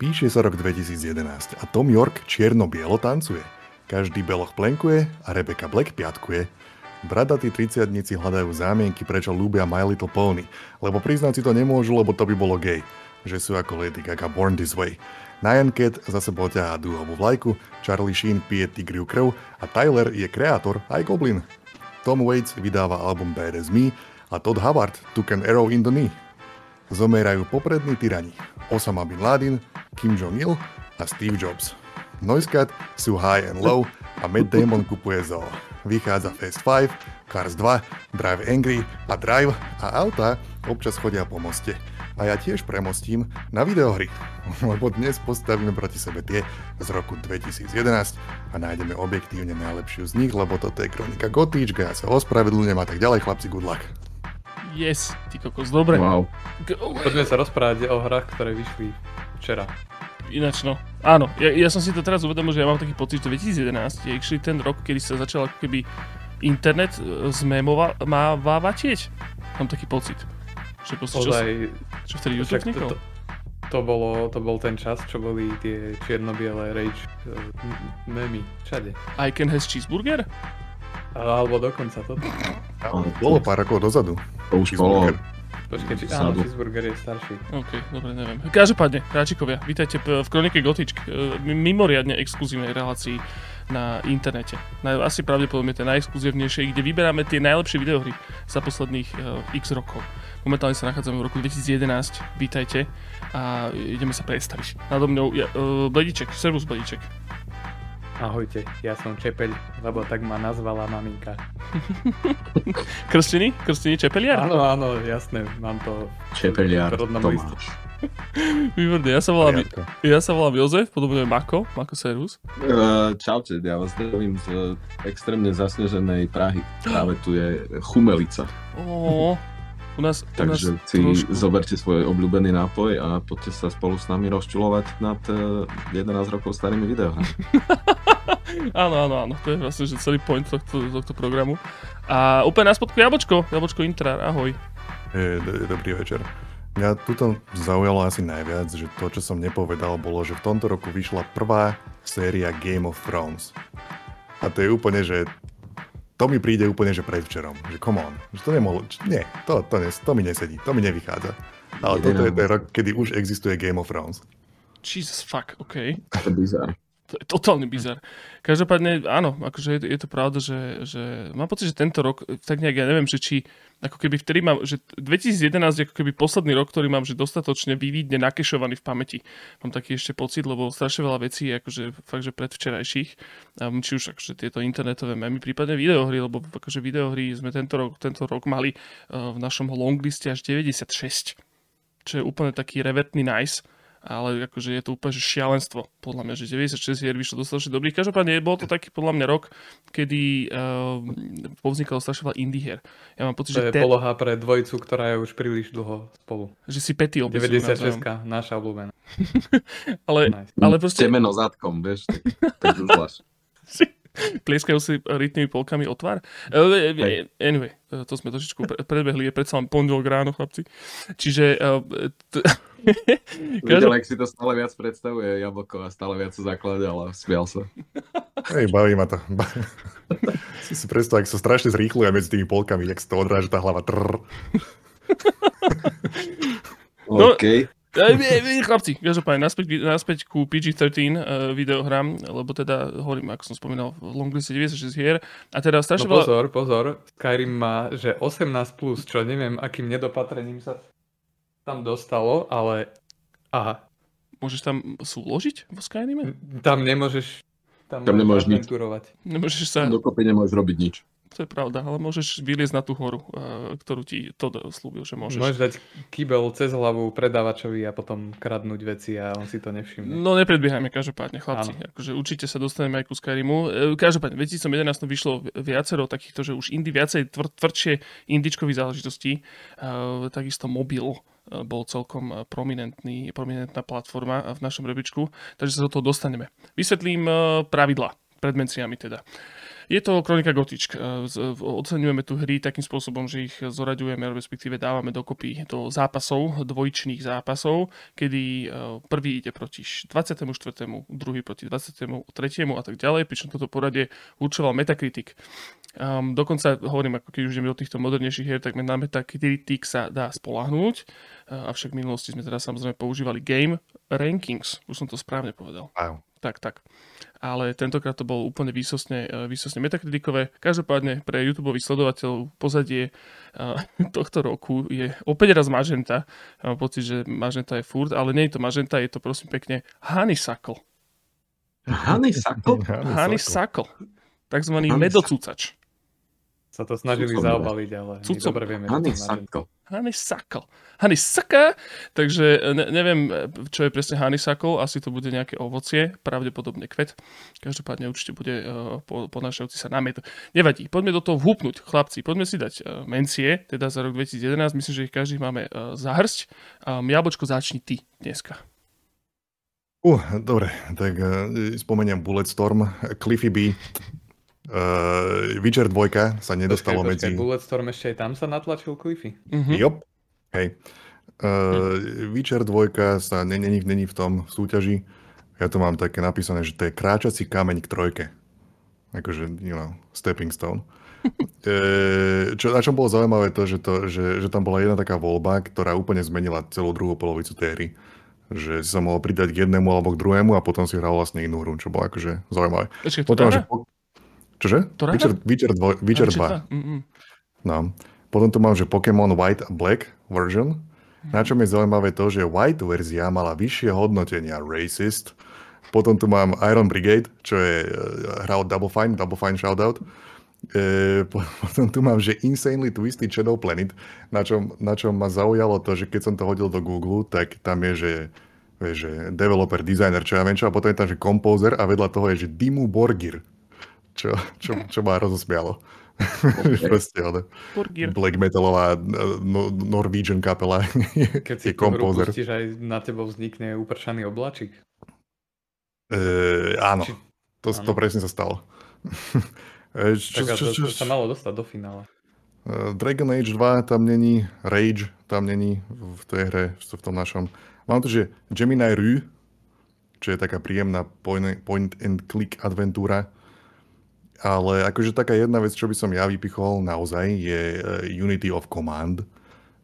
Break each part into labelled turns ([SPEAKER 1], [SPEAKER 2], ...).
[SPEAKER 1] Píše sa rok 2011 a Tom York čierno-bielo tancuje. Každý beloch plenkuje a Rebecca Black piatkuje. Bradatí 30 hľadajú zámienky, prečo ľúbia My Little Pony, lebo priznať si to nemôžu, lebo to by bolo gay, že sú ako Lady Gaga Born This Way. Nyan Cat zase poťahá dúhovú vlajku, Charlie Sheen pije tigriu krv a Tyler je kreator aj Goblin. Tom Waits vydáva album Bad As Me a Todd Howard took an arrow in the knee. Zomierajú poprední tyrani Osama Bin Laden, Kim Jong-il a Steve Jobs. Noisecat sú high and low a Matt Damon kupuje zoo. Vychádza Fast 5, Cars 2, Drive Angry a Drive a auta občas chodia po moste. A ja tiež premostím na videohry, lebo dnes postavíme proti sebe tie z roku 2011 a nájdeme objektívne najlepšiu z nich, lebo toto je kronika Gotíčka, ja sa ospravedlňujem a tak ďalej, chlapci, good luck.
[SPEAKER 2] Yes, ty kokos, dobre.
[SPEAKER 3] Wow.
[SPEAKER 4] Poďme sa rozprávať o hrách, ktoré vyšli včera.
[SPEAKER 2] Ináč no, áno, ja, ja som si to teraz uvedomil, že ja mám taký pocit, že 2011 je actually ten rok, kedy sa začal ako keby internet e, zmémovávať tiež. Mám taký pocit. Že proste, čo,
[SPEAKER 4] Ozaj,
[SPEAKER 2] čo vtedy YouTube vznikol?
[SPEAKER 4] to, to, bolo, to bol ten čas, čo boli tie čierno-biele rage m- memy všade.
[SPEAKER 2] Icon has cheeseburger?
[SPEAKER 4] Alebo dokonca toto.
[SPEAKER 1] Ale bolo pár rokov dozadu.
[SPEAKER 3] To už bolo.
[SPEAKER 4] Počkej, či áno, cheeseburger je starší.
[SPEAKER 2] OK, dobre, neviem. Každopádne, hráčikovia, vítajte v Kronike Gotičk, e, mimoriadne exkluzívnej relácii na internete. Na, asi pravdepodobne tie najexkluzívnejšie, kde vyberáme tie najlepšie videohry za posledných uh, x rokov. Momentálne sa nachádzame v roku 2011, vítajte a ideme sa predstaviť. Nado mňou je uh, Blediček, servus Blediček.
[SPEAKER 4] Ahojte, ja som Čepeľ, lebo tak ma nazvala maminka.
[SPEAKER 2] Krstený? Krstený Čepeliar?
[SPEAKER 4] Áno, áno, jasné, mám to
[SPEAKER 3] Čepeliar
[SPEAKER 4] rodnom liste.
[SPEAKER 3] Tomáš.
[SPEAKER 2] Výborné, ja sa volám, ja sa volám Jozef, podobne Mako, Mako servus.
[SPEAKER 3] Uh, čaute, ja vás zdravím z extrémne zasneženej Prahy. Práve tu je Chumelica.
[SPEAKER 2] Ó, u nás, u nás
[SPEAKER 3] Takže si
[SPEAKER 2] trošku...
[SPEAKER 3] zoberte svoj obľúbený nápoj a poďte sa spolu s nami rozčulovať nad uh, 11 rokov starými videohrami.
[SPEAKER 2] Áno, áno, áno, to je vlastne že celý point tohto, tohto programu. A úplne na spodku Jabočko, Jabočko Intra, ahoj.
[SPEAKER 1] E, do- dobrý večer. Mňa tuto zaujalo asi najviac, že to, čo som nepovedal, bolo, že v tomto roku vyšla prvá séria Game of Thrones. A to je úplne, že to mi príde úplne, že predvčerom. Že come on. Že to nemohlo... Nie, to, to, nes, to mi nesedí. To mi nevychádza. Ale toto je ten rok, kedy už existuje Game of Thrones.
[SPEAKER 2] Jesus fuck, OK.
[SPEAKER 3] To je bizar.
[SPEAKER 2] To je totálny bizar. Každopádne, áno, akože je, je to pravda, že, že mám pocit, že tento rok, tak nejak, ja neviem, že či, ako keby vtedy mám, že 2011 je ako keby posledný rok, ktorý mám, že dostatočne vyvidne nakešovaný v pamäti. Mám taký ešte pocit, lebo strašne veľa vecí je akože fakt, že predvčerajších, či už akože tieto internetové memy, prípadne videohry, lebo akože videohry sme tento rok, tento rok mali uh, v našom longliste až 96 čo je úplne taký revertný nice, ale akože je to úplne šialenstvo, podľa mňa, že 96 hier vyšlo dostatočne dobrý. Každopádne bol to taký podľa mňa rok, kedy uh, povznikalo strašne veľa indie hier. Ja mám pocit,
[SPEAKER 4] To
[SPEAKER 2] že,
[SPEAKER 4] je
[SPEAKER 2] te,
[SPEAKER 4] poloha pre dvojicu, ktorá je už príliš dlho spolu.
[SPEAKER 2] že si pety obisujú
[SPEAKER 4] 96
[SPEAKER 2] navzájom.
[SPEAKER 4] naša obľúbená.
[SPEAKER 2] Ale,
[SPEAKER 4] Nice.
[SPEAKER 2] ale proste
[SPEAKER 3] Temeno zadkom, vieš, tak, tak
[SPEAKER 2] plieskajú si rytnými polkami o tvár. Uh,
[SPEAKER 3] Hej.
[SPEAKER 2] anyway, uh, to sme trošičku pre- predbehli, je predsa len pondelok ráno, chlapci. Čiže... Uh, t-
[SPEAKER 3] Videl, ak si to stále viac predstavuje jablko a stále viac sa zakladal a smial sa.
[SPEAKER 1] Hej, baví ma to. Si si predstav, ak sa strašne zrýchluje medzi tými polkami, jak sa to odráža tá hlava. Trrr.
[SPEAKER 2] No,
[SPEAKER 3] OK.
[SPEAKER 2] Ej, ej, ej, Chlapci, každopádne, naspäť, naspäť ku PG-13 uh, videohrám, lebo teda, hovorím, ako som spomínal, v longliste 96 hier, a teda
[SPEAKER 4] No
[SPEAKER 2] strašne veľa...
[SPEAKER 4] pozor, pozor, Skyrim má, že 18+, plus, čo neviem, akým nedopatrením sa tam dostalo, ale aha,
[SPEAKER 2] Môžeš tam súložiť vo Skyrime?
[SPEAKER 4] tam nemôžeš tam,
[SPEAKER 3] Tam nemôžeš nič.
[SPEAKER 2] Nemôžeš sa,
[SPEAKER 3] Dokopy nemôžeš robiť nič.
[SPEAKER 2] To je pravda, ale môžeš vyliezť na tú horu, uh, ktorú ti to slúbil, že môžeš.
[SPEAKER 4] Môžeš dať kýbel cez hlavu predávačovi a potom kradnúť veci a on si to nevšimne.
[SPEAKER 2] No nepredbiehajme každopádne, chlapci. Akože určite sa dostaneme aj ku Skyrimu. E, Každopádne, v 2011 vyšlo viacero takýchto, že už indie viacej tvr, tvrdšie indičkových záležitostí. E, takisto mobil bol celkom prominentný, prominentná platforma v našom rebríčku, takže sa do toho dostaneme. Vysvetlím pravidla pred menciami teda. Je to Kronika Gotičk. E, v- Oceňujeme tu hry takým spôsobom, že ich zoraďujeme, respektíve dávame dokopy do zápasov, dvojičných zápasov, kedy e, prvý ide proti 24., druhý proti 23. a tak ďalej, pričom toto poradie určoval Metacritic. Um, dokonca hovorím, ako keď už ideme do týchto modernejších hier, tak na Metacritic sa dá spolahnúť, avšak v minulosti sme teda samozrejme používali Game Rankings, už som to správne povedal.
[SPEAKER 1] Wow.
[SPEAKER 2] Tak, tak. Ale tentokrát to bolo úplne výsostne, eh, výsostne metakritikové. Každopádne pre YouTube sledovateľov pozadie eh, tohto roku je opäť raz Magenta. Mám pocit, že Magenta je furt, ale nie je to Magenta, je to prosím pekne Honeysuckle.
[SPEAKER 3] Honeysuckle?
[SPEAKER 2] Honeysuckle. Takzvaný medocúcač.
[SPEAKER 4] Sa to snažili zaobaliť, ale dobre vieme, že to znamená.
[SPEAKER 3] Honeysuckle.
[SPEAKER 2] Honeysuckle. Honeysuckle. Takže ne, neviem, čo je presne honeysuckle, asi to bude nejaké ovocie, pravdepodobne kvet. Každopádne určite bude uh, po, ponášajúci sa námet. Nevadí, poďme do toho vhupnúť, chlapci. Poďme si dať uh, mencie, teda za rok 2011. Myslím, že ich každý máme uh, zahrsť. Um, Jablčko, začni ty dneska.
[SPEAKER 1] Uh, dobre, tak uh, spomeniem Bulletstorm, Cliffy B, uh, Witcher 2 sa nedostalo
[SPEAKER 4] Počkaj, počkaj,
[SPEAKER 1] medzi...
[SPEAKER 4] Bulletstorm ešte aj tam sa natlačil Cliffy.
[SPEAKER 2] Mhm.
[SPEAKER 1] Jop, hej. Uh, Witcher 2 sa není, není, není v tom v súťaži. Ja to mám také napísané, že to je kráčací kameň k trojke. Akože, you know, stepping stone. E, čo, na čom bolo zaujímavé to, že, to že, že tam bola jedna taká voľba, ktorá úplne zmenila celú druhú polovicu tej hry. Že si sa mohol pridať k jednému alebo k druhému a potom si hral vlastne inú hru, čo bolo akože zaujímavé.
[SPEAKER 2] Počkej, to
[SPEAKER 1] Potom,
[SPEAKER 2] dáva?
[SPEAKER 1] že po... Čože?
[SPEAKER 2] To ráda?
[SPEAKER 1] Witcher, Witcher, 2, Witcher 2.
[SPEAKER 2] Mm-mm.
[SPEAKER 1] No. Potom tu mám, že Pokémon White a Black version. Na čom je zaujímavé to, že White verzia mala vyššie hodnotenia racist. Potom tu mám Iron Brigade, čo je eh, hra od Double Fine, Double Fine shoutout. E, po- potom tu mám, že Insanely Twisted Shadow Planet, na čom, na čom ma zaujalo to, že keď som to hodil do Google, tak tam je, že, vieš, že developer, designer, čo ja viem čo, a potom je tam, že composer a vedľa toho je, že Dimu Borgir, čo, čo, čo ma rozosmialo. Proste, ale black metalová eh, no, Norwegian kapela
[SPEAKER 4] Keď si
[SPEAKER 1] kompozer.
[SPEAKER 4] pustíš, aj na tebou vznikne upršaný oblačik.
[SPEAKER 1] E, áno,
[SPEAKER 4] Či-
[SPEAKER 1] to, to
[SPEAKER 4] áno.
[SPEAKER 1] presne sa stalo. E, čo,
[SPEAKER 4] Tak a
[SPEAKER 1] čo,
[SPEAKER 4] to,
[SPEAKER 1] čo,
[SPEAKER 4] to sa malo dostať do finále.
[SPEAKER 1] Eh, Dragon Age 2 tam není, Rage tam není v tej hre, v tom našom. Mám tu, že Gemini Rue, čo je taká príjemná point, point and click adventúra. Ale akože taká jedna vec, čo by som ja vypichol naozaj, je eh, Unity of Command,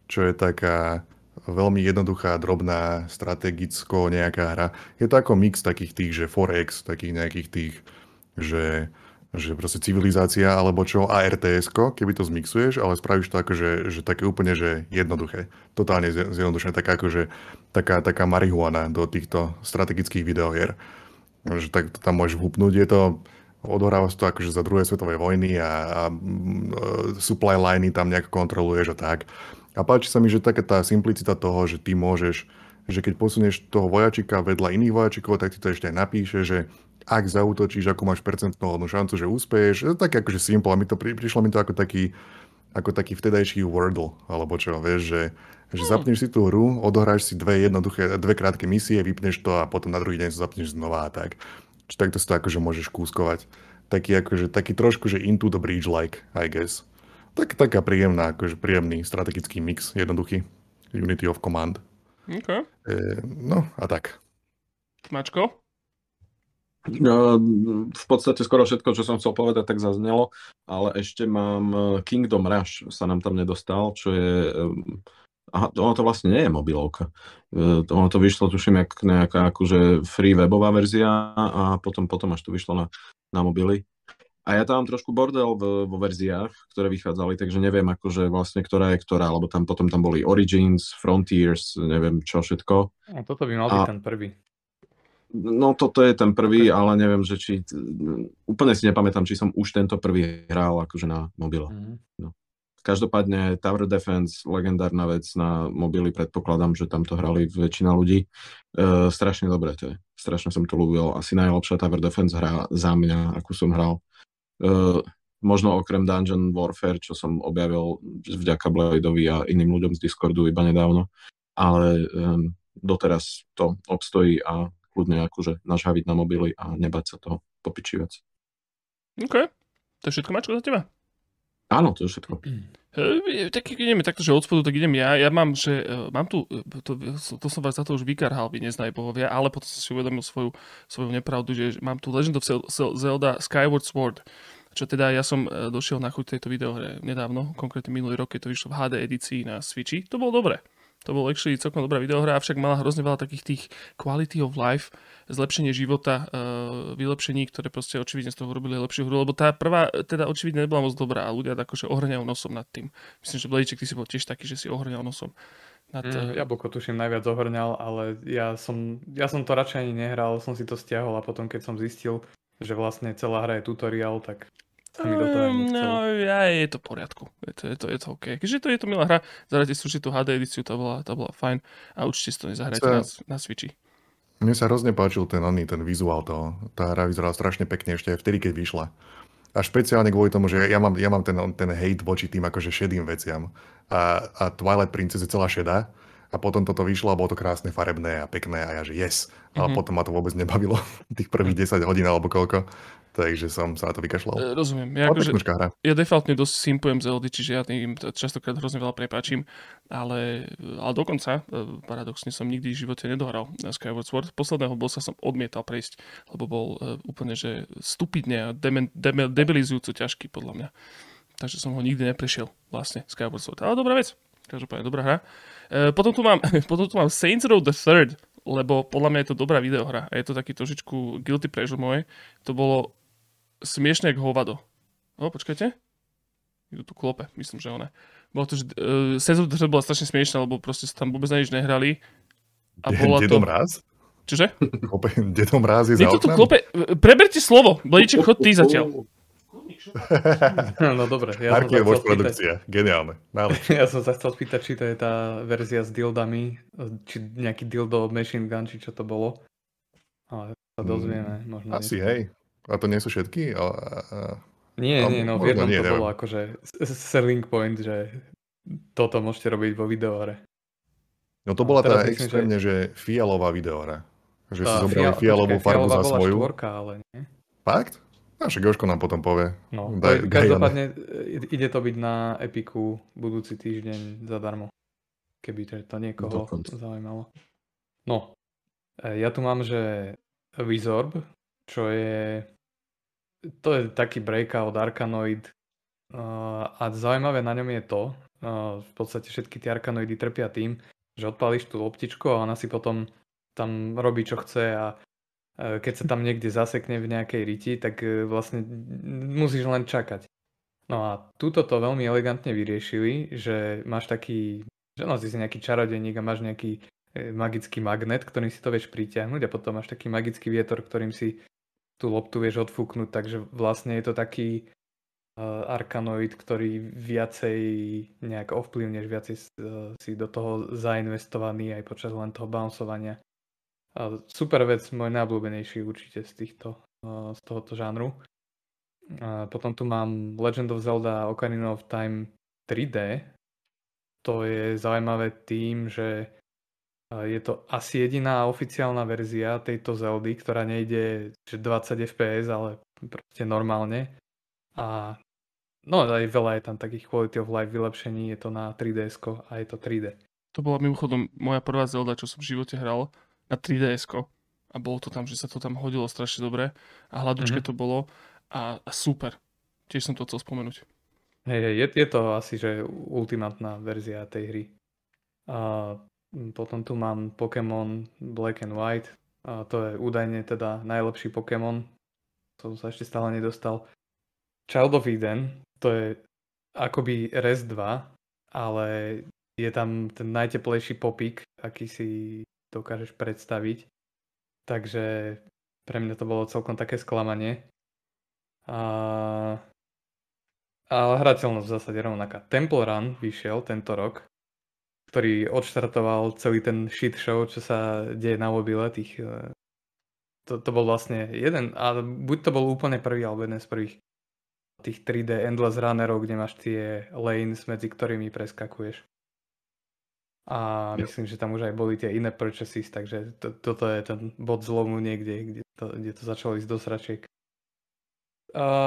[SPEAKER 1] čo je taká veľmi jednoduchá, drobná, strategicko nejaká hra. Je to ako mix takých tých, že 4X, takých nejakých tých, že že proste civilizácia alebo čo, a rts keby to zmixuješ, ale spravíš to akože, že také úplne, že jednoduché. Totálne zje- zjednodušené, taká akože, taká, taká marihuana do týchto strategických videohier. Že tak to tam môžeš vhupnúť. Je to, odohráva sa to akože za druhej svetovej vojny a, a mm, e, supply liney tam nejak kontroluješ a tak. A páči sa mi, že taká tá simplicita toho, že ty môžeš, že keď posunieš toho vojačika vedľa iných vojačikov, tak ti to ešte aj napíše, že ak zautočíš, ako máš percentnú šancu, že úspeješ. Je to také akože simple a mi to pri, prišlo mi to ako taký, ako taký vtedajší Wordle, alebo čo, vieš, že, že zapneš si tú hru, odohráš si dve jednoduché, dve krátke misie, vypneš to a potom na druhý deň sa zapneš znova a tak. Čiže takto si to akože môžeš kúskovať. Taký akože, taký trošku, že into the bridge like, I guess. Tak, taká príjemná, akože príjemný strategický mix, jednoduchý. Unity of Command.
[SPEAKER 2] OK.
[SPEAKER 1] E, no a tak.
[SPEAKER 2] Mačko?
[SPEAKER 3] No, v podstate skoro všetko, čo som chcel povedať, tak zaznelo, ale ešte mám eh, Kingdom Rush, sa nám tam nedostal, čo je... Aha, ono to vlastne nie je mobilovka. Eh, Ono to vyšlo, tuším, jak nejaká akože free webová verzia a potom, potom až to vyšlo na, na mobily. A ja tam mám trošku bordel v, vo verziách, ktoré vychádzali, takže neviem akože vlastne, ktorá je ktorá, lebo tam potom tam boli Origins, Frontiers, neviem čo všetko.
[SPEAKER 4] A toto by mal byť
[SPEAKER 3] A-
[SPEAKER 4] ten prvý.
[SPEAKER 3] No toto je ten prvý,
[SPEAKER 4] Ok.
[SPEAKER 3] ale neviem, že či... Úplne si nepamätám, či som už tento prvý hral akože na mobile.
[SPEAKER 4] Mhm.
[SPEAKER 3] Každopádne Tower Defense, legendárna vec na mobily, predpokladám, že tam to hrali väčšina ľudí. E, strašne dobré to je. Strašne som to ľúbil. Asi najlepšia Tower Defense hra za mňa, akú som hral. E, možno okrem Dungeon Warfare, čo som objavil vďaka Bladeovi a iným ľuďom z Discordu iba nedávno. Ale um, doteraz to obstojí a kľudne akože nažhaviť na mobily a nebať sa toho popičí vec.
[SPEAKER 2] OK. To je všetko, Mačko, za teba?
[SPEAKER 3] Áno, to je všetko.
[SPEAKER 2] E, tak ideme takto, že od spodu, tak idem ja. Ja mám, že e, mám tu, e, to, to som vás za to už vykarhal, vy neznaj bohovia, ale potom som si uvedomil svoju, svoju nepravdu, že mám tu Legend of Zelda Skyward Sword. Čo teda ja som e, došiel na chuť tejto videohre nedávno, konkrétne minulý rok, keď to vyšlo v HD edícii na Switchi. To bolo dobré. To bolo actually celkom dobrá videohra, avšak mala hrozne veľa takých tých quality of life, zlepšenie života, uh, vylepšení, ktoré proste očividne z toho robili lepšiu hru, lebo tá prvá teda očividne nebola moc dobrá a ľudia akože ohrňajú nosom nad tým. Myslím, že Bladiček, ty si bol tiež taký, že si ohrňal nosom.
[SPEAKER 4] Nad, mm, eh, jablko tuším najviac ohrňal, ale ja som, ja som to radšej ani nehral, som si to stiahol a potom keď som zistil, že vlastne celá hra je tutoriál, tak
[SPEAKER 2] Um, no, ja, je to v poriadku. Je to, je to, je to OK. Keďže to je to milá hra, zahrajte si určite tú HD edíciu, tá bola, tá bola fajn. A určite si to nezahrajte na, na Switchi.
[SPEAKER 1] Mne sa hrozne páčil ten, oný, ten vizuál toho. Tá hra vyzerala strašne pekne ešte aj vtedy, keď vyšla. A špeciálne kvôli tomu, že ja mám, ja mám ten, ten hate voči tým akože šedým veciam. A, a Twilight Princess je celá šedá. A potom toto vyšlo a bolo to krásne, farebné a pekné a ja že yes. A mm-hmm. potom ma to vôbec nebavilo tých prvých 10 hodín alebo koľko takže som sa na to vykašľal.
[SPEAKER 2] E, rozumiem. Ja, akože, hra. ja defaultne dosť simpujem Zeldy, čiže ja tým častokrát hrozne veľa prepáčim, ale, ale dokonca, e, paradoxne som nikdy v živote nedohral na Skyward Sword. Posledného bossa som odmietal prejsť, lebo bol uh, úplne, že stupidne a demen, demen, debilizujúco ťažký podľa mňa. Takže som ho nikdy neprešiel vlastne Skyward Sword. Ale dobrá vec. Každopádne dobrá hra. Potom, tu mám, potom tu mám Saints Row the Third, lebo podľa mňa je to dobrá videohra a je to taký trošičku guilty pleasure moje. To bolo smiešne ako hovado. O, počkajte. Idú tu klope, myslím, že one. Bolo to, že uh, sezóna bola strašne smiešná, lebo proste sa tam vôbec na nič nehrali.
[SPEAKER 1] A bola Dedo to... mráz?
[SPEAKER 2] Čože?
[SPEAKER 1] Klope, Dedo mráz je, za
[SPEAKER 2] tu klope. Preberte slovo. Bladiček, chod ty zatiaľ.
[SPEAKER 4] No dobre.
[SPEAKER 1] Ja Archive Watch produkcia. Geniálne.
[SPEAKER 4] Ja som sa chcel spýtať, či to je tá verzia s dildami, či nejaký dildo machine gun, či čo to bolo. Ale sa dozvieme. Hmm, možno
[SPEAKER 1] Asi, hej. A to nie sú všetky? A,
[SPEAKER 4] a, nie, a, nie, no v jednom nie, to neviem. bolo akože selling point, že toto môžete robiť vo videohre.
[SPEAKER 1] No to bola tá extrémne, že... že fialová videohra. Že tá, si zobrali fial, fialovú farbu za svoju.
[SPEAKER 4] Štvorka, ale nie.
[SPEAKER 1] Fakt? A však nám potom povie.
[SPEAKER 4] No, Daj, každopádne e, ide to byť na Epiku budúci týždeň zadarmo. Keby to niekoho Dokonca. zaujímalo. No, e, ja tu mám, že Wizorb, čo je to je taký breakout Arkanoid uh, a zaujímavé na ňom je to, uh, v podstate všetky tie Arkanoidy trpia tým, že odpališ tú loptičku a ona si potom tam robí čo chce a uh, keď sa tam niekde zasekne v nejakej riti, tak vlastne musíš len čakať. No a túto to veľmi elegantne vyriešili, že máš taký, že no, si nejaký čarodeník a máš nejaký magický magnet, ktorým si to vieš pritiahnuť a potom máš taký magický vietor, ktorým si tú loptu vieš odfúknuť, takže vlastne je to taký uh, arkanoid, ktorý viacej nejak ovplyvneš, viacej uh, si do toho zainvestovaný aj počas len toho bouncovania. Uh, super vec, môj najobľúbenejší určite z týchto, uh, z tohoto žánru. Potom tu mám Legend of Zelda Ocarina of Time 3D. To je zaujímavé tým, že je to asi jediná oficiálna verzia tejto Zeldy, ktorá nejde 20 fps, ale proste normálne. A no aj veľa je tam takých quality of life vylepšení, je to na 3DS a je to 3D.
[SPEAKER 2] To bola mimochodom moja prvá Zelda, čo som v živote hral na 3DS. A bolo to tam, že sa to tam hodilo strašne dobre a hladučke mm-hmm. to bolo a, a super. Tiež som to chcel spomenúť.
[SPEAKER 4] Hej, je, je to asi, že ultimátna verzia tej hry. Mm, potom tu mám Pokémon Black and White. A to je údajne teda najlepší Pokémon. Som sa ešte stále nedostal. Child of Eden, to je akoby Res 2, ale je tam ten najteplejší popík, aký si dokážeš predstaviť. Takže pre mňa to bolo celkom také sklamanie. A... Ale hrateľnosť v zásade rovnaká. Temple Run vyšiel tento rok ktorý odštartoval celý ten shit show, čo sa deje na mobile. Tých, e, to, to bol vlastne jeden, a buď to bol úplne prvý, alebo jeden z prvých tých 3D endless runnerov, kde máš tie lanes, medzi ktorými preskakuješ. A myslím, že tam už aj boli tie iné purchases, takže to, toto je ten bod zlomu niekde, kde to, kde to začalo ísť do sračiek.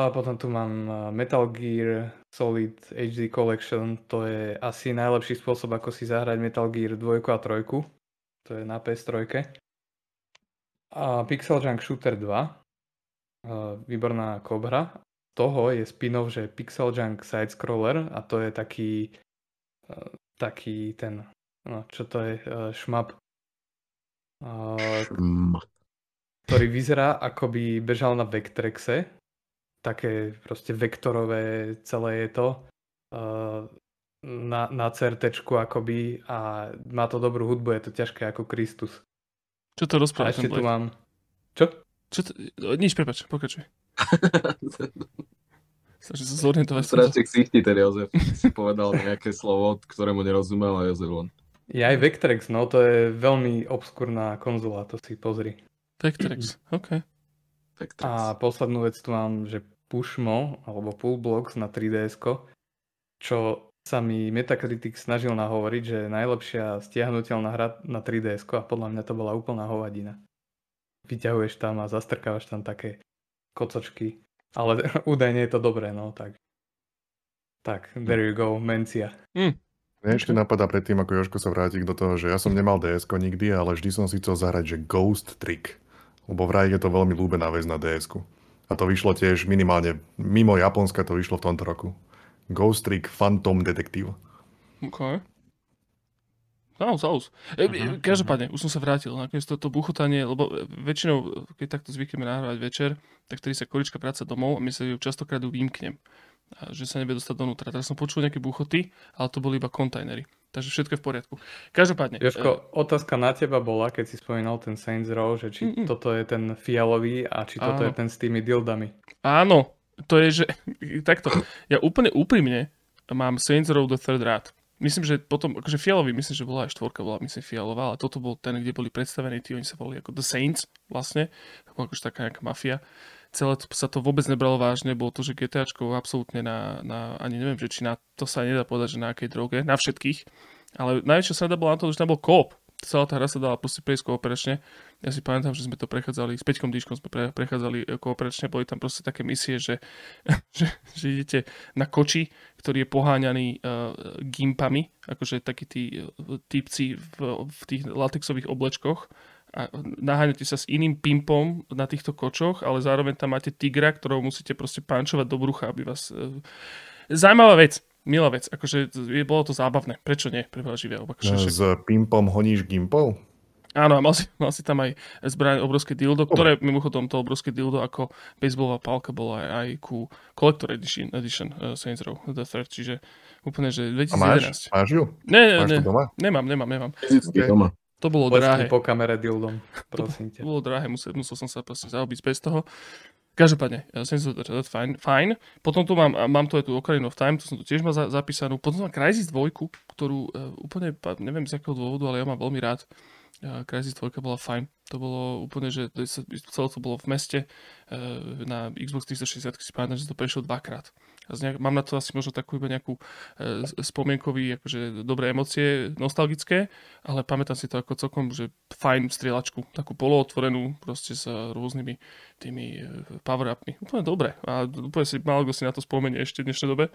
[SPEAKER 4] Potom tu mám Metal Gear Solid HD Collection. To je asi najlepší spôsob, ako si zahrať Metal Gear 2 a 3. To je na PS3. A Pixel Junk Shooter 2. Výborná kobra. Toho je spin-off, že Pixel Junk Side-scroller a to je taký taký ten, no čo to je, šmap.
[SPEAKER 3] Šmap.
[SPEAKER 4] Ktorý vyzerá, ako by bežal na Vectrexe, také proste vektorové celé je to uh, na, na CRT akoby a má to dobrú hudbu, je to ťažké ako Kristus.
[SPEAKER 2] Čo to rozpráva?
[SPEAKER 4] A ešte tu mám... Čo?
[SPEAKER 2] Čo to... Nič, prepač, pokračuj. Snažím sa zorientovať.
[SPEAKER 3] Strašne ksichti ten Jozef. Si povedal nejaké slovo, ktorému nerozumel a Jozef len.
[SPEAKER 4] Je aj Vectrex, no to je veľmi obskurná konzola, to si pozri.
[SPEAKER 2] Vectrex, OK.
[SPEAKER 4] A poslednú vec tu mám, že Pushmo, alebo Pullblocks na 3DS, čo sa mi Metacritic snažil nahovoriť, že je najlepšia stiahnutelná hra na 3DS a podľa mňa to bola úplná hovadina. Vyťahuješ tam a zastrkávaš tam také kocočky. Ale údajne je to dobré, no tak. Tak, there you go, Mencia.
[SPEAKER 1] Mm. Mne ešte napadá predtým, ako Joško sa vráti do toho, že ja som nemal ds nikdy, ale vždy som si chcel zahrať, že Ghost Trick lebo vraj je to veľmi ľúbená vec na ds A to vyšlo tiež minimálne, mimo Japonska to vyšlo v tomto roku. Ghost Trick Phantom Detective.
[SPEAKER 2] OK. Zaus, zaus. E, uh-huh. Každopádne, už som sa vrátil. Nakoniec toto buchotanie, lebo väčšinou, keď takto zvykneme nahrávať večer, tak tedy sa količka práca domov a my sa ju častokrát vymknem. A že sa nevie dostať donútra. Teraz som počul nejaké buchoty, ale to boli iba kontajnery. Takže všetko je v poriadku. Každopádne.
[SPEAKER 4] Jožko, uh, otázka na teba bola, keď si spomínal ten Saints Row, že či mm, toto je ten fialový a či toto áno. je ten s tými dildami.
[SPEAKER 2] Áno, to je, že takto. Ja úplne úprimne mám Saints Row The Third Rad. Myslím, že potom, akože fialový, myslím, že bola aj štvorka, bola myslím fialová, ale toto bol ten, kde boli predstavení tí, oni sa volali ako The Saints vlastne, akože taká nejaká mafia celé sa to vôbec nebralo vážne, bolo to, že GTAčko absolútne na, na, ani neviem, že či na, to sa nedá povedať, že na akej droge, na všetkých, ale najväčšia sreda bola na to, že tam bol koop. Celá tá hra sa dala proste prejsť kooperačne. Ja si pamätám, že sme to prechádzali, s Peťkom Dýškom sme pre, prechádzali e, kooperačne, boli tam proste také misie, že, že, že idete na koči, ktorý je poháňaný uh, gimpami, akože takí tí uh, typci v, v tých latexových oblečkoch a naháňate sa s iným pimpom na týchto kočoch, ale zároveň tam máte tigra, ktorého musíte proste pančovať do brucha, aby vás... E, zaujímavá vec, milá vec, akože je, bolo to zábavné. Prečo nie? Pre živia.
[SPEAKER 1] Akože, no, s pimpom honíš gimpov?
[SPEAKER 2] Áno, a mal si, mal si tam aj zbraň obrovské dildo, ktoré mimochodom to obrovské dildo ako baseballová pálka bola aj, aj ku Collector Edition, edition uh, Saints Row The Third, čiže úplne, že 2011. A máš,
[SPEAKER 1] máš ju?
[SPEAKER 2] Ne, ne, máš ne, doma? nemám, nemám, nemám.
[SPEAKER 3] okay. doma.
[SPEAKER 2] To bolo drahé.
[SPEAKER 4] po kamere dildom, prosím
[SPEAKER 2] ťa. To bolo drahé, musel, musel som sa proste zaobiť bez toho. Každopádne, ja som to fajn, fajn. Potom tu mám, mám tu aj tú Ocarina of Time, to som tu tiež mal za, zapísanú. Potom mám Crysis 2, ktorú uh, úplne, neviem z akého dôvodu, ale ja mám veľmi rád. Uh, Crysis 2 bola fajn. To bolo úplne, že celé to bolo v meste. Uh, na Xbox 360 si pamätám, že to prešlo dvakrát nejak, mám na to asi možno takú iba nejakú e, spomienkový, akože dobré emócie, nostalgické, ale pamätám si to ako celkom, že fajn strieľačku, takú polootvorenú, proste s rôznymi tými e, power-upmi. Úplne dobre. A úplne si málo si na to spomenie ešte v dnešnej dobe.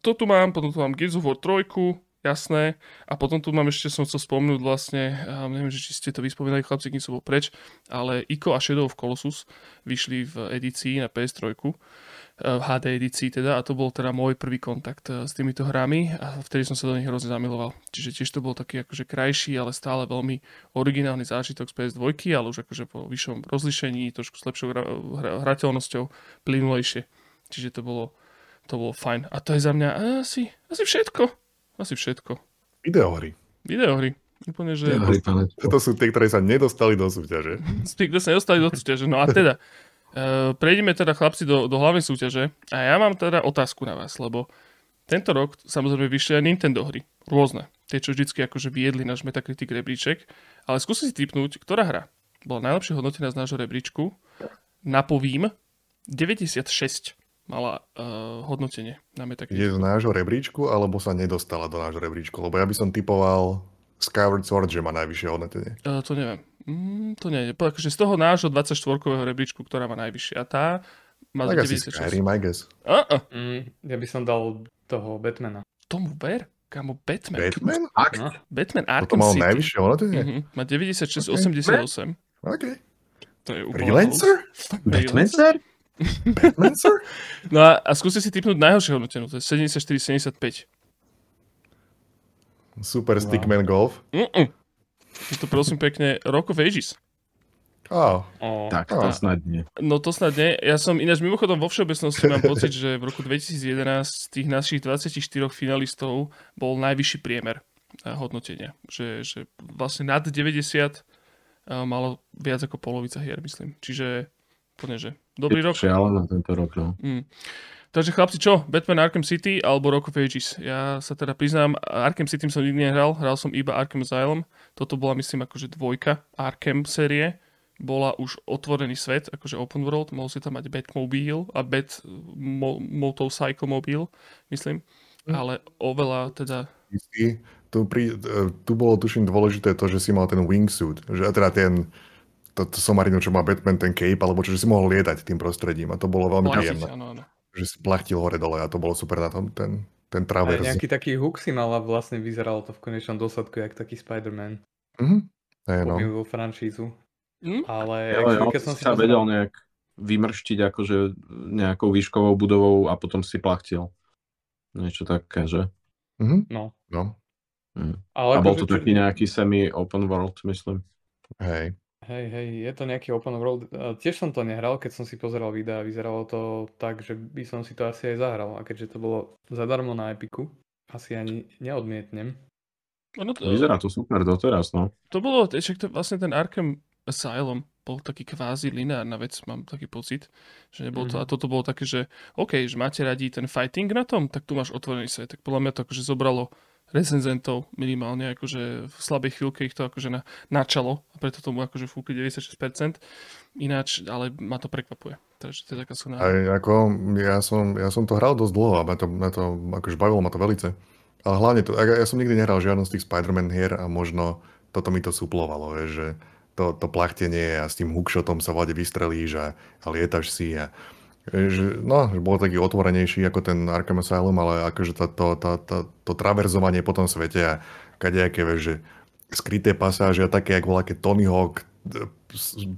[SPEAKER 2] To tu mám, potom tu mám Gears of War 3, jasné. A potom tu mám ešte, som chcel spomnúť vlastne, neviem, že či ste to vyspomínali, chlapci, kým som bol preč, ale Ico a Shadow of Colossus vyšli v edícii na PS3 v HD edícii teda a to bol teda môj prvý kontakt eh, s týmito hrami a vtedy som sa do nich hrozne zamiloval. Čiže tiež to bol taký akože krajší, ale stále veľmi originálny zážitok z PS2, ale už akože po vyššom rozlišení, trošku s lepšou hrateľnosťou, plynulejšie. Čiže to bolo, to bolo fajn. A to je za mňa asi, asi všetko. Asi všetko.
[SPEAKER 1] Videohry.
[SPEAKER 2] Videohry. Úplne, že...
[SPEAKER 1] To sú tie, ktoré sa nedostali do súťaže.
[SPEAKER 2] Tí, ktoré sa nedostali do súťaže. No a teda, prejdeme teda chlapci do, do hlavnej súťaže. A ja mám teda otázku na vás, lebo tento rok samozrejme vyšli aj Nintendo hry, rôzne, tie čo vždycky akože viedli náš Metacritic rebríček, ale skúsim si typnúť, ktorá hra bola najlepšie hodnotená z nášho rebríčku, napovím 96 mala uh, hodnotenie na Metacritic.
[SPEAKER 1] Je z nášho rebríčku, alebo sa nedostala do nášho rebríčku? Lebo ja by som typoval Skyward Sword, že má najvyššie hodnotenie.
[SPEAKER 2] Uh, to neviem. Mm, to nie je. Akože z toho nášho 24-kového rebríčku, ktorá má najvyššie. A tá Mal
[SPEAKER 1] Tak asi
[SPEAKER 2] 96.
[SPEAKER 1] Skyrim, I guess.
[SPEAKER 2] Uh-uh.
[SPEAKER 4] Mm, ja by som dal toho Batmana.
[SPEAKER 2] Tomu ver, kamo, Batman.
[SPEAKER 1] Batman?
[SPEAKER 3] Fakt?
[SPEAKER 4] No.
[SPEAKER 2] Batman
[SPEAKER 1] Toto
[SPEAKER 2] Arkham
[SPEAKER 1] mal
[SPEAKER 2] City.
[SPEAKER 1] najvyššie hodnotenie?
[SPEAKER 2] Mhm, Má 96,
[SPEAKER 1] Ok.
[SPEAKER 2] 88.
[SPEAKER 1] OK.
[SPEAKER 2] To je úplne
[SPEAKER 1] Freelancer?
[SPEAKER 3] Batmancer?
[SPEAKER 1] Batmancer?
[SPEAKER 2] No a, a skúste si typnúť najhoršie hodnotenú, to je 74-75.
[SPEAKER 1] Super
[SPEAKER 3] Wow.
[SPEAKER 1] Stickman Golf.
[SPEAKER 2] Mm-mm. Je to prosím pekne Rock of Ages.
[SPEAKER 1] Oh,
[SPEAKER 4] O,
[SPEAKER 3] Tak, to snad nie.
[SPEAKER 2] No to snad nie. Ja som ináč mimochodom vo všeobecnosti mám pocit, že v roku 2011 z tých našich 24 finalistov bol najvyšší priemer eh, hodnotenia. Že, že vlastne nad 90 eh, malo viac ako polovica hier, myslím. Čiže úplne, že dobrý
[SPEAKER 3] Je
[SPEAKER 2] rok.
[SPEAKER 3] Šialené tento rok, no.
[SPEAKER 2] Mm. Takže chlapci, čo? Batman Arkham City alebo Rock of Ages? Ja sa teda priznám, Arkham City som nikdy nehral, hral som iba Arkham Asylum. Toto bola myslím akože dvojka Arkham série. Bola už otvorený svet, akože open world, mohol si tam mať Batmobile a Bat mo, Motorcycle Mobile, myslím. Ale oveľa teda...
[SPEAKER 1] tu, pri, tu bolo tuším dôležité to, že si mal ten wingsuit, že teda ten to, to somarinu, čo má Batman, ten cape, alebo čo, že si mohol lietať tým prostredím a to bolo veľmi príjemné.
[SPEAKER 2] áno, áno.
[SPEAKER 1] Že si plachtil hore dole a to bolo super na tom, ten, ten
[SPEAKER 4] Aj
[SPEAKER 1] travers.
[SPEAKER 4] nejaký taký hook si mal a vlastne vyzeralo to v konečnom dôsledku jak taký Spider-Man.
[SPEAKER 1] Mhm. Hej, no.
[SPEAKER 4] Pomýlil franšízu.
[SPEAKER 2] Hm?
[SPEAKER 4] Ale
[SPEAKER 3] Jo, jo,
[SPEAKER 4] keď som
[SPEAKER 3] si sa vedel nejak vymrštiť akože nejakou výškovou budovou a potom si plachtil. Niečo také, že?
[SPEAKER 1] Mhm.
[SPEAKER 4] No.
[SPEAKER 1] no.
[SPEAKER 3] Mm.
[SPEAKER 4] Ale
[SPEAKER 3] A bol
[SPEAKER 4] akože
[SPEAKER 3] to taký nejaký semi-open world, myslím.
[SPEAKER 1] Hej.
[SPEAKER 4] Hej, hej, je to nejaký open world. E, Tiež som to nehral, keď som si pozeral videa, vyzeralo to tak, že by som si to asi aj zahral. A keďže to bolo zadarmo na Epiku, asi ani neodmietnem.
[SPEAKER 2] Ono to,
[SPEAKER 3] Vyzerá to super doteraz, no.
[SPEAKER 2] to bolo, však to vlastne ten Arkham Asylum bol taký kvázi lineárna vec, mám taký pocit, že nebolo to,
[SPEAKER 4] Mhm.
[SPEAKER 2] a toto bolo také, že OK, že máte radi ten fighting na tom, tak tu máš otvorený svet, tak podľa mňa to akože zobralo recenzentov minimálne, akože v slabej chvíľke ich to akože na, načalo a preto tomu akože fúkli 96%, ináč, ale ma to prekvapuje. Takže to je taká silná.
[SPEAKER 1] Aj ako, ja som, ja som to hral dosť dlho a ma to, ma to akože bavilo ma to velice. Ale hlavne to, ja som nikdy nehral žiadnu z tých Spider-Man hier a možno toto mi to suplovalo, že to, to plachtenie a s tým hookshotom sa vlade vystrelíš a, a lietaš si a že, no, že bol taký otvorenejší ako ten Arkham Asylum, ale akože to, to, to, to, to traverzovanie po tom svete a kadejaké, vieš, že skryté pasáže a také, ako bola keď Tony Hawk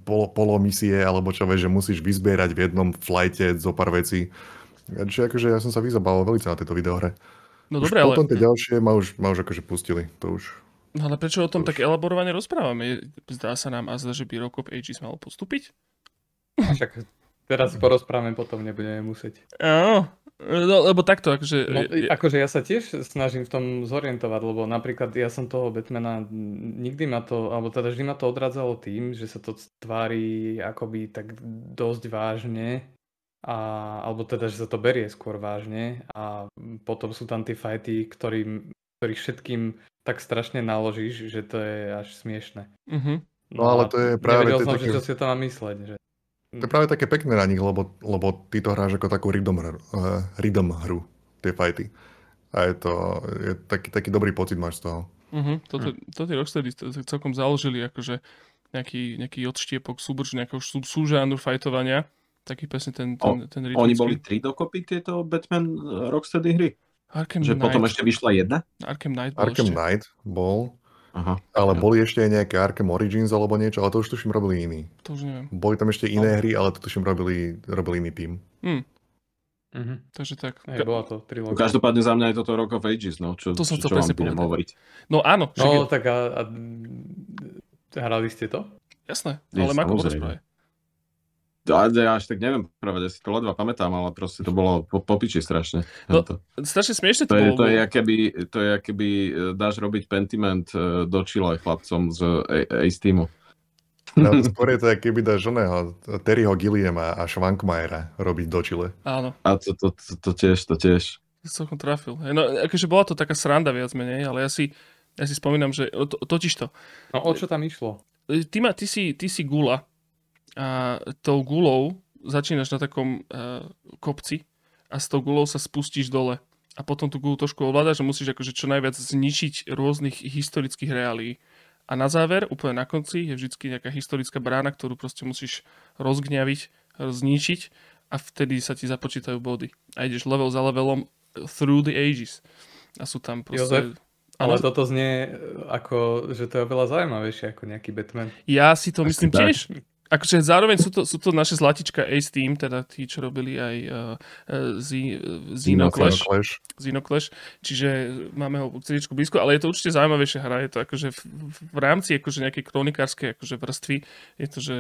[SPEAKER 1] polo, polomisie, alebo čo vieš, že musíš vyzbierať v jednom flighte zo pár vecí. Čiže akože ja som sa vyzabával veľmi na tejto videohre.
[SPEAKER 2] No
[SPEAKER 1] už
[SPEAKER 2] dobre, ale,
[SPEAKER 1] potom tie ďalšie ma už, ma už akože pustili. To už...
[SPEAKER 2] no ale prečo o tom
[SPEAKER 1] už-
[SPEAKER 2] tak elaborovane rozprávame? Zdá sa nám a zdá, že by Rock of Ages mal postúpiť?
[SPEAKER 4] Však teraz si porozprávame, potom nebudeme musieť.
[SPEAKER 2] Áno, no, lebo takto, akože...
[SPEAKER 4] No,
[SPEAKER 2] je-
[SPEAKER 4] akože ja sa tiež snažím v tom zorientovať, lebo napríklad ja som toho Batmana nikdy ma to, alebo teda vždy ma to odradzalo tým, že sa to tvári akoby tak dosť vážne, a, alebo teda, že sa to berie skôr vážne a potom sú tam tie fighty, ktorým, ktorých všetkým tak strašne naložíš, že to je až smiešne.
[SPEAKER 2] Mhm.
[SPEAKER 1] No, ale
[SPEAKER 4] a
[SPEAKER 1] to je práve
[SPEAKER 4] Nevedel
[SPEAKER 1] to
[SPEAKER 4] som,
[SPEAKER 1] také-
[SPEAKER 4] že čo si to má mysleť. Že...
[SPEAKER 1] To je práve také pekné na nich, lebo, lebo ty to hráš ako takú rhythm, hru- eh, rhythm hru, tie fighty. A je to je taký, taký dobrý pocit máš z toho.
[SPEAKER 2] Uh-huh. Toto, to tie Rocksteady celkom založili akože nejaký, nejaký odštiepok, súbor, nejakého sú, súžánru fajtovania. Taký presne ten, ten, ten
[SPEAKER 3] Oni
[SPEAKER 2] rytmický.
[SPEAKER 3] boli tri dokopy tieto Batman eh, Rocksteady hry?
[SPEAKER 2] Arkham
[SPEAKER 3] Že
[SPEAKER 2] Knight.
[SPEAKER 3] potom ešte vyšla jedna?
[SPEAKER 2] Arkham Knight bol
[SPEAKER 1] Arkham
[SPEAKER 2] ešte.
[SPEAKER 1] Knight bol,
[SPEAKER 3] Aha.
[SPEAKER 1] ale
[SPEAKER 3] Ja.
[SPEAKER 1] boli ešte aj nejaké Arkham Origins alebo niečo, ale to už tuším robili iní.
[SPEAKER 2] To už neviem.
[SPEAKER 1] Boli tam ešte iné hry, ale to tuším robili, robili iný tým.
[SPEAKER 2] Hm,
[SPEAKER 4] Mhm.
[SPEAKER 2] takže tak.
[SPEAKER 4] Hej, bola to
[SPEAKER 3] No,
[SPEAKER 4] trilógia.
[SPEAKER 3] Každopádne za mňa je toto Rock of Ages, no. Čo,
[SPEAKER 2] To som
[SPEAKER 3] čo,
[SPEAKER 2] chcel
[SPEAKER 3] čo
[SPEAKER 2] presne
[SPEAKER 3] vám hovoriť.
[SPEAKER 2] No áno, však
[SPEAKER 4] No
[SPEAKER 2] je,
[SPEAKER 4] tak a, a hrali ste to?
[SPEAKER 2] jasné. Ale Mako
[SPEAKER 3] samozrejme. Ja, až tak neviem pravať, ja si to ledva pamätám, ale proste to bolo po, po piči strašne.
[SPEAKER 2] No,
[SPEAKER 3] Tento.
[SPEAKER 2] Strašne smiešne to,
[SPEAKER 3] To je,
[SPEAKER 2] bolo.
[SPEAKER 3] to je,
[SPEAKER 2] bo-
[SPEAKER 3] aké by, to je, aké by e, dáš robiť Pentiment e, do Chile chlapcom z A- Ace Teamu.
[SPEAKER 1] No, skôr je to, keby dáš oného Terryho Gilliama a Schwankmajera robiť do Chile.
[SPEAKER 2] Áno,
[SPEAKER 3] A to, to, to, to tiež, to tiež.
[SPEAKER 2] celkom trafil. No, akože bola to taká sranda viac menej, ale ja si, ja si spomínam, že to, totiž to,
[SPEAKER 4] No o čo tam išlo?
[SPEAKER 2] ty, ma, ty, si, ty si gula a tou gulou začínaš na takom uh, kopci a s tou gulou sa spustíš dole a potom tú gulu trošku ovládaš a musíš akože čo najviac zničiť rôznych historických reálií. A na záver, úplne na konci, je vždy nejaká historická brána, ktorú proste musíš rozgňaviť, zničiť a vtedy sa ti započítajú body. A ideš level za levelom through the ages. A sú tam proste...
[SPEAKER 4] Jozef, ale ano. toto znie ako, že to je veľa zaujímavejšie ako nejaký Batman.
[SPEAKER 2] Ja si to myslím tiež. Akože zároveň sú to, sú to naše zlatička Ace Team, teda tí, čo robili aj uh, uh, Clash, Clash. Čiže máme ho srdiečku blízko, ale je to určite zaujímavejšia hra. Je to akože v, v rámci akože nejakej kronikárskej akože vrstvy je to, že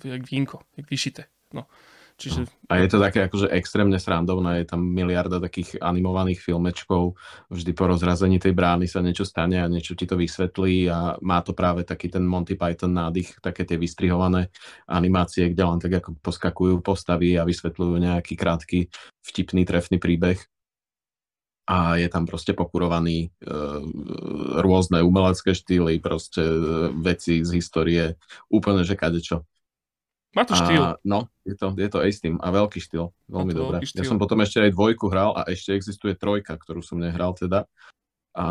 [SPEAKER 2] jak vínko, jak vyšité. No.
[SPEAKER 3] Čiže... A je to také akože extrémne srandovné, je tam miliarda takých animovaných filmečkov, vždy po rozrazení tej brány sa niečo stane a niečo ti to vysvetlí a má to práve taký ten Monty Python nádych, také tie vystrihované animácie, kde len tak ako poskakujú postavy a vysvetľujú nejaký krátky vtipný, trefný príbeh a je tam proste pokurovaný e, rôzne umelecké štýly, proste e, veci z histórie, úplne že kadečo.
[SPEAKER 2] Má to štýl.
[SPEAKER 3] no, je to, je to Ace Team a veľký štýl. Veľmi dobré. Ja som potom ešte aj dvojku hral a ešte existuje trojka, ktorú som nehral teda. A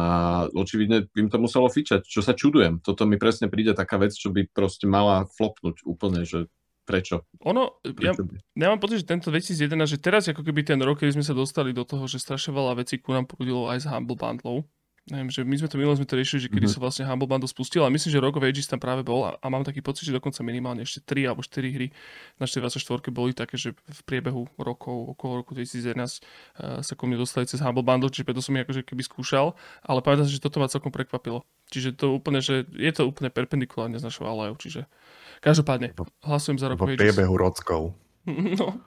[SPEAKER 3] očividne im to muselo fičať, čo sa čudujem. Toto mi presne príde taká vec, čo by proste mala flopnúť úplne, že prečo?
[SPEAKER 2] Ono, prečo ja, ja mám pocit, že tento 2011, že teraz ako keby ten rok, kedy sme sa dostali do toho, že strašne veľa vecí ku nám prúdilo aj z Humble Bundlov, neviem, že my sme to minulé sme to riešili, že kedy mm-hmm. sa vlastne Humble Bundle spustil, ale myslím, že Rock of Ages tam práve bol a, a mám taký pocit, že dokonca minimálne ešte 3 alebo 4 hry na 24 boli také, že v priebehu rokov, okolo roku 2011 uh, sa ku mne dostali cez Humble Bundle, čiže preto som ich akože keby skúšal, ale pamätám si, že toto ma celkom prekvapilo. Čiže to úplne, že je to úplne perpendikulárne z našou alejou, čiže každopádne hlasujem za Rock of
[SPEAKER 1] Ages. V priebehu rockov.
[SPEAKER 2] no.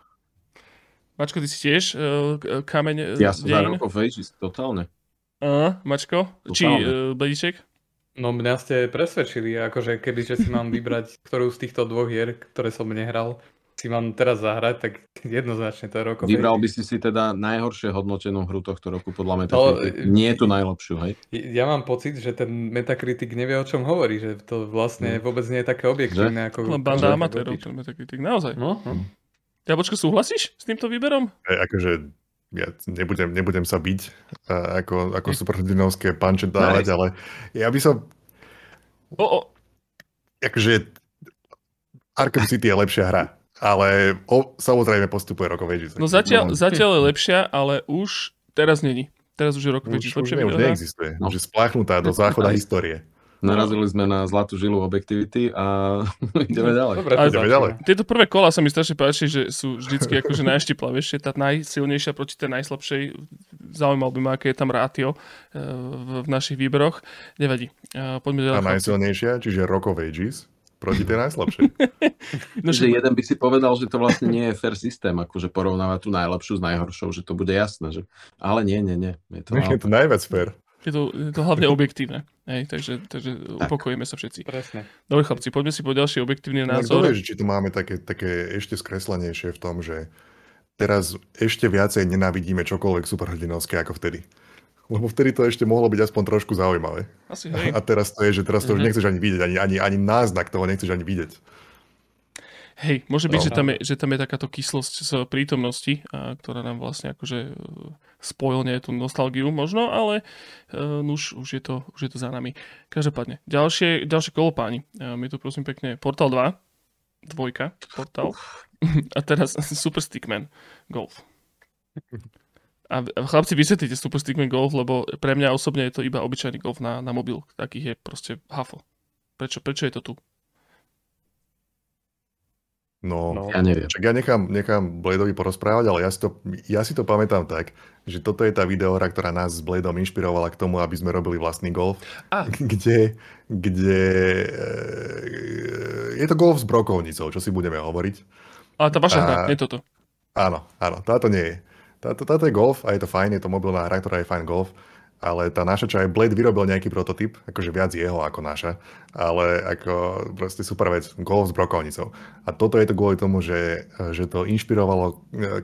[SPEAKER 2] Mačko, ty si tiež uh, kameň
[SPEAKER 3] Ja som za Rock of Ages, totálne.
[SPEAKER 2] Uh, Mačko? Či uh, Bledíček?
[SPEAKER 4] No mňa ste presvedčili, akože kebyže si mám vybrať ktorú z týchto dvoch hier, ktoré som nehral, si mám teraz zahrať, tak jednoznačne to je rokov.
[SPEAKER 3] Vybral by si si teda najhoršie hodnotenú hru tohto roku podľa Metacritic. No, Nie je tu najlepšiu, hej?
[SPEAKER 4] Ja mám pocit, že ten Metacritic nevie o čom hovorí, že to vlastne hmm. vôbec nie je také objektívne. Ako
[SPEAKER 2] Len banda amatérov, ten Metacritic, naozaj. No, no. Ja počko, súhlasíš s týmto výberom?
[SPEAKER 1] E, akože ja nebudem, nebudem sa byť uh, ako, ako superhrdinovské panče dávať, nice. ale ja by som...
[SPEAKER 2] O, o.
[SPEAKER 1] Akože Arkham City je lepšia hra, ale o, samozrejme postupuje Rock of Ages.
[SPEAKER 2] No zatiaľ, no. zatiaľ je lepšia, ale už teraz není. Teraz už je Rock of Ages lepšia.
[SPEAKER 1] Už, už neexistuje. No. Už je spláchnutá do záchoda histórie.
[SPEAKER 3] Narazili sme na zlatú žilu objektivity a ideme ďalej.
[SPEAKER 1] Dobre, ideme ďalej.
[SPEAKER 2] Tieto prvé kola sa mi strašne páči, že sú vždycky akože najštiplavejšie. Tá najsilnejšia proti tej najslabšej. Zaujímal by ma, aké je tam rátio eh, v, v našich výberoch. Nevadí. Eh, poďme ďalej.
[SPEAKER 1] Tá najsilnejšia, čiže Rock of Ages proti tej najslabšej.
[SPEAKER 3] no, že jeden by si povedal, že to vlastne nie je fair systém, akože porovnávať tú najlepšiu s najhoršou, že to bude jasné. Že... Ale nie, nie, nie.
[SPEAKER 1] Je to, je to najviac fair.
[SPEAKER 2] Je to, je to hlavne objektívne. Hej, takže, takže tak. upokojíme sa všetci.
[SPEAKER 4] Presne.
[SPEAKER 2] Dobre chlapci, poďme si po ďalší objektívny no, názor.
[SPEAKER 1] Dobre, či tu máme také, také ešte skreslenejšie v tom, že teraz ešte viacej nenávidíme čokoľvek superhrdinovské ako vtedy. Lebo vtedy to ešte mohlo byť aspoň trošku zaujímavé.
[SPEAKER 2] Asi, hej.
[SPEAKER 1] A teraz to je, že teraz to mm-hmm. už mhm. nechceš ani vidieť, ani, ani, ani náznak toho nechceš ani vidieť.
[SPEAKER 2] Hej, môže byť, no. že, tam je, že tam je takáto kyslosť z prítomnosti, a, ktorá nám vlastne akože e, spojilne tú nostalgiu možno, ale uh, už, už, je to, už je to za nami. Každopádne, ďalšie, ďalšie kolo páni. Uh, mi tu prosím pekne Portal 2, dvojka, Portal. A teraz Super Stickman Golf. A chlapci, vysvetlite Super Stickman Golf, lebo pre mňa osobne je to iba obyčajný golf na, na mobil. Takých je proste hafo. Prečo, prečo je to tu?
[SPEAKER 1] No, no. Ja neviem. Čak ja nechám, nechám Bladeovi porozprávať, ale ja si, to, ja si to pamätám tak, že toto je tá videohra, ktorá nás s Bladeom inšpirovala k tomu, aby sme robili vlastný golf. Ah. Kde, kde e, je to golf s brokovnicou, čo si budeme hovoriť.
[SPEAKER 2] Ale tá vaša a, hra, nie toto.
[SPEAKER 1] Áno, áno, táto nie je. Táto, táto je golf a je to fajn, je to mobilná hra, ktorá je fajn golf ale tá naša, čo aj Blade vyrobil nejaký prototyp, akože viac jeho ako naša, ale ako proste super vec, golf s brokovnicou. A toto je to kvôli tomu, že, že to inšpirovalo e,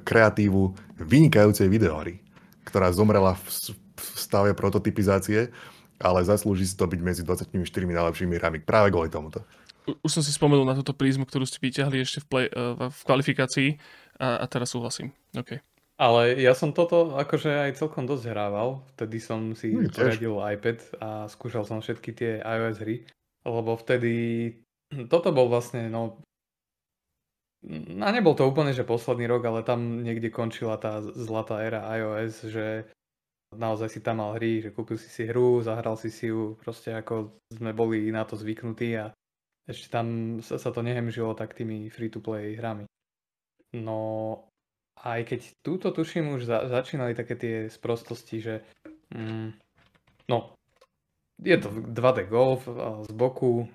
[SPEAKER 1] kreatívu vynikajúcej videohry, ktorá zomrela v, v stave prototypizácie, ale zaslúži si to byť medzi 24 najlepšími hrami práve kvôli tomuto.
[SPEAKER 2] Už som si spomenul na túto prízmu, ktorú ste vyťahli ešte v, play, e, v kvalifikácii a, a teraz súhlasím. Okay.
[SPEAKER 4] Ale ja som toto akože aj celkom dosť hrával. Vtedy som si poradil iPad a skúšal som všetky tie iOS hry. Lebo vtedy... Toto bol vlastne, no... a nebol to úplne, že posledný rok, ale tam niekde končila tá zlatá éra iOS, že naozaj si tam mal hry, že kúpil si si hru, zahral si si ju, proste ako sme boli na to zvyknutí a ešte tam sa, sa to nehemžilo tak tými free-to-play hrami. No aj keď túto tuším už za, začínali také tie sprostosti, že mm, no je to 2D golf z boku,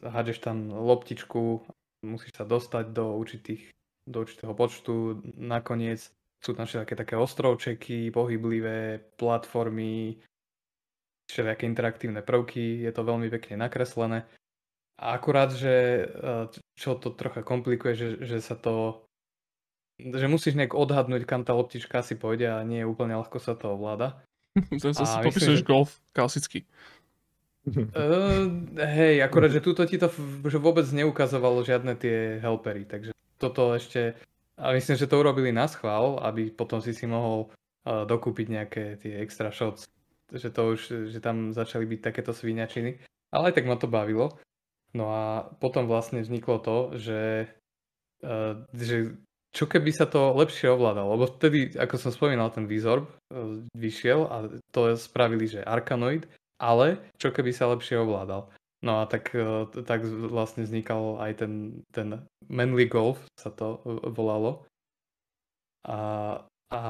[SPEAKER 4] hádžeš tam loptičku, musíš sa dostať do určitých do určitého počtu, nakoniec sú tam všetké také ostrovčeky, pohyblivé platformy, všetké interaktívne prvky, je to veľmi pekne nakreslené. A akurát, že e, čo to trocha komplikuje, že, že sa to že musíš nejak odhadnúť, kam tá loptička si pôjde a nie je úplne ľahko sa to ovláda.
[SPEAKER 2] to si popisuješ že... golf klasicky.
[SPEAKER 4] Uh, hej, akorát, že túto ti to že vôbec neukazovalo žiadne tie helpery, takže toto ešte, a myslím, že to urobili na schvál, aby potom si si mohol uh, dokúpiť nejaké tie extra shots, že to už, že tam začali byť takéto svíňačiny, ale aj tak ma to bavilo. No a potom vlastne vzniklo to, že, uh, že čo keby sa to lepšie ovládalo, lebo vtedy, ako som spomínal, ten Vizorb uh, vyšiel a to spravili, že Arkanoid ale čo keby sa lepšie ovládal. No a tak, e, tak vlastne vznikal aj ten, ten Manly Golf, sa to e, volalo. A, a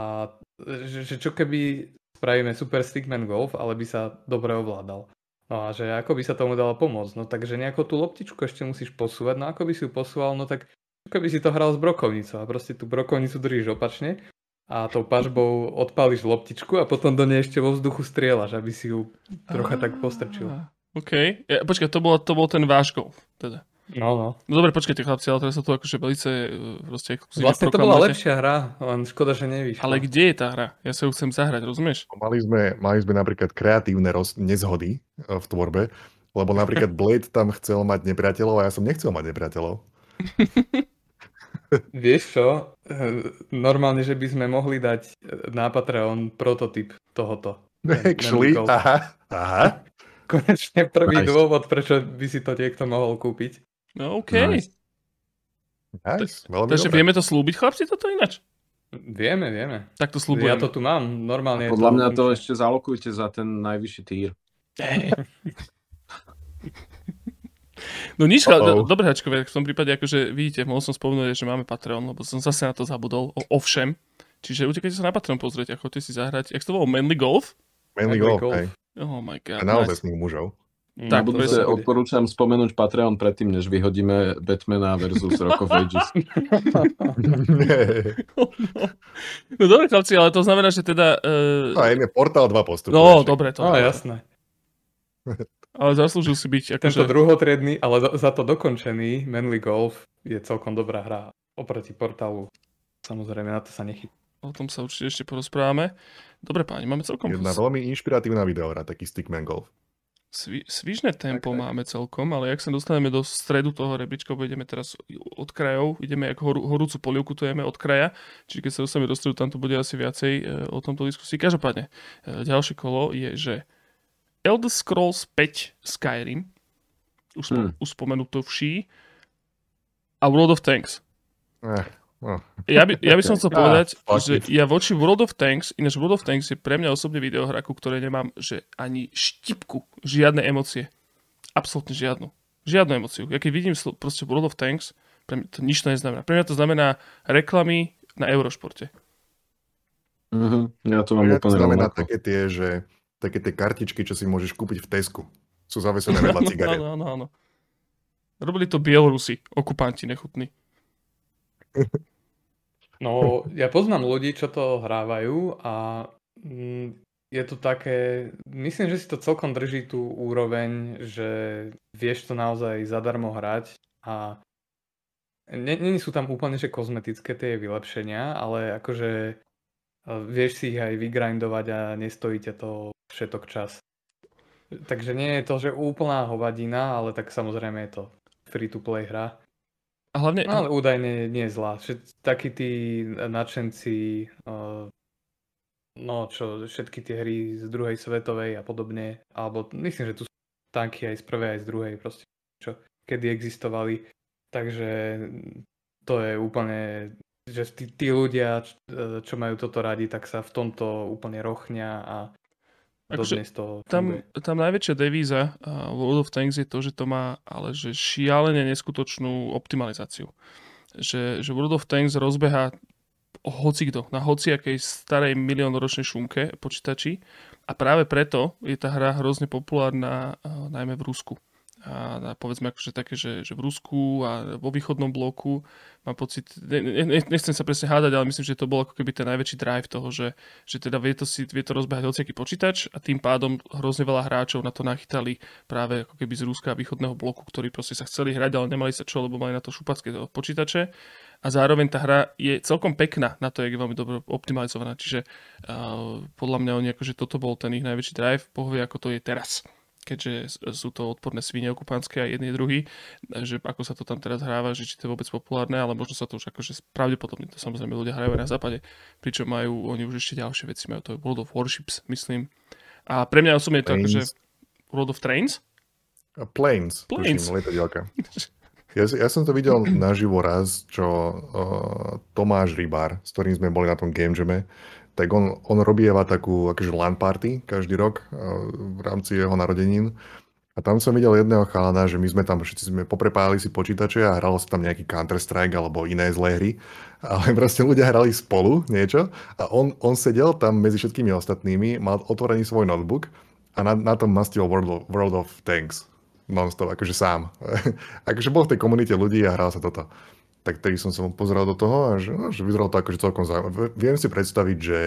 [SPEAKER 4] že, čo keby spravíme Super Stickman Golf, ale by sa dobre ovládal. No a že ako by sa tomu dalo pomôcť? No takže nejakú tú loptičku ešte musíš posúvať, no ako by si ju posúval, no tak keby si to hral s brokovnicou a proste tú brokovnicu držíš opačne a tou pažbou odpáliš loptičku a potom do nej ešte vo vzduchu strieľaš, aby si ju trocha tak postrčil.
[SPEAKER 2] OK. Ja, počkaj, to bol, to bol ten váš golf, teda.
[SPEAKER 4] No, no.
[SPEAKER 2] No dobre, počkajte chlapci, ale teraz sa to akože velice e, proste...
[SPEAKER 4] Vlastne to bola lepšia hra, len škoda, že nevyšla.
[SPEAKER 2] Ale kde je tá hra? Ja sa ju chcem zahrať, rozumieš?
[SPEAKER 1] Mali sme, mali sme napríklad kreatívne roz, nezhody e, v tvorbe, lebo napríklad Blade tam chcel mať nepriateľov a ja som nechcel mať nepriateľov.
[SPEAKER 4] Vieš čo? Normálne, že by sme mohli dať na Patreon prototyp tohoto.
[SPEAKER 1] Actually, aha, aha.
[SPEAKER 4] Konečne prvý nice. dôvod, prečo by si to niekto mohol kúpiť.
[SPEAKER 2] No OK. Nice.
[SPEAKER 1] Nice.
[SPEAKER 2] Takže dobre. vieme to slúbiť, chlapci, toto ináč?
[SPEAKER 4] Vieme, vieme.
[SPEAKER 2] Tak to slúbujem.
[SPEAKER 4] Ja to tu mám, normálne.
[SPEAKER 3] A podľa to... mňa to ešte zalokujte za ten najvyšší týr.
[SPEAKER 2] No nič, do, dobre hačkovia, v tom prípade akože vidíte, mohol som spomenúť, že máme Patreon, lebo som zase na to zabudol, o, ovšem. Čiže utekajte sa na Patreon pozrieť a chodte si zahrať. Jak to bolo? Manly Golf?
[SPEAKER 1] Manly, Manly Golf, golf. Hej.
[SPEAKER 2] Oh my god.
[SPEAKER 1] A naozaj nice. mužov.
[SPEAKER 3] Mm, tak, budúce odporúčam spomenúť Patreon predtým, než vyhodíme Batmana versus Rock of Ages.
[SPEAKER 2] no. no dobre, chlapci, ale to znamená, že teda... Uh...
[SPEAKER 1] No, aj Portál 2 postupuje.
[SPEAKER 2] No, dobre, to.
[SPEAKER 4] No, jasné.
[SPEAKER 2] Ale zaslúžil si byť...
[SPEAKER 4] Akože... Tento druhotriedný, ale za to dokončený Manly Golf je celkom dobrá hra oproti portálu. Samozrejme, na to sa nechytí.
[SPEAKER 2] O tom sa určite ešte porozprávame. Dobre páni, máme celkom...
[SPEAKER 1] Jedna veľmi inšpiratívna videohra, taký Stickman Golf.
[SPEAKER 2] Svi, svižné tempo tak, tak. máme celkom, ale ak sa dostaneme do stredu toho rebríčka, ideme teraz od krajov, ideme ako horu, horúcu polievku, to jeme od kraja, čiže keď sa dostaneme do stredu, tam to bude asi viacej e, o tomto diskusii. Každopádne, e, ďalšie kolo je, že Elder Scrolls 5 Skyrim, už, hmm. už spomenutý, a World of Tanks.
[SPEAKER 1] Eh, no.
[SPEAKER 2] ja, by, ja by som chcel povedať, ah, že ja voči World of Tanks, ináč World of Tanks je pre mňa osobne videohra, ku ktorej nemám že ani štipku, žiadne emócie. Absolútne žiadnu. Žiadnu emóciu. Ja keď vidím proste World of Tanks, pre mňa to nič to neznamená. Pre mňa to znamená reklamy na Eurošporte.
[SPEAKER 3] Uh-huh. Ja to mám
[SPEAKER 1] ja úplne to znamená rovnako. také tie, že také tie kartičky, čo si môžeš kúpiť v Tesku. Sú zavesené vedľa cigaret.
[SPEAKER 2] Áno, áno, áno. Robili to Bielorusi, okupanti nechutní.
[SPEAKER 4] No, ja poznám ľudí, čo to hrávajú a mm, je to také, myslím, že si to celkom drží tú úroveň, že vieš to naozaj zadarmo hrať a není sú tam úplne že kozmetické tie vylepšenia, ale akože vieš si ich aj vygrindovať a nestojí ťa to všetok čas. Takže nie je to, že úplná hovadina, ale tak samozrejme je to free-to-play hra.
[SPEAKER 2] A hlavne...
[SPEAKER 4] No, ale údajne nie je zlá. Takí tí nadšenci, uh, no čo, všetky tie hry z druhej svetovej a podobne, alebo myslím, že tu sú tanky aj z prvej, aj z druhej, proste čo, kedy existovali. Takže to je úplne, že tí, tí ľudia, čo majú toto radi, tak sa v tomto úplne rochňa a
[SPEAKER 2] Akože, to tam, tam najväčšia devíza uh, World of Tanks je to, že to má ale že šialene neskutočnú optimalizáciu. Že, že World of Tanks rozbeha hocikto, na hociakej starej miliónoročnej šunke počítači. A práve preto je tá hra hrozne populárna uh, najmä v Rusku a, a povedzme akože také, že, že v Rusku a vo východnom bloku mám pocit, ne, ne, nechcem sa presne hádať, ale myslím, že to bol ako keby ten najväčší drive toho, že, že teda vie to, si, vie to rozbehať hociaký počítač a tým pádom hrozne veľa hráčov na to nachytali práve ako keby z Ruska a východného bloku, ktorí proste sa chceli hrať, ale nemali sa čo, lebo mali na to šupacké počítače. A zároveň tá hra je celkom pekná na to, jak je veľmi dobre optimalizovaná, čiže uh, podľa mňa oni akože toto bol ten ich najväčší drive, pohovie ako to je teraz keďže sú to odporné svine okupánske a jedný druhý, že ako sa to tam teraz hráva, že či to je vôbec populárne, ale možno sa to už akože pravdepodobne to samozrejme ľudia hrajú na západe, pričom majú oni už ešte ďalšie veci, majú to World of Warships, myslím. A pre mňa osobne je to akože World of Trains?
[SPEAKER 1] A planes, planes. Tuším, Ja, ja som to videl naživo raz, čo uh, Tomáš Rybár, s ktorým sme boli na tom Game Jame, tak on, on robieva takú akože LAN party každý rok v rámci jeho narodenín. A tam som videl jedného chalana, že my sme tam všetci sme poprepájali si počítače a hralo sa tam nejaký Counter-Strike alebo iné zlé hry. Ale proste ľudia hrali spolu niečo a on, on sedel tam medzi všetkými ostatnými, mal otvorený svoj notebook a na, na tom mastil World of, World of Tanks non-stop, akože sám. akože bol v tej komunite ľudí a hral sa toto tak tedy som sa pozeral do toho a že, no, že vyzeralo to akože celkom zaujímavé. Viem si predstaviť, že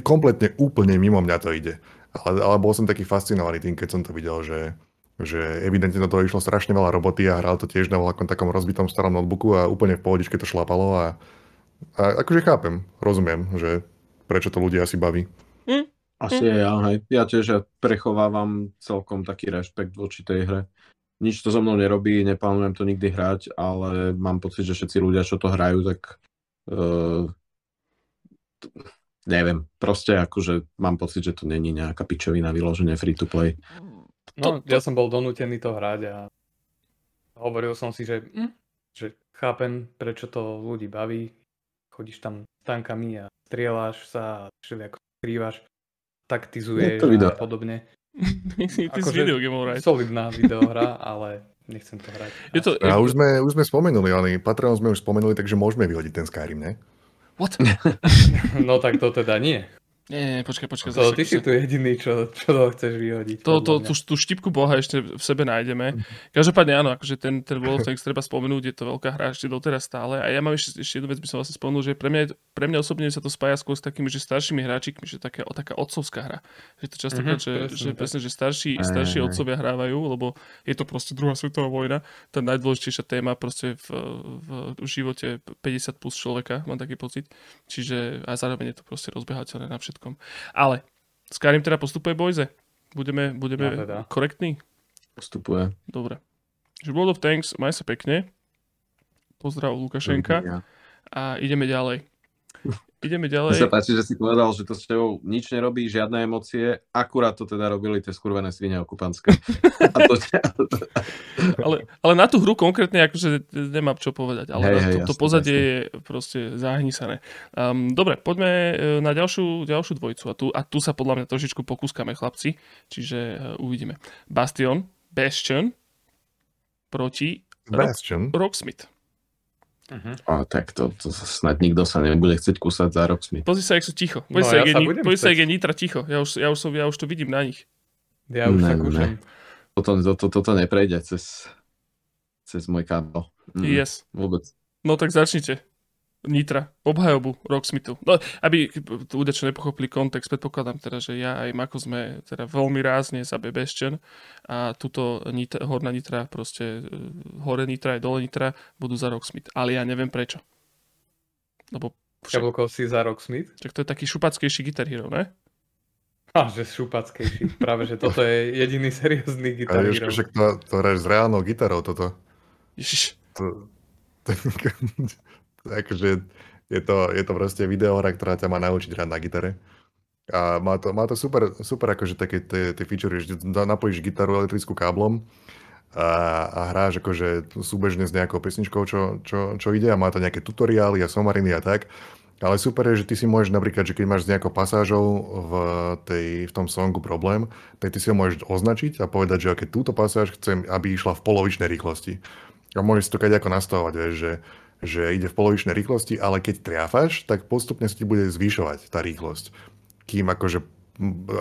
[SPEAKER 1] kompletne úplne mimo mňa to ide. Ale, ale bol som taký fascinovaný tým, keď som to videl, že, že evidentne do toho išlo strašne veľa roboty a hral to tiež na veľakom takom rozbitom starom notebooku a úplne v pohodičke to šlapalo a, a akože chápem, rozumiem, že prečo to ľudia asi baví.
[SPEAKER 3] Hm? Asi hm. ja, hej. Ja tiež ja prechovávam celkom taký rešpekt voči tej hre nič to so mnou nerobí, neplánujem to nikdy hrať, ale mám pocit, že všetci ľudia, čo to hrajú, tak uh, neviem, proste akože mám pocit, že to není nejaká pičovina vyložené free to play.
[SPEAKER 4] No, ja som bol donútený to hrať a hovoril som si, že, hm, že chápem, prečo to ľudí baví. Chodíš tam s tankami a strieľaš sa a všelijako skrývaš, taktizuješ a podobne.
[SPEAKER 2] Ty si akože hrať.
[SPEAKER 4] Solidná videohra, ale nechcem to hrať.
[SPEAKER 1] Je to, a už sme, už sme spomenuli, ale Patreon sme už spomenuli, takže môžeme vyhodiť ten Skyrim, ne?
[SPEAKER 2] What?
[SPEAKER 4] no tak to teda nie.
[SPEAKER 2] Nie, nie, počkaj, počkaj.
[SPEAKER 4] To, ty si tu jediný, čo, čo to chceš vyhodiť.
[SPEAKER 2] To, to, tú, tú štipku boha ešte v sebe nájdeme. Každopádne áno, akože ten, ten World of Tanks treba spomenúť, je to veľká hra ešte doteraz stále. A ja mám ešte, ešte jednu vec, by som vlastne spomenul, že pre mňa, pre mňa osobne sa to spája skôr s takými, že staršími hráčikmi, že taká, taká otcovská hra. Že to častokrát, mm-hmm, že, že, presne, že starší, starší otcovia hrávajú, lebo je to proste druhá svetová vojna. Tá najdôležitejšia téma proste v, v, v živote 50 plus človeka, mám taký pocit. Čiže a zároveň je to proste rozbehateľné na všetkom. Ale Skyrim teda postupuje, Bojze? Budeme, budeme no teda. korektní?
[SPEAKER 3] Postupuje.
[SPEAKER 2] Dobre. World of Tanks, maj sa pekne. Pozdrav Lukašenka. A ideme ďalej. Ideme ďalej.
[SPEAKER 3] Mne sa páči, že si povedal, že to s tebou nič nerobí, žiadne emócie, akurát to teda robili tie skurvené svine okupantské. to...
[SPEAKER 2] ale, ale na tú hru konkrétne akože nemám čo povedať, ale hej, hej, to, to pozadie jasne. je proste zahnísané. Um, dobre, poďme e, na ďalšiu, ďalšiu dvojicu a tu, a tu sa podľa mňa trošičku pokúskame chlapci, čiže uh, uvidíme. Bastion, Bastion proti
[SPEAKER 1] Bastion.
[SPEAKER 2] Rock, Rocksmith.
[SPEAKER 3] Uh-huh. A tak to, to snad nikto sa nebude chcieť kúsať za rokmi.
[SPEAKER 2] Pozri sa, jak sú ticho. Pozri no, sa, ja jak, sa, je Nitra ticho. Ja už, ja, už som, ja už to vidím na nich.
[SPEAKER 4] Ja už ne, sa kúšam.
[SPEAKER 3] Toto, to, to, toto neprejde cez, cez môj kábel.
[SPEAKER 2] Mm, yes.
[SPEAKER 3] Vôbec.
[SPEAKER 2] No tak začnite. Nitra, obhajobu Rocksmithu. No, aby ľudia, čo nepochopili kontext, predpokladám teda, že ja aj Mako sme teda veľmi rázne za Bebeščen a tuto nitra, horná Nitra, proste e, hore Nitra aj dole Nitra budú za Rocksmith. Ale ja neviem prečo.
[SPEAKER 4] Lebo však... Si za Rocksmith?
[SPEAKER 2] Tak to je taký šupackejší Guitar Hero, ne?
[SPEAKER 4] A, že šupackejší. Práve, že toto je jediný seriózny Guitar Hero.
[SPEAKER 1] Však to, to hráš s reálnou gitarou, toto.
[SPEAKER 2] Ježiš. To,
[SPEAKER 1] to, Takže je to, je to proste videohra, ktorá ťa má naučiť hrať na gitare. A má to, má to super, super akože také tie, tie feature, že napojíš gitaru elektrickú káblom a, a hráš akože súbežne s nejakou pesničkou, čo, čo, čo ide a má to nejaké tutoriály a somariny a tak. Ale super je, že ty si môžeš napríklad, že keď máš s nejakou pasážou v, tej, v tom songu problém, tak ty si ho môžeš označiť a povedať, že keď túto pasáž chcem, aby išla v polovičnej rýchlosti. A môžeš si to keď ako nastavovať, vieš, že, že ide v polovičnej rýchlosti, ale keď triafáš, tak postupne sa ti bude zvyšovať tá rýchlosť. Kým akože,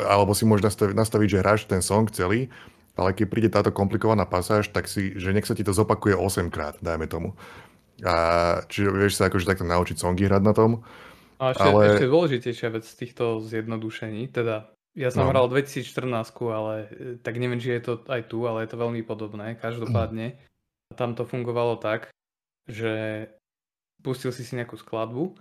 [SPEAKER 1] alebo si môžeš nastaviť, nastaviť že hráš ten song celý ale keď príde táto komplikovaná pasáž, tak si, že nech sa ti to zopakuje 8 krát, dajme tomu. A čiže vieš sa akože takto naučiť songy hrať na tom.
[SPEAKER 4] A ešte, ale... ešte dôležitejšia vec z týchto zjednodušení, teda ja som no. hral 2014, ale e, tak neviem, či je to aj tu, ale je to veľmi podobné. Každopádne tam to fungovalo tak, že pustil si si nejakú skladbu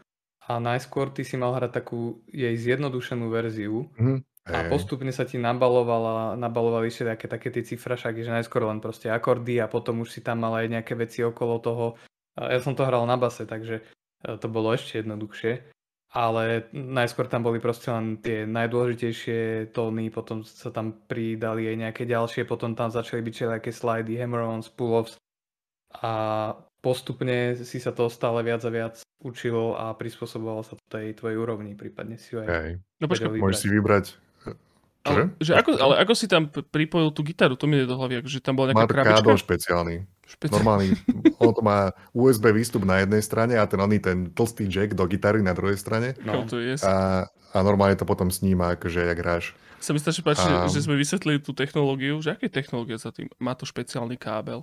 [SPEAKER 4] a najskôr ty si mal hrať takú jej zjednodušenú verziu, mm-hmm. A postupne sa ti nabalovala, nabalovali ešte také, také tie cifrašaky, že najskôr len proste akordy a potom už si tam mal aj nejaké veci okolo toho. Ja som to hral na base, takže e, to bolo ešte jednoduchšie. Ale najskôr tam boli proste len tie najdôležitejšie tóny, potom sa tam pridali aj nejaké ďalšie, potom tam začali byť nejaké slidy, hammer-ons, pull-offs a postupne si sa to stále viac a viac učilo a prispôsobovalo sa tej tvojej úrovni, prípadne si ho aj
[SPEAKER 1] Hej. No počkaj, môžeš si vybrať
[SPEAKER 2] ale, že ako, ale ako si tam pripojil tú gitaru? To mi je do hlavy, že tam bola nejaká má krabička?
[SPEAKER 1] Má špeciálny. Špeciálny. Normálny. ono to má USB výstup na jednej strane a ten oný ten tlstý jack do gitary na druhej strane.
[SPEAKER 2] No.
[SPEAKER 1] A, a normálne to potom sníma, akože jak hráš.
[SPEAKER 2] Sa mi strašne páči, a... že, že sme vysvetlili tú technológiu, že aké technológie za tým? Má to špeciálny kábel.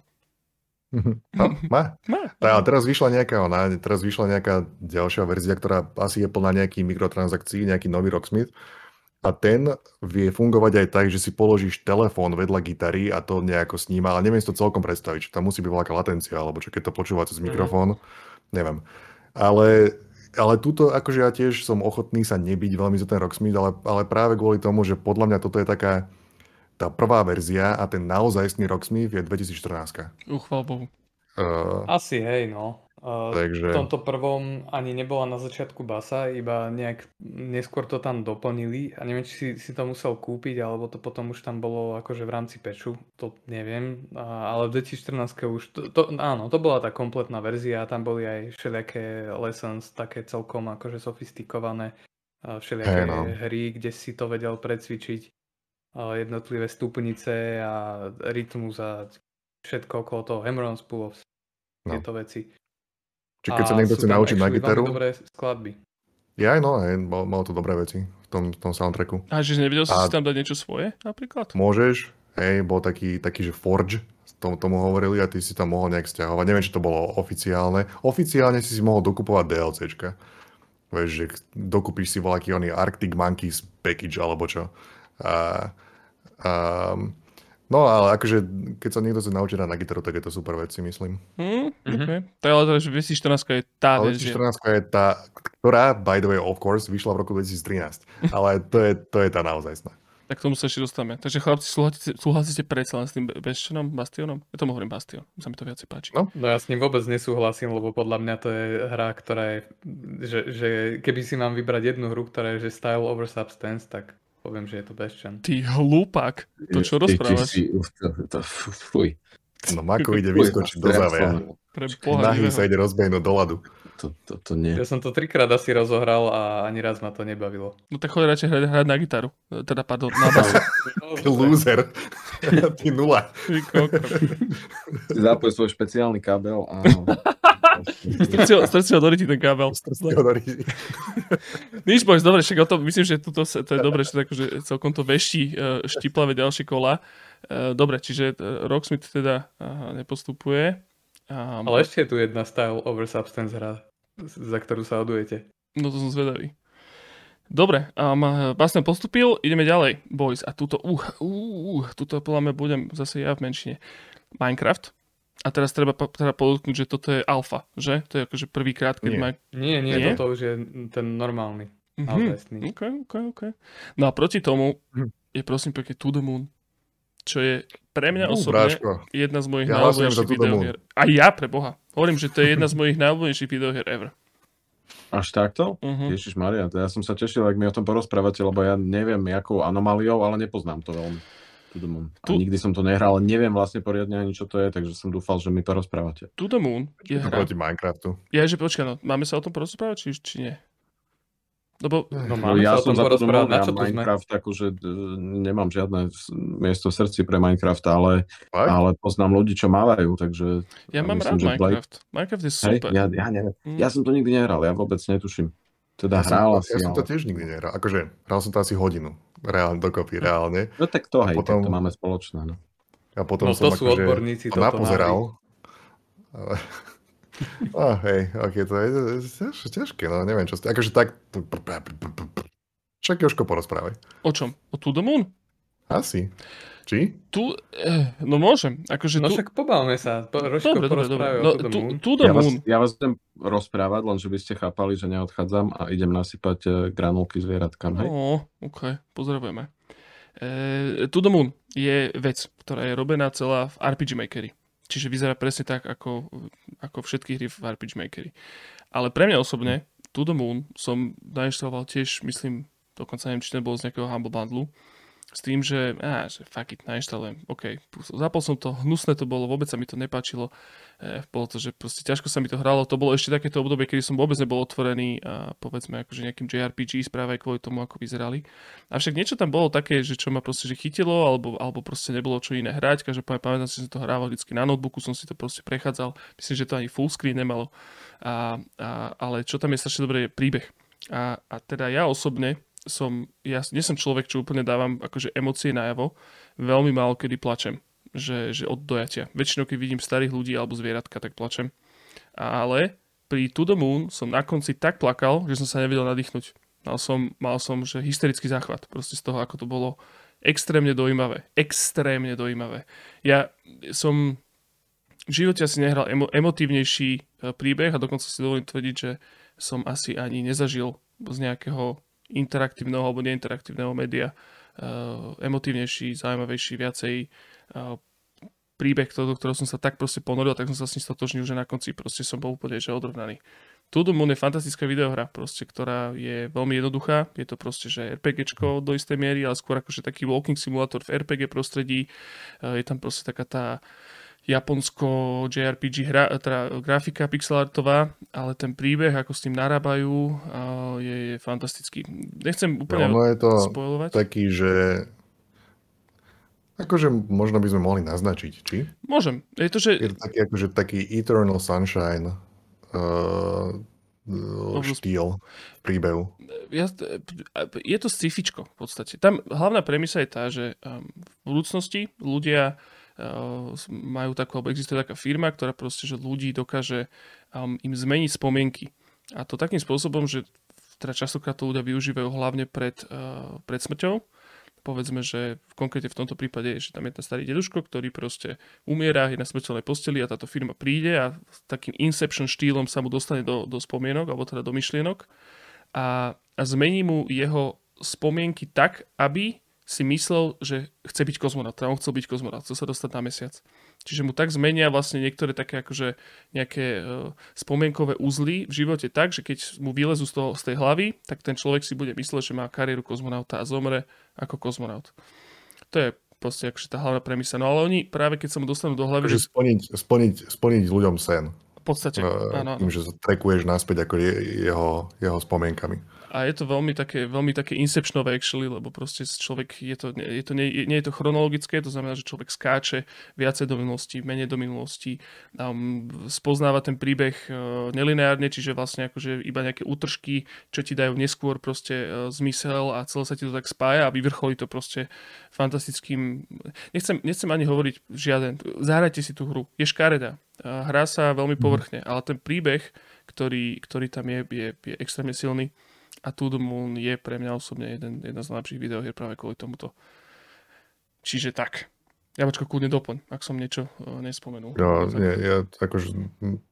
[SPEAKER 1] No, má. má. A teraz vyšla nejaká, ona, teraz vyšla nejaká ďalšia verzia, ktorá asi je plná nejakých mikrotransakcií, nejaký nový Rocksmith a ten vie fungovať aj tak, že si položíš telefón vedľa gitary a to nejako sníma, ale neviem si to celkom predstaviť, či tam musí byť veľká latencia, alebo čo keď to počúva cez mhm. mikrofón, neviem. Ale, ale túto, akože ja tiež som ochotný sa nebyť veľmi za ten Rocksmith, ale, ale práve kvôli tomu, že podľa mňa toto je taká tá prvá verzia a ten naozajstný Rocksmith je 2014.
[SPEAKER 2] Uchval Bohu.
[SPEAKER 4] Uh, Asi hej, no. Takže... V tomto prvom ani nebola na začiatku basa, iba nejak neskôr to tam doplnili a neviem, či si, si to musel kúpiť, alebo to potom už tam bolo akože v rámci peču, to neviem, a, ale v 2014 už, to, to, áno, to bola tá kompletná verzia a tam boli aj všelijaké lessons, také celkom akože sofistikované, všelijaké hey, no. hry, kde si to vedel precvičiť, jednotlivé stupnice a rytmus a všetko okolo toho, Hammer-ons, pull-offs, no. tieto veci.
[SPEAKER 1] Čiže keď sa niekto chce naučiť na gitaru...
[SPEAKER 4] dobré skladby.
[SPEAKER 1] Ja aj no, aj, mal, mal to dobré veci v tom, v tom soundtracku.
[SPEAKER 2] A že nevedel si a si tam dať niečo svoje napríklad?
[SPEAKER 1] Môžeš, hej, bol taký, taký že Forge, tomu, tomu hovorili a ty si tam mohol nejak stiahovať. Neviem, či to bolo oficiálne. Oficiálne si si mohol dokupovať DLCčka. Vieš, že dokupíš si voľaký oný Arctic Monkeys package alebo čo. A, a No ale akože, keď sa niekto chce naučiť na gitaru, tak je to super vec, si myslím.
[SPEAKER 2] Mm, mm-hmm. okay. To je ale že 2014 je tá
[SPEAKER 1] ale 2014 je tá, ktorá, by the way, of course, vyšla v roku 2013. ale to je, to je tá naozajstná.
[SPEAKER 2] Tak tomu sa ešte dostaneme. Takže chlapci, súhlasíte, súhlasíte predsa len s tým Bastionom, Bastionom? Ja tomu hovorím Bastion, sa mi to viacej páči.
[SPEAKER 4] No. no ja s ním vôbec nesúhlasím, lebo podľa mňa to je hra, ktorá je, že, že keby si mám vybrať jednu hru, ktorá je že style over substance, tak poviem, že je to Bastion.
[SPEAKER 2] Ty hlúpak, to čo rozprávaš?
[SPEAKER 3] Fuj.
[SPEAKER 1] No Mako ide vyskočiť do závia. Nahý sa ide rozbehnúť do ľadu.
[SPEAKER 3] To, to, to nie.
[SPEAKER 4] Ja som to trikrát asi rozohral a ani raz ma to nebavilo.
[SPEAKER 2] No tak choď radšej hrať, hrať na gitaru. Teda, pardon, na basu.
[SPEAKER 1] Ty loser. Ty nula.
[SPEAKER 3] Zapoj svoj špeciálny kábel a...
[SPEAKER 2] Strci ho do ryti ten kábel. Strci ho do ryti. Nič, bož, dobre, však o tom, myslím, že tuto, to je dobre, že to akože celkom to veští e, štiplavé ďalšie kola. E, dobre, čiže e, Rocksmith teda nepostupuje.
[SPEAKER 4] Ale ešte je tu jedna style over substance hra, za ktorú sa odujete.
[SPEAKER 2] No to som zvedavý. Dobre, um, Bastian postupil, ideme ďalej, boys. A tuto, uh, uh, uh, tuto podľa mňa budem zase ja v menšine. Minecraft. A teraz treba teda podotknúť, že toto je alfa, že? To je akože prvýkrát, keď
[SPEAKER 4] nie.
[SPEAKER 2] má...
[SPEAKER 4] Nie, nie, nie, toto už je ten normálny. Mm-hmm.
[SPEAKER 2] OK, OK, OK. No a proti tomu hm. je prosím pekne To The Moon, čo je pre mňa no, osobne bráško. jedna z mojich ja najobľúbenejších videohier. A ja, pre Boha. Hovorím, že to je jedna z mojich najobľúbenejších videohier ever.
[SPEAKER 3] Až takto? Uh-huh. Ježiš Maria, ja som sa tešil, ak mi o tom porozprávate, lebo ja neviem, jakou anomáliou, ale nepoznám to veľmi. To the Moon. A tu... nikdy som to nehral, ale neviem vlastne poriadne ani čo to je, takže som dúfal, že mi to rozprávate.
[SPEAKER 2] To the Moon je,
[SPEAKER 1] to proti Minecraftu.
[SPEAKER 2] Ja, že počkaj, no, máme sa o tom porozprávať, či, či nie?
[SPEAKER 3] Lebo, no, no ja som za to na čo Minecraft, akože nemám žiadne miesto v srdci pre Minecraft, ale, ale poznám ľudí, čo mávajú, takže...
[SPEAKER 2] Ja mám myslím, rád Minecraft. Blake... Minecraft je super.
[SPEAKER 3] Hej, ja, ja, neviem. Mm. ja som to nikdy nehral, ja vôbec netuším. Teda ja hral
[SPEAKER 1] som, asi, Ja som to tiež nikdy nehral. Akože, hral som to asi hodinu. Reálne, dokopy, reálne.
[SPEAKER 3] No tak to, hej, potom, tak to máme spoločné. No.
[SPEAKER 1] A potom
[SPEAKER 4] no,
[SPEAKER 1] som
[SPEAKER 4] to sú akože odborníci, to
[SPEAKER 1] napozeral. Ale... Oh, hej, ok, to je, to je ťažké, no neviem čo ste, akože tak... Však Joško porozprávaj.
[SPEAKER 2] O čom? O To the Moon?
[SPEAKER 1] Asi. Či?
[SPEAKER 2] Tu, eh, no môžem. Akože
[SPEAKER 4] no
[SPEAKER 2] tu...
[SPEAKER 4] však pobavme sa. Rožko dobre, dobre, dobre. No, to
[SPEAKER 2] tu, to the
[SPEAKER 3] ja. Vás, ja vás budem rozprávať, len že by ste chápali, že neodchádzam a idem nasypať eh, granulky zvieratkám. Hej?
[SPEAKER 2] No, ok, pozdravujeme. E, to the Moon je vec, ktorá je robená celá v RPG Makery. Čiže vyzerá presne tak, ako, ako všetky hry v RPG Makery. Ale pre mňa osobne, To the Moon som nainštaloval tiež, myslím, dokonca neviem, či to bolo z nejakého Humble Bundle, s tým, že, á, že fuck it, nainštalujem, OK. Zapol som to, hnusné to bolo, vôbec sa mi to nepáčilo. E, bolo to, že proste ťažko sa mi to hralo. To bolo ešte takéto obdobie, kedy som vôbec nebol otvorený a povedzme akože nejakým JRPG správe kvôli tomu, ako vyzerali. Avšak niečo tam bolo také, že čo ma proste že chytilo, alebo, alebo proste nebolo čo iné hrať. Každopádne pamätám si, že som to hrával vždy na notebooku, som si to proste prechádzal. Myslím, že to ani full screen nemalo. A, a, ale čo tam je strašne dobré, je príbeh. A, a teda ja osobne som, ja nie som človek, čo úplne dávam akože emócie najavo, veľmi málo kedy plačem, že, že od dojatia. Väčšinou, keď vidím starých ľudí alebo zvieratka, tak plačem. Ale pri To the Moon som na konci tak plakal, že som sa nevedel nadýchnuť. Mal som, mal som že hysterický záchvat proste z toho, ako to bolo extrémne dojímavé. Extrémne dojímavé. Ja som v živote asi nehral emo, emotívnejší e, príbeh a dokonca si dovolím tvrdiť, že som asi ani nezažil z nejakého interaktívneho alebo neinteraktívneho média uh, emotívnejší, zaujímavejší, viacej uh, príbeh, do ktorého som sa tak proste ponoril, tak som sa s ním stotožnil, že na konci proste som bol úplne že odrovnaný. The Moon je fantastická videohra, proste, ktorá je veľmi jednoduchá. Je to proste, že RPGčko do istej miery, ale skôr akože taký walking simulator v RPG prostredí. Je tam proste taká tá Japonsko JRPG hra, teda grafika pixelartová, ale ten príbeh, ako s tým narábajú, je, je fantastický. Nechcem úplne
[SPEAKER 1] no, je to
[SPEAKER 2] spojovať.
[SPEAKER 1] taký, že akože možno by sme mohli naznačiť, či?
[SPEAKER 2] Môžem. Je to, že...
[SPEAKER 1] Je to taký, akože taký Eternal Sunshine uh, štýl príbehu.
[SPEAKER 2] Ja, je to scifičko v podstate. Tam hlavná premisa je tá, že um, v budúcnosti ľudia majú takú, alebo existuje taká firma, ktorá proste, že ľudí dokáže um, im zmeniť spomienky. A to takým spôsobom, že teda častokrát to ľudia využívajú hlavne pred, uh, pred smrťou. Povedzme, že konkrétne v tomto prípade je, že tam je ten starý deduško, ktorý proste umiera, je na smrteľnej posteli a táto firma príde a takým inception štýlom sa mu dostane do, do spomienok, alebo teda do myšlienok a, a zmení mu jeho spomienky tak, aby si myslel, že chce byť kozmonaut, teda on chcel byť kozmonaut, chcel sa dostať na mesiac. Čiže mu tak zmenia vlastne niektoré také akože nejaké uh, spomienkové uzly v živote tak, že keď mu vylezú z, toho, z tej hlavy, tak ten človek si bude mysleť, že má kariéru kozmonauta a zomre ako kozmonaut. To je proste akože tá hlavná premisa. No ale oni práve keď sa mu dostanú do hlavy...
[SPEAKER 1] Že splniť, splniť, splniť ľuďom sen.
[SPEAKER 2] V podstate, uh, áno.
[SPEAKER 1] Tým, že sa trekuješ naspäť ako je, jeho, jeho spomienkami
[SPEAKER 2] a je to veľmi také, veľmi také inceptionové actually, lebo proste človek, je to, je to, nie, nie je to chronologické, to znamená, že človek skáče viacej do minulosti, menej do minulosti, um, spoznáva ten príbeh uh, nelineárne, čiže vlastne akože iba nejaké útržky, čo ti dajú neskôr proste uh, zmysel a celé sa ti to tak spája a vyvrcholí to proste fantastickým, nechcem, nechcem ani hovoriť žiaden, zahrajte si tú hru, je škareda, uh, hrá sa veľmi mhm. povrchne, ale ten príbeh, ktorý, ktorý tam je, je, je extrémne silný a To The Moon je pre mňa osobne jeden, jedna z najlepších videohier práve kvôli tomuto. Čiže tak. Ja počko kľudne doplň, ak som niečo uh, nespomenul.
[SPEAKER 1] Ja, nie, ja akože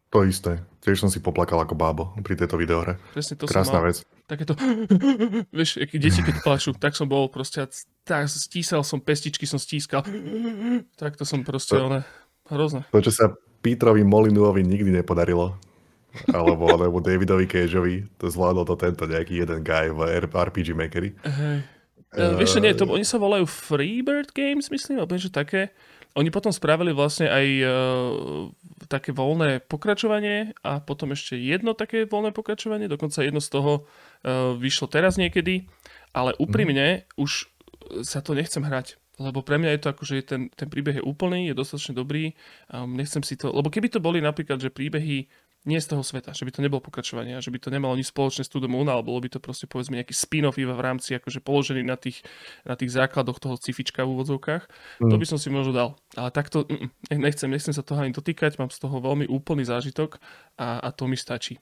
[SPEAKER 1] to isté. Tiež som si poplakal ako bábo pri tejto videohre.
[SPEAKER 2] Presne to
[SPEAKER 1] Krásna
[SPEAKER 2] som mal,
[SPEAKER 1] vec.
[SPEAKER 2] Takéto, vieš, keď deti keď plačú, tak som bol proste, tak stísal som pestičky, som stískal. Tak to som proste, to, one, hrozné.
[SPEAKER 1] To, čo sa Petrovi Molinuovi nikdy nepodarilo, alebo, alebo Davidovi Cageovi, to zvládol to tento nejaký jeden guy v RPG Makery.
[SPEAKER 2] Hej. Uh, vieš nie, to, oni sa volajú Freebird Games, myslím, alebo niečo také. Oni potom spravili vlastne aj uh, také voľné pokračovanie a potom ešte jedno také voľné pokračovanie, dokonca jedno z toho uh, vyšlo teraz niekedy, ale úprimne mm. už sa to nechcem hrať. Lebo pre mňa je to ako, že ten, ten príbeh je úplný, je dostatočne dobrý. Um, nechcem si to... Lebo keby to boli napríklad, že príbehy nie z toho sveta, že by to nebolo pokračovanie, že by to nemalo nič spoločné s Tudom Moon, ale bolo by to proste povedzme nejaký spin-off iba v rámci akože položený na tých, na tých základoch toho cifička v úvodzovkách, mm. to by som si možno dal. Ale takto mm, nechcem, nechcem sa toho ani dotýkať, mám z toho veľmi úplný zážitok a, a to mi stačí.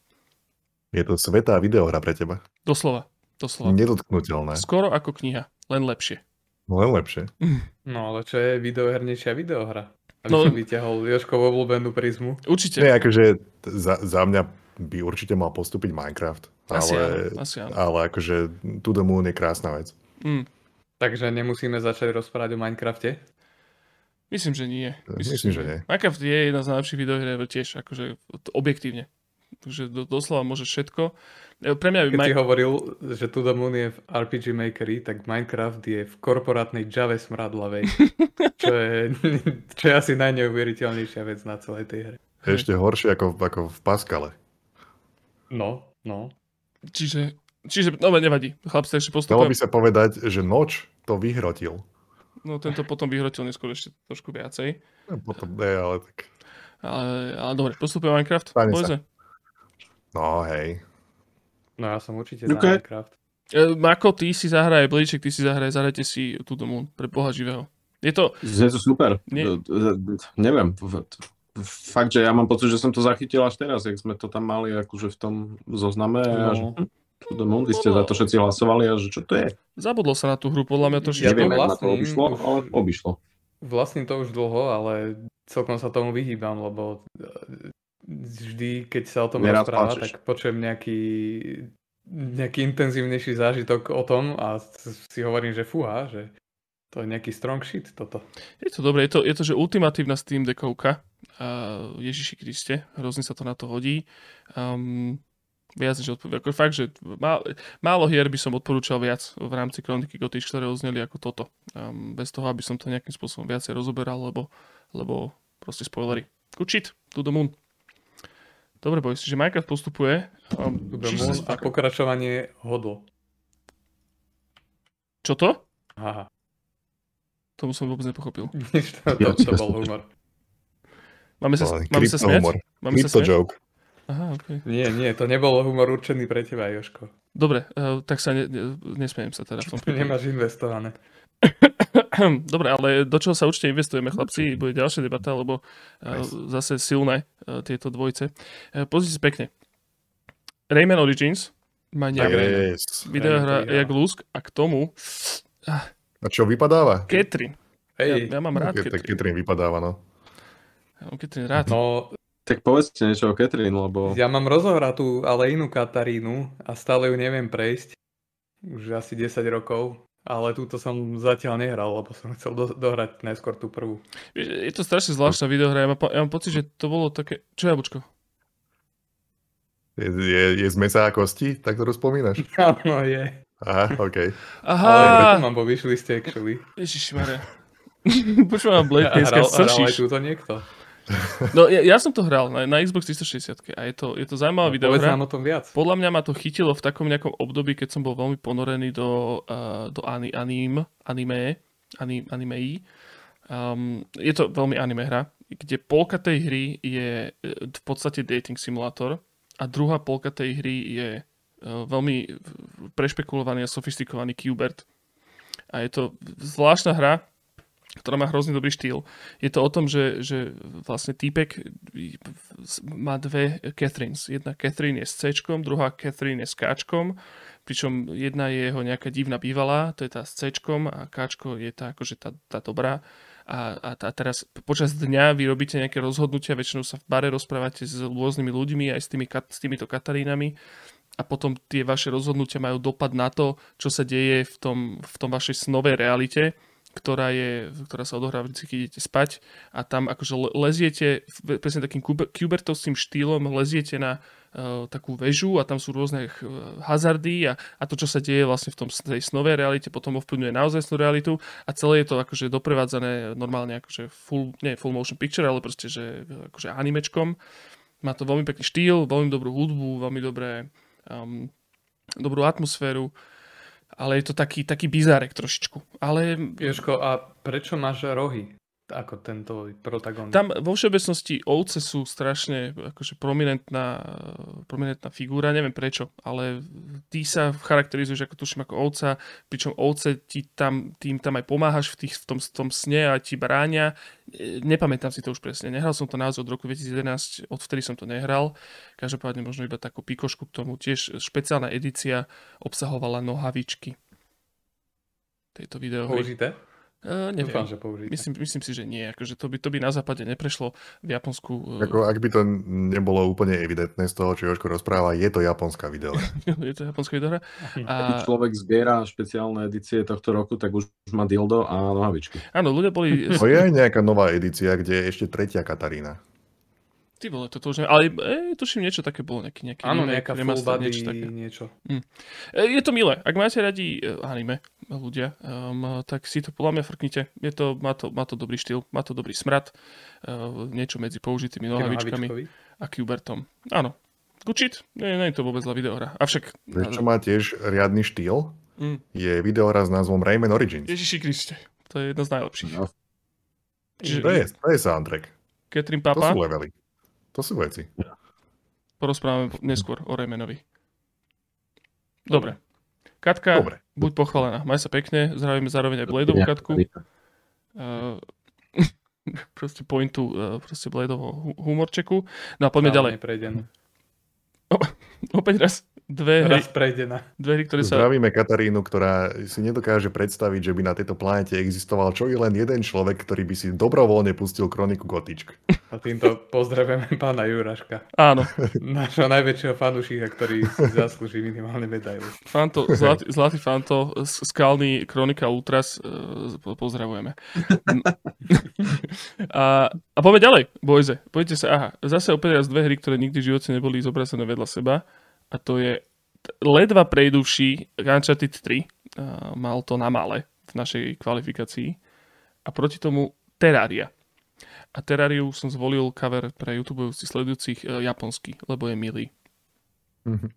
[SPEAKER 1] Je to svetá videohra pre teba.
[SPEAKER 2] Doslova. Doslova.
[SPEAKER 1] Nedotknutelné.
[SPEAKER 2] Skoro ako kniha, len lepšie.
[SPEAKER 1] No len lepšie.
[SPEAKER 4] No ale čo je videohernejšia videohra? Aby no, som vyťahol Joškovo obľúbenú prízmu.
[SPEAKER 2] Určite.
[SPEAKER 1] Nie, akože za, za mňa by určite mal postúpiť Minecraft.
[SPEAKER 2] Asi
[SPEAKER 1] ale,
[SPEAKER 2] áno, asi áno.
[SPEAKER 1] ale akože To the Moon je krásna vec.
[SPEAKER 2] Mm.
[SPEAKER 4] Takže nemusíme začať rozprávať o Minecrafte?
[SPEAKER 2] Myslím, že nie.
[SPEAKER 1] Myslím, Myslím že nie.
[SPEAKER 2] Minecraft je jedna z najlepších videohier tiež, akože objektívne. Takže do, doslova môže všetko. E, pre mňa
[SPEAKER 4] Keď Mike... si hovoril, že To The Moon je v RPG Makery, tak Minecraft je v korporátnej Java smradlavej, čo je, čo je asi najneuveriteľnejšia vec na celej tej hre.
[SPEAKER 1] Ešte horšie ako, ako v Pascale.
[SPEAKER 4] No, no.
[SPEAKER 2] Čiže, čiže no nevadí, chlapci ešte postupujem.
[SPEAKER 1] Dalo by sa povedať, že noč to vyhrotil.
[SPEAKER 2] No tento potom vyhrotil neskôr ešte trošku viacej.
[SPEAKER 1] No, potom ne, ale tak...
[SPEAKER 2] Ale, ale dobre, postupujem Minecraft.
[SPEAKER 1] No hej,
[SPEAKER 4] No ja som určite okay. za Minecraft.
[SPEAKER 2] E, Mako, ty si zahraje, Blíček, ty si zahraje, zahrajte si tú domu pre boha živého. Je to...
[SPEAKER 3] Je to super. Nie... Neviem. Fakt, že ja mám pocit, že som to zachytil až teraz, jak sme to tam mali akože v tom zozname. No. A že, hm, Moon, vy ste za to všetci hlasovali a že čo to je?
[SPEAKER 2] Zabudlo sa na tú hru, podľa mňa to
[SPEAKER 3] Ja Neviem, vlastním, to obišlo, ale obišlo.
[SPEAKER 4] Vlastním to už dlho, ale celkom sa tomu vyhýbam, lebo vždy, keď sa o tom Nerad rozpráva, tak počujem nejaký, nejaký intenzívnejší zážitok o tom a si hovorím, že fúha, že to je nejaký strong shit toto.
[SPEAKER 2] Je to dobré, je to, je to že ultimatívna Steam dekovka. Uh, Ježiši Kriste, hrozne sa to na to hodí. Um, viac než odporúčam. Ako fakt, že má, málo hier by som odporúčal viac v rámci kroniky Gotiš, ktoré ozneli ako toto. Um, bez toho, aby som to nejakým spôsobom viacej rozoberal, lebo, lebo proste spoilery. Shit, to the moon. Dobre, boys, že Minecraft postupuje.
[SPEAKER 4] Um, Moon a pokračovanie hodl.
[SPEAKER 2] Čo to?
[SPEAKER 4] Aha.
[SPEAKER 2] Tomu som vôbec nepochopil.
[SPEAKER 4] to, to, to bol humor.
[SPEAKER 2] Máme sa, máme sa smiať? Máme
[SPEAKER 1] sa smiať? joke.
[SPEAKER 2] Aha, okay.
[SPEAKER 4] Nie, nie, to nebol humor určený pre teba, Joško.
[SPEAKER 2] Dobre, uh, tak sa ne, ne, nesmiem sa teda v tom
[SPEAKER 4] prípade. Nemáš investované.
[SPEAKER 2] Dobre, ale do čoho sa určite investujeme, chlapci, bude ďalšia debata, lebo nice. zase silné tieto dvojice. Pozrite si pekne. Rayman Origins má nejaké yes. videohra jak Lusk a k tomu...
[SPEAKER 1] A čo vypadáva?
[SPEAKER 2] Catherine. Hey. Ja, ja mám rád
[SPEAKER 1] no, Catherine. Catherine vypadáva, no.
[SPEAKER 2] Ja mám Catherine rád.
[SPEAKER 3] No, tak povedzte niečo o Catherine, lebo...
[SPEAKER 4] Ja mám rozohratú, ale inú Katarínu a stále ju neviem prejsť. Už asi 10 rokov. Ale túto som zatiaľ nehral, lebo som chcel do, dohrať najskôr tú prvú.
[SPEAKER 2] Je to strašne zvláštna videohra. Ja mám, ja mám pocit, že to bolo také... Čo jablčko?
[SPEAKER 1] Je, je, je z mesa a kosti? Tak to rozpomínaš?
[SPEAKER 4] Áno, je.
[SPEAKER 1] Aha, OK.
[SPEAKER 2] Aha.
[SPEAKER 4] Ale mám vo wishliste actually.
[SPEAKER 2] Ježišmarja. Počúvam Blade, dneska
[SPEAKER 4] sršíš. Hral aj túto niekto.
[SPEAKER 2] No ja, ja som to hral na, na Xbox 360 a je to, je to zaujímavá no, videohra.
[SPEAKER 4] o tom viac.
[SPEAKER 2] Podľa mňa ma to chytilo v takom nejakom období, keď som bol veľmi ponorený do, uh, do ani, anim, anime, anim, animeí. Um, je to veľmi anime hra, kde polka tej hry je e, v podstate dating simulátor a druhá polka tej hry je uh, veľmi prešpekulovaný a sofistikovaný Qbert. A je to zvláštna hra, ktorá má hrozný dobrý štýl. Je to o tom, že, že vlastne týpek má dve Catherines. Jedna Catherine je s C, druhá Catherine je s K, pričom jedna je jeho nejaká divná bývalá, to je tá s C a K je tá akože tá, tá dobrá. A, a, a teraz počas dňa vy robíte nejaké rozhodnutia, väčšinou sa v bare rozprávate s rôznymi ľuďmi, aj s, tými, s týmito Katarínami a potom tie vaše rozhodnutia majú dopad na to, čo sa deje v tom, v tom vašej snovej realite ktorá, je, ktorá sa odohráva vždy, keď idete spať a tam akože leziete presne takým kubertovským štýlom, leziete na takú väžu a tam sú rôzne hazardy a, a to, čo sa deje vlastne v tom, tej snovej realite, potom ovplyvňuje naozaj realitu a celé je to akože doprevádzané normálne akože full, nie full motion picture, ale proste, že akože animečkom. Má to veľmi pekný štýl, veľmi dobrú hudbu, veľmi dobré, um, dobrú atmosféru ale je to taký, taký bizárek trošičku. Ale...
[SPEAKER 4] Jožko, a prečo máš rohy? Ako tento protagonist.
[SPEAKER 2] Tam vo všeobecnosti ovce sú strašne akože prominentná, prominentná figúra, neviem prečo, ale ty sa charakterizuješ ako tuším ako ovca, pričom ovce ti tam, tým tam aj pomáhaš v, tých, v, tom, v tom sne a ti bráňa. Nepamätám si to už presne, nehral som to naozaj od roku 2011, odvtedy som to nehral. Každopádne možno iba takú pikošku k tomu. Tiež špeciálna edícia obsahovala nohavičky tejto videohry.
[SPEAKER 4] Použité?
[SPEAKER 2] Uh, neviem. Že Myslím, myslím si, že nie. Akože to, by, to by na západe neprešlo v Japonsku.
[SPEAKER 1] Uh... Ako, ak by to nebolo úplne evidentné z toho, čo Jožko rozpráva, je to japonská video.
[SPEAKER 2] je to japonská video.
[SPEAKER 3] A... Keď človek zbiera špeciálne edície tohto roku, tak už má dildo a nohavičky.
[SPEAKER 2] Áno, ľudia boli...
[SPEAKER 1] To je aj nejaká nová edícia, kde je ešte tretia Katarína.
[SPEAKER 2] Ty vole, toto už ne... Ale e, tuším, niečo také bolo, nejaký, nejaký
[SPEAKER 4] Áno, nejaká full body, niečo také. Niečo.
[SPEAKER 2] Hm. E, je to milé. Ak máte radi e, anime, ľudia, um, tak si to podľa mňa frknite. Je to, má, to, má to dobrý štýl, má to dobrý smrad, uh, niečo medzi použitými nohavičkami a Kubertom. Áno, Gučit, nie, nie je to vôbec zlá videohra. Avšak...
[SPEAKER 1] Vieš, čo má tiež riadny štýl? Mm. Je videohra s názvom Rayman Origins.
[SPEAKER 2] Ježiši Kriste, to je jedno z najlepších. No.
[SPEAKER 1] Čiže... To, je, to je soundtrack.
[SPEAKER 2] Catherine Papa.
[SPEAKER 1] To sú levely. To sú veci.
[SPEAKER 2] Porozprávame neskôr o Remenovi. Dobre. Katka, Dobre. buď pochválená. Maj sa pekne. Zdravíme zároveň aj Bladeovú Katku. Uh, proste pointu uh, proste Bladeovho humorčeku. No a poďme ďalej. O, opäť raz dve hry,
[SPEAKER 4] prejdená.
[SPEAKER 2] dve hry, ktoré
[SPEAKER 1] sa... Zdravíme Katarínu, ktorá si nedokáže predstaviť, že by na tejto planete existoval čo i len jeden človek, ktorý by si dobrovoľne pustil kroniku Gotičk.
[SPEAKER 4] A týmto pozdravujeme pána Juraška.
[SPEAKER 2] Áno.
[SPEAKER 4] Našho najväčšieho fanúšika, ktorý si zaslúži minimálne medailu.
[SPEAKER 2] Fanto, zlatý, zlatý Fanto, skalný kronika Ultras, e, pozdravujeme. a, a poďme ďalej, bojze. Poďte sa, aha, zase opäť raz dve hry, ktoré nikdy v živote neboli zobrazené vedľa seba a to je ledva prejduvší Uncharted 3. Uh, mal to na male v našej kvalifikácii. A proti tomu Terraria. A Terrariu som zvolil cover pre YouTube sledujúcich uh, japonský, lebo je milý. Mm-hmm.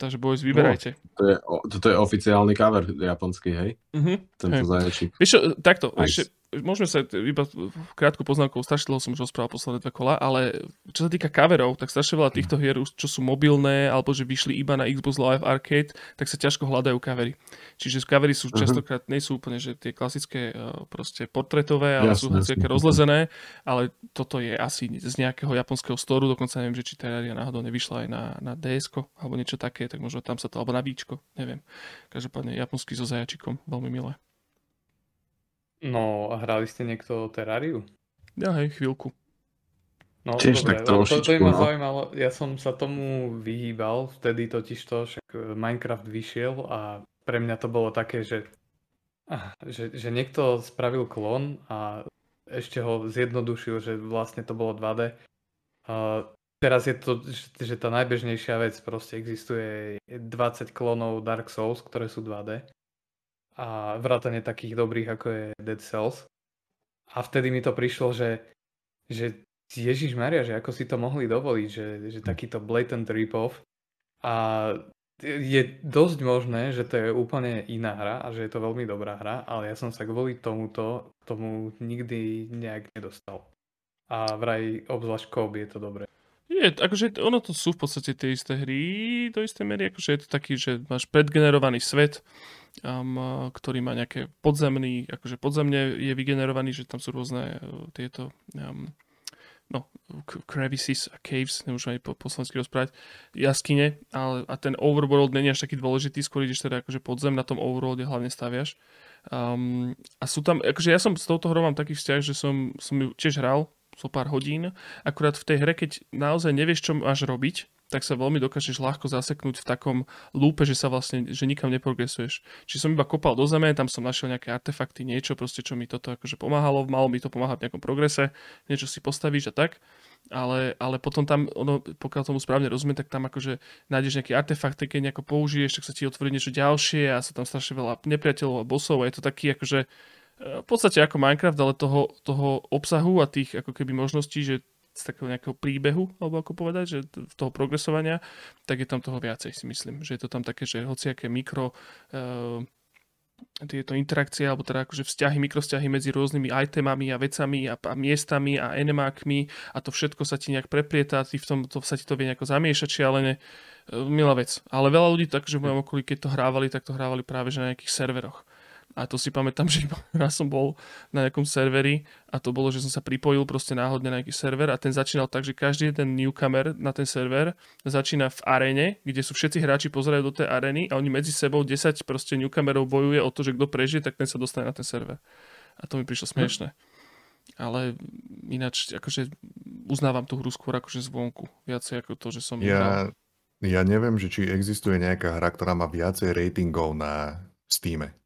[SPEAKER 2] Takže boys, vyberajte.
[SPEAKER 3] No, to je, toto je oficiálny cover japonský, hej? Mm-hmm. Tento hey. zajačík.
[SPEAKER 2] Vieš čo, takto, nice. ešte, môžeme sa iba krátku poznámkou, strašne dlho som už rozprával posledné dve kola, ale čo sa týka kaverov, tak strašne veľa týchto hier, čo sú mobilné, alebo že vyšli iba na Xbox Live Arcade, tak sa ťažko hľadajú kavery. Čiže kavery sú uh-huh. častokrát, nie sú úplne že tie klasické proste portretové, ale jasne, sú jasne. rozlezené, ale toto je asi z nejakého japonského storu, dokonca neviem, že či Terraria náhodou nevyšla aj na, na ds alebo niečo také, tak možno tam sa to, alebo na Víčko, neviem. Každopádne japonský so zajačikom, veľmi milé.
[SPEAKER 4] No, a hrali ste niekto Terrariu?
[SPEAKER 2] Ja hej, chvíľku.
[SPEAKER 4] No, Tiež dobre, tak trošičku, to, to ma no. zaujímalo, ja som sa tomu vyhýbal, vtedy totiž to, však e, Minecraft vyšiel a pre mňa to bolo také, že, že, že niekto spravil klon a ešte ho zjednodušil, že vlastne to bolo 2D. A teraz je to, že tá najbežnejšia vec, proste existuje 20 klonov Dark Souls, ktoré sú 2D a vrátane takých dobrých ako je Dead Cells. A vtedy mi to prišlo, že, že Ježiš Maria, že ako si to mohli dovoliť, že, že takýto blatant rip-off. A je dosť možné, že to je úplne iná hra a že je to veľmi dobrá hra, ale ja som sa kvôli tomuto tomu nikdy nejak nedostal. A vraj obzvlášť Kobe je to dobré.
[SPEAKER 2] Je, akože ono to sú v podstate tie isté hry do istej miery, akože je to taký, že máš predgenerovaný svet, um, ktorý má nejaké podzemný, akože podzemne je vygenerovaný, že tam sú rôzne uh, tieto um, no, crevices a caves, nemôžem aj po, po slovensky rozprávať, jaskyne, ale a ten overworld není až taký dôležitý, skôr ideš teda akože podzem na tom overworlde hlavne staviaš. Um, a sú tam, akože ja som s touto hrou mám taký vzťah, že som, som ju tiež hral, so pár hodín. Akurát v tej hre, keď naozaj nevieš, čo máš robiť, tak sa veľmi dokážeš ľahko zaseknúť v takom lúpe, že sa vlastne, že nikam neprogresuješ. Či som iba kopal do zeme, tam som našiel nejaké artefakty, niečo proste, čo mi toto akože pomáhalo, malo mi to pomáhať v nejakom progrese, niečo si postavíš a tak. Ale, ale potom tam, ono, pokiaľ tomu správne rozumiem, tak tam akože nájdeš nejaký artefakt, keď nejako použiješ, tak sa ti otvorí niečo ďalšie a sa tam strašne veľa nepriateľov a bosov a je to taký akože v podstate ako Minecraft, ale toho, toho obsahu a tých ako keby možností, že z takého nejakého príbehu, alebo ako povedať, že toho progresovania, tak je tam toho viacej si myslím. Že je to tam také, že hociaké mikro uh, tieto interakcie, alebo teda akože vzťahy, mikrosťahy medzi rôznymi itemami a vecami a, a miestami a enemákmi a to všetko sa ti nejak preplieta, ty v tom to sa ti to vie nejako zamiešať šialene. Uh, milá vec. Ale veľa ľudí takže v mojom okolí, keď to hrávali, tak to hrávali práve že na nejakých serveroch. A to si pamätám, že raz som bol na nejakom serveri a to bolo, že som sa pripojil proste náhodne na nejaký server a ten začínal tak, že každý ten newcomer na ten server začína v aréne, kde sú všetci hráči pozerajú do tej arény a oni medzi sebou 10 proste newcomerov bojuje o to, že kto prežije, tak ten sa dostane na ten server. A to mi prišlo hm. smiešne. Ale ináč, akože uznávam tú hru skôr akože zvonku. Viacej ako to, že som...
[SPEAKER 1] Ja, ja neviem, že či existuje nejaká hra, ktorá má viacej ratingov na Steam.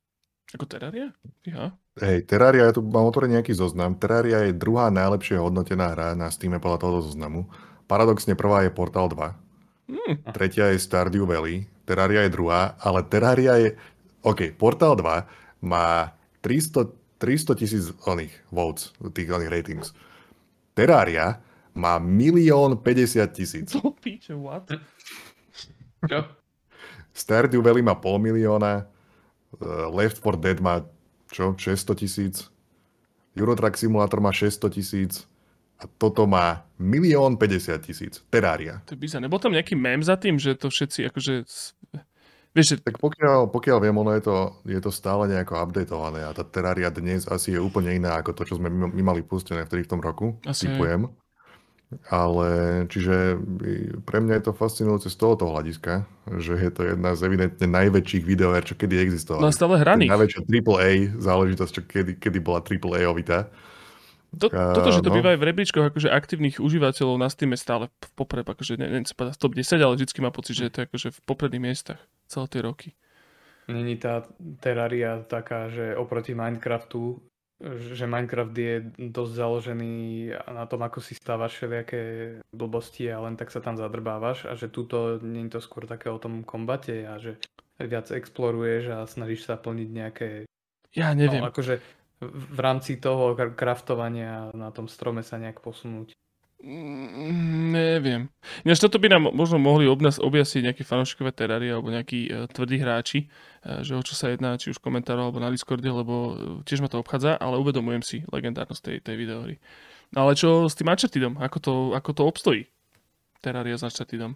[SPEAKER 2] Ako Terraria? Ja.
[SPEAKER 1] Hej, Terraria, ja tu mám otvorený nejaký zoznam. Terraria je druhá najlepšie hodnotená hra na Steam podľa tohoto zoznamu. Paradoxne prvá je Portal 2. Mm. Tretia je Stardew Valley. Terraria je druhá, ale Terraria je... OK, Portal 2 má 300, 300 tisíc oných votes, tých oných ratings. Terraria má milión 50 tisíc.
[SPEAKER 2] To píče, what?
[SPEAKER 4] Čo?
[SPEAKER 1] Stardew Valley má pol milióna, Left 4 Dead má čo, 600 tisíc, Eurotrack Simulator má 600 tisíc a toto má milión 50 tisíc. Terraria.
[SPEAKER 2] To by sa nebol tam nejaký mem za tým, že to všetci akože... Vieš, že...
[SPEAKER 1] Tak pokiaľ, pokiaľ viem, ono je to, je to stále nejako updatované a tá Terraria dnes asi je úplne iná ako to, čo sme my, my mali pustené vtedy v tom roku. Asi typujem. Je. Ale čiže pre mňa je to fascinujúce z tohoto hľadiska, že je to jedna z evidentne najväčších videoher, čo kedy existovali.
[SPEAKER 2] No stále hraných.
[SPEAKER 1] Najväčšia AAA záležitosť, čo kedy, kedy bola AAA ovita.
[SPEAKER 2] To, toto, že to no. býva aj v rebríčkoch akože aktívnych užívateľov na Steam stále v popreb, akože ne, neviem sa povedať top 10, ale vždycky má pocit, že je to akože v popredných miestach celé tie roky.
[SPEAKER 4] Není tá Terraria taká, že oproti Minecraftu že Minecraft je dosť založený na tom, ako si stávaš všelijaké blbosti a len tak sa tam zadrbávaš a že túto nie je to skôr také o tom kombate a že viac exploruješ a snažíš sa plniť nejaké...
[SPEAKER 2] Ja neviem.
[SPEAKER 4] No, akože v rámci toho kraftovania na tom strome sa nejak posunúť.
[SPEAKER 2] Mm, neviem. Ináč toto by nám možno mohli ob nás objasniť nejakí fanúšikové Terraria alebo nejakí uh, tvrdí hráči, uh, že o čo sa jedná, či už komentárov alebo na Discorde, lebo uh, tiež ma to obchádza, ale uvedomujem si legendárnosť tej, tej videohry. No ale čo s tým Unchartedom? Ako to, ako to obstojí? Terraria s Unchartedom?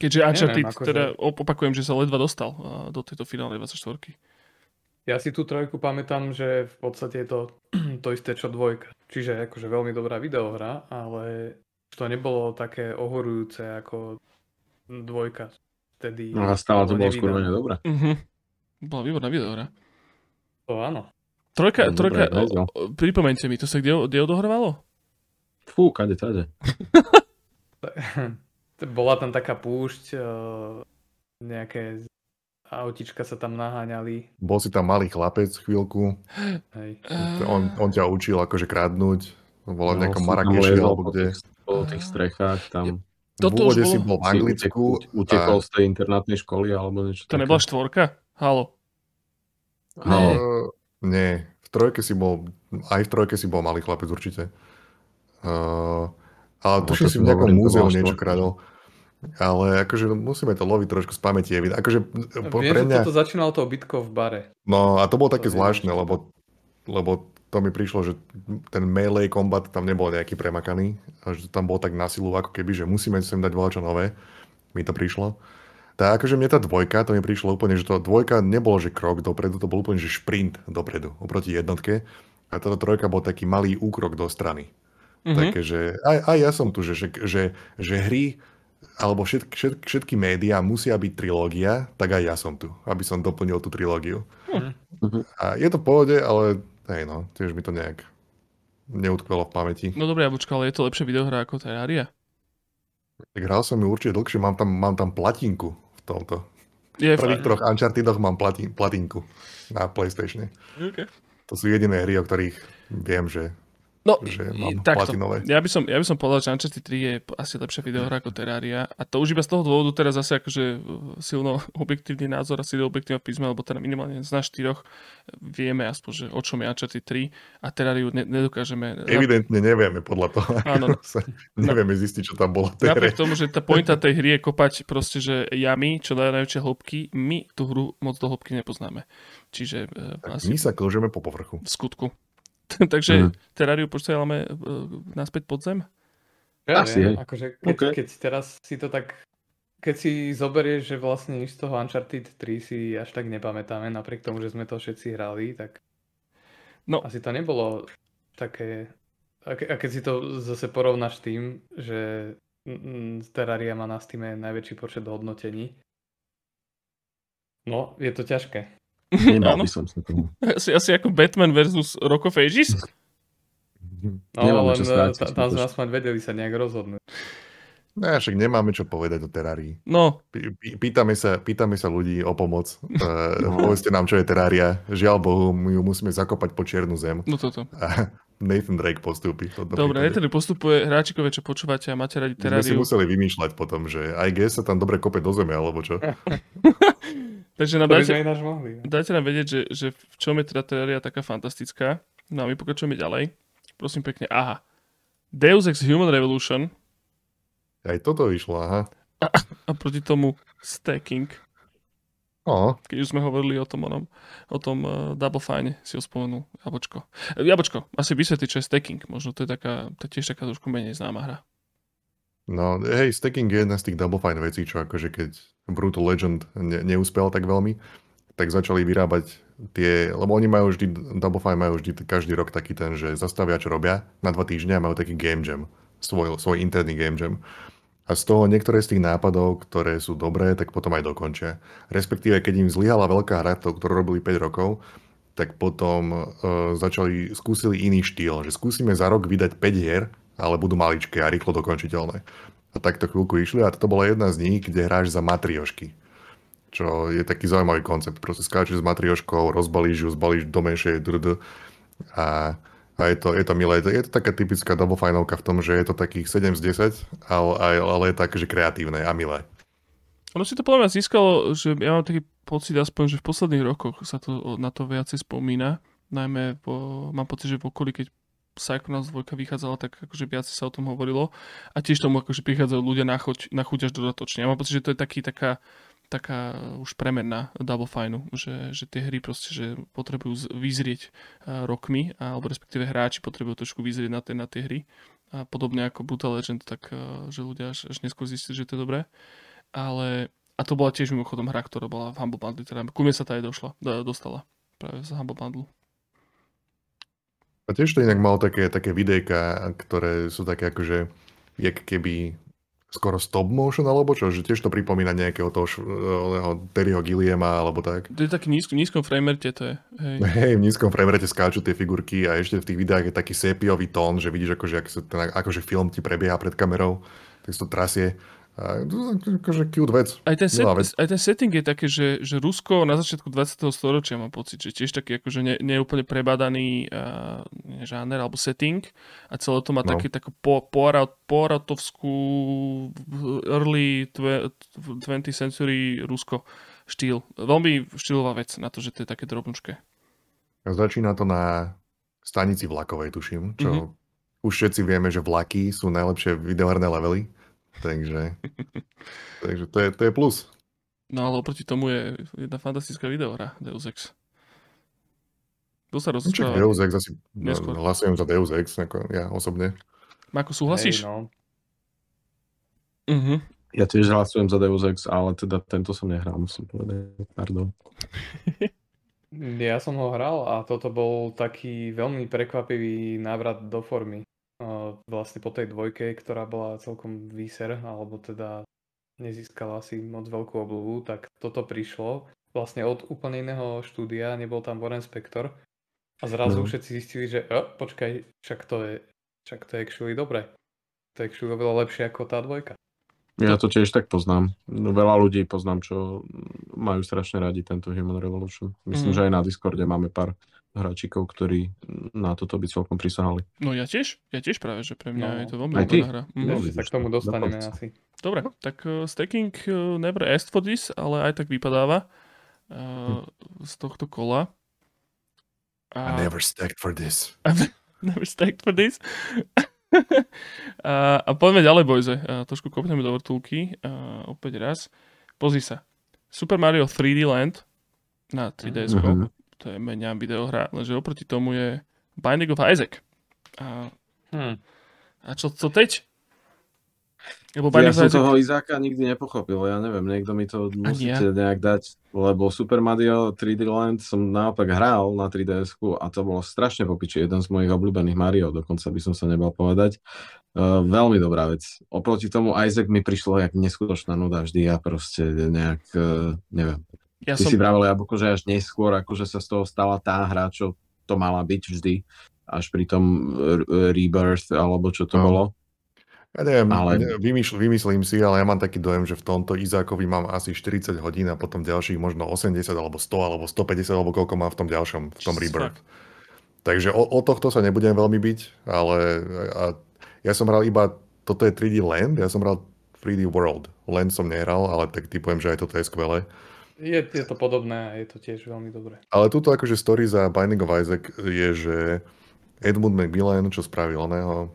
[SPEAKER 2] Keďže Uncharted, Neviem, akože... teda opakujem, že sa ledva dostal uh, do tejto finálnej 24.
[SPEAKER 4] Ja si tú trojku pamätám, že v podstate je to to isté čo dvojka. Čiže akože veľmi dobrá videohra, ale to nebolo také ohorujúce ako dvojka. Vtedy
[SPEAKER 3] no a stále to bolo skôr menej dobré.
[SPEAKER 2] Uh-huh. Bola výborná videohra.
[SPEAKER 4] To áno.
[SPEAKER 2] Trojka, no, trojka, dobré, o, mi, to sa kde, kde odohrávalo?
[SPEAKER 3] Fú, kade, tade.
[SPEAKER 4] Bola tam taká púšť, nejaké autička sa tam naháňali.
[SPEAKER 1] Bol si tam malý chlapec chvíľku. Hej. On, on ťa učil akože kradnúť. Bola no, nejaká Marrakeši alebo kde.
[SPEAKER 3] Po tých strechách tam.
[SPEAKER 1] Toto v úvode si bol v Anglicku.
[SPEAKER 3] Utekol a... z tej internátnej školy alebo niečo
[SPEAKER 2] To také. nebola štvorka? Halo.
[SPEAKER 1] Halo. Uh, nie. V trojke si bol, aj v trojke si bol malý chlapec určite. Uh, ale no, tuším si v nejakom múzeu niečo kradol. Ale akože musíme to loviť trošku z pamäti. Akože,
[SPEAKER 4] po, Viem, pre mňa... že toto začínalo tou bitkou v bare.
[SPEAKER 1] No a to bolo to také zvláštne, lebo, lebo to mi prišlo, že ten melee kombat tam nebol nejaký premakaný. A že tam bol tak na silu, ako keby, že musíme sem dať čo nové. Mi to prišlo. Tak akože mne tá dvojka, to mi prišlo úplne, že to dvojka nebolo, že krok dopredu, to bol úplne, že šprint dopredu oproti jednotke. A táto trojka bol taký malý úkrok do strany. Mm-hmm. Také, že aj, aj ja som tu, že, že, že, že hry alebo všetky, všetky, všetky médiá musia byť trilógia, tak aj ja som tu, aby som doplnil tú trilógiu. Hm. A je to v pohode, ale hej no, tiež mi to nejak neutkvelo v pamäti.
[SPEAKER 2] No dobré, Jabučka, ale je to lepšia videohra ako Terraria?
[SPEAKER 1] Tak hral som ju určite dlhšie, mám tam, mám tam platinku v tomto.
[SPEAKER 2] Je
[SPEAKER 1] v prvých troch Unchartedoch mám platin, platinku na PlayStation.
[SPEAKER 2] Okay.
[SPEAKER 1] To sú jediné hry, o ktorých viem, že
[SPEAKER 2] No,
[SPEAKER 1] že mám
[SPEAKER 2] takto.
[SPEAKER 1] platinové.
[SPEAKER 2] Ja by, som, ja by som povedal, že Uncharted 3 je asi lepšia videohra ako Terraria a to už iba z toho dôvodu teraz zase akože silno objektívny názor, asi objektívne písme, lebo teda minimálne z nás štyroch vieme aspoň, že o čom je Uncharted 3 a Terrariu ne, nedokážeme...
[SPEAKER 1] Evidentne nevieme podľa toho.
[SPEAKER 2] Áno.
[SPEAKER 1] nevieme zistiť, čo tam bolo.
[SPEAKER 2] Napriek tomu, že tá pointa tej hry je kopať proste, že jamy, čo dajú najväčšie hĺbky, my tú hru moc do hĺbky nepoznáme. Čiže...
[SPEAKER 1] Tak asi... My sa klžeme po povrchu.
[SPEAKER 2] V skutku. Takže mm. Terrariu posielame uh, naspäť pod zem?
[SPEAKER 4] Ja, Asi, ja, akože keď, okay. keď teraz si to tak keď si zoberieš, že vlastne z toho Uncharted 3 si až tak nepamätáme, napriek tomu, že sme to všetci hrali, tak no. asi to nebolo také... A, a keď si to zase porovnáš tým, že Terraria má na Steam najväčší počet hodnotení, no, je to ťažké.
[SPEAKER 3] Nemal by som sa tomu.
[SPEAKER 2] Asi, asi ako Batman versus Rock of Ages?
[SPEAKER 4] No, Nemáme len eh, tam sme aspoň vedeli sa nejak rozhodnúť.
[SPEAKER 1] No, však nemáme čo povedať o terárii.
[SPEAKER 2] No.
[SPEAKER 1] Pýtame sa, pýtame sa ľudí o pomoc. Uh. Povedzte nám, čo je terária. Žiaľ Bohu, my ju musíme zakopať po čiernu zem.
[SPEAKER 2] No toto.
[SPEAKER 1] A Nathan Drake postupí.
[SPEAKER 2] Dobre, Nathan Drake postupuje. Hráčikové, čo počúvate a máte radi teráriu.
[SPEAKER 1] My si museli vymýšľať potom, že aj GS sa tam dobre kope do zeme, alebo čo.
[SPEAKER 2] Takže nám dajte, mohli, dajte nám vedieť, že, že v čom je teda teória taká fantastická. No a my pokračujeme ďalej. Prosím pekne, aha. Deus Ex Human Revolution.
[SPEAKER 1] Aj toto vyšlo, aha.
[SPEAKER 2] A, a proti tomu Stacking.
[SPEAKER 1] O.
[SPEAKER 2] Keď už sme hovorili o tom, onom, o tom uh, Double Fine, si ho spomenul. Jabočko. Jabočko, asi vysvetli, čo je Stacking. Možno to je, taká, to je tiež taká trošku menej známa hra.
[SPEAKER 1] No, hej, stacking je jedna z tých Double Fine vecí, čo akože keď Brutal Legend ne, neúspel tak veľmi, tak začali vyrábať tie, lebo oni majú vždy, Double Fine majú vždy každý rok taký ten, že zastavia, čo robia na dva týždne a majú taký game jam, svoj, svoj interný game jam. A z toho niektoré z tých nápadov, ktoré sú dobré, tak potom aj dokončia. Respektíve, keď im zlyhala veľká hra, to, ktorú robili 5 rokov, tak potom uh, začali, skúsili iný štýl, že skúsime za rok vydať 5 hier, ale budú maličké a rýchlo dokončiteľné. Takto chvíľku išli a toto bola jedna z nich, kde hráš za matriošky. Čo je taký zaujímavý koncept. Proste skáčeš s matrioškou, rozbalíš ju, zbalíš do menšej drd a, a je, to, je to milé. Je to taká typická double finovka v tom, že je to takých 7 z 10, ale, ale je tak, že kreatívne a milé.
[SPEAKER 2] Ono si to podľa mňa získalo, že ja mám taký pocit aspoň, že v posledných rokoch sa to na to viacej spomína. Najmä po, mám pocit, že v okolí, keď Psychonauts 2 vychádzala, tak akože viac sa o tom hovorilo. A tiež tomu akože prichádzajú ľudia na chuť, na chuť až dodatočne. Ja mám pocit, že to je taký, taká, taká už premenná Double Fine, že, že tie hry proste, že potrebujú vyzrieť rokmi, alebo respektíve hráči potrebujú trošku vyzrieť na tie, na tie hry. A podobne ako Brutal Legend, tak že ľudia až, až neskôr zistili, že to je dobré. Ale, a to bola tiež mimochodom hra, ktorá bola v Humble Bundle, teda ku mne sa tá aj došla, dostala práve z Humble Bundle.
[SPEAKER 1] A tiež to inak malo také, také videjka, ktoré sú také akože, jak keby skoro stop motion alebo čo, že tiež to pripomína nejakého toho Terryho Gilliama alebo tak.
[SPEAKER 2] To je taký nízko, nízkom framerate to je. Hej.
[SPEAKER 1] hej, v nízkom framerate skáču tie figurky a ešte v tých videách je taký sepiový tón, že vidíš akože, ak sa ten, akože film ti prebieha pred kamerou, tak sa to trasie. A akože cute vec.
[SPEAKER 2] Aj ten, set, vec. aj ten setting je taký, že, že Rusko na začiatku 20. storočia mám pocit, že tiež taký akože ne, neúplne prebadaný uh, žáner alebo setting a celé to má no. taký takú po, poaratovskú early 20th century Rusko štýl. Veľmi štýlová vec na to, že to je také drobnučké.
[SPEAKER 1] Začína to na stanici vlakovej, tuším, čo mm-hmm. už všetci vieme, že vlaky sú najlepšie videoherné levely Takže, takže to, je, to je plus.
[SPEAKER 2] No ale oproti tomu je jedna fantastická videohra Deus Ex. To sa rozprával.
[SPEAKER 1] Deus Ex asi neskôr. hlasujem za Deus Ex, ako ja osobne.
[SPEAKER 2] Mako, súhlasíš? Hey, no.
[SPEAKER 3] uh-huh. Ja tiež hlasujem za Deus Ex, ale teda tento som nehral, musím povedať. Pardon.
[SPEAKER 4] ja som ho hral a toto bol taký veľmi prekvapivý návrat do formy vlastne po tej dvojke, ktorá bola celkom výser, alebo teda nezískala asi moc veľkú oblohu, tak toto prišlo vlastne od úplne iného štúdia, nebol tam Warren Spector a zrazu no. všetci zistili, že o, počkaj, však to je, však to je actually dobre. To je actually oveľa lepšie ako tá dvojka.
[SPEAKER 3] Ja to tiež tak poznám. No, veľa ľudí poznám, čo majú strašne radi tento Human Revolution. Myslím, mm. že aj na Discorde máme pár hráčikov, ktorí na toto by celkom prisahali.
[SPEAKER 2] No ja tiež, ja tiež práve, že pre mňa no, je to veľmi dobrá hra.
[SPEAKER 4] Mm. No, sa k tomu dostaneme Dokonca. asi.
[SPEAKER 2] Dobre, tak uh, Stacking uh, never asked for this, ale aj tak vypadáva uh, hm. z tohto kola.
[SPEAKER 1] A... I never stacked for this.
[SPEAKER 2] never stacked for this. a, a poďme ďalej, boyze. A, trošku kopneme do vrtulky. A, opäť raz. Pozri sa. Super Mario 3D Land na 3DS. Mm-hmm. To je meniam videohra, lenže oproti tomu je Binding of Isaac. A, hmm. a čo, co teď?
[SPEAKER 3] Lebo ja som toho Izáka nikdy nepochopil, ja neviem, niekto mi to musíte ja. nejak dať, lebo Super Mario 3D Land som naopak hral na 3DS a to bolo strašne popiči, jeden z mojich obľúbených Mario, dokonca by som sa nebal povedať. Uh, veľmi dobrá vec. Oproti tomu Isaac mi prišlo jak neskutočná nuda vždy, ja proste nejak, uh, neviem. Ja Ty som... si vravel, Jablko, že až neskôr akože sa z toho stala tá hra, čo to mala byť vždy, až pri tom Rebirth, alebo čo to no. bolo.
[SPEAKER 1] Ja neviem, ale... vymysl, vymyslím si, ale ja mám taký dojem, že v tomto Izákovi mám asi 40 hodín a potom ďalších možno 80 alebo 100 alebo 150 alebo koľko mám v tom ďalšom, v tom Rebirth. Takže o, o tohto sa nebudem veľmi byť, ale a ja som hral iba, toto je 3D Land, ja som hral 3D World. Land som nehral, ale tak typujem, že aj toto je skvelé.
[SPEAKER 4] Je, je to podobné a je to tiež veľmi dobré.
[SPEAKER 1] Ale tuto akože story za Binding of Isaac je, že Edmund McMillan, čo spravil oného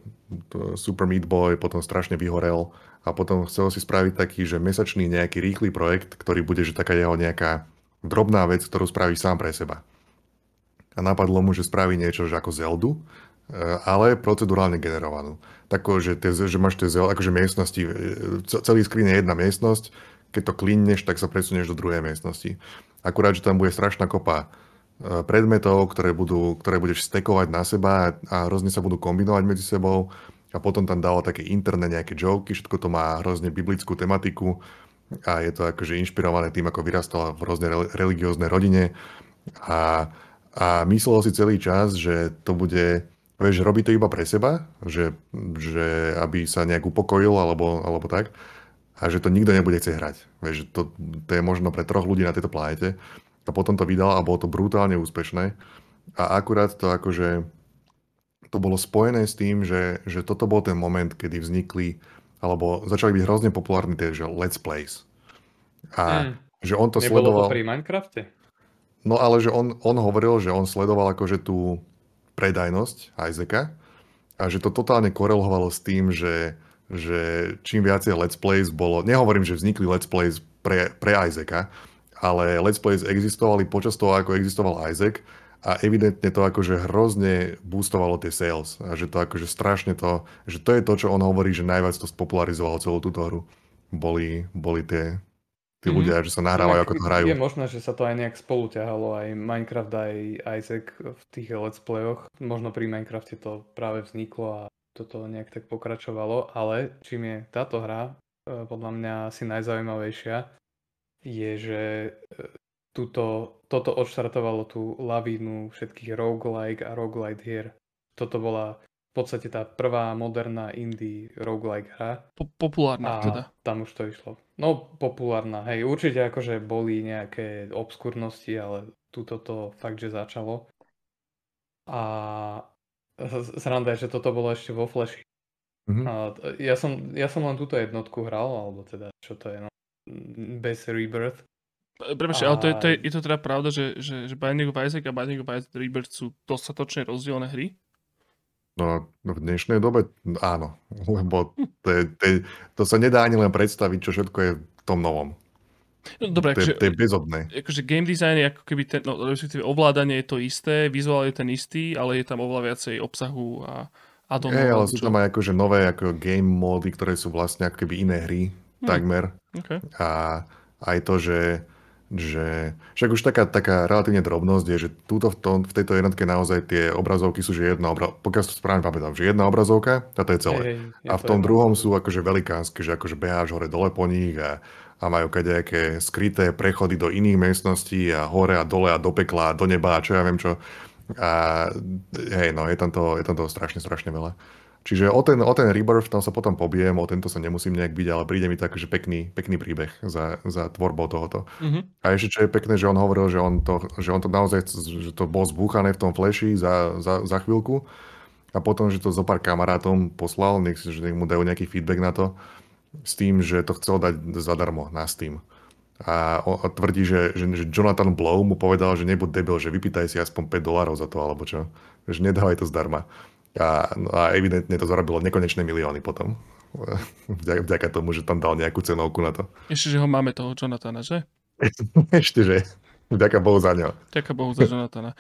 [SPEAKER 1] Super Meat Boy, potom strašne vyhorel a potom chcel si spraviť taký, že mesačný nejaký rýchly projekt, ktorý bude, že taká jeho nejaká drobná vec, ktorú spraví sám pre seba. A napadlo mu, že spraví niečo že ako Zeldu, eh, ale procedurálne generovanú. Tako, že, tie, že máš tie akože miestnosti, eh, celý screen je jedna miestnosť, keď to klinneš, tak sa presunieš do druhej miestnosti. Akurát, že tam bude strašná kopa Eh, predmetov, ktoré, budú, ktoré budeš stekovať na seba a hrozne sa budú kombinovať medzi sebou. A potom tam dalo také interné nejaké joky, všetko to má hrozne biblickú tematiku a je to akože inšpirované tým, ako vyrastala v hrozne religióznej rodine. A, a myslel si celý čas, že to bude, vieš, robí to iba pre seba, že, že aby sa nejak upokojil alebo, alebo tak a že to nikto nebude chcieť hrať. Vieš, to, to je možno pre troch ľudí na tejto planete a potom to vydal a bolo to brutálne úspešné. A akurát to akože to bolo spojené s tým, že, že toto bol ten moment, kedy vznikli alebo začali byť hrozne populárne tie že let's plays.
[SPEAKER 4] A mm. že on to Nebolo sledoval... to pri Minecrafte?
[SPEAKER 1] No ale že on, on hovoril, že on sledoval akože tú predajnosť Isaaca a že to totálne korelovalo s tým, že, že čím viacej let's plays bolo, nehovorím, že vznikli let's plays pre, pre Isaaca, ale Let's Plays existovali počas toho, ako existoval Isaac a evidentne to akože hrozne boostovalo tie sales a že to akože strašne to, že to je to, čo on hovorí, že najviac to spopularizovalo celú túto hru. Boli, boli tie, tí mm-hmm. ľudia, že sa nahrávajú, ako to hrajú.
[SPEAKER 4] Je možné, že sa to aj nejak spolu ťahalo, aj Minecraft, aj Isaac v tých let's playoch. Možno pri Minecrafte to práve vzniklo a toto nejak tak pokračovalo, ale čím je táto hra eh, podľa mňa asi najzaujímavejšia, je, že e, tuto, toto odštartovalo tú lavínu všetkých roguelike a roguelite hier. Toto bola v podstate tá prvá moderná indie roguelike hra.
[SPEAKER 2] Po- populárna a teda.
[SPEAKER 4] tam už to išlo. No, populárna, hej. Určite akože boli nejaké obskurnosti, ale tuto to fakt, že začalo. A sranda je, že toto bolo ešte vo Flashi. Mm-hmm. A ja, som, ja som len túto jednotku hral, alebo teda čo to je, no bez Rebirth.
[SPEAKER 2] Prepačte, a... ale to je, to je, je to teda pravda, že, že, že Binding of Isaac a Binding of Isaac Rebirth sú dostatočne rozdielne hry?
[SPEAKER 1] No, v dnešnej dobe áno, lebo to, je, to, je, to sa nedá ani len predstaviť, čo všetko je v tom novom.
[SPEAKER 2] No, dobre,
[SPEAKER 1] to, akože, je, to je bezodné.
[SPEAKER 2] Akože game design je ako keby ten, no, respektíve ovládanie je to isté, vizuál je ten istý, ale je tam oveľa viacej obsahu a, a
[SPEAKER 1] domov. Hey, ale sú tam aj akože nové ako game módy, ktoré sú vlastne ako keby iné hry, hmm. takmer.
[SPEAKER 2] Okay.
[SPEAKER 1] A aj to, že, že však už taká, taká relatívne drobnosť je, že túto v, tom, v tejto jednotke naozaj tie obrazovky sú, že jedna obrazovka, pokiaľ to správne pamätám, že jedna obrazovka, a to je celé. Hey, hey, a v tom druhom sú akože velikánske, že akože beháš hore dole po nich a, a majú kadejaké skryté prechody do iných miestností a hore a dole a do pekla a do neba a čo ja viem čo. A hej, no, je tam, toho, je tam toho strašne, strašne veľa. Čiže o ten, o ten Rebirth tam sa potom pobijem, o tento sa nemusím nejak byť, ale príde mi tak, že pekný, pekný príbeh za, za tvorbou tohoto.
[SPEAKER 2] Mm-hmm.
[SPEAKER 1] A ešte čo je pekné, že on hovoril, že on to, že on to naozaj, že to bolo zbúchané v tom flashi za, za, za chvíľku a potom, že to zo pár kamarátom poslal, nech, že nech mu dajú nejaký feedback na to, s tým, že to chcel dať zadarmo na Steam. A, on, a tvrdí, že, že, že Jonathan Blow mu povedal, že nebuď debil, že vypýtaj si aspoň 5 dolárov za to, alebo čo. Že nedávaj to zdarma. A, no a evidentne to zarobilo nekonečné milióny potom. Vďaka, vďaka tomu, že tam dal nejakú cenovku na to.
[SPEAKER 2] Ešte, že ho máme toho Jonathana, že?
[SPEAKER 1] Ešte, že. Vďaka Bohu za ňo.
[SPEAKER 2] Vďaka Bohu za Jonathana.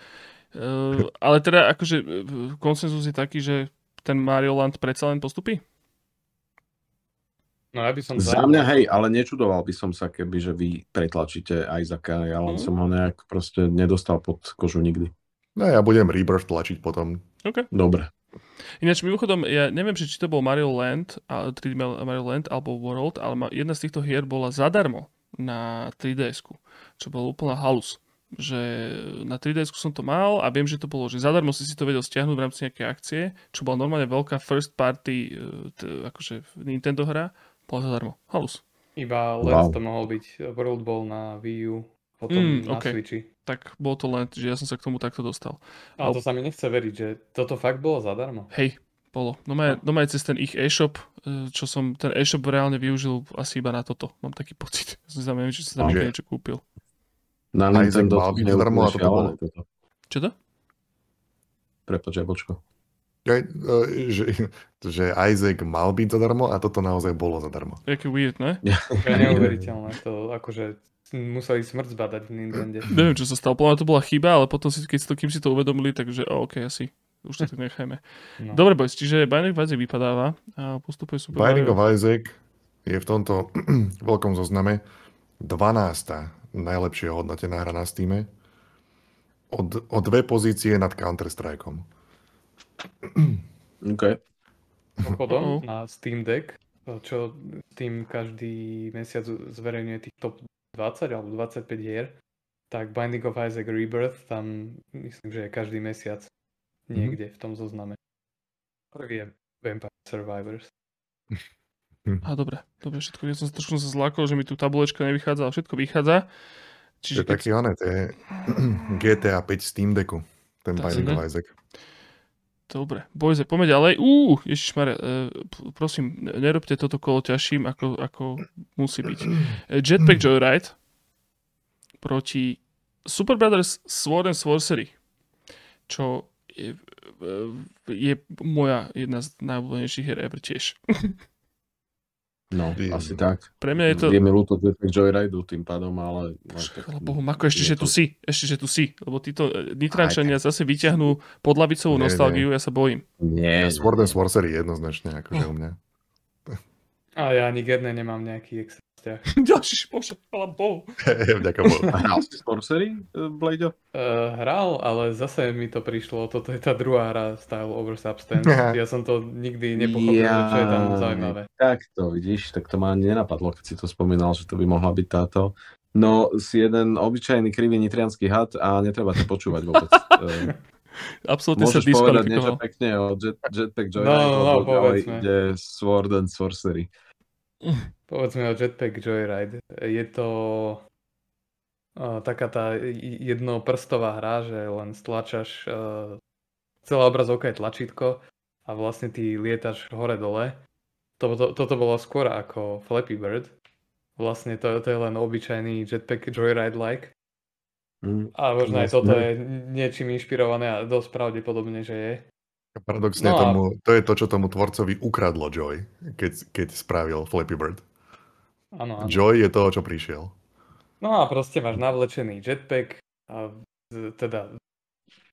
[SPEAKER 2] Uh, ale teda akože konsenzus je taký, že ten Mario Land predsa len postupí?
[SPEAKER 4] No ja by som
[SPEAKER 3] za mňa hej, ale nečudoval by som sa, keby že vy pretlačíte Isaaca, ja len mm. som ho nejak proste nedostal pod kožu nikdy.
[SPEAKER 1] No ja budem Rebirth tlačiť potom.
[SPEAKER 2] OK.
[SPEAKER 3] Dobre.
[SPEAKER 2] Ináč mimochodom, ja neviem, či to bol Mario Land, 3D Mario Land alebo World, ale jedna z týchto hier bola zadarmo na 3DS, čo bolo úplná halus. Že na 3DS som to mal a viem, že to bolo, že zadarmo si si to vedel stiahnuť v rámci nejakej akcie, čo bola normálne veľká first party e, t- akože Nintendo hra, bola zadarmo. Halus.
[SPEAKER 4] Iba Land wow. to mohol byť. World bol na Wii U, potom mm, na okay. Switchi
[SPEAKER 2] tak bol to len, že ja som sa k tomu takto dostal.
[SPEAKER 4] Ale to sa mi nechce veriť, že toto fakt bolo zadarmo.
[SPEAKER 2] Hej, bolo. No maj, no cez ten ich e-shop, e, čo som, ten e-shop reálne využil asi iba na toto. Mám taký pocit. Ja som neviem, či som tam niečo kúpil.
[SPEAKER 1] Na Nintendo zadarmo a toto bolo.
[SPEAKER 2] Čo to?
[SPEAKER 3] Prepoč, Jablčko.
[SPEAKER 1] E, že, že Isaac mal byť zadarmo a toto naozaj bolo zadarmo.
[SPEAKER 2] Jaký weird, ne?
[SPEAKER 4] Ja, neuveriteľné. To akože museli smrť zbadať v Nintendo.
[SPEAKER 2] Neviem, čo sa stalo. Podľa to bola chyba, ale potom, si, keď si to, kým si to uvedomili, takže oh, ok, asi už to tak nechajme. No. Dobre, boys, čiže Binding of Isaac vypadáva a postupuje Super
[SPEAKER 1] Binding of Isaac je v tomto veľkom zozname 12. najlepšie hodnotená hra na Steam. O, o dve pozície nad Counter-Strikeom.
[SPEAKER 3] OK.
[SPEAKER 4] Potom na Steam Deck, čo tým každý mesiac zverejňuje tých top 20 alebo 25 hier, tak Binding of Isaac Rebirth tam myslím, že je každý mesiac mhm. niekde mm-hmm. v tom zozname. Prvý je Vampire Survivors.
[SPEAKER 2] A dobre, dobre, všetko, ja som sa trošku zlákol, že mi tu tabulečka nevychádza, ale všetko vychádza.
[SPEAKER 1] Čiže to je keď... taký oné, to je GTA 5 Steam Decku, ten Binding of Isaac.
[SPEAKER 2] Dobre, bojze, poďme ďalej. Uú, ježišmare, uh, prosím, nerobte toto kolo ťažším, ako, ako musí byť. E, Jetpack Joyride proti Super Brothers Sword and Sorcery, čo je, e, je moja jedna z najobľúbenejších hier ever tiež.
[SPEAKER 3] No, Viem. asi tak.
[SPEAKER 2] Pre mňa je to...
[SPEAKER 3] Je mi ľúto Jetpack Joyride tým pádom, ale...
[SPEAKER 2] Chvala Bohu, Mako, ešte, že tu si. Ešte, že tu si. Lebo títo e, Nitrančania zase vyťahnú podlavicovú nie, nostalgiu, nie. ja sa bojím.
[SPEAKER 1] Nie. Ja Sword and Sorcery jednoznačne, akože u mňa.
[SPEAKER 4] A ja ani Gerne nemám nejaký extra
[SPEAKER 2] Ďalší bože, chvala Bohu.
[SPEAKER 1] Vďaka Bohu.
[SPEAKER 3] Hral si Sorcery, uh, Blade?
[SPEAKER 4] Uh, hral, ale zase mi to prišlo, toto je tá druhá hra Style over Substance. ja som to nikdy nepochopil, ja, čo je tam zaujímavé.
[SPEAKER 3] Tak to vidíš, tak to ma nenapadlo, keď si to spomínal, že to by mohla byť táto. No, si jeden obyčajný krivý nitrianský had a netreba to počúvať vôbec.
[SPEAKER 2] Absolutne sa povedať niečo
[SPEAKER 3] pekne o Jet, Jetpack Joyride, no, no, no, ide Sword and Sorcery.
[SPEAKER 4] Povedzme o Jetpack Joyride. Je to uh, taká tá jednoprstová hra, že len stlačaš uh, celá obrazovka je tlačítko a vlastne ty lietaš hore-dole. Toto, toto bolo skôr ako Flappy Bird. Vlastne to, to je len obyčajný Jetpack Joyride-like. Mm, a možno aj toto je niečím inšpirované a dosť pravdepodobne, že je.
[SPEAKER 1] Paradoxne no tomu, a... to je to, čo tomu tvorcovi ukradlo Joy, keď, keď spravil Flappy Bird.
[SPEAKER 4] Ano, ano.
[SPEAKER 1] Joy je toho, čo prišiel.
[SPEAKER 4] No a proste máš navlečený jetpack a teda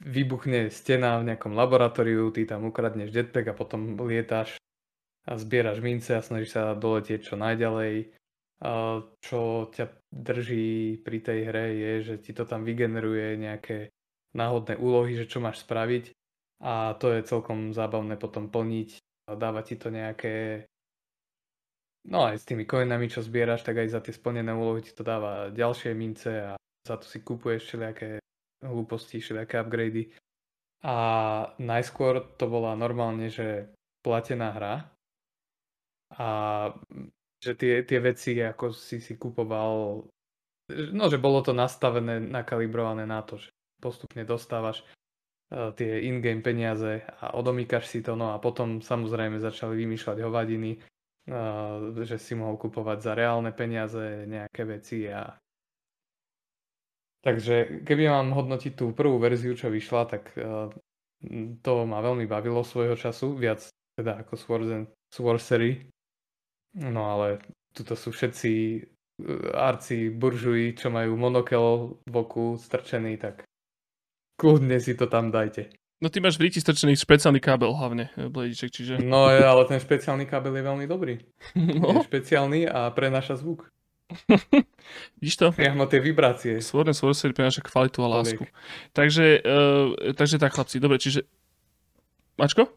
[SPEAKER 4] vybuchne stena v nejakom laboratóriu, ty tam ukradneš jetpack a potom lietáš a zbieraš mince a snažíš sa doletieť čo najďalej. A čo ťa drží pri tej hre je, že ti to tam vygeneruje nejaké náhodné úlohy, že čo máš spraviť a to je celkom zábavné potom plniť a dáva ti to nejaké no aj s tými coinami, čo zbieraš, tak aj za tie splnené úlohy ti to dáva ďalšie mince a za to si kúpuješ všelijaké hlúposti, všelijaké upgrady. A najskôr to bola normálne, že platená hra a že tie, tie veci, ako si si kupoval, no že bolo to nastavené, nakalibrované na to, že postupne dostávaš tie in-game peniaze a odomýkaš si to, no a potom samozrejme začali vymýšľať hovadiny, uh, že si mohol kupovať za reálne peniaze nejaké veci a Takže keby mám hodnotiť tú prvú verziu, čo vyšla, tak uh, to ma veľmi bavilo svojho času, viac teda ako Swords. No ale tuto sú všetci arci buržuji, čo majú monokel v oku strčený, tak kľudne si to tam dajte.
[SPEAKER 2] No ty máš v ríti strčený špeciálny kábel hlavne, eh, Blediček, čiže...
[SPEAKER 4] No ale ten špeciálny kábel je veľmi dobrý. No. Je špeciálny a prenáša zvuk.
[SPEAKER 2] Vidíš to?
[SPEAKER 4] Priamo tie vibrácie.
[SPEAKER 2] And Sorcery prináša kvalitu a lásku. Takže, uh, takže tak chlapci, dobre, čiže... Mačko?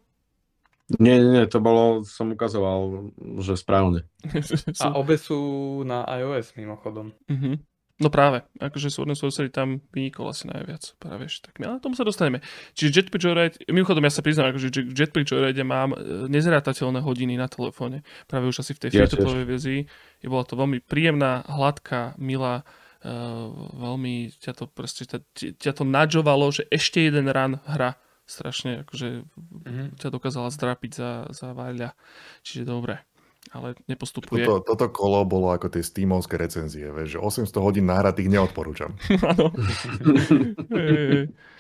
[SPEAKER 3] Nie, nie, to bolo, som ukazoval, že správne.
[SPEAKER 4] a obe sú na iOS mimochodom.
[SPEAKER 2] Uh-huh. No práve, akože Sword and Sorcery tam vynikol asi najviac, práve tak my ale tomu sa dostaneme. Čiže Jetpack Joyride, mimochodom ja sa priznám, akože Jetpack Joyride mám e, nezrátateľné hodiny na telefóne, práve už asi v tej ja free verzii. Je bola to veľmi príjemná, hladká, milá, uh, veľmi ťa to proste, ťa, ťa to nadžovalo, že ešte jeden run hra strašne akože mm-hmm. ťa dokázala zdrapiť za, za váľa. Čiže dobre ale nepostupuje.
[SPEAKER 1] Toto, toto kolo bolo ako tie Steamovské recenzie, vieš, že 800 hodín nahratých neodporúčam. Áno.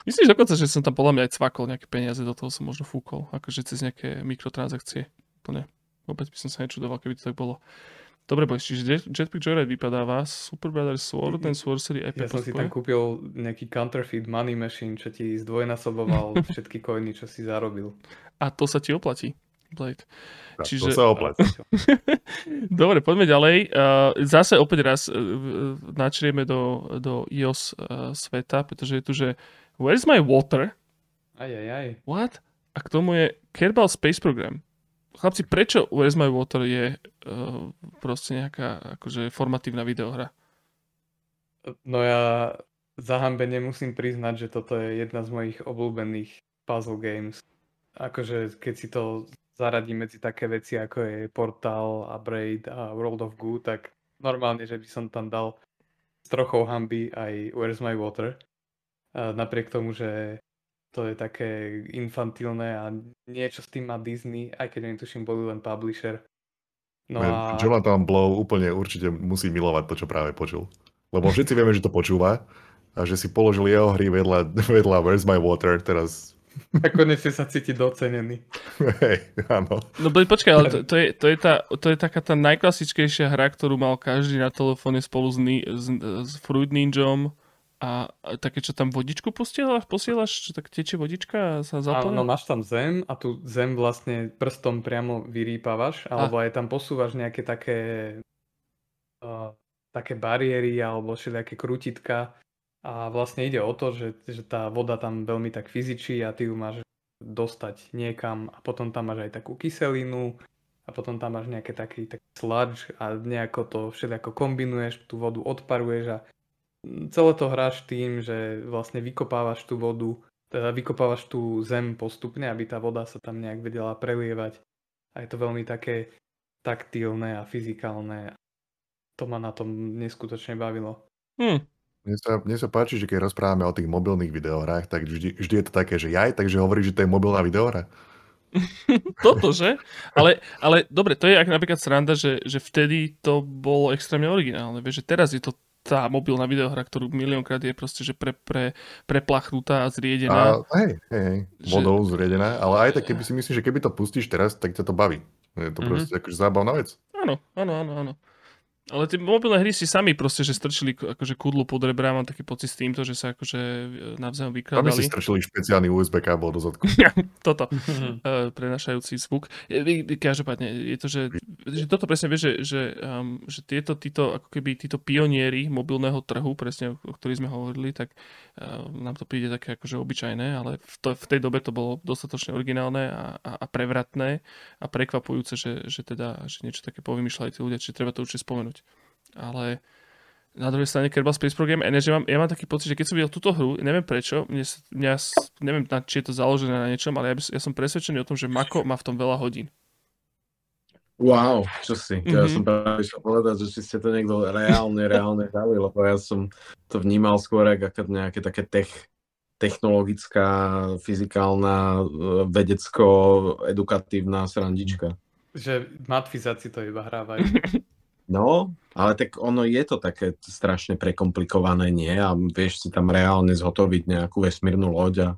[SPEAKER 2] Myslíš dokonca, že som tam podľa mňa aj cvakol nejaké peniaze, do toho som možno fúkol, akože cez nejaké mikrotransakcie. Plne. Vôbec by som sa nečudoval, keby to tak bolo. Dobre, boys, čiže Jetpack Joyride vypadáva, Super Brothers Sword and Sorcery
[SPEAKER 4] Epic Ja som si tam kúpil nejaký counterfeit money machine, čo ti zdvojnásoboval všetky coiny, čo si zarobil.
[SPEAKER 2] A to sa ti oplatí. Blade.
[SPEAKER 1] Tak, Čiže... To sa oplatí.
[SPEAKER 2] Dobre, poďme ďalej. Uh, zase opäť raz uh, načrieme do, do iOS uh, sveta, pretože je tu, že Where's my water?
[SPEAKER 4] Aj, aj, aj.
[SPEAKER 2] What? A k tomu je Kerbal Space Program. Chlapci, prečo Where's my water je uh, proste nejaká akože formatívna videohra?
[SPEAKER 4] No ja zahambene musím priznať, že toto je jedna z mojich obľúbených puzzle games. Akože keď si to zaradí medzi také veci, ako je Portal a Braid a World of Goo, tak normálne, že by som tam dal s trochou hamby aj Where's My Water. A napriek tomu, že to je také infantilné a niečo s tým má Disney, aj keď tuším, boli len publisher.
[SPEAKER 1] No a... Jonathan Blow úplne určite musí milovať to, čo práve počul. Lebo všetci vieme, že to počúva a že si položil jeho hry vedľa, vedľa Where's My Water, teraz
[SPEAKER 4] a konečne sa cíti docenený.
[SPEAKER 1] Hej, áno.
[SPEAKER 2] No počkaj, ale to, to, je, to, je tá, to je taká tá najklasickejšia hra, ktorú mal každý na telefóne spolu s, s, s Fruit Ninjom a, a také, čo tam vodičku posielaš, posielaš čo tak tečie vodička a sa zaplňa?
[SPEAKER 4] Áno, máš tam zem a tu zem vlastne prstom priamo vyrýpavaš, alebo a. aj tam posúvaš nejaké také uh, také bariéry alebo všelijaké krútitka a vlastne ide o to, že, že tá voda tam veľmi tak fyzičí a ty ju máš dostať niekam a potom tam máš aj takú kyselinu a potom tam máš nejaké taký, taký sludge a nejako to všetko kombinuješ, tú vodu odparuješ a celé to hráš tým, že vlastne vykopávaš tú vodu, teda vykopávaš tú zem postupne, aby tá voda sa tam nejak vedela prelievať. A je to veľmi také taktilné a fyzikálne. To ma na tom neskutočne bavilo.
[SPEAKER 2] Hmm.
[SPEAKER 1] Mne sa, mne sa páči, že keď rozprávame o tých mobilných videohrách, tak vždy, vždy je to také, že jaj, takže hovorí, že to je mobilná videohra.
[SPEAKER 2] Toto, že? Ale, ale dobre, to je ak napríklad sranda, že, že vtedy to bolo extrémne originálne. Vieš, že teraz je to tá mobilná videohra, ktorú miliónkrát je proste, že pre, pre, preplachnutá a zriedená.
[SPEAKER 1] A, hej, hej, vodou že... zriedená, ale aj tak, keby si myslíš, že keby to pustíš teraz, tak ťa to baví. Je to mm-hmm. proste akože zábavná vec.
[SPEAKER 2] Áno, áno, áno, áno. Ale tie mobilné hry si sami proste, že strčili akože kudlu pod rebra, mám taký pocit s týmto, že sa akože e, navzájom vykladali.
[SPEAKER 1] Aby si strčili špeciálny USB kábel do zadku.
[SPEAKER 2] toto, uh, prenašajúci zvuk. Každopádne, je to, že, že toto presne vieš, že, že, um, že tieto, títo, ako keby títo pionieri mobilného trhu, presne o ktorých sme hovorili, tak uh, nám to príde také akože obyčajné, ale v, to, v tej dobe to bolo dostatočne originálne a, a, a prevratné a prekvapujúce, že, že teda, že niečo také povymýšľali tí ľudia, čiže treba to určite spomenúť. Ale na druhej strane Kerbal Space Program Energy, mám, ja mám taký pocit, že keď som videl túto hru, neviem prečo, mne, mňa, neviem, na, či je to založené na niečom, ale ja, by, ja som presvedčený o tom, že Mako má v tom veľa hodín.
[SPEAKER 3] Wow, čo si, mm-hmm. ja mhm. som práve išiel povedať, že či ste to niekto reálne, reálne dali, lebo ja som to vnímal skôr ako nejaké také tech, technologická, fyzikálna, vedecko-edukatívna srandička.
[SPEAKER 4] Že matfizáci to iba hrávajú.
[SPEAKER 3] No, ale tak ono je to také strašne prekomplikované, nie? A vieš si tam reálne zhotoviť nejakú vesmírnu loď a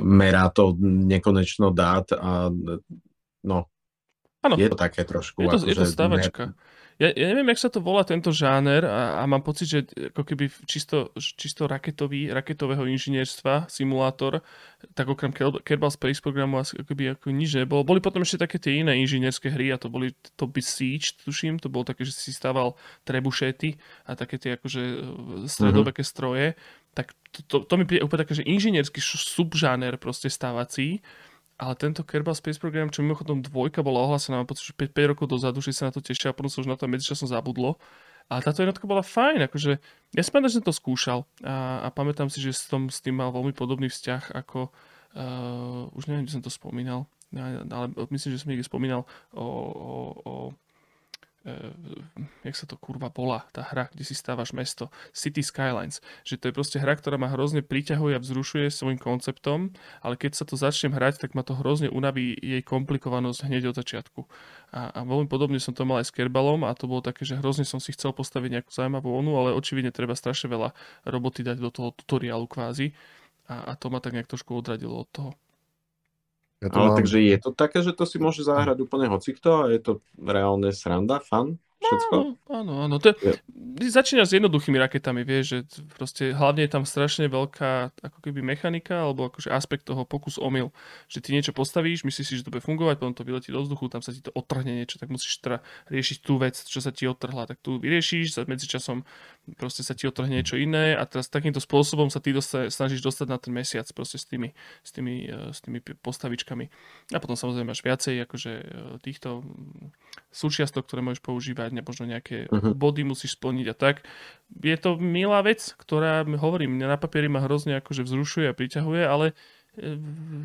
[SPEAKER 3] merá to nekonečno dát a no, ano. je to také trošku.
[SPEAKER 2] Je to, ako, je to stavačka. Ne, ja, ja neviem, jak sa to volá tento žáner a, a mám pocit, že ako keby čisto, čisto raketový, raketového inžinierstva, simulátor, tak okrem Kerbal Space programu asi ako keby ako nič nebolo. Boli potom ešte také tie iné inžinierské hry a to boli to by Siege, tuším, to bolo také, že si stával trebušety a také tie akože e, stredoveké mm-hmm. stroje. Tak to, to, to mi príde úplne také, že inžinierský subžáner proste stávací ale tento Kerbal Space Program, čo mimochodom dvojka bola ohlásená, mám pocit, že 5, 5 rokov dozadu, že sa na to tešia a potom sa už na to medzičasom zabudlo. Ale táto jednotka bola fajn, akože ja si pamätám, že som to skúšal a, a pamätám si, že som s tým mal veľmi podobný vzťah ako, uh, už neviem, kde som to spomínal, ale myslím, že som niekde spomínal o, o, o jak sa to kurva bola, tá hra, kde si stávaš mesto, City Skylines. Že to je proste hra, ktorá ma hrozne priťahuje a vzrušuje svojim konceptom, ale keď sa to začnem hrať, tak ma to hrozne unaví jej komplikovanosť hneď od začiatku. A, a veľmi podobne som to mal aj s Kerbalom a to bolo také, že hrozne som si chcel postaviť nejakú zaujímavú onu, ale očividne treba strašne veľa roboty dať do toho tutoriálu kvázi. A, a to ma tak nejak trošku odradilo od toho.
[SPEAKER 3] Ja Ale mám... takže je to také, že to si môže zahrať úplne hocikto a je to reálne sranda, fan? všetko?
[SPEAKER 2] Áno, áno, áno. To je. Začína s jednoduchými raketami, vieš, že proste hlavne je tam strašne veľká ako keby mechanika alebo akože aspekt toho pokus omyl, že ty niečo postavíš, myslíš si, že to bude fungovať, potom to vyletí do vzduchu, tam sa ti to otrhne niečo, tak musíš teda riešiť tú vec, čo sa ti otrhla, tak tu vyriešiš, za medzičasom proste sa ti otrhne niečo iné a teraz takýmto spôsobom sa ty dosta- snažíš dostať na ten mesiac proste s tými, s tými, uh, s tými postavičkami. A potom samozrejme máš viacej akože uh, týchto súčiastok, ktoré môžeš používať ne, možno nejaké uh-huh. body musíš splniť a tak. Je to milá vec, ktorá, hovorím, mňa na papieri ma hrozne akože vzrušuje a priťahuje, ale e,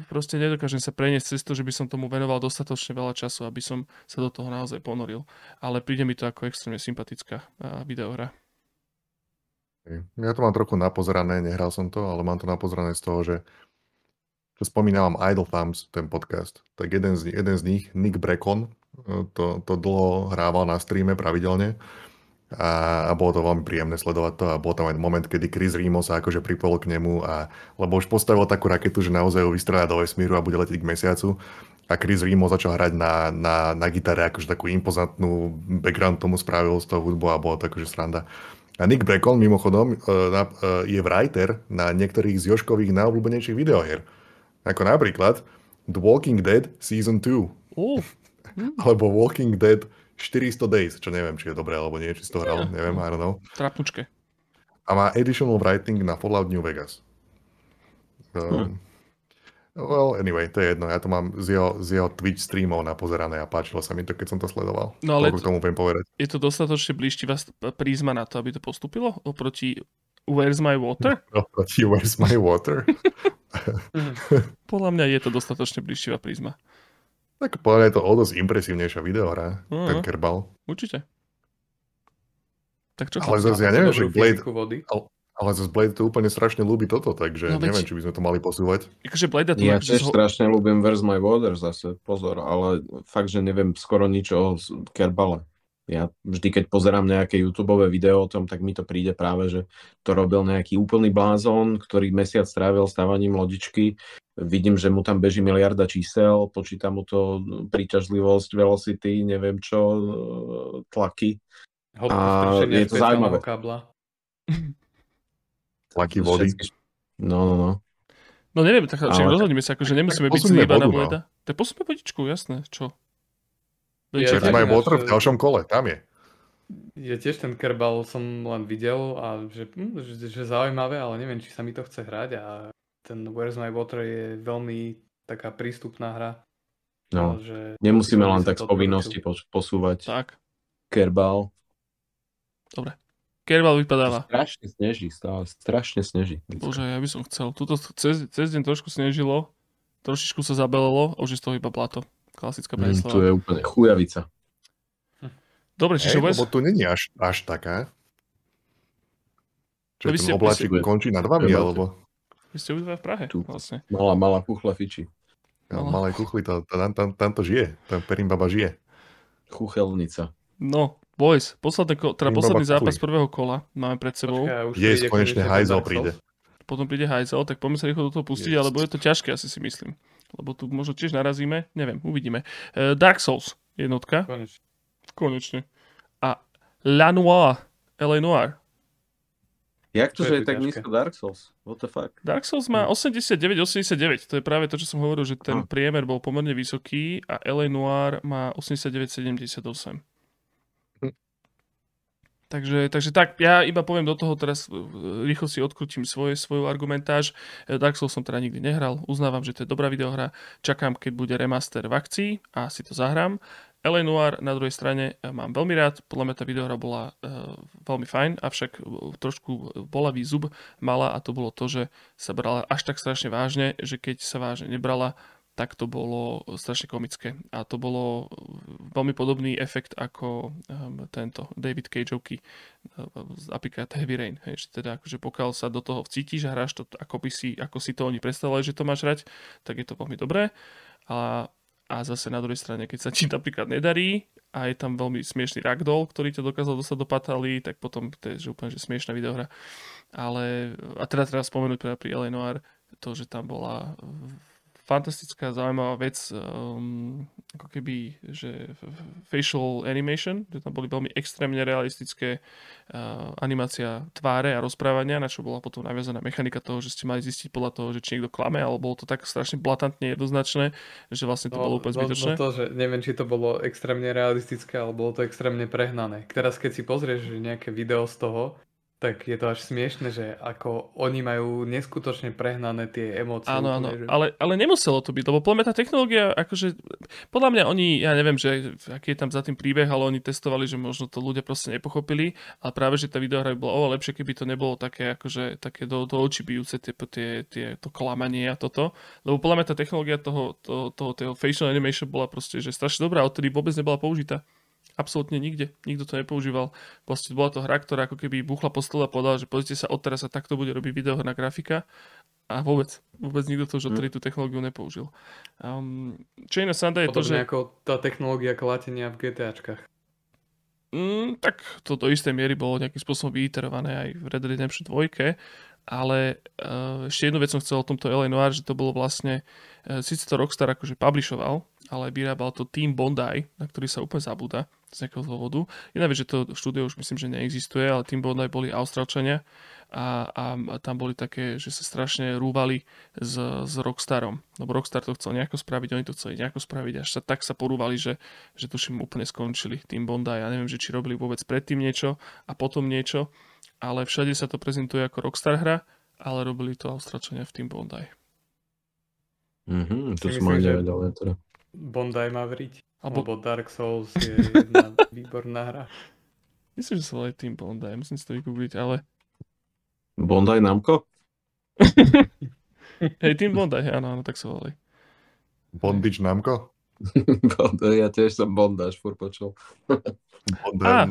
[SPEAKER 2] proste nedokážem sa preniesť cez to, že by som tomu venoval dostatočne veľa času, aby som sa do toho naozaj ponoril. Ale príde mi to ako extrémne sympatická videohra.
[SPEAKER 1] Ja to mám trochu napozerané, nehral som to, ale mám to napozerané z toho, že čo spomínam Idle Thumbs, ten podcast, tak jeden z, jeden z nich, Nick Brecon, to, to dlho hrával na streame pravidelne a, a bolo to veľmi príjemné sledovať to a bol tam aj moment, kedy Chris Rimo sa akože pripojil k nemu a lebo už postavil takú raketu, že naozaj ju vystrelá do vesmíru a bude letieť k mesiacu a Chris Rimo začal hrať na, na, na gitare akože takú impozantnú background tomu spravil z toho hudbu a bolo to akože sranda. A Nick Bacon mimochodom e, e, je writer na niektorých z Joškových najobľúbenejších videohier. Ako napríklad The Walking Dead Season 2. Uh. Alebo Walking Dead 400 Days, čo neviem, či je dobré alebo nie, či si to hral, neviem, I don't know.
[SPEAKER 2] Trapnučke.
[SPEAKER 1] A má additional writing na Fallout New Vegas. Um, hmm. Well, anyway, to je jedno. Ja to mám z jeho, z jeho Twitch streamov napozerané a páčilo sa mi to, keď som to sledoval.
[SPEAKER 2] No ale
[SPEAKER 1] k tomu viem povedať.
[SPEAKER 2] Je to dostatočne blížtivá prízma na to, aby to postupilo oproti Where's My Water?
[SPEAKER 1] Oproti Where's My Water?
[SPEAKER 2] Podľa mňa je to dostatočne blížtivá prízma.
[SPEAKER 1] Tak povedať je to o dosť impresívnejšia videohra, uh-huh. ten Kerbal.
[SPEAKER 2] Určite. Tak čo
[SPEAKER 1] ale zase ja neviem, že Blade... Vody. Ale, ale zase Blade to úplne strašne ľúbi toto, takže no, neviem, či by sme to mali posúvať.
[SPEAKER 2] Akože Blade
[SPEAKER 3] to ja tiež ho... strašne ľúbim Where's My Water zase, pozor, ale fakt, že neviem skoro nič o Kerbale. Ja vždy, keď pozerám nejaké YouTube video o tom, tak mi to príde práve, že to robil nejaký úplný blázon, ktorý mesiac strávil stávaním lodičky vidím, že mu tam beží miliarda čísel, počíta mu to príťažlivosť, velocity, neviem čo, tlaky.
[SPEAKER 4] a je to zaujímavé. Kábla.
[SPEAKER 1] Tlaky vody.
[SPEAKER 3] No, no, no.
[SPEAKER 2] No neviem, tak Ale... rozhodneme sa, akože nemusíme byť zlíba na Bleda. No. Tak posuňme vodičku, jasné, čo?
[SPEAKER 1] Ja, majú water v ďalšom kole, tam je.
[SPEAKER 4] Ja tiež ten Kerbal som len videl a že, hm, že, že zaujímavé, ale neviem, či sa mi to chce hrať a ten Where's My Water je veľmi taká prístupná hra.
[SPEAKER 3] No, že nemusíme len tak z povinnosti posúvať.
[SPEAKER 2] Tak.
[SPEAKER 3] Kerbal.
[SPEAKER 2] Dobre. Kerbal vypadáva.
[SPEAKER 3] Strašne sneží, stále, strašne sneží.
[SPEAKER 2] Bože, ja by som chcel. Tuto cez, cez deň trošku snežilo, trošičku sa zabelelo a už je z toho iba blato. Klasická
[SPEAKER 3] mm, To je úplne chujavica.
[SPEAKER 2] Dobre, čiže
[SPEAKER 1] hey, Lebo tu není až, až taká. Čo ten obláčik končí nad vami, alebo?
[SPEAKER 2] Vy ste obidva v Prahe, tu. vlastne.
[SPEAKER 3] Malá, malá kuchla fiči.
[SPEAKER 1] Ja, malé kuchly, tam, tam, tam to žije. Tam Perimbaba žije.
[SPEAKER 3] Chuchelnica.
[SPEAKER 2] No, boys, posledný, ko- teda posledný zápas kuchly. prvého kola máme pred sebou. Počkaj,
[SPEAKER 1] je, konečne Hajzel príde.
[SPEAKER 2] Potom príde Hajzel, tak poďme sa rýchlo do toho pustiť, yes. ale bude to ťažké, asi si myslím. Lebo tu možno tiež narazíme, neviem, uvidíme. Uh, Dark Souls, jednotka.
[SPEAKER 4] Konečne.
[SPEAKER 2] Konečne. A La Noire, LA Noir.
[SPEAKER 3] Jak to, to že je tak nízko Dark Souls? What the fuck?
[SPEAKER 2] Dark Souls má 89-89, to je práve to, čo som hovoril, že ten priemer bol pomerne vysoký a LA Noir má 89-78. Takže, takže tak, ja iba poviem do toho teraz, rýchlo si odkrutím svoje, svoju argumentáž. Dark Souls som teda nikdy nehral, uznávam, že to je dobrá videohra, čakám, keď bude remaster v akcii a si to zahrám. LA Noir na druhej strane e, mám veľmi rád, podľa mňa tá videohra bola uh, veľmi fajn, avšak trošku bolavý zub mala a to bolo to, že sa brala až tak strašne vážne, že keď sa vážne nebrala, tak to bolo strašne komické. A to bolo veľmi podobný efekt ako um, tento David Cageovky uh, z aplikácie Heavy Rain. Hej, že teda akože pokiaľ sa do toho vcítiš a hráš to ako, by si, ako si to oni predstavovali, že to máš hrať, tak je to veľmi dobré. A a zase na druhej strane, keď sa ti napríklad nedarí a je tam veľmi smiešný ragdoll, ktorý ťa dokázal dostať do pataly, tak potom to je že úplne že smiešná videohra. Ale, a teda treba spomenúť pri L.A. To, že tam bola fantastická, zaujímavá vec, um, ako keby, že facial animation, že tam boli veľmi extrémne realistické uh, animácia tváre a rozprávania, na čo bola potom naviazaná mechanika toho, že ste mali zistiť podľa toho, že či niekto klame, alebo bolo to tak strašne blatantne jednoznačné, že vlastne to no, bolo úplne zbytočné.
[SPEAKER 4] No, no to, že neviem, či to bolo extrémne realistické, alebo bolo to extrémne prehnané. Teraz keď si pozrieš nejaké video z toho, tak je to až smiešne, že ako oni majú neskutočne prehnané tie emócie.
[SPEAKER 2] Áno, áno, že... ale, ale nemuselo to byť, lebo podľa mňa tá technológia, akože, podľa mňa oni, ja neviem, že aký je tam za tým príbeh, ale oni testovali, že možno to ľudia proste nepochopili, ale práve, že tá videohra by bola oveľa lepšie, keby to nebolo také, akože, také do, do očí bijúce tie, tie, tie, to klamanie a toto, lebo podľa mňa tá technológia toho, toho, toho, toho facial animation bola proste, že strašne dobrá, odtedy vôbec nebola použitá. Absolútne nikde. Nikto to nepoužíval. Vlastne bola to hra, ktorá ako keby buchla po stole a povedala, že pozrite sa, odteraz sa takto bude robiť videohra grafika. A vôbec, vôbec nikto to už odtedy mm. tú technológiu nepoužil. Um, Chain of Sunday je to, že...
[SPEAKER 4] ako tá technológia klatenia v GTAčkách.
[SPEAKER 2] Mm, tak to do istej miery bolo nejakým spôsobom vyiterované aj v Red Redemption 2, ale uh, ešte jednu vec som chcel o tomto LA Noir, že to bolo vlastne, uh, síce to Rockstar akože publishoval, ale vyrábal to Team Bondi, na ktorý sa úplne zabúda z nejakého dôvodu. Iná vec, že to štúdio už myslím, že neexistuje, ale Team Bondi boli Austrálčania a, a, a tam boli také, že sa strašne rúvali s, s Rockstarom. Lebo Rockstar to chcel nejako spraviť, oni to chceli nejako spraviť, až sa tak sa porúvali, že, že tuším úplne skončili Team Bondi. Ja neviem, že či robili vôbec predtým niečo a potom niečo, ale všade sa to prezentuje ako Rockstar hra, ale robili to Austrálčania v Team Bondi.
[SPEAKER 3] Mhm, to som aj nevedel, teda.
[SPEAKER 4] Bondi Maverick. Alebo... Lebo Dark Souls je jedna výborná hra.
[SPEAKER 2] Myslím, že sa volá Team Bondi, musím si to vygoogliť, ale...
[SPEAKER 3] Bondi Namco?
[SPEAKER 2] Hej, Team Bondi, áno, áno, tak sa volá.
[SPEAKER 1] Bondič Namco?
[SPEAKER 3] ja tiež som bondáž, fur počul.
[SPEAKER 1] Bondi, ah.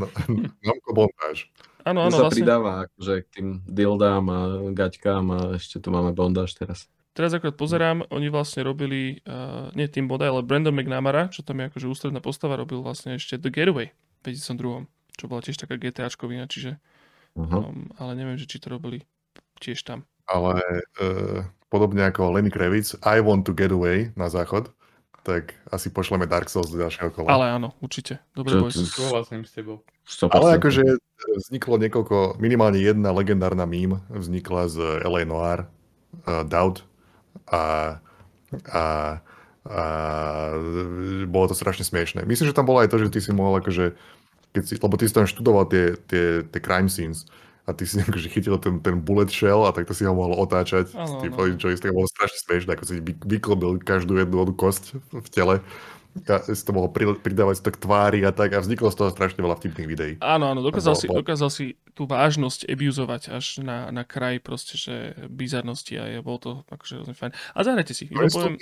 [SPEAKER 1] Namco bondáž.
[SPEAKER 2] Áno, áno,
[SPEAKER 3] to sa vlastne... pridáva akože k tým dildám a gaťkám a ešte tu máme bondáž teraz
[SPEAKER 2] teraz ako pozerám, oni vlastne robili, uh, nie tým bodaj, ale Brandon McNamara, čo tam je akože ústredná postava, robil vlastne ešte The Getaway v 2002, čo bola tiež taká GTAčkovina, čiže, uh-huh. um, ale neviem, že či to robili tiež tam.
[SPEAKER 1] Ale uh, podobne ako Lenny Kravitz, I want to get away na záchod, tak asi pošleme Dark Souls do ďalšieho kola.
[SPEAKER 2] Ale áno, určite. Dobre.
[SPEAKER 4] Súhlasím s tebou.
[SPEAKER 1] Ale akože vzniklo niekoľko, minimálne jedna legendárna mím vznikla z LA Noir, uh, Doubt, a, a, a bolo to strašne smiešné. Myslím, že tam bolo aj to, že ty si mohol akože, keď si, lebo ty si tam študoval tie, tie, tie crime scenes a ty si akože chytil ten, ten bullet shell a takto si ho mohol otáčať ano, no. čo tak bolo strašne smiešné, ako si vyklobil každú jednu kosť v tele ja si to mohol pridávať to k tvári a tak a vzniklo z toho strašne veľa vtipných videí.
[SPEAKER 2] Áno, áno, dokázal, si, dokázal si tú vážnosť abuzovať až na, na kraj proste, že bizarnosti a je, bol to akože hrozne fajn. A zahrajte si.
[SPEAKER 1] No, poviem...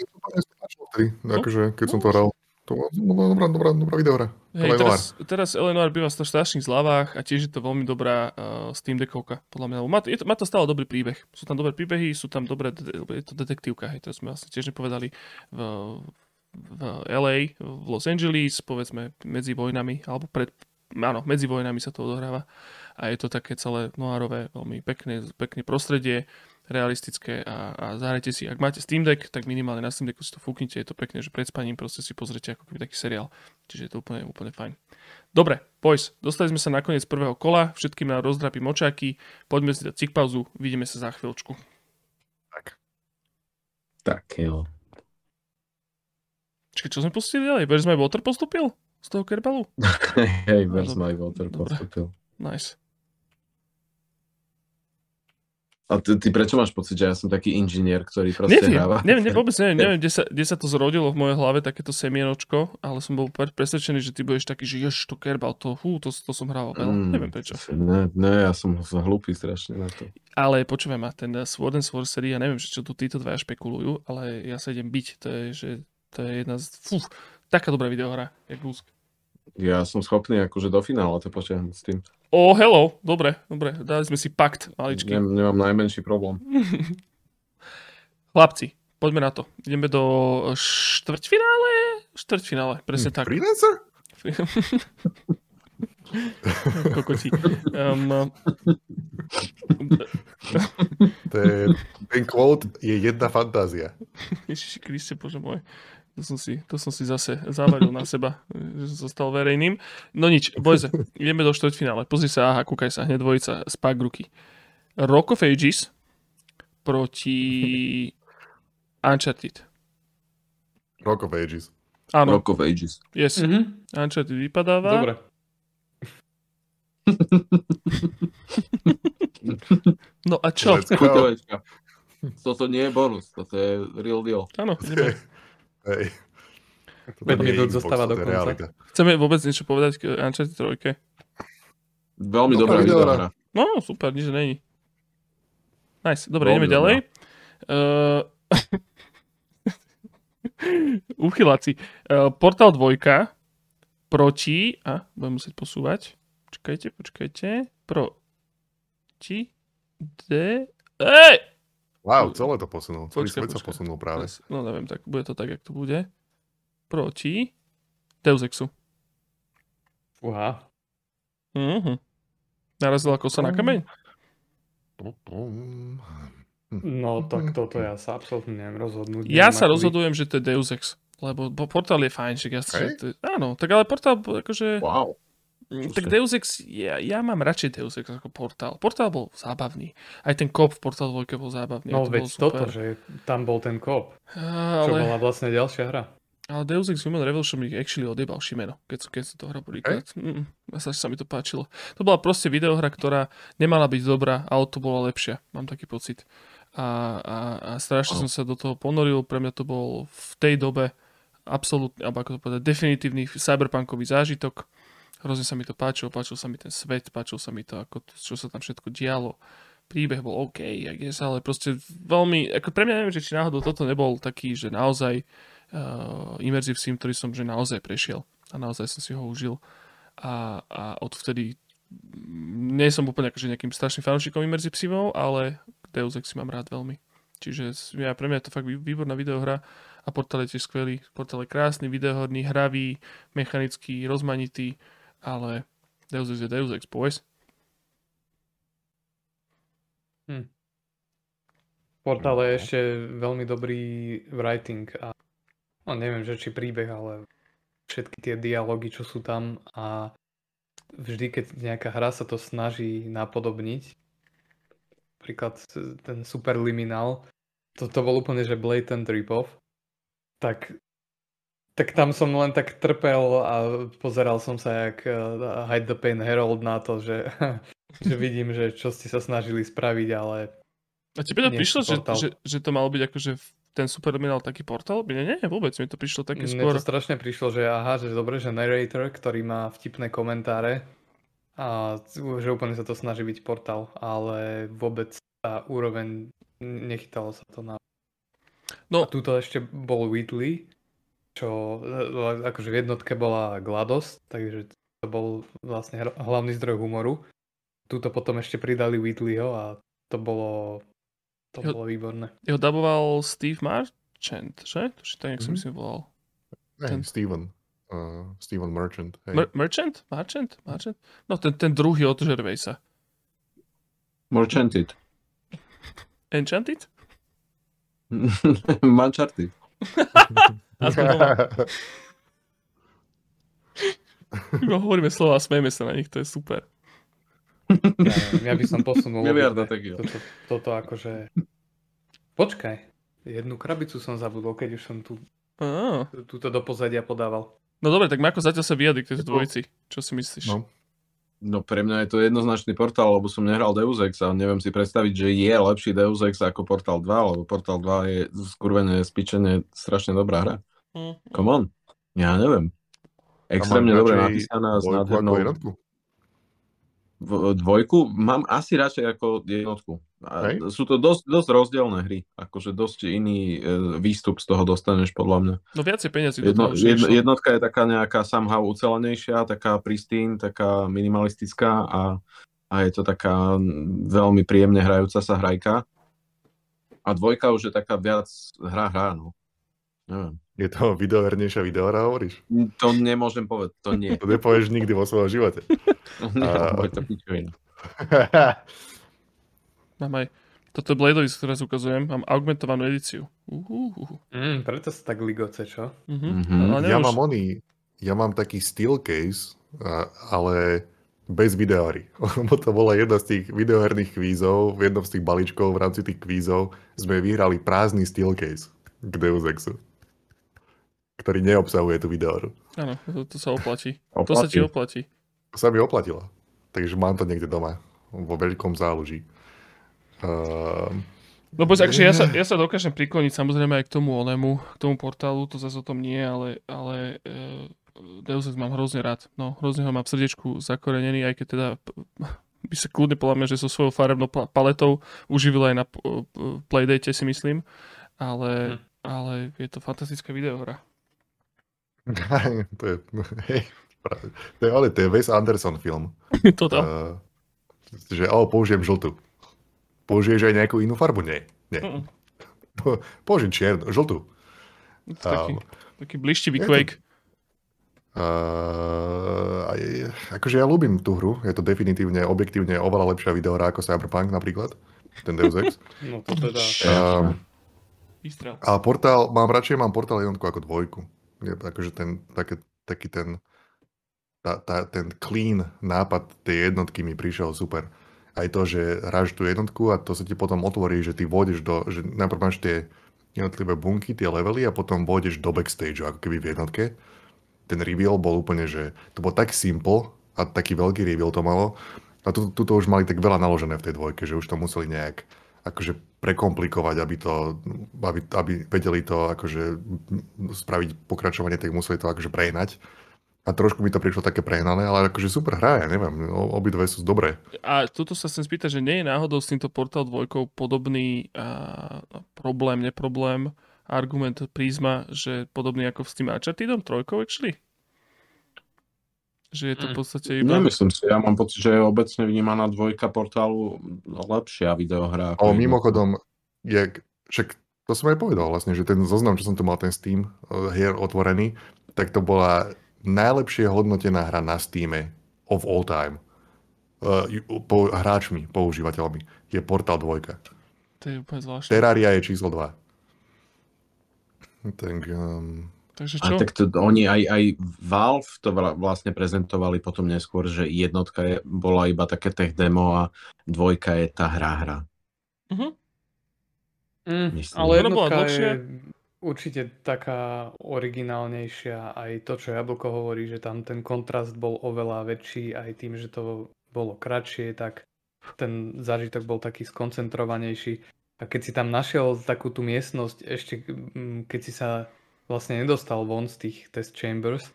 [SPEAKER 1] no? akože, keď no? som to hral. To bola dobrá, dobrá, dobrá videohra.
[SPEAKER 2] Hej, teraz, teraz Eleanor býva v strašných zľavách a tiež je to veľmi dobrá uh, Steam deckovka, podľa mňa. Má, je to, má to stále dobrý príbeh. Sú tam dobré príbehy, sú tam dobré, je to detektívka, hej, to sme vlastne tiež nepovedali v, v LA, v Los Angeles, povedzme medzi vojnami, alebo pred, áno, medzi vojnami sa to odohráva a je to také celé noárové, veľmi pekné, pekné prostredie realistické a, a zahrajte si, ak máte Steam Deck, tak minimálne na Steam Decku si to fúknite, je to pekné, že pred spaním proste si pozrite ako keby taký seriál, čiže je to úplne, úplne fajn. Dobre, boys, dostali sme sa na koniec prvého kola, všetkým na rozdrapím očáky, poďme si dať cik pauzu, vidíme sa za chvíľočku.
[SPEAKER 3] Tak. Tak, jo.
[SPEAKER 2] Čiže čo sme pustili ďalej? Bears My Water postupil? Z toho kerbalu?
[SPEAKER 3] Hej, Bears My Water postupil.
[SPEAKER 2] Nice.
[SPEAKER 3] A ty, ty prečo máš pocit, že ja som taký inžinier, ktorý proste
[SPEAKER 2] neviem,
[SPEAKER 3] hráva?
[SPEAKER 2] Neviem, neviem, vôbec neviem, neviem kde, sa, kde sa to zrodilo v mojej hlave, takéto semienočko, ale som bol presvedčený, že ty budeš taký, že jež, to kerbal, to, hú, to, to som hral veľa. Mm, neviem prečo.
[SPEAKER 3] Ne, ne, ja som hlúpy strašne na to.
[SPEAKER 2] Ale počúvaj ma, ten Sword and Sorcery, ja neviem, že čo tu títo dvaja špekulujú, ale ja sa idem byť, to je, že to je jedna z, fú, taká dobrá videohra, jak Gúsk.
[SPEAKER 3] Ja som schopný akože do finále to potiahnuť s tým.
[SPEAKER 2] O, oh, hello, dobre, dobre, dali sme si pakt maličký.
[SPEAKER 3] Nem, nemám najmenší problém.
[SPEAKER 2] Chlapci, poďme na to. Ideme do štvrťfinále? Štvrťfinále, presne hm, tak.
[SPEAKER 1] Freelancer?
[SPEAKER 2] Kokoti. Um,
[SPEAKER 1] to je, ten quote je jedna fantázia.
[SPEAKER 2] Ježiši Kriste, bože môj. To som si, to som si zase zavaril na seba, že som zostal verejným. No nič, bojze, ideme do štvrťfinále. Pozri sa, aha, kúkaj sa, hneď dvojica, spák ruky. Rock of Ages proti Uncharted.
[SPEAKER 1] Rock of Ages.
[SPEAKER 2] Áno.
[SPEAKER 3] Rock of Ages.
[SPEAKER 2] Yes. Mm-hmm. Uncharted vypadáva.
[SPEAKER 4] Dobre.
[SPEAKER 2] no a čo?
[SPEAKER 3] Toto nie je bonus, toto je real deal.
[SPEAKER 2] Áno, ideme.
[SPEAKER 1] Hej.
[SPEAKER 4] 5 minút zostáva do konca.
[SPEAKER 2] Chceme vôbec niečo povedať k Uncharted 3?
[SPEAKER 3] Veľmi dobrá videohra.
[SPEAKER 2] No, super, nič není. Nice, dobre, ideme ďalej. Uh, Uchyláci. Uh, Portal 2 proti... A, budem musieť posúvať. Počkajte, počkajte. Proti... D... Ej!
[SPEAKER 1] Wow, celé to posunul. Celý počkej, svet počkej. sa posunul práve.
[SPEAKER 2] No neviem, tak bude to tak, jak to bude. Proti Deus Exu.
[SPEAKER 4] Uha.
[SPEAKER 2] Mhm. Narazila kosa na kameň?
[SPEAKER 4] No tak toto ja sa absolútne neviem rozhodnúť.
[SPEAKER 2] Ja sa rozhodujem, že to je Deus Ex. Lebo portál je fajn, že ja, hey? to, áno, tak ale portál akože...
[SPEAKER 3] Wow.
[SPEAKER 2] Tak Deus Ex, ja, ja mám radšej Deus Ex ako Portal. Portal bol zábavný. Aj ten kop v Portal 2 bol zábavný.
[SPEAKER 4] No
[SPEAKER 2] to
[SPEAKER 4] veď toto, že tam bol ten kop.
[SPEAKER 2] Ale...
[SPEAKER 4] Čo bola vlastne ďalšia hra.
[SPEAKER 2] Ale Deus Ex Human Revolution mi actually odjebal Šimeno, keď, keď som to hral prvýkrát. Mm, sa, sa mi to páčilo. To bola proste videohra, ktorá nemala byť dobrá, ale to bola lepšia. Mám taký pocit. A, a, a strašne oh. som sa do toho ponoril. Pre mňa to bol v tej dobe absolútne, alebo ako to povedať, definitívny cyberpunkový zážitok Hrozne sa mi to páčilo, páčil sa mi ten svet, páčil sa mi to, ako, čo sa tam všetko dialo. Príbeh bol OK, jak je, ale proste veľmi, ako pre mňa neviem, že či náhodou toto nebol taký, že naozaj uh, immersive sim, ktorý som že naozaj prešiel a naozaj som si ho užil a, a odvtedy nie som úplne akože nejakým strašným fanúšikom immersive simov, ale Deus Ex si mám rád veľmi. Čiže ja, pre mňa je to fakt výborná videohra a portál je tiež skvelý. Portál je krásny, videohodný, hravý, mechanický, rozmanitý ale Deus Ex je Deus Ex, boys.
[SPEAKER 4] Hm. Portále je ešte veľmi dobrý writing a no neviem, že či príbeh, ale všetky tie dialógy, čo sú tam a vždy, keď nejaká hra sa to snaží napodobniť, napríklad ten Superliminal, to, to bol úplne, že blatant rip-off, tak tak tam som len tak trpel a pozeral som sa, jak Hide the Pain Herald na to, že, že vidím, že čo ste sa snažili spraviť, ale...
[SPEAKER 2] A tebe to prišlo, že, že, že to malo byť akože ten Superman taký portál? Nie, nie, vôbec, mi to prišlo také
[SPEAKER 4] Mne
[SPEAKER 2] skôr...
[SPEAKER 4] to strašne prišlo, že aha, že dobre, že narrator, ktorý má vtipné komentáre a že úplne sa to snaží byť portál, ale vôbec tá úroveň nechytalo sa to na...
[SPEAKER 2] No.
[SPEAKER 4] A tuto ešte bol Whitley, čo akože v jednotke bola GLaDOS, takže to bol vlastne hlavný zdroj humoru. Tuto potom ešte pridali Whitleyho a to bolo to jeho, bolo výborné.
[SPEAKER 2] Jeho daboval Steve Marchant, že? To tak, jak mm-hmm. som si volal.
[SPEAKER 1] Hey, ten... Steven. Uh, Steven Merchant.
[SPEAKER 2] Hey. Mer- Merchant? Marchant? Marchant? No ten, ten druhý od Gervaisa.
[SPEAKER 3] Merchanted.
[SPEAKER 2] Enchanted?
[SPEAKER 3] Mancharted.
[SPEAKER 2] Iba hovoríme slova a smejeme sa na nich, to je super.
[SPEAKER 4] Ja, ja by som posunul.
[SPEAKER 3] Miliarda tak.
[SPEAKER 4] Toto, toto akože... Počkaj, jednu krabicu som zabudol, keď už som tu
[SPEAKER 2] ah.
[SPEAKER 4] túto do pozadia podával.
[SPEAKER 2] No dobre, tak ako zatiaľ sa vyjadri k tejto dvojici. Čo si myslíš?
[SPEAKER 3] No. No pre mňa je to jednoznačný portál, lebo som nehral Deus Ex a neviem si predstaviť, že je lepší Deus Ex ako Portal 2, lebo Portal 2 je skurvené, spičené, strašne dobrá hra. Mm. Come on. Ja neviem. Extrémne dobre napísaná s nádhernou dvojku mám asi radšej ako jednotku. A sú to dosť, dosť rozdielne hry. Akože dosť iný e, výstup z toho dostaneš podľa mňa.
[SPEAKER 2] No viacej peniazy
[SPEAKER 3] Jedno, jedno, jednotka je taká nejaká somehow ucelenejšia, taká pristine, taká minimalistická a, a je to taká veľmi príjemne hrajúca sa hrajka. A dvojka už je taká viac hra hra, no. Neviem.
[SPEAKER 1] Je to videovernejšia videohra, hovoríš?
[SPEAKER 3] To nemôžem povedať, to nie.
[SPEAKER 1] To nepovieš nikdy vo svojom živote.
[SPEAKER 3] nie, a... to pičovina.
[SPEAKER 2] Mám aj, toto je Bladeovis, ktoré ukazujem, mám augmentovanú edíciu.
[SPEAKER 4] Mm, preto sa tak ligoce, čo?
[SPEAKER 2] Uh-huh. Uh-huh.
[SPEAKER 1] Ja mám oný, ja mám taký steel case, ale bez videohry. Lebo to bola jedna z tých videoherných kvízov, v jednom z tých balíčkov v rámci tých kvízov sme vyhrali prázdny steel case k Deus Exu ktorý neobsahuje tú videohru.
[SPEAKER 2] Áno, to, to sa oplatí. oplatí. To sa ti oplatí.
[SPEAKER 1] To sa mi oplatilo. Takže mám to niekde doma, vo veľkom záloží. Uh,
[SPEAKER 2] no poď, akože ja sa, ja sa dokážem prikloniť samozrejme aj k tomu onemu, k tomu portálu, to zase o tom nie, ale, ale uh, Deus Ex mám hrozne rád. No, hrozne ho mám v srdiečku zakorenený, aj keď teda by sa kľudne podľa mňa, že so svojou farebnou paletou uživil aj na Playdate si myslím, ale, hm. ale je to fantastická videohra.
[SPEAKER 1] to je, hej, to je, ale to je Wes Anderson film.
[SPEAKER 2] Toto. Uh,
[SPEAKER 1] že, oh, použijem žltú. Použiješ aj nejakú inú farbu? Nie. Nie. Mm. použijem čiernu, žltú.
[SPEAKER 2] Taký, um, taký blištivý Quake.
[SPEAKER 1] Uh, je, akože ja ľúbim tú hru, je to definitívne, objektívne oveľa lepšia videohra ako Cyberpunk napríklad, ten Deus Ex.
[SPEAKER 4] no to teda...
[SPEAKER 1] Um, a portál, mám radšej mám portál jednotku ako dvojku akože ten, také, taký ten, tá, tá, ten clean nápad tej jednotky mi prišiel super. Aj to, že hráš tú jednotku a to sa ti potom otvorí, že ty vôjdeš do, že najprv máš tie jednotlivé bunky, tie levely a potom vôjdeš do backstage, ako keby v jednotke. Ten reveal bol úplne, že to bol tak simple a taký veľký reveal to malo. A tu, tu to už mali tak veľa naložené v tej dvojke, že už to museli nejak akože prekomplikovať, aby to, aby, aby vedeli to akože spraviť pokračovanie, tak museli to akože prehnať. A trošku mi to prišlo také prehnané, ale akože super hra, ja neviem, obidve sú dobré.
[SPEAKER 2] A tuto sa chcem spýtať, že nie je náhodou s týmto Portal 2 podobný a, problém, neproblém, argument Prisma, že podobný ako s tým Unchartedom 3 actually? Že je to v mm. podstate iba...
[SPEAKER 3] Nemyslím si, ja mám pocit, že je obecne vnímaná dvojka portálu lepšia videohra.
[SPEAKER 1] O, mimochodom, je, však to som aj povedal vlastne, že ten zoznam, čo som tu mal, ten Steam uh, hier otvorený, tak to bola najlepšie hodnotená hra na Steam of all time. Uh, po, hráčmi, používateľmi. Je Portal 2.
[SPEAKER 2] To je úplne zvláštne.
[SPEAKER 1] Terraria je číslo 2. Tak um,
[SPEAKER 2] Takže čo?
[SPEAKER 3] A tak to, oni aj, aj Valve to vlastne prezentovali potom neskôr, že jednotka je, bola iba také tech demo a dvojka je tá hra hra.
[SPEAKER 2] Uh-huh.
[SPEAKER 4] Mm, ale jednotka je určite taká originálnejšia. Aj to, čo Jablko hovorí, že tam ten kontrast bol oveľa väčší, aj tým, že to bolo kratšie, tak ten zážitok bol taký skoncentrovanejší. A keď si tam našiel takú tú miestnosť, ešte mm, keď si sa vlastne nedostal von z tých test chambers,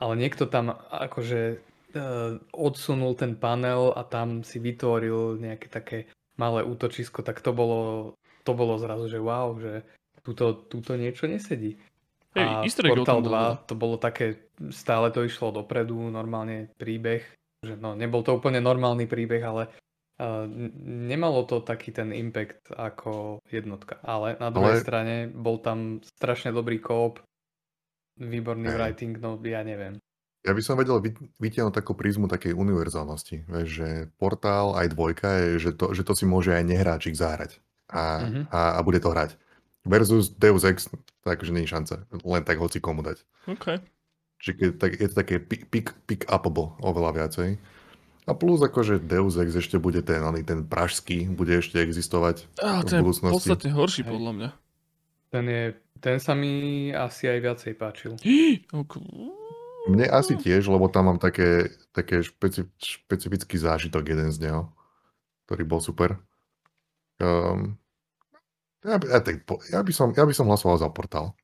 [SPEAKER 4] ale niekto tam akože uh, odsunul ten panel a tam si vytvoril nejaké také malé útočisko, tak to bolo, to bolo zrazu, že wow, že túto, túto niečo nesedí.
[SPEAKER 2] Hey, a
[SPEAKER 4] Portal 2 to bolo také, stále to išlo dopredu, normálne príbeh, že no, nebol to úplne normálny príbeh, ale uh, nemalo to taký ten impact ako jednotka. Ale na druhej ale... strane bol tam strašne dobrý koop, výborný hey. writing, no ja neviem.
[SPEAKER 1] Ja by som vedel vytiahnuť takú prízmu takej univerzálnosti, vieš, že portál aj dvojka je, že to, že to si môže aj nehráčik zahrať a, mm-hmm. a, a bude to hrať. Versus Deus Ex, takže nie je šanca. Len tak hoci komu dať.
[SPEAKER 2] OK.
[SPEAKER 1] Čiže keď, tak, je to také pick, pick, pick upable oveľa viacej. A plus akože Deus Ex ešte bude ten, ten pražský, bude ešte existovať
[SPEAKER 2] ah, v budúcnosti. je podstatne horší Hej. podľa mňa.
[SPEAKER 4] Ten, je, ten sa mi asi aj viacej páčil.
[SPEAKER 1] Mne asi tiež, lebo tam mám také, také špeci, špecifický zážitok jeden z neho, ktorý bol super. Um, ja, ja, ja, by som, ja by som hlasoval za portál.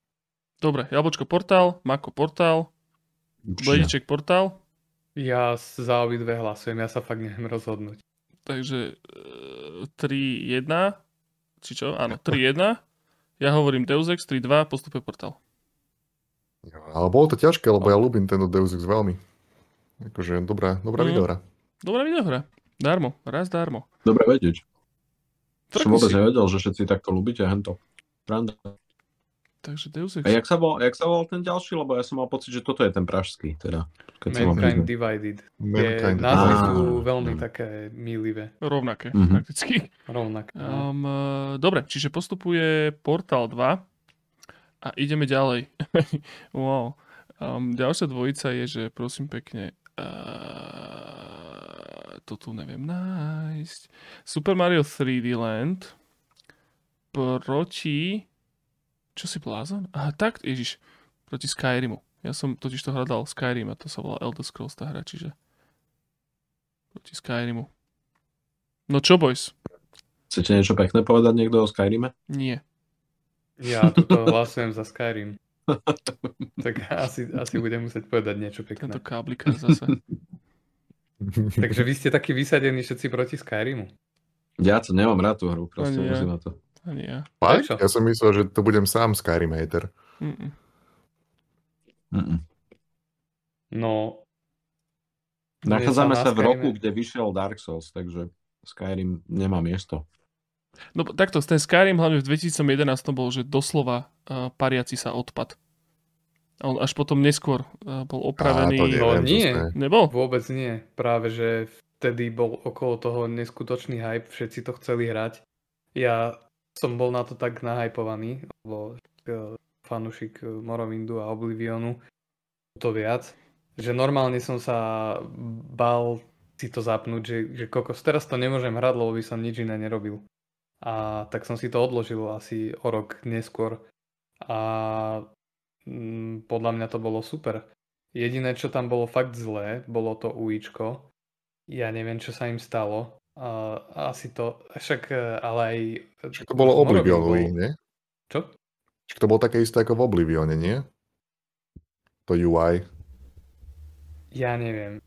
[SPEAKER 2] Dobre, Jablčko portál, Mako portál, Blediček portál.
[SPEAKER 4] Ja za obidve hlasujem, ja sa fakt neviem rozhodnúť.
[SPEAKER 2] Takže 3-1, e, či čo? Áno, 3-1. Ja hovorím Deus Ex, 3-2, postupuje portál.
[SPEAKER 1] Ja, ale bolo to ťažké, lebo ja ľúbim tento Deus Ex veľmi. Akože dobrá, dobrá mm. videohra.
[SPEAKER 2] Dobrá videohra. Darmo, raz darmo.
[SPEAKER 3] Dobre vedieť. Som vôbec nevedel, že všetci takto ľúbite hento. Randa.
[SPEAKER 2] Takže Deus Ex.
[SPEAKER 3] A jak sa, bol, jak sa volal ten ďalší? Lebo ja som mal pocit, že toto je ten pražský. Teda,
[SPEAKER 4] keď Mankind Divided. Mankind je, názvy sú veľmi mm. také milivé.
[SPEAKER 2] Rovnaké, mm-hmm. prakticky.
[SPEAKER 4] Rovnaké.
[SPEAKER 2] Um, dobre, čiže postupuje Portal 2 a ideme ďalej. wow. Um, ďalšia dvojica je, že prosím pekne uh, to tu neviem nájsť. Super Mario 3D Land proti čo si blázon? Aha, tak, ježiš, proti Skyrimu. Ja som totiž to hľadal Skyrim a to sa volá Elder Scrolls tá hra, čiže proti Skyrimu. No čo, boys?
[SPEAKER 3] Chcete niečo pekné povedať niekto o Skyrime?
[SPEAKER 2] Nie.
[SPEAKER 4] Ja tuto hlasujem za Skyrim. tak asi, asi budem musieť povedať niečo pekné.
[SPEAKER 2] Tento káblika zase.
[SPEAKER 4] Takže vy ste takí vysadení všetci proti Skyrimu.
[SPEAKER 3] Ja to nemám rád tú hru, proste musím na to.
[SPEAKER 2] Ani ja.
[SPEAKER 1] Fakt? Ja som myslel, že to budem sám Skyrim hater. Mm-mm.
[SPEAKER 3] Mm-mm.
[SPEAKER 4] No.
[SPEAKER 3] Nachádzame sa v roku, kde vyšiel Dark Souls, takže Skyrim nemá miesto.
[SPEAKER 2] No takto, ten Skyrim hlavne v 2011 bol, že doslova uh, pariaci sa odpad. A on až potom neskôr uh, bol opravený. Á,
[SPEAKER 4] neviem, no nie,
[SPEAKER 2] nebol?
[SPEAKER 4] Vôbec nie. Práve, že vtedy bol okolo toho neskutočný hype, všetci to chceli hrať. Ja som bol na to tak nahypovaný, lebo uh, fanušik Morrowindu a Oblivionu to viac, že normálne som sa bal si to zapnúť, že, že kokos, teraz to nemôžem hrať, lebo by som nič iné nerobil. A tak som si to odložil asi o rok neskôr. A mm, podľa mňa to bolo super. Jediné, čo tam bolo fakt zlé, bolo to uíčko. Ja neviem, čo sa im stalo. A asi to, však e, ale aj...
[SPEAKER 1] Však to bolo Oblivion bol... nie?
[SPEAKER 4] Čo?
[SPEAKER 1] Však to bolo také isté ako v Oblivione, nie? To UI.
[SPEAKER 4] Ja neviem.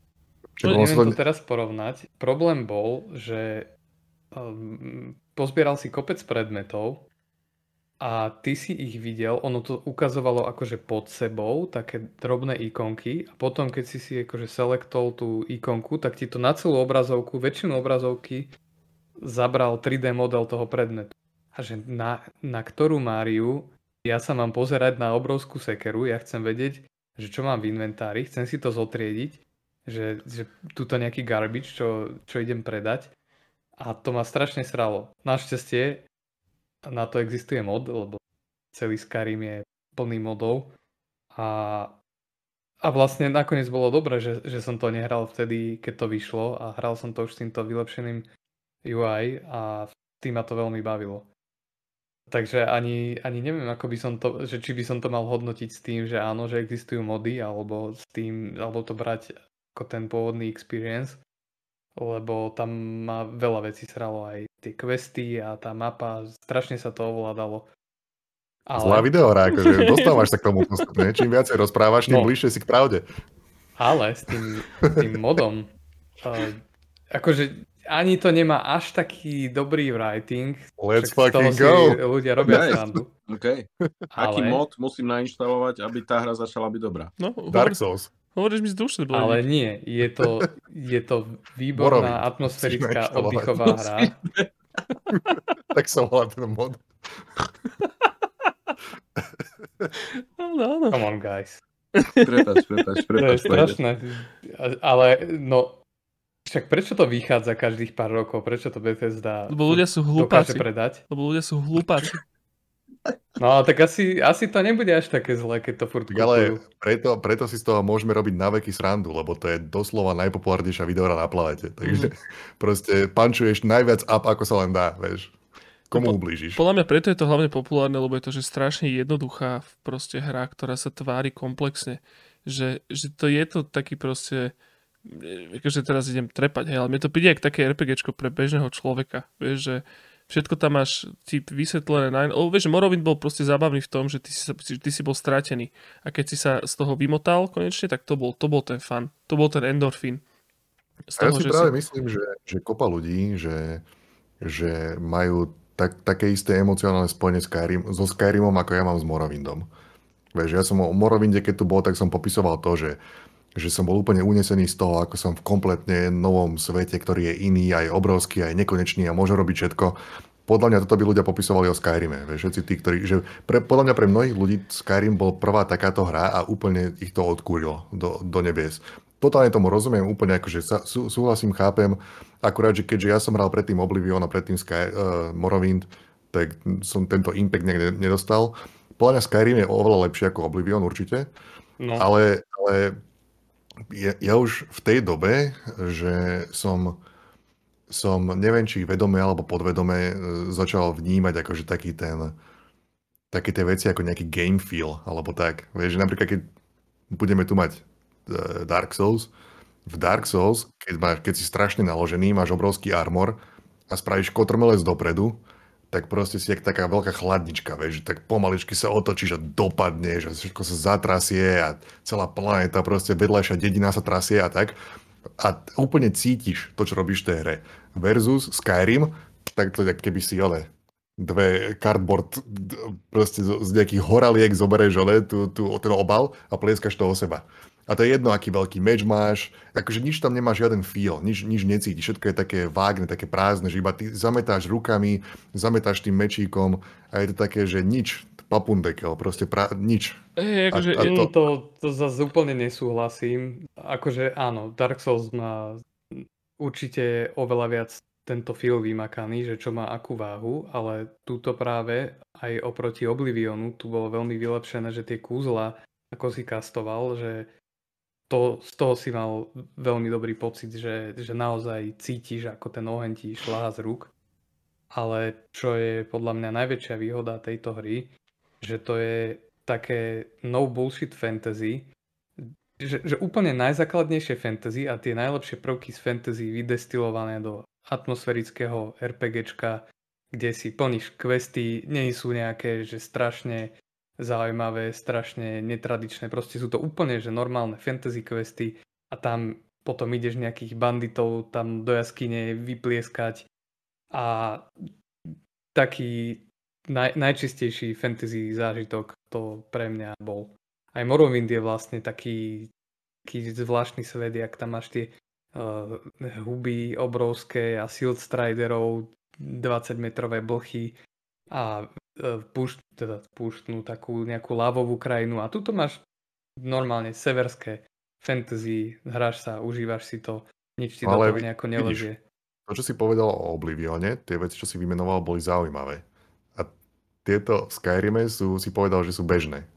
[SPEAKER 4] Však neviem to teraz porovnať. Problém bol, že um, pozbieral si kopec predmetov a ty si ich videl, ono to ukazovalo akože pod sebou, také drobné ikonky a potom keď si si akože selektol tú ikonku, tak ti to na celú obrazovku, väčšinu obrazovky zabral 3D model toho predmetu. A že na, na ktorú Máriu ja sa mám pozerať na obrovskú sekeru, ja chcem vedieť, že čo mám v inventári, chcem si to zotriediť, že, že tuto nejaký garbage, čo, čo idem predať a to ma strašne sralo. Našťastie na to existuje mod, lebo celý Skyrim je plný modov. A, a vlastne nakoniec bolo dobré, že, že som to nehral vtedy, keď to vyšlo a hral som to už s týmto vylepšeným UI a tým ma to veľmi bavilo. Takže ani, ani neviem, ako by som to, že či by som to mal hodnotiť s tým, že áno, že existujú mody, alebo s tým, alebo to brať ako ten pôvodný experience lebo tam ma veľa vecí sralo aj tie questy a tá mapa, strašne sa to ovládalo.
[SPEAKER 1] Ale... Zlá videohra, akože dostávaš sa k tomu postupne. Čím viacej rozprávaš, tým no. bližšie si k pravde.
[SPEAKER 4] Ale s tým, tým modom, uh, akože ani to nemá až taký dobrý writing.
[SPEAKER 1] Let's fucking go!
[SPEAKER 4] ľudia robia nice. srandu.
[SPEAKER 3] Okay. Ale... Aký mod musím nainštalovať, aby tá hra začala byť dobrá?
[SPEAKER 1] No, Dark Souls.
[SPEAKER 2] Hovoríš mi z duše.
[SPEAKER 4] Ale nie, je to, je to výborná atmosférická oddychová hra.
[SPEAKER 1] tak som volá ten mod.
[SPEAKER 2] no, no.
[SPEAKER 4] Come on, guys.
[SPEAKER 3] Prepač, prepač, prepač. To
[SPEAKER 4] je strašné. Ale, no, však prečo to vychádza každých pár rokov? Prečo to Bethesda
[SPEAKER 2] Lebo ľudia sú hlupáci.
[SPEAKER 4] predať?
[SPEAKER 2] Lebo ľudia sú hlupáci.
[SPEAKER 4] No, tak asi, asi to nebude až také zlé, keď to furt
[SPEAKER 1] tak ale preto, preto si z toho môžeme robiť na veky srandu, lebo to je doslova najpopulárnejšia videohra na planete. Takže mm. proste pančuješ najviac up, ako sa len dá, vieš. Komu no, ublížiš?
[SPEAKER 2] Podľa mňa preto je to hlavne populárne, lebo je to že strašne jednoduchá proste hra, ktorá sa tvári komplexne. Že, že to je to taký proste akože teraz idem trepať, hej, ale mne to príde ako také RPGčko pre bežného človeka. Vieš, že všetko tam máš ti vysvetlené. Na... O, vieš, Morrowind bol proste zábavný v tom, že ty si, ty si bol stratený. A keď si sa z toho vymotal konečne, tak to bol, to bol ten fan. To bol ten endorfín.
[SPEAKER 1] Z toho, ja si práve si... myslím, že, že kopa ľudí, že, že majú tak, také isté emocionálne spojenie Skyrim, so Skyrimom, ako ja mám s Morrowindom. Vieš, ja som o Morrowinde, keď tu bol, tak som popisoval to, že, že som bol úplne unesený z toho, ako som v kompletne novom svete, ktorý je iný, aj obrovský, aj nekonečný a môže robiť všetko. Podľa mňa toto by ľudia popisovali o Skyrime. Vieš, všetci tí, ktorí, že pre, podľa mňa pre mnohých ľudí Skyrim bol prvá takáto hra a úplne ich to odkúrilo do, do nebies totálne tomu rozumiem, úplne akože sa, sú, súhlasím, chápem, akurát, že keďže ja som hral predtým Oblivion a predtým Sky, uh, Morrowind, tak som tento impact niekde nedostal. Podľa mňa Skyrim je oveľa lepšie ako Oblivion určite, no. ale, ale ja, ja už v tej dobe, že som som neviem, či vedome alebo podvedome e, začal vnímať akože taký ten také tie veci ako nejaký game feel, alebo tak. Vieš, že napríklad keď budeme tu mať Eh, Dark Souls. V Dark Souls, keď, máš, keď si strašne naložený, máš obrovský armor a spravíš kotrmelec dopredu, tak proste si jak taká veľká chladnička, vieš, že tak pomaličky sa otočíš a dopadneš a všetko sa zatrasie a celá planéta, proste vedľajšia dedina sa trasie a tak. A úplne cítiš to, čo robíš v tej hre. Versus Skyrim, tak to keby si, ale dve cardboard proste z nejakých horaliek zoberieš, ale, tú, tú, ten obal a plieskaš to o seba. A to je jedno, aký veľký meč máš, akože nič tam nemá žiaden feel, nič, nič necítiš, všetko je také vágne, také prázdne, že iba ty zametáš rukami, zametáš tým mečíkom a je to také, že nič, papundekel, proste pra, nič.
[SPEAKER 4] Hey, akože, a, a to... to, to zase úplne nesúhlasím. Akože áno, Dark Souls má určite oveľa viac tento feel vymakaný, že čo má akú váhu, ale túto práve aj oproti Oblivionu tu bolo veľmi vylepšené, že tie kúzla, ako si kastoval, že to, z toho si mal veľmi dobrý pocit, že, že naozaj cítiš, ako ten oheň ti šláha z rúk. Ale čo je podľa mňa najväčšia výhoda tejto hry, že to je také no bullshit fantasy, že, že úplne najzákladnejšie fantasy a tie najlepšie prvky z fantasy vydestilované do atmosférického RPGčka, kde si plníš questy, nie sú nejaké, že strašne zaujímavé, strašne netradičné. Proste sú to úplne že normálne fantasy questy a tam potom ideš nejakých banditov tam do jaskyne vyplieskať a taký naj, najčistejší fantasy zážitok to pre mňa bol. Aj Morrowind je vlastne taký, taký zvláštny svet, jak tam máš tie uh, huby obrovské a Shield Striderov, 20 metrové blchy a púšť, teda púštnú takú nejakú lávovú krajinu a tuto máš normálne severské fantasy, hráš sa, užívaš si to, nič ti Ale do toho nejako nelezie.
[SPEAKER 1] To, čo si povedal o Oblivione, tie veci, čo si vymenoval, boli zaujímavé. A tieto v Skyrime sú, si povedal, že sú bežné.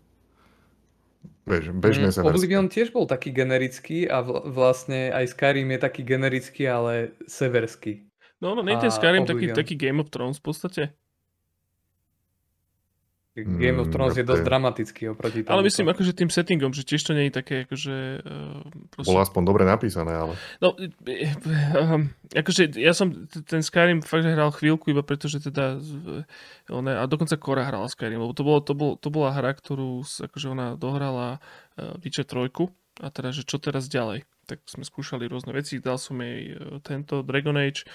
[SPEAKER 1] Bež, bežné mm,
[SPEAKER 4] Oblivion tiež bol taký generický a vlastne aj Skyrim je taký generický, ale severský.
[SPEAKER 2] No, no, nie ten Skyrim taký, taký Game of Thrones v podstate?
[SPEAKER 4] Game of mm, Thrones mm, je dosť je... dramatický oproti tomu.
[SPEAKER 2] Ale myslím akože tým settingom, že tiež to nie je také akože... Uh,
[SPEAKER 1] proste... Bolo aspoň dobre napísané, ale...
[SPEAKER 2] No, um, akože ja som ten Skyrim fakt, že hral chvíľku iba preto, že teda one, a dokonca Kora hrala Skyrim, lebo to, bolo, to, bol, to bola hra, ktorú akože ona dohrala uh, Witcher 3 a teda, že čo teraz ďalej. Tak sme skúšali rôzne veci, dal som jej uh, tento Dragon Age,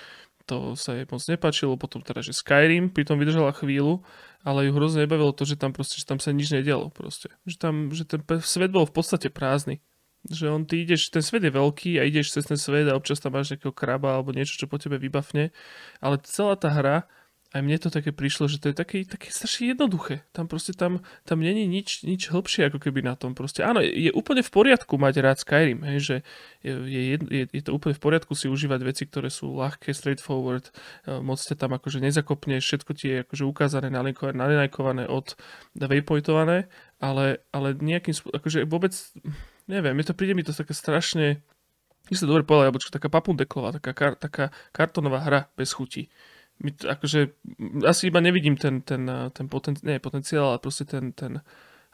[SPEAKER 2] to sa jej moc nepáčilo, potom teda, že Skyrim pritom vydržala chvíľu, ale ju hrozne nebavilo to, že tam proste, že tam sa nič nedialo proste. Že tam, že ten svet bol v podstate prázdny. Že on, ty ideš, ten svet je veľký a ideš cez ten svet a občas tam máš nejakého kraba alebo niečo, čo po tebe vybafne, ale celá tá hra aj mne to také prišlo, že to je také, také strašne jednoduché. Tam proste tam, tam není nič, nič hlbšie ako keby na tom. Proste áno, je úplne v poriadku mať rád Skyrim, hej, že je, je, je, je to úplne v poriadku si užívať veci, ktoré sú ľahké, straightforward, e, moc ste tam akože nezakopneš, všetko ti je akože ukázané, nalinajkované, od waypointované, ale, ale nejakým spôsobom, akože vôbec, neviem, mi to príde mi to také strašne, my sa dobre povedal, alebo čo, taká papundeklová, taká, kar, taká kartonová hra bez chuti my to, akože, asi iba nevidím ten, ten, eh, ten poten, nie, potenciál, ale proste ten, ten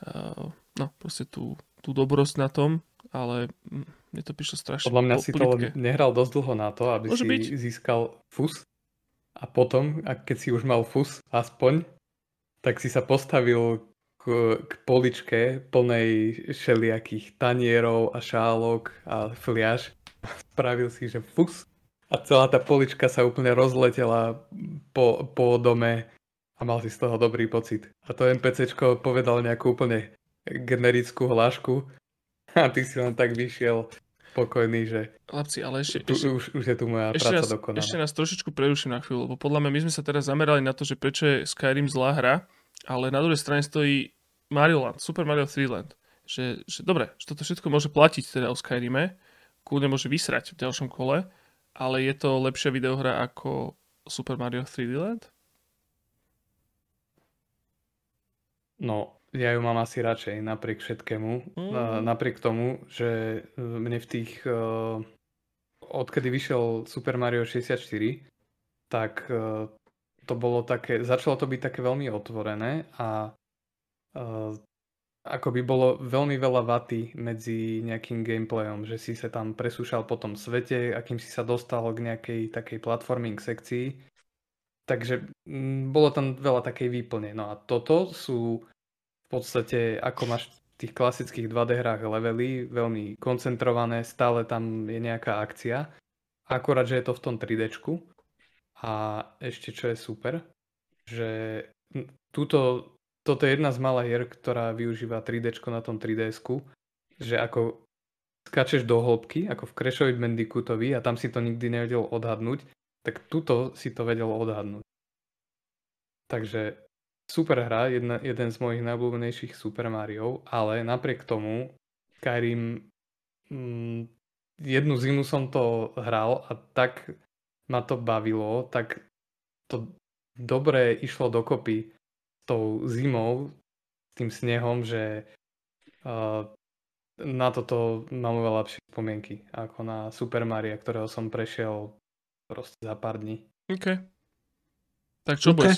[SPEAKER 2] uh, no, proste tú, tú dobrosť na tom, ale mne to prišlo strašne
[SPEAKER 4] Podľa mňa po, si to nehral dosť dlho na to, aby Môže si byť. získal fus a potom, a keď si už mal fus aspoň, tak si sa postavil k, k poličke plnej všelijakých tanierov a šálok a fliaž. Spravil si, že fus a celá tá polička sa úplne rozletela po, po dome a mal si z toho dobrý pocit. A to NPCčko povedal nejakú úplne generickú hlášku a ty si len tak vyšiel spokojný, že
[SPEAKER 2] Chlapci, ale ešte,
[SPEAKER 4] tu, ešte, už, už je tu moja ešte práca nás, dokonaná.
[SPEAKER 2] Ešte nás trošičku preruším na chvíľu, lebo podľa mňa my sme sa teraz zamerali na to, že prečo je Skyrim zlá hra, ale na druhej strane stojí Mario Land, Super Mario 3 Land. Že, že dobre, že toto všetko môže platiť teda o Skyrime, kľudne môže vysrať v ďalšom kole, ale je to lepšia videohra ako Super Mario 3D Land?
[SPEAKER 4] No, ja ju mám asi radšej napriek všetkému. Mm. Napriek tomu, že e, mne v tých... E, odkedy vyšiel Super Mario 64, tak e, to bolo také... Začalo to byť také veľmi otvorené a ako by bolo veľmi veľa vaty medzi nejakým gameplayom, že si sa tam presúšal po tom svete, akým si sa dostal k nejakej takej platforming sekcii. Takže m, mm, bolo tam veľa takej výplne. No a toto sú v podstate, ako máš v tých klasických 2D hrách levely, veľmi koncentrované, stále tam je nejaká akcia. Akorát, že je to v tom 3D. A ešte čo je super, že túto toto je jedna z malých hier, ktorá využíva 3D na tom 3DS, že ako skačeš do hĺbky, ako v Crashoid Bandicootovi a tam si to nikdy nevedel odhadnúť, tak tuto si to vedel odhadnúť. Takže super hra, jedna, jeden z mojich najobľúbenejších Super Mario, ale napriek tomu Skyrim mm, jednu zimu som to hral a tak ma to bavilo, tak to dobre išlo dokopy tou zimou, s tým snehom, že uh, na toto mám oveľa lepšie spomienky ako na Super Mario, ktorého som prešiel proste za pár dní.
[SPEAKER 2] OK. Tak čo okay.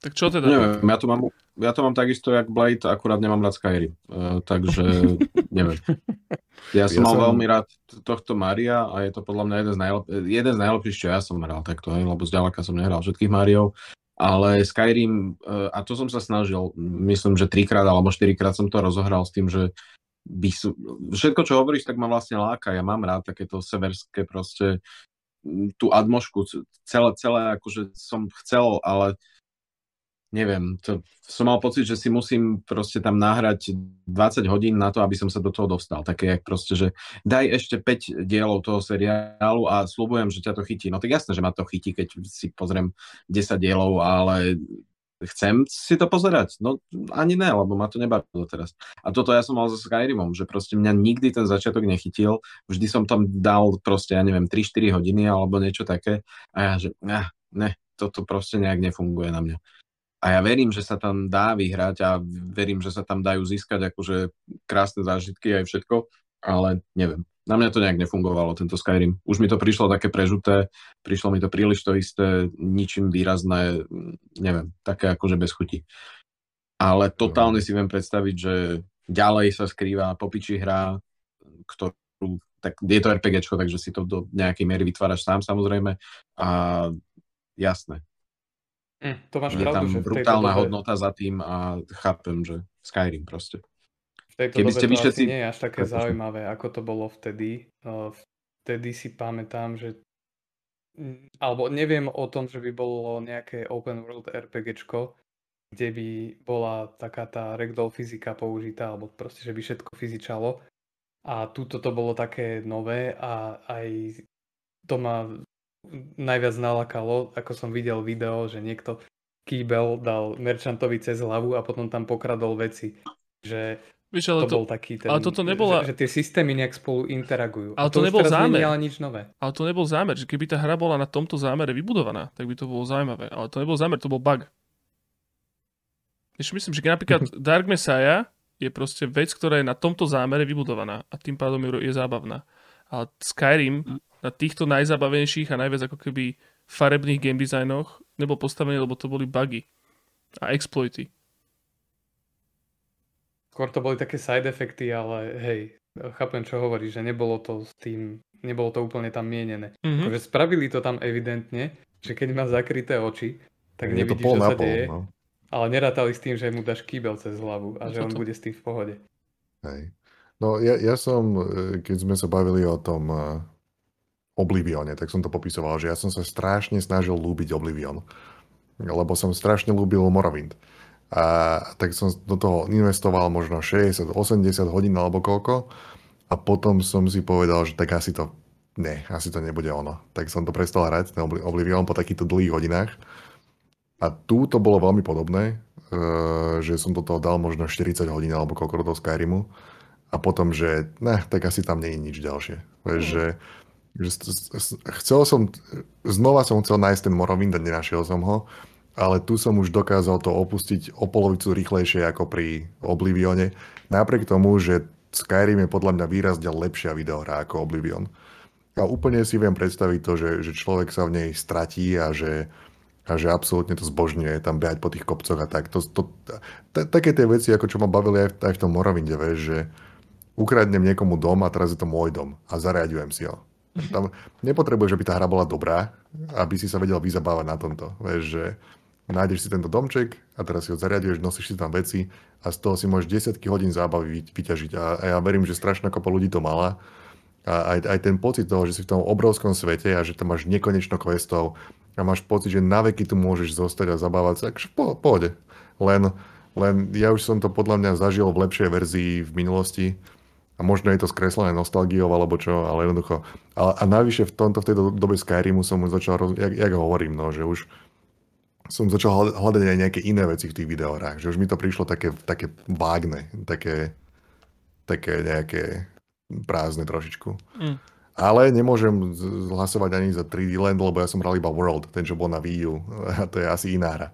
[SPEAKER 2] Tak čo teda?
[SPEAKER 3] Neviem, ja to mám, ja to mám takisto jak Blade, akurát nemám rád Skyrim. Uh, takže neviem. Ja som ja mal som... veľmi rád tohto Maria a je to podľa mňa jeden z, najlep- jeden z najlepších, čo ja som hral takto, lebo zďaleka som nehral všetkých Mariov ale Skyrim, e, a to som sa snažil, myslím, že trikrát alebo štyrikrát som to rozohral s tým, že by sú, všetko, čo hovoríš, tak ma vlastne láka. Ja mám rád takéto severské proste tú atmošku, celé, celé akože som chcel, ale neviem, to, som mal pocit, že si musím proste tam nahrať 20 hodín na to, aby som sa do toho dostal. Také jak proste, že daj ešte 5 dielov toho seriálu a slúbujem, že ťa to chytí. No tak jasné, že ma to chytí, keď si pozriem 10 dielov, ale chcem si to pozerať? No ani ne, lebo ma to nebavilo teraz. A toto ja som mal so Skyrimom, že proste mňa nikdy ten začiatok nechytil, vždy som tam dal proste, ja neviem, 3-4 hodiny alebo niečo také a ja, že ne, ne, toto proste nejak nefunguje na mňa a ja verím, že sa tam dá vyhrať a verím, že sa tam dajú získať akože krásne zážitky aj všetko, ale neviem. Na mňa to nejak nefungovalo, tento Skyrim. Už mi to prišlo také prežuté, prišlo mi to príliš to isté, ničím výrazné, neviem, také akože bez chuti. Ale totálne si viem predstaviť, že ďalej sa skrýva popiči hra, ktorú, tak je to RPGčko, takže si to do nejakej miery vytváraš sám samozrejme. A jasné.
[SPEAKER 4] Mm, to máš
[SPEAKER 3] je
[SPEAKER 4] pravdu,
[SPEAKER 3] tam
[SPEAKER 4] že
[SPEAKER 3] brutálna
[SPEAKER 4] dobe...
[SPEAKER 3] hodnota za tým a chápem, že Skyrim proste.
[SPEAKER 4] V tejto Keby dobe ste to všetci... nie je až také Prepočne. zaujímavé, ako to bolo vtedy. Vtedy si pamätám, že alebo neviem o tom, že by bolo nejaké open world RPGčko, kde by bola taká tá ragdoll fyzika použitá, alebo proste, že by všetko fyzičalo. A túto to bolo také nové a aj to ma najviac nalakalo, ako som videl video, že niekto kýbel dal merchantovi cez hlavu a potom tam pokradol veci. Že Víš, ale to, to bol taký ten, ale toto nebola... že, že tie systémy nejak spolu interagujú.
[SPEAKER 2] Ale to, to nebol zámer.
[SPEAKER 4] ale nič nové.
[SPEAKER 2] Ale to nebol zámer, že keby tá hra bola na tomto zámere vybudovaná, tak by to bolo zaujímavé. Ale to nebol zámer, to bol bug. Ešte myslím, že napríklad Dark Messiah je proste vec, ktorá je na tomto zámere vybudovaná a tým pádom je zábavná. Ale Skyrim na týchto najzábavnejších a najviac ako keby farebných game designoch nebol postavený, lebo to boli bugy a exploity.
[SPEAKER 4] Skôr to boli také side efekty, ale hej, chápem, čo hovoríš, že nebolo to s tým, nebolo to úplne tam mienené. Mm-hmm. Akože spravili to tam evidentne, že keď má zakryté oči, tak nevidíš, čo sa deje. No. Ale nerátali s tým, že mu dáš kýbel cez hlavu a že on bude s tým v pohode.
[SPEAKER 1] Hej. No ja, ja som, e, keď sme sa bavili o tom uh, Oblivione, tak som to popisoval, že ja som sa strašne snažil lúbiť Oblivion. Lebo som strašne lúbil Morrowind. A tak som do toho investoval možno 60, 80 hodín alebo koľko. A potom som si povedal, že tak asi to, ne, asi to nebude ono. Tak som to prestal hrať, ten Oblivion po takýchto dlhých hodinách. A tu to bolo veľmi podobné, eh, že som do toho dal možno 40 hodín alebo koľko do Skyrimu a potom, že ne, tak asi tam nie je nič ďalšie. Vieš, mm. že, že chcel som, znova som chcel nájsť ten Morrowind a nenašiel som ho, ale tu som už dokázal to opustiť o polovicu rýchlejšie ako pri Oblivione, napriek tomu, že Skyrim je podľa mňa výrazne lepšia videohra ako Oblivion. A úplne si viem predstaviť to, že, že človek sa v nej stratí a že, a že absolútne to zbožňuje tam behať po tých kopcoch a tak. To, to, t- také tie veci, ako čo ma bavili aj v, aj v tom Morovinde, vieš, že ukradnem niekomu dom a teraz je to môj dom a zariadujem si ho. Tam nepotrebuješ, aby tá hra bola dobrá, aby si sa vedel vyzabávať na tomto. Vieš, že nájdeš si tento domček a teraz si ho zariaduješ, nosíš si tam veci a z toho si môžeš desiatky hodín zábavy vyťažiť. A, a ja verím, že strašná kopa ľudí to mala. A aj, aj ten pocit toho, že si v tom obrovskom svete a že tam máš nekonečno questov, a máš pocit, že na veky tu môžeš zostať a zabávať sa, takže po, pohode. Len, len ja už som to podľa mňa zažil v lepšej verzii v minulosti a možno je to skreslené nostalgiou alebo čo, ale jednoducho. A, a navyše v tomto, v tej dobe Skyrimu som už začal, roz, jak, jak hovorím, no, že už som začal hľadať aj nejaké iné veci v tých videohrách, že už mi to prišlo také, také vágne, také, také nejaké prázdne trošičku. Mm. Ale nemôžem hlasovať ani za 3D Land, lebo ja som hral iba World, ten, čo bol na Wii U. A to je asi iná hra.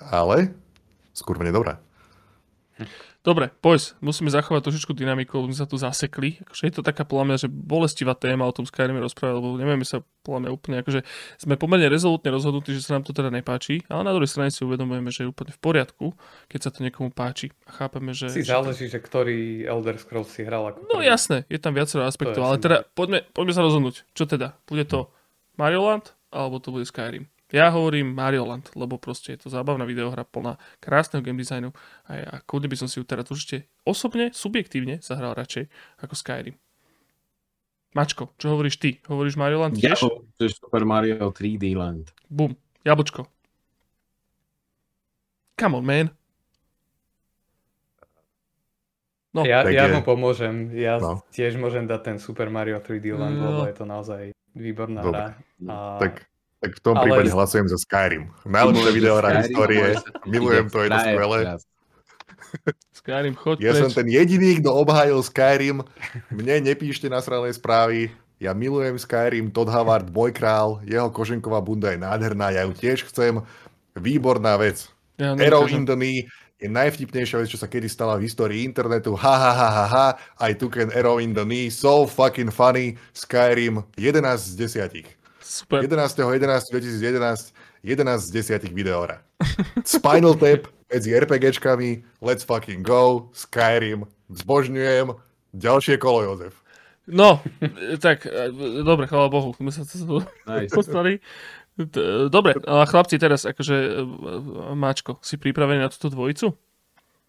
[SPEAKER 1] Ale skôr dobrá.
[SPEAKER 2] Dobre, poď, musíme zachovať trošičku dynamiku, sme sa tu zasekli. Akože je to taká podľa mňa, že bolestivá téma o tom Skyrime rozprávať, lebo nevieme sa podľa mňa úplne, akože sme pomerne rezolutne rozhodnutí, že sa nám to teda nepáči, ale na druhej strane si uvedomujeme, že je úplne v poriadku, keď sa to niekomu páči a chápeme, že...
[SPEAKER 4] Si záleží, že ktorý Elder Scrolls si hral ako
[SPEAKER 2] No jasné, je tam viacero aspektov, ale teda poďme, poďme sa rozhodnúť. Čo teda? Bude to Mario Land, alebo to bude Skyrim? Ja hovorím Mario Land, lebo proste je to zábavná videohra plná krásneho game designu a ja kľudne by som si ju teraz určite osobne, subjektívne zahral radšej ako Skyrim. Mačko, čo hovoríš ty? Hovoríš Mario Land
[SPEAKER 3] tiež? Ja to je Super Mario 3D Land.
[SPEAKER 2] Bum, jablčko. Come on, man.
[SPEAKER 4] No, ja, ja mu pomôžem. Ja no. tiež môžem dať ten Super Mario 3D Land, no. lebo je to naozaj výborná Dobre. hra. A...
[SPEAKER 1] Tak tak v tom Ale... prípade hlasujem za Skyrim. Najlepšia videohra histórie. Milujem to, je to skvelé.
[SPEAKER 2] Skyrim, choď
[SPEAKER 1] Ja preč. som ten jediný, kto obhájil Skyrim. Mne nepíšte nasrané správy. Ja milujem Skyrim, Todd Howard, môj král, jeho koženková bunda je nádherná, ja ju tiež chcem. Výborná vec. Ja Arrow in the knee je najvtipnejšia vec, čo sa kedy stala v histórii internetu. Ha, ha, ha, ha, ha. I took an arrow in the knee. So fucking funny. Skyrim 11 z 10.
[SPEAKER 2] Super.
[SPEAKER 1] 11.11.2011 11 z 10 videohra. Spinal Tap medzi RPGčkami, Let's fucking go, Skyrim, zbožňujem, ďalšie kolo Jozef.
[SPEAKER 2] No, tak, e, dobre, chvála Bohu, my sa to nice. postali. Dobre, a chlapci teraz, akože, e, Máčko, si pripravený na túto dvojicu?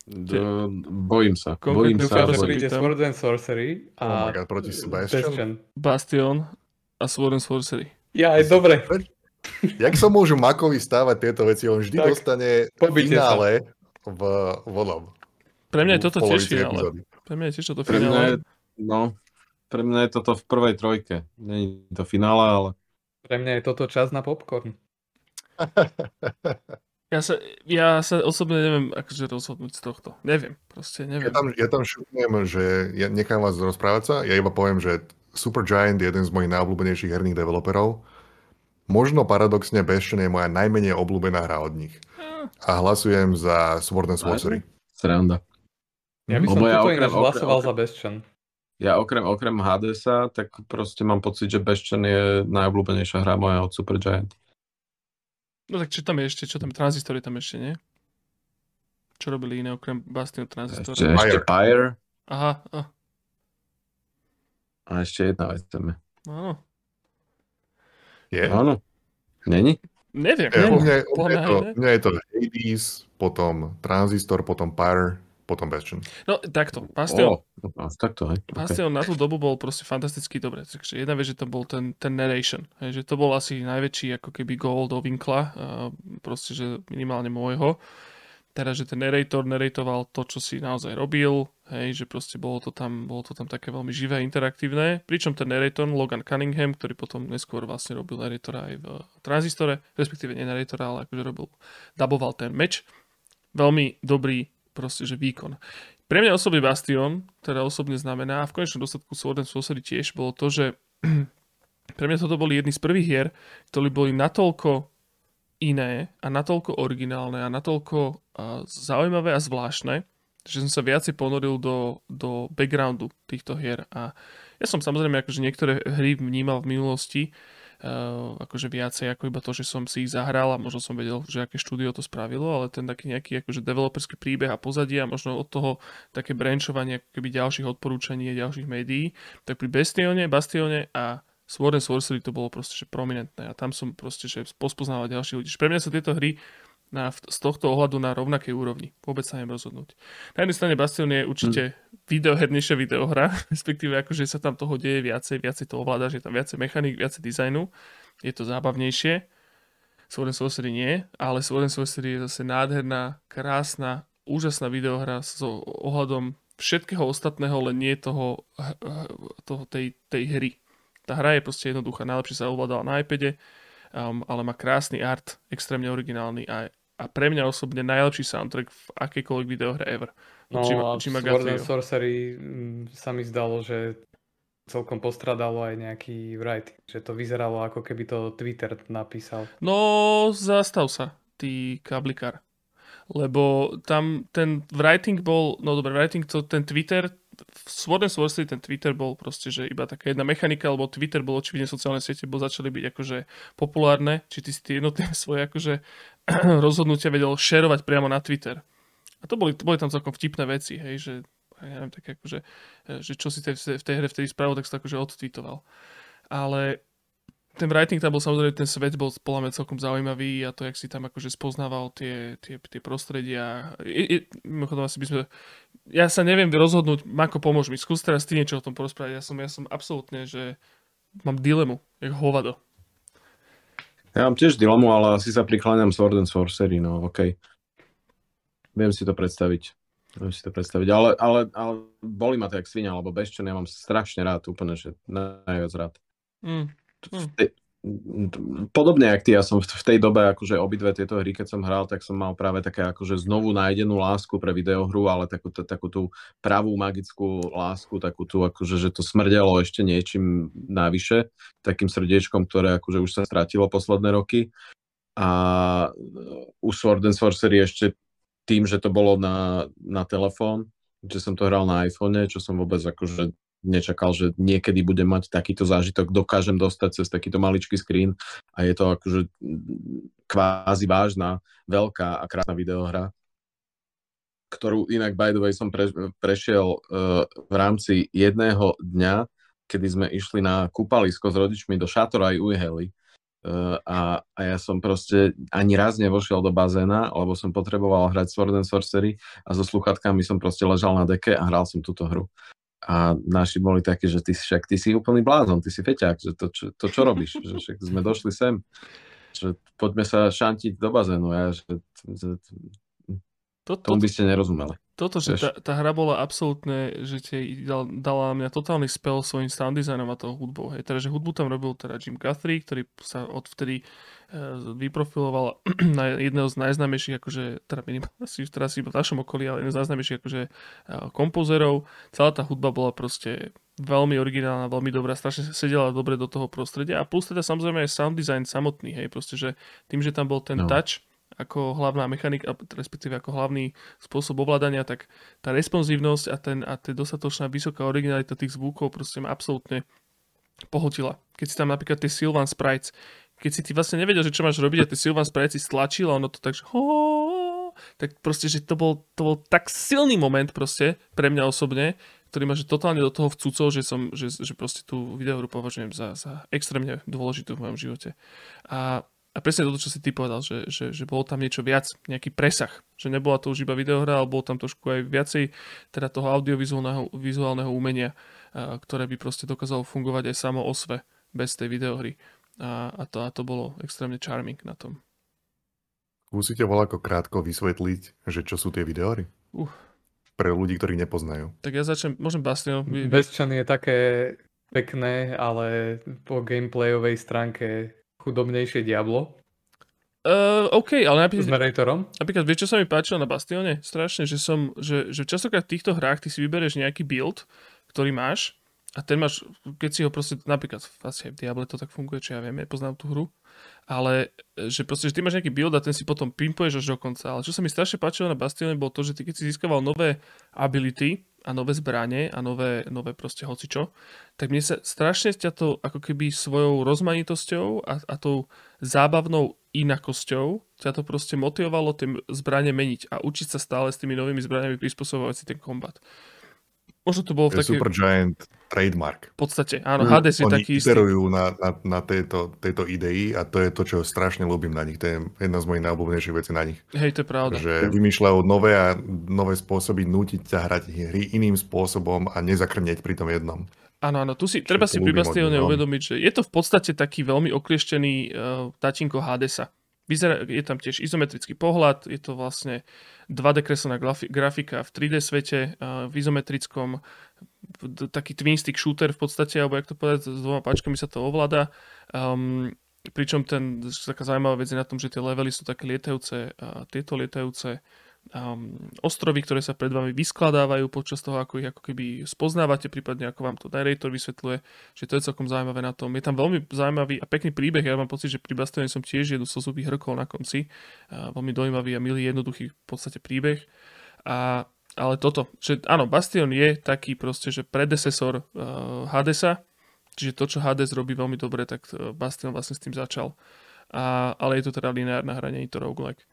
[SPEAKER 3] Do, bojím sa. Bojím sa.
[SPEAKER 4] Dúfam, že Sword and Sorcery
[SPEAKER 1] a oh God, proti
[SPEAKER 2] Bastion. Bastion a Sword and Sorcery.
[SPEAKER 4] Ja, aj dobre.
[SPEAKER 1] Jak sa môžu Makovi stávať tieto veci? On vždy tak, dostane finále v vodom.
[SPEAKER 2] Pre mňa je toto tiež finále. Pre mňa je tiež toto finále. Pre mňa je,
[SPEAKER 3] no, pre mňa je toto v prvej trojke. Není to finále, ale...
[SPEAKER 4] Pre mňa je toto čas na popcorn.
[SPEAKER 2] Ja sa, ja sa osobne neviem akože rozhodnúť z tohto. Neviem, proste neviem.
[SPEAKER 1] Ja tam, ja tam šutnem, že ja nechám vás rozprávať sa, ja iba poviem, že Supergiant je jeden z mojich najobľúbenejších herných developerov. Možno paradoxne Bastion je moja najmenej obľúbená hra od nich. A hlasujem za Sword and Sorcery.
[SPEAKER 3] Sranda.
[SPEAKER 4] Ja by som Lebo ja okrem, ináč hlasoval okrem, za Bastion.
[SPEAKER 3] Ja okrem, okrem Hadesa, tak proste mám pocit, že Bastion je najobľúbenejšia hra moja od Supergiant.
[SPEAKER 2] No tak čo tam je ešte? Čo tam? Transistory tam ešte, nie? Čo robili iné okrem Bastion Transistor?
[SPEAKER 3] Ešte, ešte Pyre.
[SPEAKER 2] Aha. A.
[SPEAKER 3] a ešte jedna vec je.
[SPEAKER 2] Áno.
[SPEAKER 1] Je?
[SPEAKER 3] Áno. Není?
[SPEAKER 2] Neviem.
[SPEAKER 1] U, mňa, u, mňa je to, u mňa je to Hades, potom Transistor, potom Pyre, potom Bastion.
[SPEAKER 2] No takto, Bastion.
[SPEAKER 3] Oh, no, takto, hej.
[SPEAKER 2] Bastion okay. na tú dobu bol proste fantasticky dobre. Takže jedna vec, že to bol ten, ten narration. Hej, že to bol asi najväčší ako keby goal do Winkla, uh, proste, že minimálne môjho. Teda, že ten narrator narratoval to, čo si naozaj robil, hej, že proste bolo to tam, bolo to tam také veľmi živé, interaktívne. Pričom ten narrator, Logan Cunningham, ktorý potom neskôr vlastne robil narratora aj v Transistore, respektíve nie narratora, ale akože robil, daboval ten meč. Veľmi dobrý proste, že výkon. Pre mňa osobne Bastion, teda osobne znamená, a v konečnom dôsledku Sword and Sorcery tiež, bolo to, že pre mňa toto boli jedni z prvých hier, ktorí boli natoľko iné a natoľko originálne a natoľko zaujímavé a zvláštne, že som sa viacej ponoril do, do backgroundu týchto hier. A ja som samozrejme akože niektoré hry vnímal v minulosti, Uh, akože viacej ako iba to, že som si ich zahral a možno som vedel, že aké štúdio to spravilo, ale ten taký nejaký akože developerský príbeh a pozadie a možno od toho také branchovanie ako keby ďalších odporúčaní a ďalších médií, tak pri Bastione, Bastione a Sword and Sorcery to bolo proste že prominentné a tam som proste že pospoznával ďalších ľudí. Pre mňa sa tieto hry na, z tohto ohľadu na rovnakej úrovni. Vôbec sa neviem rozhodnúť. Na jednej strane Bastion je určite mm. videohernejšia videohra, respektíve akože sa tam toho deje viacej, viacej to ovláda, že je tam viacej mechanik, viacej dizajnu, je to zábavnejšie. Sword and Sorcery nie, ale Sword and Sorcery je zase nádherná, krásna, úžasná videohra s ohľadom všetkého ostatného, len nie toho, toho tej, tej hry. Tá hra je proste jednoduchá, najlepšie sa ovládala na iPade, um, ale má krásny art, extrémne originálny a, a pre mňa osobne najlepší soundtrack v akejkoľvek videohre ever.
[SPEAKER 4] No Jima, Jima Sword and Sorcery mm, sa mi zdalo, že celkom postradalo aj nejaký writing, že to vyzeralo ako keby to Twitter napísal.
[SPEAKER 2] No, zastav sa, ty kablikár. Lebo tam ten writing bol, no dobre, writing to, ten Twitter, v Sword and Sorcery ten Twitter bol proste, že iba taká jedna mechanika, lebo Twitter bol očividne sociálne siete, bol začali byť akože populárne, či ty si tie jednotlivé svoje akože rozhodnutia vedel šerovať priamo na Twitter. A to boli, to boli tam celkom vtipné veci, hej, že ja neviem, tak akože, že čo si tej, v tej hre vtedy spravil, tak si to akože odtweetoval. Ale ten writing tam bol samozrejme, ten svet bol podľa mňa celkom zaujímavý a to, jak si tam akože spoznával tie, tie, tie prostredia. I, i, mimochodom asi by sme... Ja sa neviem rozhodnúť, Mako, pomôž mi, skús teraz ty niečo o tom porozprávať. Ja som, ja som absolútne, že mám dilemu, jak hovado.
[SPEAKER 3] Ja mám tiež dilemu, ale asi sa prikláňam Sword and Sorcery, no okej. Okay. Viem si to predstaviť. Viem si to predstaviť, ale, ale, ale boli ma to jak svinia, lebo Bastion ja mám strašne rád, úplne, že najviac rád. Mm. Tej, podobne jak ty, ja som v tej dobe akože obidve tieto hry, keď som hral, tak som mal práve také akože znovu nájdenú lásku pre videohru, ale takú, takú tú pravú magickú lásku, takú tú akože, že to smrdelo ešte niečím navyše, takým srdiečkom, ktoré akože už sa stratilo posledné roky. A u Sword and Sorcery ešte tým, že to bolo na, na telefón, že som to hral na iPhone, čo som vôbec akože nečakal, že niekedy budem mať takýto zážitok, dokážem dostať cez takýto maličký screen a je to akože kvázi vážna, veľká a krásna videohra, ktorú inak by the way som pre, prešiel uh, v rámci jedného dňa, kedy sme išli na kúpalisko s rodičmi do Šatora aj Ujhely. Uh, a, a ja som proste ani raz nevošiel do bazéna, lebo som potreboval hrať Sword and Sorcery a so sluchatkami som proste ležal na deke a hral som túto hru. A naši boli takí, že ty, však ty si úplný blázon, ty si feťák, že to, čo, to čo robíš, že však sme došli sem, že poďme sa šantiť do bazénu. Ja, že, že, to, tomu by ste nerozumeli.
[SPEAKER 2] Toto, že tá, tá hra bola absolútne, že ti dal, dala mňa totálny spell svojím sound designom a tou hudbou. Hej. Teda, že hudbu tam robil teda Jim Guthrie, ktorý sa odvtedy vyprofiloval na jedného z najznámejších, akože, teda asi teraz iba v našom okolí, ale jedného z najznámejších akože uh, kompozerov. Celá tá hudba bola proste veľmi originálna, veľmi dobrá, strašne sedela dobre do toho prostredia a plus teda samozrejme aj sound design samotný, hej, proste, že tým, že tam bol ten no. touch, ako hlavná mechanika, respektíve ako hlavný spôsob ovládania, tak tá responsívnosť a, ten, a tá dostatočná vysoká originalita tých zvukov proste ma absolútne pohotila. Keď si tam napríklad tie Sylvan Sprites, keď si ty vlastne nevedel, že čo máš robiť a tie Sylvan Sprites si stlačil a ono to tak, že ho, tak proste, že to bol, to bol tak silný moment proste pre mňa osobne, ktorý ma že totálne do toho vcúcol, že, som, že, že proste tú videohru považujem za, za extrémne dôležitú v mojom živote. A a presne toto, čo si ty povedal, že, že, že bolo tam niečo viac, nejaký presah. Že nebola to už iba videohra, ale bolo tam trošku aj viacej teda toho audiovizuálneho vizuálneho umenia, ktoré by proste dokázalo fungovať aj samo o sve, bez tej videohry. A, a, to, a to bolo extrémne charming na tom.
[SPEAKER 1] Musíte voľako krátko vysvetliť, že čo sú tie videohry? Uh. Pre ľudí, ktorí nepoznajú.
[SPEAKER 2] Tak ja začnem, môžem Bastion.
[SPEAKER 4] Bezčan je také pekné, ale po gameplayovej stránke chudobnejšie Diablo.
[SPEAKER 2] Uh, OK, ale napríklad...
[SPEAKER 4] S narratorom?
[SPEAKER 2] Napríklad, vieš, čo sa mi páčilo na Bastione? Strašne, že som, že, že častokrát v týchto hrách ty si vybereš nejaký build, ktorý máš a ten máš, keď si ho proste, napríklad asi aj v Diable to tak funguje, čo ja viem, ja poznám tú hru, ale že proste, že ty máš nejaký build a ten si potom pimpuješ až do konca. Ale čo sa mi strašne páčilo na Bastione, bolo to, že ty keď si získaval nové ability, a nové zbranie a nové, nové proste hocičo, tak mne sa strašne ťa to ako keby svojou rozmanitosťou a, a tou zábavnou inakosťou ťa to proste motivovalo tie zbranie meniť a učiť sa stále s tými novými zbraniami prispôsobovať si ten kombat. Možno to bolo v takej...
[SPEAKER 1] Supergiant trademark.
[SPEAKER 2] V podstate, áno, Hades je
[SPEAKER 1] Oni
[SPEAKER 2] taký istý.
[SPEAKER 1] na, na, na tejto, tejto idei a to je to, čo strašne ľúbim na nich. To je jedna z mojich najobľúbenejších vecí na nich.
[SPEAKER 2] Hej, to je pravda.
[SPEAKER 1] Že vymýšľajú nové a nové spôsoby nútiť sa hrať hry iným spôsobom a nezakrnieť pri tom jednom.
[SPEAKER 2] Áno, áno, tu si, treba si pri Bastione uvedomiť, že je to v podstate taký veľmi oklieštený uh, tatinko Hadesa. Vyzerá, je tam tiež izometrický pohľad, je to vlastne 2D kreslená grafika v 3D svete, v izometrickom, taký twin stick shooter v podstate, alebo jak to povedať, s dvoma páčkami sa to ovláda. Um, pričom ten, taká zaujímavá vec je na tom, že tie levely sú také lietajúce, tieto lietajúce um, ostrovy, ktoré sa pred vami vyskladávajú počas toho, ako ich ako keby spoznávate, prípadne ako vám to narrator vysvetľuje, že to je celkom zaujímavé na tom. Je tam veľmi zaujímavý a pekný príbeh, ja mám pocit, že pri Bastione som tiež jednu slzový hrkol na konci, uh, veľmi dojímavý a milý, jednoduchý v podstate príbeh. A, ale toto, že áno, Bastion je taký proste, že predecesor uh, Hadesa, čiže to, čo Hades robí veľmi dobre, tak uh, Bastion vlastne s tým začal. A, ale je to teda lineárne hranie, nie to roguelike.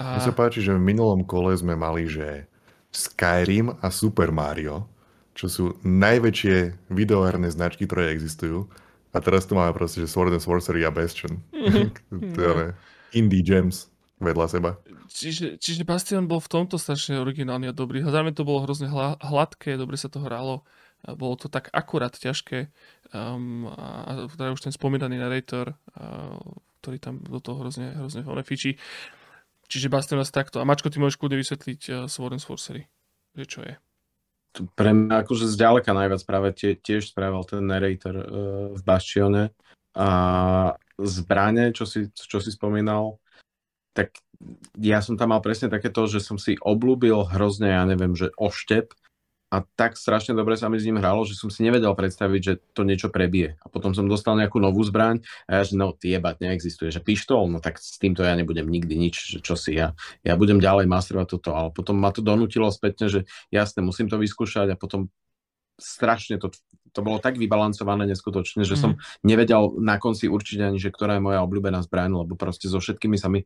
[SPEAKER 1] A... Mne sa páči, že v minulom kole sme mali, že Skyrim a Super Mario, čo sú najväčšie videoherné značky, ktoré existujú. A teraz tu máme proste, že Sword and Sorcery a Bastion. Mm-hmm. indie gems vedľa seba.
[SPEAKER 2] Čiže, čiže Bastion bol v tomto strašne originálny a dobrý. Zároveň to bolo hrozne hladké, dobre sa to hralo. Bolo to tak akurát ťažké. Um, a teda už ten spomínaný narrator, uh, ktorý tam do toho hrozne, hrozne fičí. Čiže Bastion asi takto. A Mačko, ty môžeš kľudne vysvetliť uh, Sword and Sorcery. Že čo je?
[SPEAKER 3] Pre mňa akože zďaleka najviac práve tie, tiež správal ten narrator uh, v Bastione. A zbranie, čo si, čo si spomínal, tak ja som tam mal presne takéto, že som si oblúbil hrozne, ja neviem, že oštep a tak strašne dobre sa mi s ním hralo, že som si nevedel predstaviť, že to niečo prebije. A potom som dostal nejakú novú zbraň a ja, že no, jebať, neexistuje, že pištol, no tak s týmto ja nebudem nikdy nič, že čo si ja. Ja budem ďalej masterovať toto, ale potom ma to donútilo spätne, že jasne, musím to vyskúšať a potom strašne to, to bolo tak vybalancované neskutočne, že mm. som nevedel na konci určiť ani, že ktorá je moja obľúbená zbraň, lebo proste so všetkými sa mi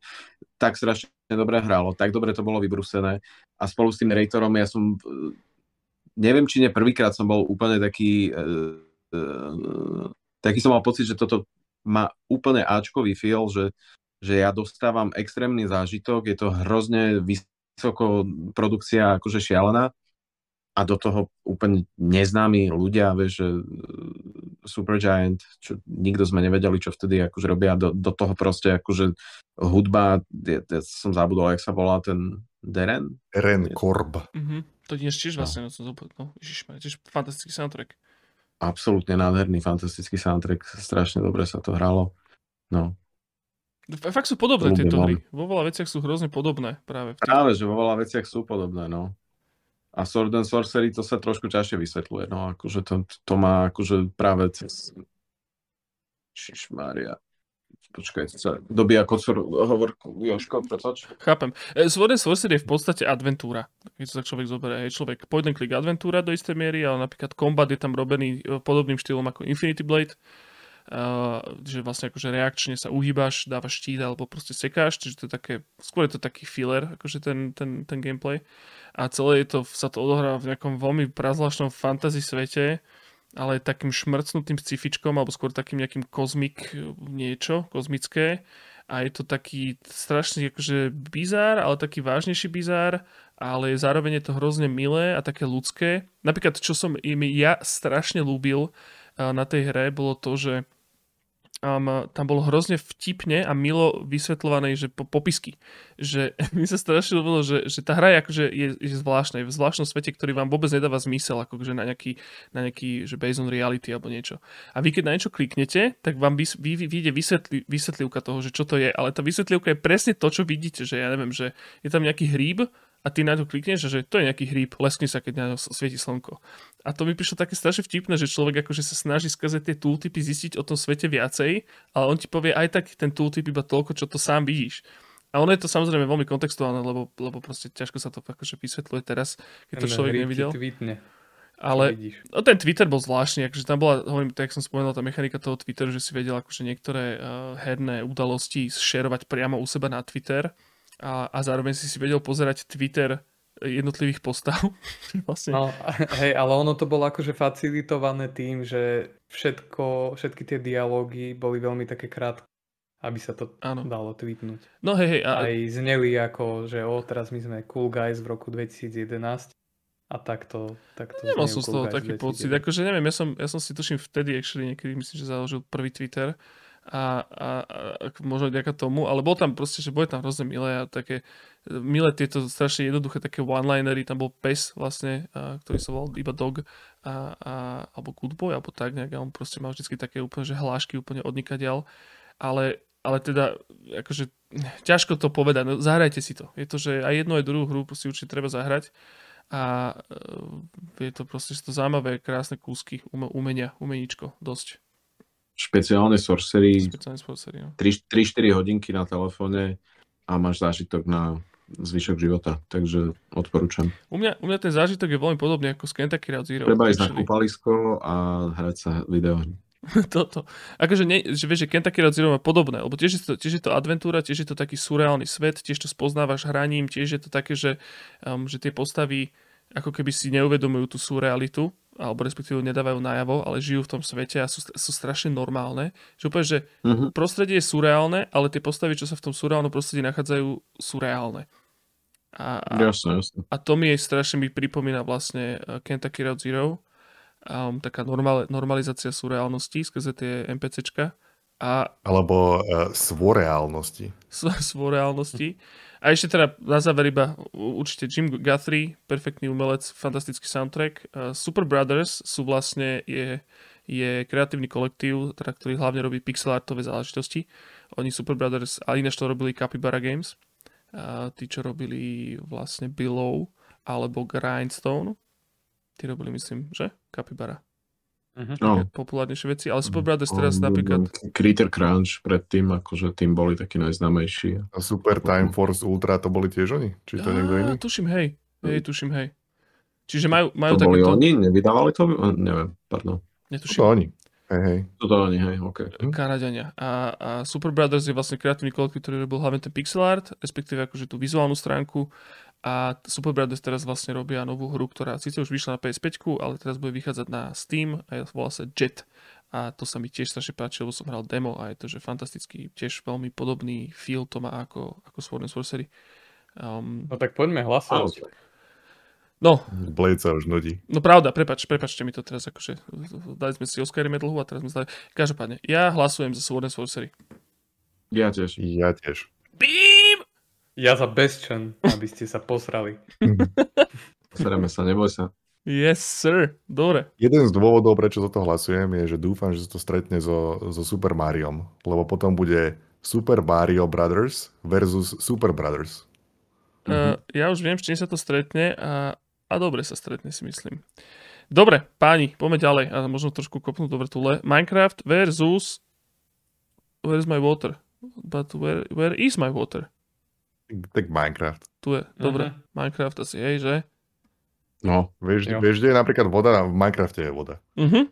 [SPEAKER 3] tak strašne dobre hralo, tak dobre to bolo vybrusené a spolu s tým Rejtorom ja som neviem, či nie prvýkrát som bol úplne taký uh, uh, taký som mal pocit, že toto má úplne Ačkový feel, že, že ja dostávam extrémny zážitok, je to hrozne vysoko produkcia akože šialená. A do toho úplne neznámi ľudia, vieš, že Supergiant, čo nikto sme nevedeli, čo vtedy akože robia, do, do toho proste akože hudba, ja, ja som zabudol, jak sa volá ten Deren?
[SPEAKER 1] Deren Korb.
[SPEAKER 2] Mm-hmm. To tiež tiež vlastne, no, no ježišme, tiež fantastický soundtrack.
[SPEAKER 3] Absolútne nádherný, fantastický soundtrack, strašne dobre sa to hralo. No.
[SPEAKER 2] Fakt sú podobné tieto hry. Vo veľa veciach sú hrozne podobné práve.
[SPEAKER 3] V tých... Práve, že vo veľa veciach sú podobné, no. A Sword and Sorcery to sa trošku ťažšie vysvetľuje, no akože to, to má akože práve cez... Čižmária. Počkaj, sa dobíja kocor hovorku. Joško, prepač.
[SPEAKER 2] Chápem. E, Sword and Sorcery je v podstate adventúra. Keď sa človek zoberie, je človek point click adventúra do istej miery, ale napríklad kombat je tam robený e, podobným štýlom ako Infinity Blade. Uh, že vlastne akože reakčne sa uhýbaš, dávaš štít alebo proste sekáš, čiže to je také, skôr je to taký filler, akože ten, ten, ten gameplay a celé je to, sa to odohráva v nejakom veľmi prazvláštnom fantasy svete, ale takým šmrcnutým scifičkom, alebo skôr takým nejakým kozmik niečo, kozmické. A je to taký strašný akože bizár, ale taký vážnejší bizár, ale zároveň je to hrozne milé a také ľudské. Napríklad, čo som im ja strašne lúbil na tej hre, bolo to, že um, tam bolo hrozne vtipne a milo vysvetľované, že po, popisky. Že mi sa strašne ľúbilo, že, že tá hra je, akože je, je zvláštna, je v zvláštnom svete, ktorý vám vôbec nedáva zmysel, akože na nejaký, na nejaký že based on reality alebo niečo. A vy keď na niečo kliknete, tak vám vys, vy, vyjde vysvetli, vysvetlivka toho, že čo to je, ale tá vysvetlivka je presne to, čo vidíte, že ja neviem, že je tam nejaký hríb, a ty na to klikneš, že to je nejaký hríb, leskne sa, keď na to svieti slnko. A to mi prišlo také strašne vtipné, že človek akože sa snaží skrze tie tooltipy zistiť o tom svete viacej, ale on ti povie aj tak ten tooltip iba toľko, čo to sám vidíš. A ono je to samozrejme veľmi kontextuálne, lebo, lebo proste ťažko sa to akože vysvetľuje teraz, keď to človek nevidel.
[SPEAKER 4] Tweetne.
[SPEAKER 2] Ale no, ten Twitter bol zvláštny, akože tam bola, hovorím, tak som spomenul, tá mechanika toho Twitteru, že si vedel akože niektoré uh, herné udalosti šerovať priamo u seba na Twitter a, a zároveň si si vedel pozerať Twitter jednotlivých postav.
[SPEAKER 4] vlastne. No, hej, ale ono to bolo akože facilitované tým, že všetko, všetky tie dialógy boli veľmi také krátke, aby sa to ano. dalo tweetnúť.
[SPEAKER 2] No hej, hej.
[SPEAKER 4] A... Aj zneli ako, že o, teraz my sme cool guys v roku 2011 a takto, takto
[SPEAKER 2] Nemal som z toho taký pocit, akože neviem, ja som, ja som si tuším vtedy, actually niekedy myslím, že založil prvý Twitter a, a, a možno ďaká tomu, ale bol tam proste, že boli tam hrozne milé a také milé tieto strašne jednoduché také one-linery, tam bol pes vlastne, a, ktorý sa volal iba Dog a, a, alebo Good Boy, alebo tak nejak a on proste mal vždy také úplne, že hlášky úplne odnikadiaľ, ale, ale teda akože ťažko to povedať, no zahrajte si to. Je to, že aj jednu aj druhú hru si určite treba zahrať a e, je to proste to zaujímavé, krásne kúsky umenia, umeničko, dosť
[SPEAKER 3] špeciálne sorcery,
[SPEAKER 2] špeciálne sorcery no.
[SPEAKER 3] 3-4 hodinky na telefóne a máš zážitok na zvyšok života, takže odporúčam.
[SPEAKER 2] U mňa, u mňa ten zážitok je veľmi podobný ako z Kentucky Route Zero.
[SPEAKER 3] Treba ísť na kúpalisko a hrať sa video.
[SPEAKER 2] Toto. Akože, nie, že vieš, že Kentucky Route Zero má podobné, lebo tiež je, to, tiež je to adventúra, tiež je to taký surreálny svet, tiež to spoznávaš hraním, tiež je to také, že, um, že tie postavy ako keby si neuvedomujú tú surrealitu, alebo respektíve nedávajú najavo, ale žijú v tom svete a sú, sú strašne normálne. Že úplne, že uh-huh. prostredie je surreálne, ale tie postavy, čo sa v tom surreálnom prostredí nachádzajú, sú reálne. A, a,
[SPEAKER 3] jasne, jasne.
[SPEAKER 2] a to mi je strašne mi pripomína vlastne eh, Kentucky Road Zero, um, taká normal, normalizácia surreálnosti skrze tie NPCčka. A,
[SPEAKER 1] Alebo uh, svoreálnosti.
[SPEAKER 2] Svoreálnosti. A ešte teda na záver iba určite Jim Guthrie, perfektný umelec, fantastický soundtrack. Super Brothers sú vlastne, je, je kreatívny kolektív, teda, ktorý hlavne robí pixel artové záležitosti. Oni Super Brothers, a ináč to robili Capybara Games. Uh, tí, čo robili vlastne Below alebo Grindstone. Tí robili, myslím, že? Capybara. Uh-huh. No. populárnejšie veci, ale Super Brothers teraz um, napríklad...
[SPEAKER 3] Critter Crunch predtým, akože tým boli takí najznámejší.
[SPEAKER 1] A Super Time Force Ultra to boli tiež oni? Či to niekto iný?
[SPEAKER 2] Tuším, hej. Hej, tuším, hej. Čiže majú, majú
[SPEAKER 3] to boli
[SPEAKER 2] takéto...
[SPEAKER 3] oni? Nevydávali to? Neviem, pardon.
[SPEAKER 2] Netuším.
[SPEAKER 1] To oni. Hej, hej.
[SPEAKER 3] To oni, hej, OK.
[SPEAKER 2] Kanadiania. A, a Super Brothers je vlastne kreatívny kolektív, ktorý robil hlavne ten pixel art, respektíve akože tú vizuálnu stránku. A Super Brothers teraz vlastne robia novú hru, ktorá síce už vyšla na PS5, ale teraz bude vychádzať na Steam a volá sa Jet. A to sa mi tiež strašne páči, lebo som hral demo a je to, že fantastický, tiež veľmi podobný feel to má ako, ako Sword and Sorcery. Um,
[SPEAKER 4] no tak poďme hlasovať.
[SPEAKER 2] No.
[SPEAKER 1] Blade sa už nudí.
[SPEAKER 2] No pravda, prepač, prepačte mi to teraz, akože dali sme si o Skyrime dlhu a teraz sme zdali. Každopádne, ja hlasujem za Sword and Sorcery.
[SPEAKER 3] Ja tiež.
[SPEAKER 1] Ja tiež.
[SPEAKER 2] Beam!
[SPEAKER 4] Ja za Bestchen, aby ste sa posrali.
[SPEAKER 3] Sreme sa, neboj sa.
[SPEAKER 2] Yes, sir. Dobre.
[SPEAKER 1] Jeden z dôvodov, prečo za to hlasujem, je, že dúfam, že sa to stretne so, so Super Mariom, lebo potom bude Super Mario Brothers versus Super Brothers.
[SPEAKER 2] Uh, ja už viem, s čím sa to stretne a a dobre sa stretne, si myslím. Dobre, páni, poďme ďalej a možno trošku kopnúť do vrtule. Minecraft versus Where is my water? But where, where is my water?
[SPEAKER 1] Tak Minecraft.
[SPEAKER 2] Tu je, dobre. Uh-huh. Minecraft asi, hej, že?
[SPEAKER 3] No.
[SPEAKER 1] Vieš, vieš, kde je napríklad voda? V Minecrafte je voda.
[SPEAKER 2] Uh-huh.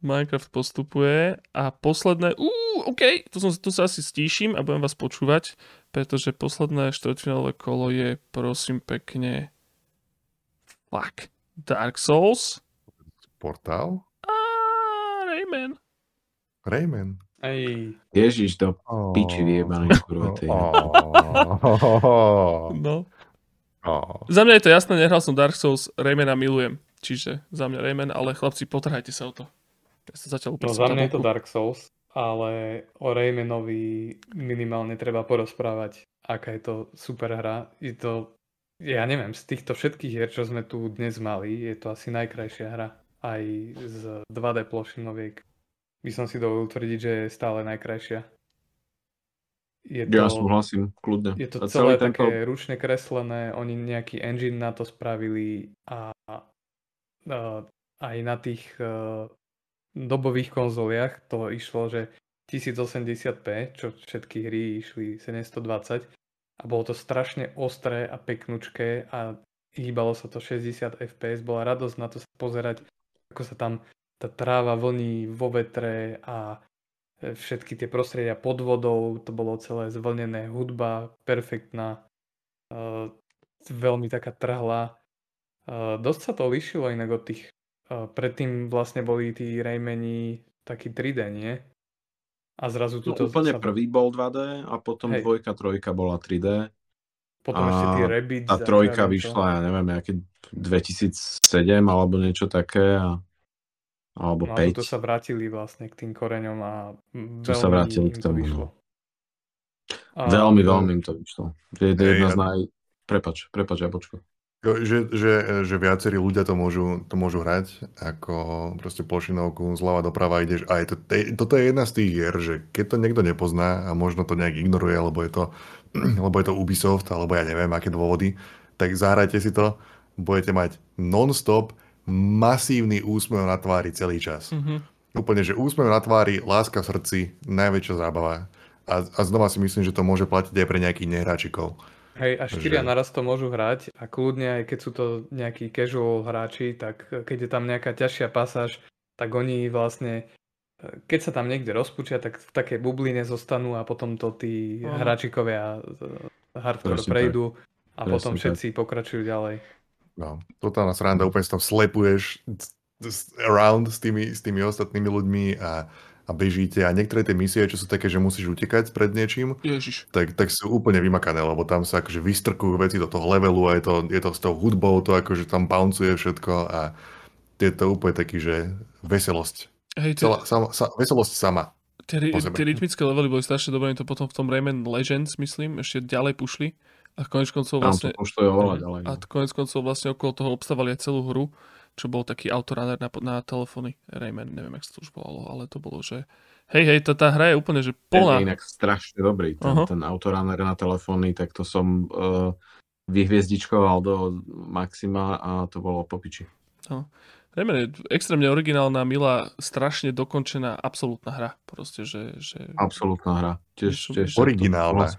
[SPEAKER 2] Minecraft postupuje a posledné, uh, OK, tu, som, tu sa asi stíšim a budem vás počúvať, pretože posledné štvrťfinálové kolo je, prosím pekne, fuck, Dark Souls.
[SPEAKER 1] Portál?
[SPEAKER 2] A Rayman.
[SPEAKER 1] Rayman.
[SPEAKER 4] Ej.
[SPEAKER 3] Ježiš, to oh. piči vyjebaný, kurva, ty.
[SPEAKER 1] Oh.
[SPEAKER 2] No.
[SPEAKER 1] Oh.
[SPEAKER 2] Za mňa je to jasné, nehral som Dark Souls, Raymana milujem. Čiže za mňa Rayman, ale chlapci, potrhajte sa o to. Ja sa zatiaľ
[SPEAKER 4] no za mňa je to Dark Souls, ale o Raymanovi minimálne treba porozprávať, aká je to super hra. Je to, ja neviem, z týchto všetkých hier, čo sme tu dnes mali, je to asi najkrajšia hra. Aj z 2D plošinoviek by som si dovolil tvrdiť, že je stále najkrajšia.
[SPEAKER 3] Je to, ja súhlasím, kľudne.
[SPEAKER 4] Je to a celé také tento... ručne kreslené, oni nejaký engine na to spravili a, a aj na tých dobových konzoliach to išlo, že 1080p, čo všetky hry išli 720 a bolo to strašne ostré a peknučké a hýbalo sa to 60 fps, bola radosť na to sa pozerať, ako sa tam tá tráva vlní vo vetre a e, všetky tie prostredia pod vodou, to bolo celé zvlnené, hudba perfektná, uh, veľmi taká trhlá. Uh, dosť sa to líšilo inak od tých predtým vlastne boli tí Raymani taký 3D, nie? A zrazu tu
[SPEAKER 3] no, úplne sa... prvý bol 2D a potom Hej. dvojka, trojka bola 3D.
[SPEAKER 4] Potom a ešte tie Rabbids.
[SPEAKER 3] A trojka vyšla, to. ja neviem, nejaký 2007 alebo niečo také. A, alebo no 5.
[SPEAKER 4] a to sa vrátili vlastne k tým koreňom a
[SPEAKER 3] tu sa vrátili k tomu. Vyšlo. A... Veľmi, veľmi im to vyšlo. Je to jedna z naj... Prepač, prepač, Jabočko.
[SPEAKER 1] Že, že, že viacerí ľudia to môžu, to môžu hrať, ako proste plošinovku zľava doprava ideš. A je to, toto je jedna z tých hier, že keď to niekto nepozná a možno to nejak ignoruje, lebo je to, lebo je to Ubisoft, alebo ja neviem, aké dôvody, tak zahrajte si to, budete mať non-stop masívny úsmev na tvári celý čas. Mm-hmm. Úplne, že úsmev na tvári, láska v srdci, najväčšia zábava. A, a znova si myslím, že to môže platiť aj pre nejakých nehráčikov.
[SPEAKER 4] Hej, a štyria že... naraz to môžu hrať a kľudne aj keď sú to nejakí casual hráči, tak keď je tam nejaká ťažšia pasáž, tak oni vlastne, keď sa tam niekde rozpučia, tak v takej bubline zostanú a potom to tí hráčikovia hardcore Presne prejdú a Presne potom všetci tak. pokračujú ďalej.
[SPEAKER 1] No, totálna sranda, úplne si tam slepuješ around s tými, s tými ostatnými ľuďmi a a bežíte a niektoré tie misie, čo sú také, že musíš utekať pred niečím,
[SPEAKER 2] Ježiš.
[SPEAKER 1] Tak, tak sú úplne vymakané, lebo tam sa akože vystrkujú veci do toho levelu a je to, je to s tou hudbou, to akože tam bouncuje všetko a je to úplne taký, že veselosť. Hej, Celá, sama, sa, veselosť sama.
[SPEAKER 2] Tie, tie rytmické levely boli strašne dobré, to potom v tom Rayman Legends, myslím, ešte ďalej pušli. A konec koncov vlastne...
[SPEAKER 3] Tam to ďalej.
[SPEAKER 2] A no. konec koncov vlastne okolo toho obstavali aj celú hru čo bol taký autorunner na, na telefóny. Rayman, neviem, jak sa to už volalo, ale to bolo, že hej, hej, tá, tá hra je úplne, že plná.
[SPEAKER 3] Je inak strašne dobrý, ten, uh-huh. ten autorunner na telefóny, tak to som uh, vyhviezdičkoval do maxima a to bolo popiči.
[SPEAKER 2] No. Rayman je extrémne originálna, milá, strašne dokončená, absolútna hra. Proste, že... že...
[SPEAKER 3] Absolútna hra. Tiež, tiež
[SPEAKER 1] originálna.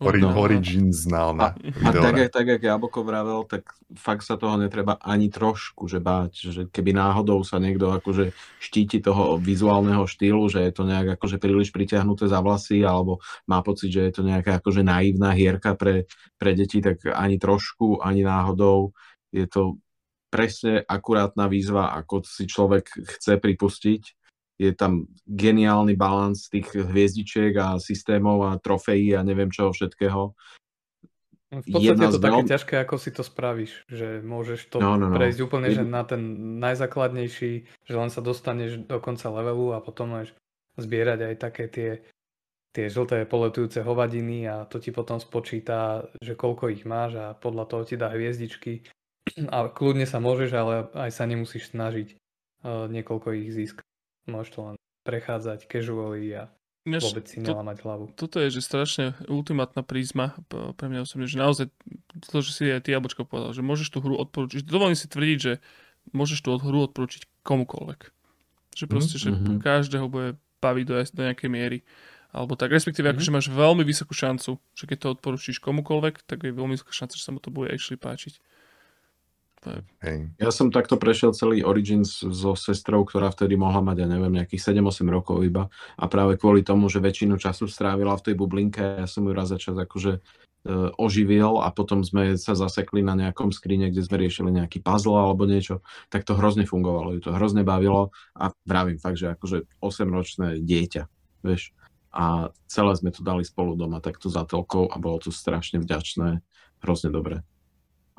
[SPEAKER 1] Ori-
[SPEAKER 2] No.
[SPEAKER 1] originálna
[SPEAKER 3] A tak, jak- tak, jak Jablko vravel, tak fakt sa toho netreba ani trošku že báť, že keby náhodou sa niekto akože štíti toho vizuálneho štýlu, že je to nejak akože príliš pritiahnuté za vlasy, alebo má pocit, že je to nejaká akože naivná hierka pre, pre deti, tak ani trošku, ani náhodou. Je to presne akurátna výzva, ako si človek chce pripustiť. Je tam geniálny balans tých hviezdičiek a systémov a trofejí a neviem čoho všetkého.
[SPEAKER 4] V podstate
[SPEAKER 3] Jedna
[SPEAKER 4] je to
[SPEAKER 3] z
[SPEAKER 4] také ťažké, ako si to spravíš, že môžeš to
[SPEAKER 3] No, no, no.
[SPEAKER 4] prejsť úplne že na ten najzákladnejší, že len sa dostaneš do konca levelu a potom môžeš zbierať aj také tie, tie žlté poletujúce hovadiny a to ti potom spočíta, že koľko ich máš a podľa toho ti dá hviezdičky. A kľudne sa môžeš, ale aj sa nemusíš snažiť uh, niekoľko ich získať. Môžeš to len prechádzať casually a
[SPEAKER 2] Ináč,
[SPEAKER 4] vôbec si
[SPEAKER 2] to-
[SPEAKER 4] nelamať hlavu.
[SPEAKER 2] toto je že strašne ultimátna prízma pre mňa osobne, že naozaj to, že si aj ty Jablčko povedal, že môžeš tú hru odporučiť, dovolím si tvrdiť, že môžeš tú hru odporučiť komukoľvek. Že proste, že
[SPEAKER 3] Mhm.
[SPEAKER 2] každého bude baviť do, do nejakej miery. Alebo tak, respektíve,
[SPEAKER 4] Mhm.
[SPEAKER 2] akože máš veľmi vysokú šancu, že keď to odporučíš komukoľvek, tak je veľmi vysoká šanca, že sa mu to bude actually páčiť.
[SPEAKER 1] Hej.
[SPEAKER 3] Ja som takto prešiel celý Origins so sestrou, ktorá vtedy mohla mať, ja neviem, nejakých 7-8 rokov iba. A práve kvôli tomu, že väčšinu času strávila v tej bublinke, ja som ju raz za čas akože e, oživil a potom sme sa zasekli na nejakom skrine, kde sme riešili nejaký puzzle alebo niečo, tak to hrozne fungovalo, ju to hrozne bavilo a vravím fakt, že akože 8-ročné dieťa, vieš. A celé sme to dali spolu doma takto za telkou a bolo to strašne vďačné, hrozne dobre.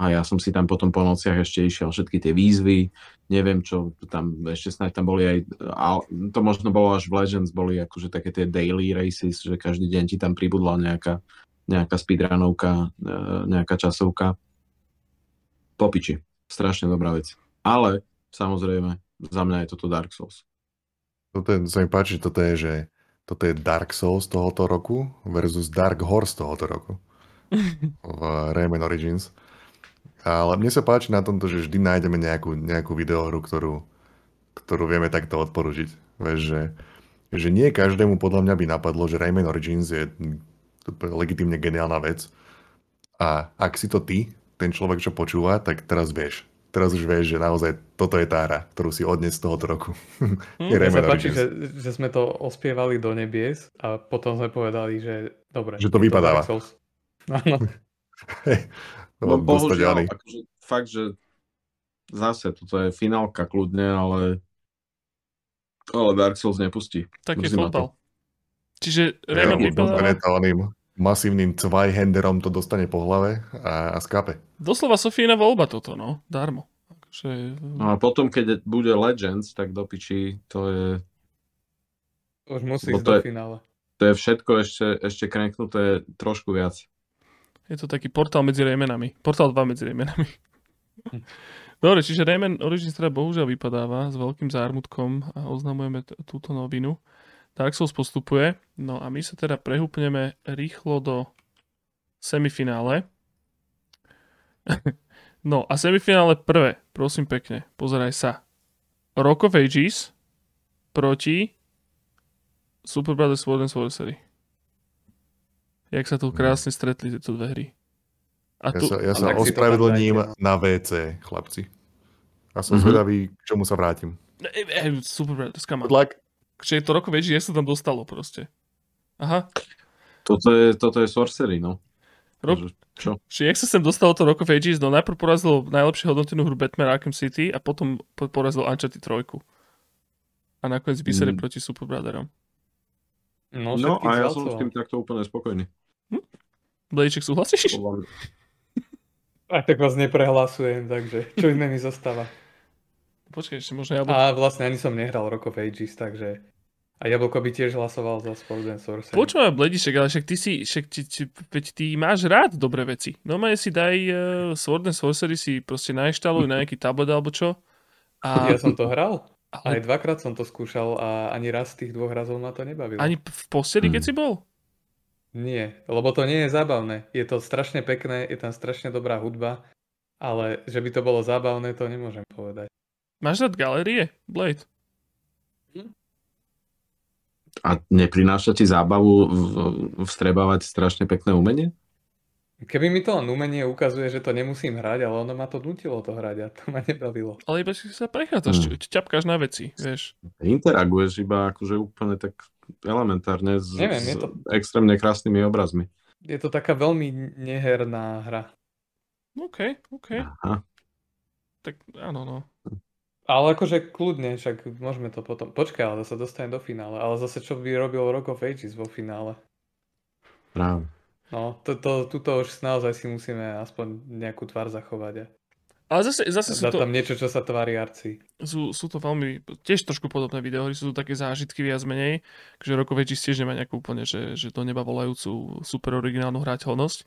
[SPEAKER 3] A ja som si tam potom po nociach ešte išiel všetky tie výzvy, neviem čo, tam ešte snáď tam boli aj, a to možno bolo až v Legends, boli akože také tie daily races, že každý deň ti tam pribudla nejaká, nejaká speedrunovka, e, nejaká časovka. Popiči, strašne dobrá vec. Ale samozrejme, za mňa je toto Dark Souls.
[SPEAKER 1] Toto je, sa mi páči, že toto je, že toto je Dark Souls tohoto roku versus Dark Horse tohoto roku v Rayman Origins. Ale mne sa páči na tomto, že vždy nájdeme nejakú, nejakú videohru, ktorú, ktorú vieme takto odporučiť. Vieš, že, že nie každému podľa mňa by napadlo, že Rayman Origins je legitimne geniálna vec. A ak si to ty, ten človek, čo počúva, tak teraz vieš. Teraz už vieš, že naozaj toto je tá hra, ktorú si odnes z tohoto roku. Je
[SPEAKER 4] Mne sa
[SPEAKER 1] Rayman
[SPEAKER 4] páči, že, že sme to ospievali do nebies a potom sme povedali, že dobre.
[SPEAKER 1] Že to vypadáva.
[SPEAKER 4] Áno.
[SPEAKER 3] No
[SPEAKER 1] No,
[SPEAKER 3] bohužiaľ, akože, fakt, že zase, toto je finálka kľudne, ale ale Dark Souls nepustí.
[SPEAKER 2] tak je
[SPEAKER 3] Mrzí ma to.
[SPEAKER 2] fotbal. Čiže
[SPEAKER 1] to oným masívnym Zweihanderom to dostane po hlave a, a skápe.
[SPEAKER 2] doslova Sofína voľba toto, no, darmo. Akože,
[SPEAKER 3] No a potom, keď bude Legends, tak do piči, to je,
[SPEAKER 4] Už musí ísť
[SPEAKER 3] to
[SPEAKER 4] do
[SPEAKER 3] je-
[SPEAKER 4] finále.
[SPEAKER 3] to je všetko ešte, ešte krenknuté trošku viac.
[SPEAKER 2] Je to taký portál medzi Raymanami. Portál 2 medzi Raymanami.
[SPEAKER 4] Hm.
[SPEAKER 2] Dobre, čiže Rayman Origins teda bohužiaľ vypadáva s veľkým zármutkom a oznamujeme t- túto novinu. Dark Souls postupuje. No a my sa teda prehúpneme rýchlo do semifinále. no a semifinále prvé, prosím pekne, pozeraj sa. Rock of Ages proti Super Brothers Sword and Sorcery. Jak sa tu krásne stretli tieto dve hry. A
[SPEAKER 1] Ja
[SPEAKER 2] tu,
[SPEAKER 1] sa, ja sa ospravedlním na WC, chlapci. A som
[SPEAKER 3] Mhm.
[SPEAKER 1] zvedavý, k čomu sa vrátim.
[SPEAKER 2] E, e, Super Brothers, come on.
[SPEAKER 1] Luck.
[SPEAKER 2] Čiže je to rokové, že sa tam dostalo proste. Aha.
[SPEAKER 3] Toto je, toto je Sorcery, no.
[SPEAKER 2] Ro-
[SPEAKER 3] Takže Čo?
[SPEAKER 2] Čiže jak sa sem dostalo to Rock of Ages, no najprv porazilo najlepšie hodnotenú hru Batman Arkham City a potom po- porazil Uncharted 3. A nakoniec vysere
[SPEAKER 3] Mm.
[SPEAKER 2] proti Super Brotherom.
[SPEAKER 4] No,
[SPEAKER 3] No a ja som s tým takto úplne spokojný.
[SPEAKER 2] Blejček, súhlasíš?
[SPEAKER 4] Aj tak vás neprehlasujem, takže čo iné mi zostáva.
[SPEAKER 2] Počkaj, ešte možno ja bol...
[SPEAKER 4] A vlastne ani som nehral Rock of Ages, takže... A Jablko by tiež hlasoval za Sport and Sorcery.
[SPEAKER 2] Počúvaj, Bledišek, ale však ty si, však ty, ty, veď ty máš rád dobré veci. Normálne si daj uh, Sword and Sorcery si proste nainštaluj na nejaký tablet alebo čo. A,
[SPEAKER 4] Ja som to hral. Aj
[SPEAKER 2] ale
[SPEAKER 4] dvakrát som to skúšal a ani raz z tých dvoch razov ma to nebavilo.
[SPEAKER 2] ani v posteli, keď
[SPEAKER 3] Hmm.
[SPEAKER 2] si bol?
[SPEAKER 4] Nie, lebo to nie je zábavné. Je to strašne pekné, je tam strašne dobrá hudba, ale že by to bolo zábavné, to nemôžem povedať.
[SPEAKER 2] Máš rád galérie, Blade?
[SPEAKER 3] A neprináša ti zábavu vstrebávať strašne pekné umenie?
[SPEAKER 4] Keby mi to len umenie ukazuje, že to nemusím hrať, ale ono ma to nutilo to hrať a to ma nebavilo.
[SPEAKER 2] Ale iba si sa prechádzaš, hmm. ťapkáš na veci, vieš.
[SPEAKER 3] Interaguješ iba akože úplne tak elementárne s, Neviem, s to... extrémne krásnymi obrazmi.
[SPEAKER 4] Je to taká veľmi neherná hra.
[SPEAKER 2] OK, OK. Aha. Tak áno, no.
[SPEAKER 4] Ale akože kľudne, však môžeme to potom... Počkaj, ale sa dostane do finále. Ale zase čo by robil Rock of Ages vo finále?
[SPEAKER 3] Práve.
[SPEAKER 4] No, to, to, tuto už naozaj si musíme aspoň nejakú tvár zachovať.
[SPEAKER 2] Ale zase, zase sú
[SPEAKER 4] to... tam niečo, čo sa tvári arci.
[SPEAKER 2] Sú, sú to veľmi, tiež trošku podobné videohry, sú to také zážitky viac menej, že Rokoveči tiež nemá nejakú úplne, že, že to neba volajúcu super originálnu hrateľnosť.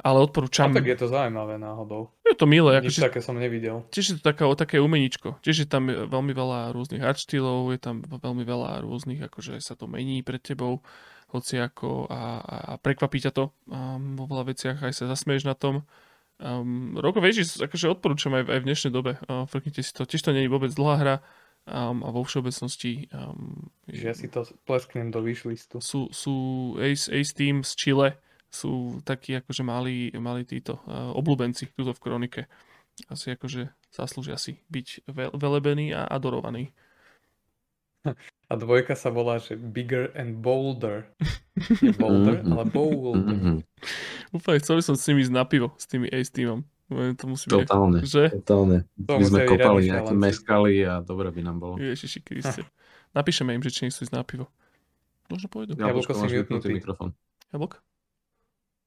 [SPEAKER 2] Ale odporúčam...
[SPEAKER 4] A tak je to zaujímavé náhodou.
[SPEAKER 2] Je to milé.
[SPEAKER 4] Nič že... také som nevidel.
[SPEAKER 2] Tiež je to taká, také umeničko. Tiež je tam veľmi veľa rôznych art štýlov, je tam veľmi veľa rôznych, akože sa to mení pred tebou hociako a, a prekvapí ťa to um, vo veľa veciach, aj sa zasmieš na tom. Um, Rock of Ages akože odporúčam aj, aj v dnešnej dobe. Uh, frknite si to. Tiež to nie je vôbec dlhá hra um, a vo všeobecnosti... Um,
[SPEAKER 4] že ja si to plesknem do wishlistu.
[SPEAKER 2] Sú, sú Ace, Ace Team z Chile, sú takí akože mali, mali títo uh, obľúbenci tuto v kronike. Asi akože zaslúžia si byť velebení a adorovaní.
[SPEAKER 4] A dvojka sa volá, že Bigger and Bolder. Nie Boulder, ale Boulder. Mm-hmm.
[SPEAKER 2] Úplne chcel by som s nimi ísť na pivo, s tými Ace teamom. To musí
[SPEAKER 3] totálne,
[SPEAKER 2] byť, že?
[SPEAKER 3] totálne. My sme kopali nejaké meskali a dobre by nám bolo.
[SPEAKER 2] Ježiši Kriste. Napíšeme im, že či nechcú ísť na pivo. Možno pôjdu.
[SPEAKER 4] Jablko si vypnutý.
[SPEAKER 3] mikrofón.
[SPEAKER 2] Jablok?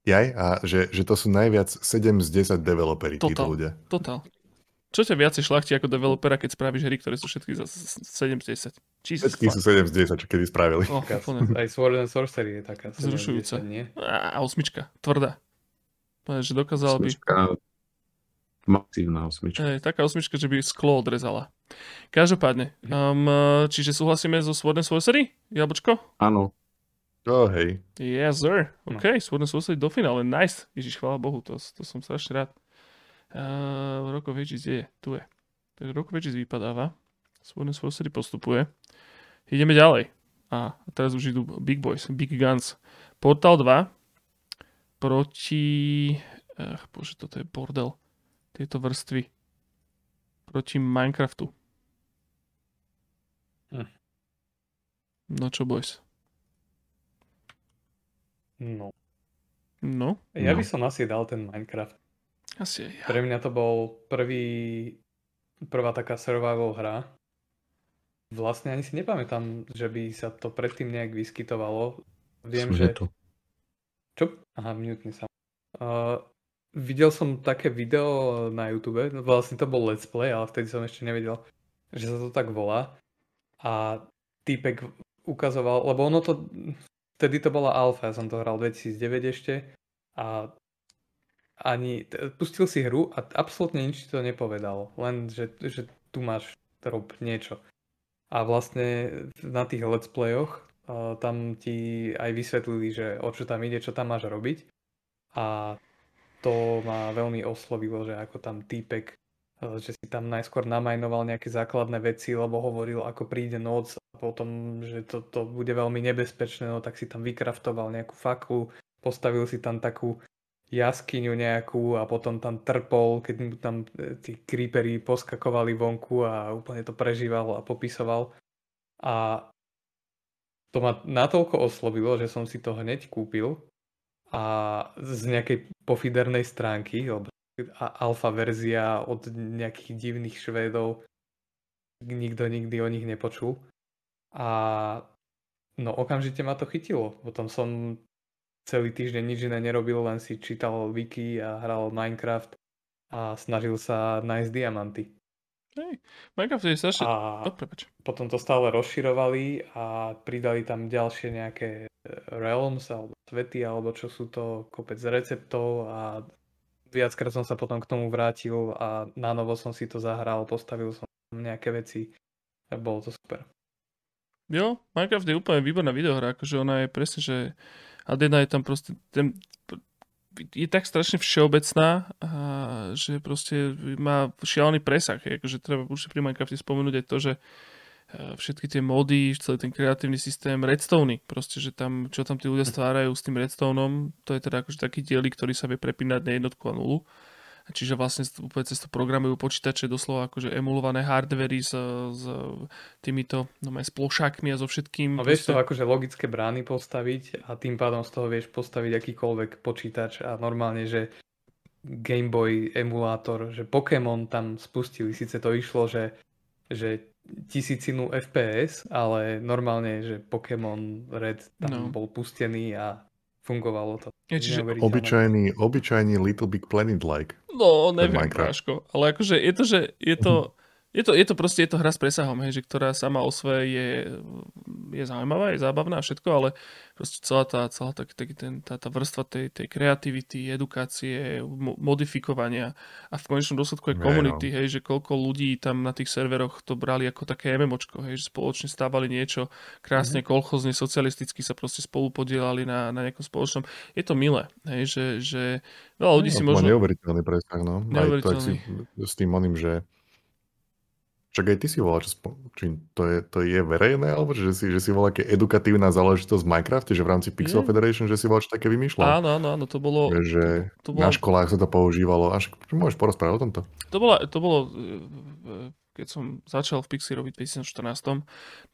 [SPEAKER 1] Jaj, a že, že to sú najviac 7 z 10 developeri, títo ľudia.
[SPEAKER 2] Totál. Čo ťa viacej šlachti ako developera, keď spravíš hry, ktoré sú všetky za 7 z 10?
[SPEAKER 1] Jesus všetky sú 7 z 10, čo kedy spravili.
[SPEAKER 4] Oh, aj Sword and Sorcery je taká
[SPEAKER 2] Zrušujúca. nie? A, osmička, tvrdá. Pane, že dokázal osmička,
[SPEAKER 3] by... Masívna osmička.
[SPEAKER 2] Ej, taká osmička, že by sklo odrezala. Každopádne, um, čiže súhlasíme so Sword and Sorcery? Jablčko?
[SPEAKER 3] Áno.
[SPEAKER 1] Oh, hej.
[SPEAKER 2] Yes, sir. OK, no. Sword and Sorcery do finále. Nice. Ježiš, chvála Bohu, to, to som strašne rád. Uh, Rock of Ages je, tu je. Takže Rock of Ages vypadáva. Sword Sorcery postupuje. Ideme ďalej. A teraz už idú Big Boys, Big Guns. Portal 2 proti... Ach, bože, toto je bordel. Tieto vrstvy. Proti Minecraftu. Hm. No čo, boys?
[SPEAKER 4] No.
[SPEAKER 2] No?
[SPEAKER 4] Ja
[SPEAKER 2] no.
[SPEAKER 4] by som asi dal ten Minecraft.
[SPEAKER 2] Asi aj ja.
[SPEAKER 4] Pre mňa to bol prvý, prvá taká survival hra. Vlastne ani si nepamätám, že by sa to predtým nejak vyskytovalo. Viem, že... To. Čo? Aha, mute sa. Uh, videl som také video na YouTube, vlastne to bol let's play, ale vtedy som ešte nevedel, že sa to tak volá. A týpek ukazoval, lebo ono to, vtedy to bola alfa, ja som to hral 2009 ešte a ani, pustil si hru a absolútne nič ti to nepovedalo. Len, že, že tu máš rob niečo. A vlastne na tých let's playoch uh, tam ti aj vysvetlili, že o čo tam ide, čo tam máš robiť. A to ma veľmi oslovilo, že ako tam týpek, uh, že si tam najskôr namajnoval nejaké základné veci, lebo hovoril, ako príde noc a potom, že to, to bude veľmi nebezpečné, no tak si tam vykraftoval nejakú faklu, postavil si tam takú jaskyňu nejakú a potom tam trpol, keď mu tam e, tí creepery poskakovali vonku a úplne to prežíval a popisoval. A to ma natoľko oslovilo, že som si to hneď kúpil a z nejakej pofidernej stránky, lebo alfa verzia od nejakých divných Švédov, nikto nikdy o nich nepočul. A no okamžite ma to chytilo. Potom som celý týždeň nič iné nerobil, len si čítal wiki a hral Minecraft a snažil sa nájsť diamanty.
[SPEAKER 2] Hej, Minecraft je strašne...
[SPEAKER 4] A oh, potom to stále rozširovali a pridali tam ďalšie nejaké e, realms alebo svety, alebo čo sú to kopec receptov a viackrát som sa potom k tomu vrátil a na novo som si to zahral, postavil som nejaké veci. A bolo to super.
[SPEAKER 2] Jo, Minecraft je úplne výborná videohra, akože ona je presne, že Adena je tam proste, ten, je tak strašne všeobecná, a že proste má šialený presah. Je, akože treba určite pri Minecrafte spomenúť aj to, že všetky tie mody, celý ten kreatívny systém, redstone, proste, že tam, čo tam tí ľudia stvárajú s tým redstoneom, to je teda akože taký diely, ktorý sa vie prepínať na jednotku a nulu. Čiže vlastne úplne cez to programujú počítače doslova akože emulované hardvery s, s týmito no, s plošákmi a so všetkým.
[SPEAKER 4] A vieš to akože logické brány postaviť a tým pádom z toho vieš postaviť akýkoľvek počítač a normálne, že Game Boy emulátor, že Pokémon tam spustili, síce to išlo, že, že tisícinu FPS, ale normálne, že Pokémon Red tam no. bol pustený a fungovalo to.
[SPEAKER 1] Je, čiže obyčajný, obyčajný Little Big Planet like.
[SPEAKER 2] No, neviem, Práško. Ale akože je to, že je to, mhm. Je to, je to proste je to hra s presahom, hej, že ktorá sama o svoje je, je zaujímavá, je zábavná a všetko, ale proste celá tá, celá tá, tá, tá, tá vrstva tej, tej kreativity, edukácie, modifikovania a v konečnom dôsledku aj komunity, hej, že koľko ľudí tam na tých serveroch to brali ako také MMOčko, hej, že spoločne stávali niečo krásne, mm-hmm. kolchozne, socialisticky sa proste spolu podielali na, na nejakom spoločnom. Je to milé, hej, že, že veľa ľudí no, si možno...
[SPEAKER 1] Neuveriteľný presah, no. Neuveriteľný. Aj to, si, s tým oným, že Čak aj ty si volal, či to je, to je verejné, alebo že si, že si volal aké edukatívna záležitosť v Minecrafte, že v rámci Pixel je. Federation, že si volal, čo také vymýšľal.
[SPEAKER 2] Áno, áno, áno, to bolo...
[SPEAKER 1] Že to bolo... na školách sa to používalo. Až môžeš porozprávať o tomto?
[SPEAKER 2] To bolo, to bolo keď som začal v Pixie robiť v 2014,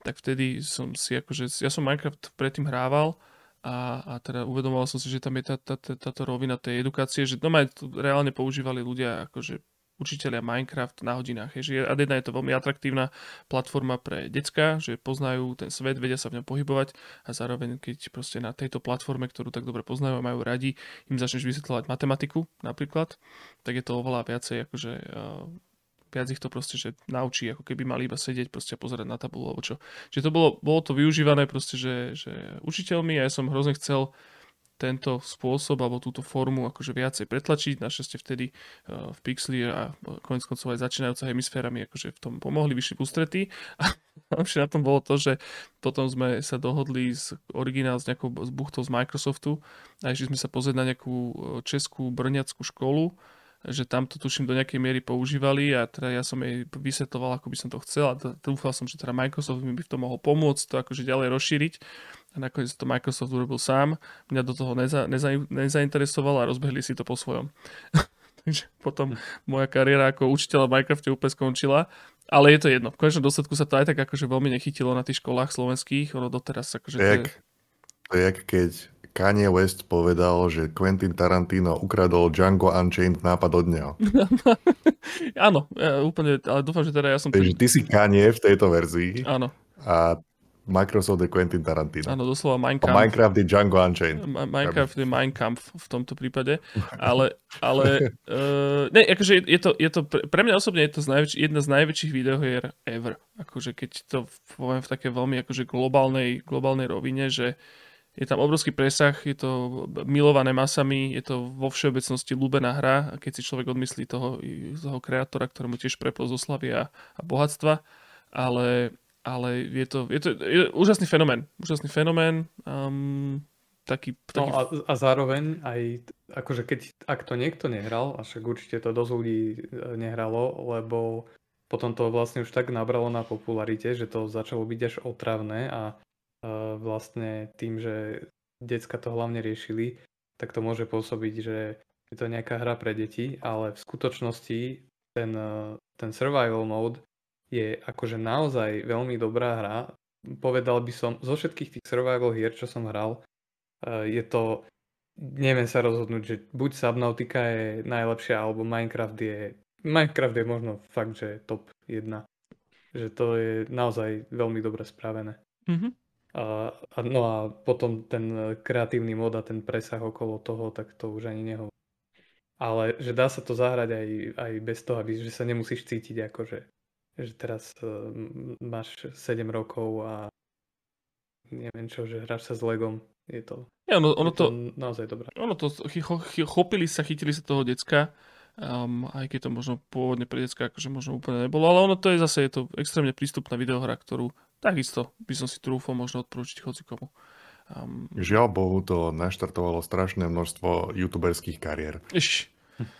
[SPEAKER 2] tak vtedy som si akože, ja som Minecraft predtým hrával a, a teda uvedomoval som si, že tam je tá, tá, tá, táto rovina tej edukácie, že doma to reálne používali ľudia akože učiteľia Minecraft na hodinách. Je, že Adena je to veľmi atraktívna platforma pre decka, že poznajú ten svet, vedia sa v ňom pohybovať a zároveň keď proste na tejto platforme, ktorú tak dobre poznajú a majú radi, im začneš vysvetľovať matematiku napríklad, tak je to oveľa viacej akože uh, viac ich to proste, že naučí, ako keby mali iba sedieť proste a pozerať na tabulu alebo čo. Čiže to bolo, bolo to využívané proste, že, že učiteľmi a ja som hrozne chcel tento spôsob alebo túto formu akože viacej pretlačiť. Našťastie vtedy uh, v Pixli a konec koncov aj začínajúca hemisféra mi akože v tom pomohli, vyšli ústretí. A najlepšie na tom bolo to, že potom sme sa dohodli z originál s nejakou z buchtou z Microsoftu a išli sme sa pozrieť na nejakú e, českú brňackú školu, že tam to tuším do nejakej miery používali a teda ja som jej vysvetloval, ako by som to chcel a dúfal som, že teda Microsoft mi by v tom mohol pomôcť to akože ďalej rozšíriť a nakoniec to Microsoft urobil sám, mňa do toho neza, neza, nezainteresoval a rozbehli si to po svojom. Takže potom moja kariéra ako učiteľa v Minecrafte úplne skončila, ale je to jedno. V konečnom dôsledku sa to aj tak akože veľmi nechytilo na tých školách slovenských, ono doteraz akože...
[SPEAKER 1] To je, to je keď Kanye West povedal, že Quentin Tarantino ukradol Django Unchained nápad od neho.
[SPEAKER 2] Áno, ja úplne, ale dúfam, že teda ja som...
[SPEAKER 1] Takže ty si Kanye v tejto verzii.
[SPEAKER 2] Áno.
[SPEAKER 1] A Microsoft je Quentin Tarantino.
[SPEAKER 2] Áno, doslova Minecraft.
[SPEAKER 1] Minecraft je Django Unchained.
[SPEAKER 2] Minecraft je Minecraft v tomto prípade. Ale, ale uh, ne, akože je to, je to, pre mňa osobne je to jedna z najväčších videohier ever. Akože keď to poviem v také veľmi akože globálnej, globálnej rovine, že je tam obrovský presah, je to milované masami, je to vo všeobecnosti ľúbená hra a keď si človek odmyslí toho, toho kreatora, ktorému tiež prepol zo slavy a, a bohatstva, ale, ale je to, je to je úžasný fenomén. Úžasný fenomén. Um, taký, taký...
[SPEAKER 4] No a, a zároveň aj, akože keď, ak to niekto nehral, a však určite to dosť ľudí e, nehralo, lebo potom to vlastne už tak nabralo na popularite, že to začalo byť až otravné a vlastne tým, že decka to hlavne riešili, tak to môže pôsobiť, že je to nejaká hra pre deti, ale v skutočnosti ten, ten survival mode je akože naozaj veľmi dobrá hra. Povedal by som, zo všetkých tých survival hier, čo som hral, je to, neviem sa rozhodnúť, že buď Subnautica je najlepšia, alebo Minecraft je, Minecraft je možno fakt, že top 1. Že to je naozaj veľmi dobre spravené. Mm-hmm. A, a, no a potom ten kreatívny mod a ten presah okolo toho, tak to už ani nehovorím. Ale že dá sa to zahrať aj, aj bez toho, aby, že sa nemusíš cítiť ako, že, že teraz uh, máš 7 rokov a neviem čo, že hráš sa s Legom. Je to,
[SPEAKER 2] ja, ono, ono
[SPEAKER 4] je to, to naozaj dobré.
[SPEAKER 2] Ono to, chopili sa, chytili sa toho decka, um, aj keď to možno pôvodne pre decka akože možno úplne nebolo, ale ono to je zase, je to extrémne prístupná videohra, ktorú takisto by som si trúfol možno odporúčiť komu.
[SPEAKER 1] Um, Žiaľ Bohu, to naštartovalo strašné množstvo youtuberských kariér.
[SPEAKER 2] Iš.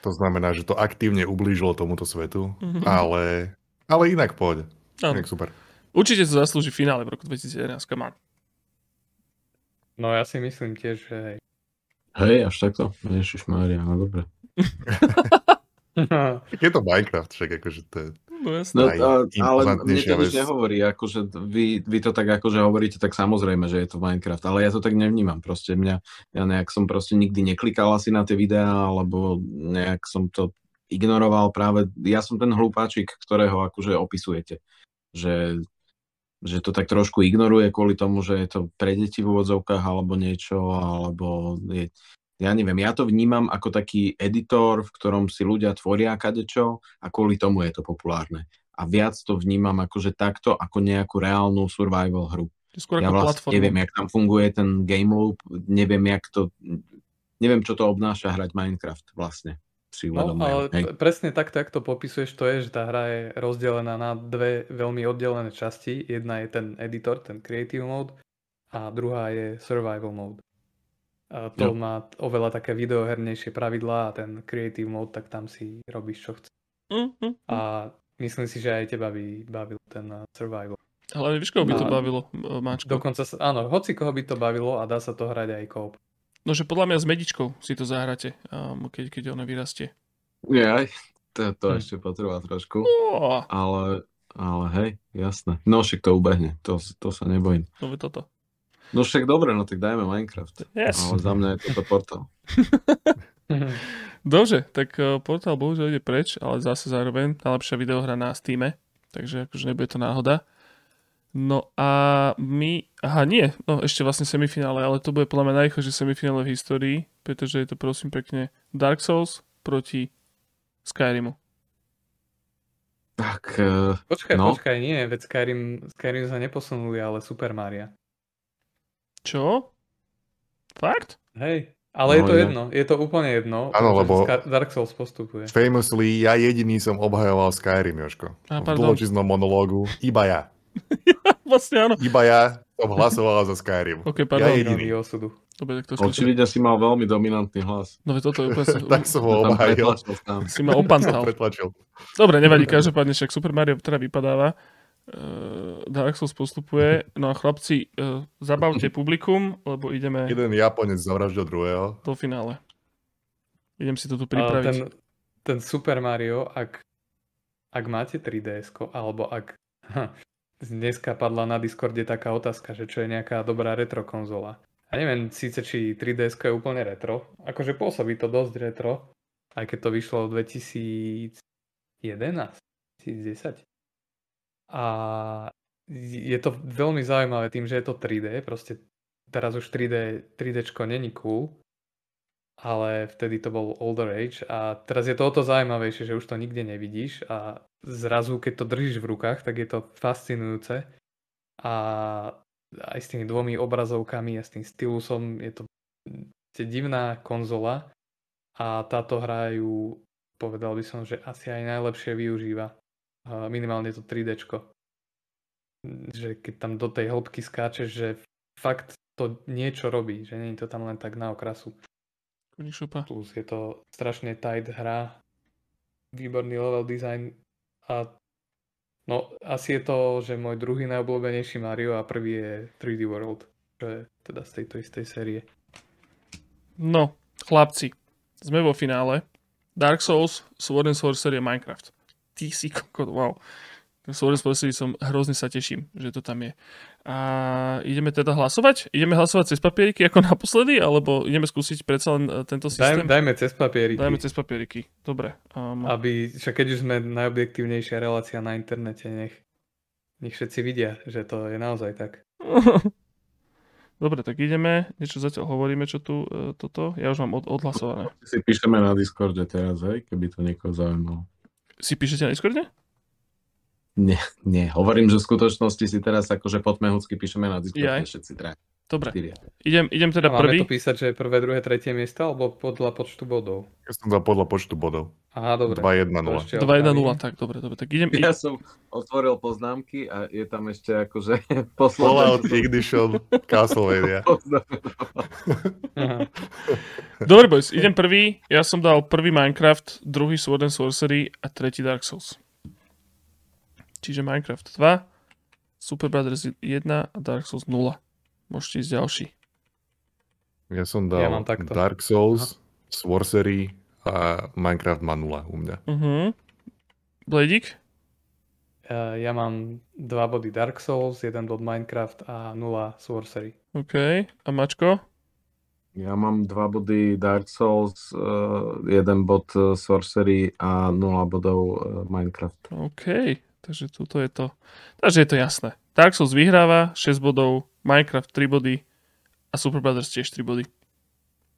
[SPEAKER 1] To znamená, že to aktívne ublížilo tomuto svetu, mm-hmm. ale, ale inak pôjde. Inak super.
[SPEAKER 2] Určite to zaslúži finále v roku 2011, come on.
[SPEAKER 4] No ja si myslím tiež, že hej.
[SPEAKER 3] Hej, až takto? Ježišmária, no dobre.
[SPEAKER 1] Je to Minecraft, však akože to je...
[SPEAKER 2] No jasné.
[SPEAKER 3] No, a, ale mne to nič nehovorí, akože vy, vy to tak akože hovoríte, tak samozrejme, že je to Minecraft, ale ja to tak nevnímam, proste mňa, ja nejak som proste nikdy neklikal asi na tie videá, alebo nejak som to ignoroval práve, ja som ten hlupáčik, ktorého akože opisujete, že, že to tak trošku ignoruje kvôli tomu, že je to pre deti v úvodzovkách alebo niečo, alebo je, ja neviem, ja to vnímam ako taký editor, v ktorom si ľudia tvoria kadečo a kvôli tomu je to populárne. A viac to vnímam akože takto, ako nejakú reálnu survival hru.
[SPEAKER 2] Skôr
[SPEAKER 3] Ja
[SPEAKER 2] ako
[SPEAKER 3] vlastne
[SPEAKER 2] platforma.
[SPEAKER 3] neviem, jak tam funguje ten game loop, neviem, jak to, neviem, čo to obnáša hrať Minecraft vlastne. Si
[SPEAKER 4] No, ale
[SPEAKER 3] hej.
[SPEAKER 4] presne takto, jak to popisuješ, to je, že tá hra je rozdelená na dve veľmi oddelené časti. Jedna je ten editor, ten creative mode a druhá je survival mode. A to
[SPEAKER 3] Jo.
[SPEAKER 4] má oveľa také videohernejšie pravidlá a ten creative mode, tak tam si robíš, čo chceš.
[SPEAKER 2] Mm, mm.
[SPEAKER 4] A myslím si, že aj teba by bavil ten uh, survival.
[SPEAKER 2] Hlavne víš, koho by to
[SPEAKER 4] A-
[SPEAKER 2] bavilo, e, Máčko?
[SPEAKER 4] Dokonca, sa, áno, hoci koho by to bavilo a dá sa to hrať aj koop.
[SPEAKER 2] No, že podľa mňa s medičkou si to zahráte, um, keď, keď ona vyrastie.
[SPEAKER 3] Nie, aj, to, to
[SPEAKER 4] Hm.
[SPEAKER 3] ešte potrvá trošku,
[SPEAKER 2] Oh,
[SPEAKER 3] ale, ale hej, jasné. No však to ubehne, to, to sa nebojím.
[SPEAKER 2] no toto.
[SPEAKER 3] No však dobre, no tak dajme Minecraft.
[SPEAKER 2] Yes.
[SPEAKER 3] Ale za mňa je toto portál.
[SPEAKER 2] Dobre, tak uh, portál bohužiaľ ide preč, ale zase zároveň najlepšia videohra na Steam, takže akože nebude to náhoda. No a my, aha nie, no ešte vlastne semifinále, ale to bude podľa mňa najrychlejšie semifinále v histórii, pretože je to prosím pekne Dark Souls proti Skyrimu.
[SPEAKER 3] Tak, uh,
[SPEAKER 4] Počkaj,
[SPEAKER 3] No.
[SPEAKER 4] počkaj, nie, veď Skyrim, Skyrim sa neposunuli, ale Super Mario.
[SPEAKER 2] Čo? Fakt?
[SPEAKER 4] Hej, ale
[SPEAKER 3] No,
[SPEAKER 4] je to
[SPEAKER 3] inak.
[SPEAKER 4] jedno, je to úplne jedno.
[SPEAKER 1] Áno, lebo-
[SPEAKER 4] Dark Souls postupuje.
[SPEAKER 1] Famously, ja jediný som obhajoval Skyrim, Joško.
[SPEAKER 2] Á,
[SPEAKER 1] v
[SPEAKER 2] pardon.
[SPEAKER 1] dlhočíznom monológu. Iba ja.
[SPEAKER 2] Vlastne áno.
[SPEAKER 1] Iba ja som hlasoval za Skyrim.
[SPEAKER 2] Ok,
[SPEAKER 1] Ja
[SPEAKER 2] pardon.
[SPEAKER 1] jediný.
[SPEAKER 4] Irónii osudu.
[SPEAKER 2] Dobre, tak to
[SPEAKER 3] očividne si mal veľmi dominantný hlas.
[SPEAKER 2] No toto je úplne...
[SPEAKER 1] tak som ho obhajil.
[SPEAKER 2] si ma opantal. Dobre, nevadí, každopádne však Super Mario teda vypadáva. Uh, Dark Souls postupuje. No a chlapci, uh, zabavte publikum, lebo ideme
[SPEAKER 1] Jeden Japonec zavraždil druhého.
[SPEAKER 2] do finále. Idem si to tu pripraviť.
[SPEAKER 4] ten, ten Super Mario, ak, ak máte 3DS, alebo ak dneska padla na Discorde taká otázka, že čo je nejaká dobrá retro konzola. Ja neviem síce, či 3DS je úplne retro, akože pôsobí to dosť retro, aj keď to vyšlo v 2011, 2010. A je to veľmi zaujímavé tým, že je to 3D, proste teraz už 3D, 3Dčko není cool, ale vtedy to bol older age a teraz je to o to zaujímavejšie, že už to nikde nevidíš a zrazu, keď to držíš v rukách, tak je to fascinujúce a aj s tými dvomi obrazovkami a s tým stylusom je to divná konzola a táto hra ju povedal by som, že asi aj najlepšie využíva. Minimálne to 3Dčko. Že keď tam do tej hĺbky skáčeš, že fakt to niečo robí, že nie je to tam len tak na okrasu.
[SPEAKER 2] Šupa.
[SPEAKER 4] Plus je to strašne tight hra, výborný level design a no asi je to, že môj druhý najobľúbenejší Mario a prvý je 3D World, čo je teda z tejto istej série.
[SPEAKER 2] No, chlapci, sme vo finále. Dark Souls, Sword and Sorcery a Minecraft. Ty si kokot, wow. And Sorcery som hrozne sa teším, že to tam je. A ideme teda hlasovať? Ideme hlasovať cez papieriky ako naposledy, alebo ideme skúsiť predsa len e, tento systém?
[SPEAKER 4] Dajme, dajme cez papieriky,
[SPEAKER 2] Dajme cez papieriky. Dobre. Um,
[SPEAKER 4] aby, však keď už sme najobjektívnejšia relácia na internete, nech, nech všetci vidia, že to je naozaj tak.
[SPEAKER 2] Dobre, tak ideme. Niečo zatiaľ hovoríme, čo tu e, toto. Ja už mám od, odhlasované.
[SPEAKER 3] Si píšeme na Discorde teraz, hej, keby to niekoho zaujímalo.
[SPEAKER 2] Si píšete na Discorde?
[SPEAKER 3] Nie, nie, hovorím, že v skutočnosti si teraz akože podmehúcky píšeme na Discorde všetci traja.
[SPEAKER 2] Dobre. Idem, idem teda
[SPEAKER 4] Máme
[SPEAKER 2] prvý.
[SPEAKER 4] to písať, že prvé, druhé, tretie miesto, alebo podľa počtu bodov?
[SPEAKER 1] Ja som dal podľa počtu bodov.
[SPEAKER 4] Aha, dobre.
[SPEAKER 1] 2-1-0.
[SPEAKER 4] To ešte
[SPEAKER 2] 2-1-0,
[SPEAKER 4] opravím.
[SPEAKER 2] tak dobre, dobre. Tak idem,
[SPEAKER 3] Ja som otvoril poznámky a je tam ešte akože
[SPEAKER 1] Fallout,
[SPEAKER 3] posledné.
[SPEAKER 1] Ignition, Castlevania.
[SPEAKER 2] Dobre, boys, idem prvý. Ja som dal prvý Minecraft, druhý Sword and Sorcery a tretí Dark Souls. Čiže Minecraft 2, Super Brothers 1 a Dark Souls 0. Môžete ísť ďalší.
[SPEAKER 1] Ja som dal
[SPEAKER 4] Ja mám takto.
[SPEAKER 1] Dark Souls, Sorcery a Minecraft má 0 u mňa.
[SPEAKER 2] Uh-huh. Bladík?
[SPEAKER 4] Ja, ja mám 2 body Dark Souls, 1 bod Minecraft a 0 Sorcery.
[SPEAKER 2] OK. A Mačko?
[SPEAKER 3] Ja mám dva body Dark Souls, uh, jeden bod eh, Sorcery a 0 bodov uh, Minecraft.
[SPEAKER 2] OK. Takže tuto je to... Takže je to jasné. Dark Souls vyhráva 6 bodov, Minecraft 3 body a Super Brothers tiež 3 body.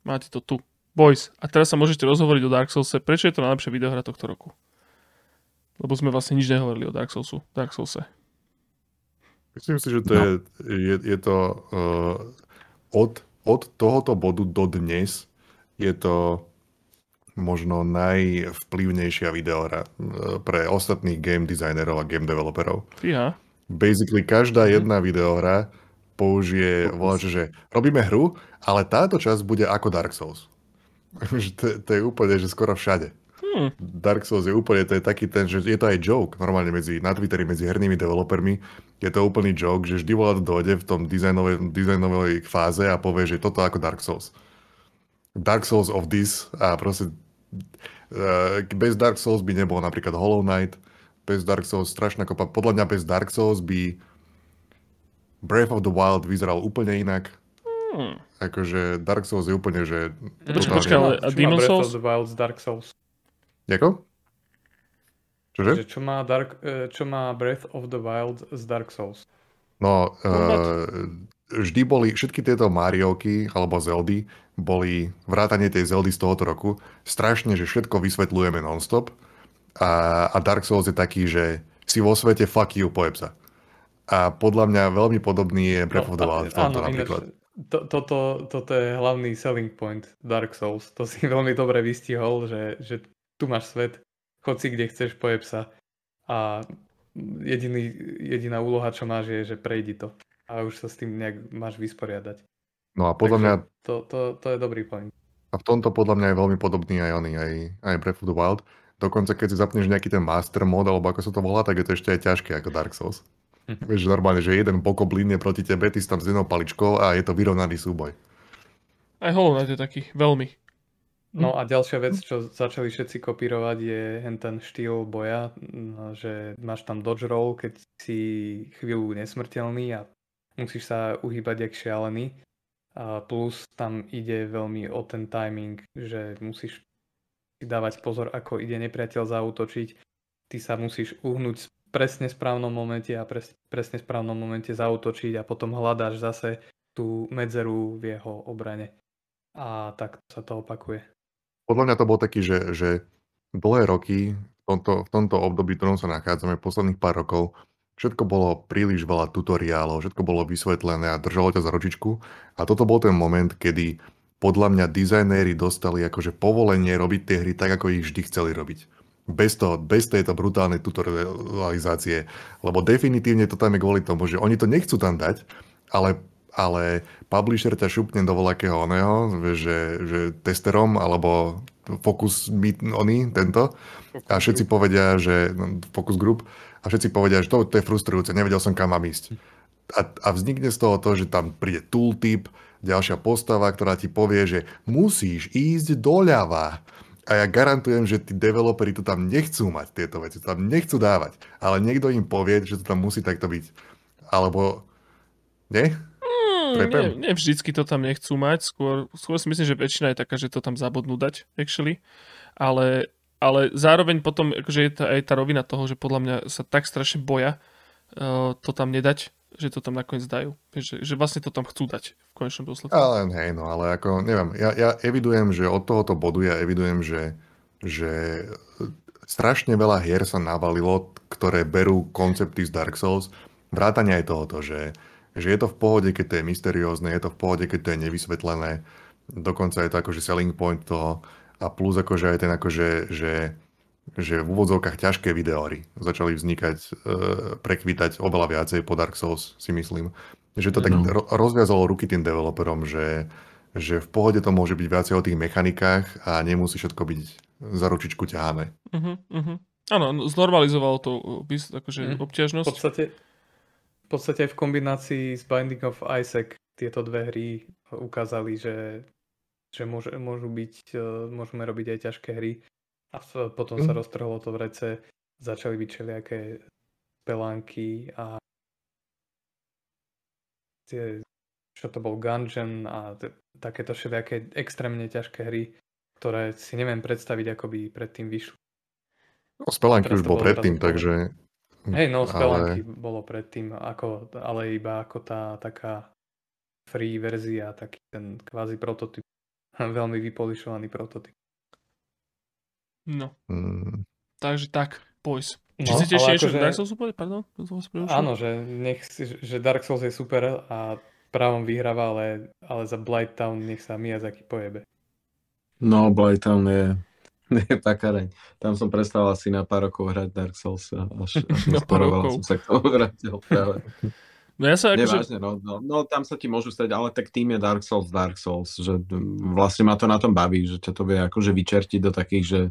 [SPEAKER 2] Máte to tu. Boys. A teraz sa môžete rozhovoriť o Dark Soulse. Prečo je to najlepšia videohra tohto roku? Lebo sme vlastne nič nehovorili o Dark Soulsu. Dark Soulse.
[SPEAKER 1] Myslím si, že to je, je, je to uh, od, od tohoto bodu do dnes je to možno najvplyvnejšia videohra uh, pre ostatných game designerov a game developerov.
[SPEAKER 2] Fíha.
[SPEAKER 1] Basically každá jedna videohra použije, voláče, že robíme hru, ale táto časť bude ako Dark Souls. To, to je úplne, že skoro všade.
[SPEAKER 2] Hmm.
[SPEAKER 1] Dark Souls je úplne, to je taký ten, že je to aj joke normálne medzi, na Twitteri medzi hernými developermi. Je to úplný joke, že vždy volá dojde v tom dizajnovej, dizajnovej fáze a povie, že toto ako Dark Souls. Dark Souls of this a proste uh, bez Dark Souls by nebolo napríklad Hollow Knight, bez Dark Souls strašná kopa. Podľa mňa bez Dark Souls by Breath of the Wild vyzeral úplne inak.
[SPEAKER 2] Hmm.
[SPEAKER 1] Akože Dark Souls je úplne, že...
[SPEAKER 2] Počkaj, počkaj, ale- a Demon
[SPEAKER 4] Breath
[SPEAKER 2] Souls?
[SPEAKER 4] of the Wild z Dark Souls?
[SPEAKER 1] Jako? Čože?
[SPEAKER 4] Že čo, má Dark, eh, čo má Breath of the Wild z Dark Souls?
[SPEAKER 1] No, uh, vždy boli, všetky tieto Mariovky alebo Zeldy boli, vrátanie tej Zeldy z tohoto roku, strašne, že všetko vysvetľujeme nonstop a, a Dark Souls je taký, že si vo svete fuck you, pojeb sa. A podľa mňa veľmi podobný je Breath of the Wild v tomto
[SPEAKER 4] áno,
[SPEAKER 1] napríklad.
[SPEAKER 4] To, toto, toto je hlavný selling point Dark Souls. To si veľmi dobre vystihol, že, že tu máš svet, chod si kde chceš, pojeb sa. A jediný, jediná úloha, čo máš, je, že prejdi to. A už sa s tým nejak máš vysporiadať.
[SPEAKER 1] No a podľa mňa
[SPEAKER 4] Takže to, to, to je dobrý point.
[SPEAKER 1] A v tomto podľa mňa je veľmi podobný aj oný, aj, aj Breath of the Wild. Dokonca keď si zapneš nejaký ten master mod, alebo ako sa to volá, tak je to ešte aj ťažké ako Dark Souls. Vieš, že normálne, že jeden bokoblín je proti tebe, ty si tam s jednou paličkou a je to vyrovnaný súboj.
[SPEAKER 2] Aj Hollow Knight je taký, veľmi.
[SPEAKER 4] No a ďalšia vec, čo začali všetci kopírovať, je hen ten štýl boja, no, že máš tam dodge roll, keď si chvíľu nesmrteľný a musíš sa uhýbať jak šialený. A plus tam ide veľmi o ten timing, že musíš si dávať pozor, ako ide nepriateľ zautočiť. Ty sa musíš uhnúť presne správnom momente a pres, presne správnom momente zautočiť a potom hľadáš zase tú medzeru v jeho obrane. A tak sa to opakuje.
[SPEAKER 1] Podľa mňa to bol taký, že, že dlhé roky v tomto, v tomto období, v ktorom sa nachádzame, posledných pár rokov, všetko bolo príliš veľa tutoriálov, všetko bolo vysvetlené a držalo ťa za ručičku. A toto bol ten moment, kedy podľa mňa dizajnéri dostali akože povolenie robiť tie hry tak, ako ich vždy chceli robiť. Bez, toho, bez tejto brutálnej tutorializácie. Lebo definitívne to tam je kvôli tomu, že oni to nechcú tam dať, ale, ale publisher ťa šupne do voľakého oného, že, že testerom alebo focus meet oný, tento. A všetci povedia, že no, focus group, a všetci povedia, že to, to je frustrujúce, nevedel som kam mám ísť. A, a vznikne z toho to, že tam príde tooltip, ďalšia postava, ktorá ti povie, že musíš ísť doľava. A ja garantujem, že tí developeri to tam nechcú mať, tieto veci, to tam nechcú dávať. Ale niekto im povie, že to tam musí takto byť. Alebo... Nie?
[SPEAKER 2] Hmm,
[SPEAKER 1] Trepem.
[SPEAKER 2] nie, nie vždycky to tam nechcú mať, skôr, skôr si myslím, že väčšina je taká, že to tam zabudnú dať, actually. Ale, ale zároveň potom akože je tá, aj tá rovina toho, že podľa mňa sa tak strašne boja uh, to tam nedať, že to tam nakoniec dajú. Že, že vlastne to tam chcú dať v konečnom dôsledku.
[SPEAKER 1] Ale hej, no ale ako, neviem, ja, ja evidujem, že od tohoto bodu ja evidujem, že, že strašne veľa hier sa navalilo, ktoré berú koncepty z Dark Souls, vrátane aj tohoto, že, že je to v pohode, keď to je mysteriózne, je to v pohode, keď to je nevysvetlené, dokonca je to akože selling point toho a plus akože aj ten akože, že, že v úvodzovkách ťažké videóry začali vznikať, e, prekvítať oveľa viacej po Dark Souls, si myslím. Že to tak
[SPEAKER 3] No.
[SPEAKER 1] ro- rozviazalo ruky tým developerom, že, že v pohode to môže byť viacej o tých mechanikách a nemusí všetko byť za ručičku ťahané.
[SPEAKER 2] Uh-huh, uh-huh. Áno, no, znormalizovalo to akože.
[SPEAKER 4] V
[SPEAKER 2] obťažnosť.
[SPEAKER 4] podstate, v podstate aj v kombinácii s Binding of Isaac tieto dve hry ukázali, že, že môže, môžu byť, e, môžeme robiť aj ťažké hry. A potom sa mm. roztrhlo to v rece, začali byť všelijaké pelánky a tie, čo to bol Gungeon a t- takéto všelijaké extrémne ťažké hry, ktoré si neviem predstaviť, ako by predtým vyšli.
[SPEAKER 1] No, Spelánky už bol predtým, takže
[SPEAKER 4] Hej, no, Spelunky ale... bolo predtým, ako, ale iba ako tá taká free verzia, taký ten kvázi prototyp. Veľmi vypolišovaný prototyp.
[SPEAKER 2] No. Mm. Takže tak, boys. No, Či chcete ešte akože... Dark Souls super? Pardon?
[SPEAKER 4] Áno, že, nech, že Dark Souls je super a právom vyhráva, ale, ale za Blighttown nech sa Miyazaki pojebe.
[SPEAKER 3] No, Blighttown je nie, pakareň. Tam som prestal asi na pár rokov hrať Dark Souls a až, až na pár rokov. som sa k tomu vrátil práve.
[SPEAKER 2] No ja sa
[SPEAKER 3] akože... Nevážne, no, no, no, tam sa ti môžu stať, ale tak tým je Dark Souls Dark Souls, že vlastne ma to na tom baví, že ťa to vie akože vyčertiť do takých, že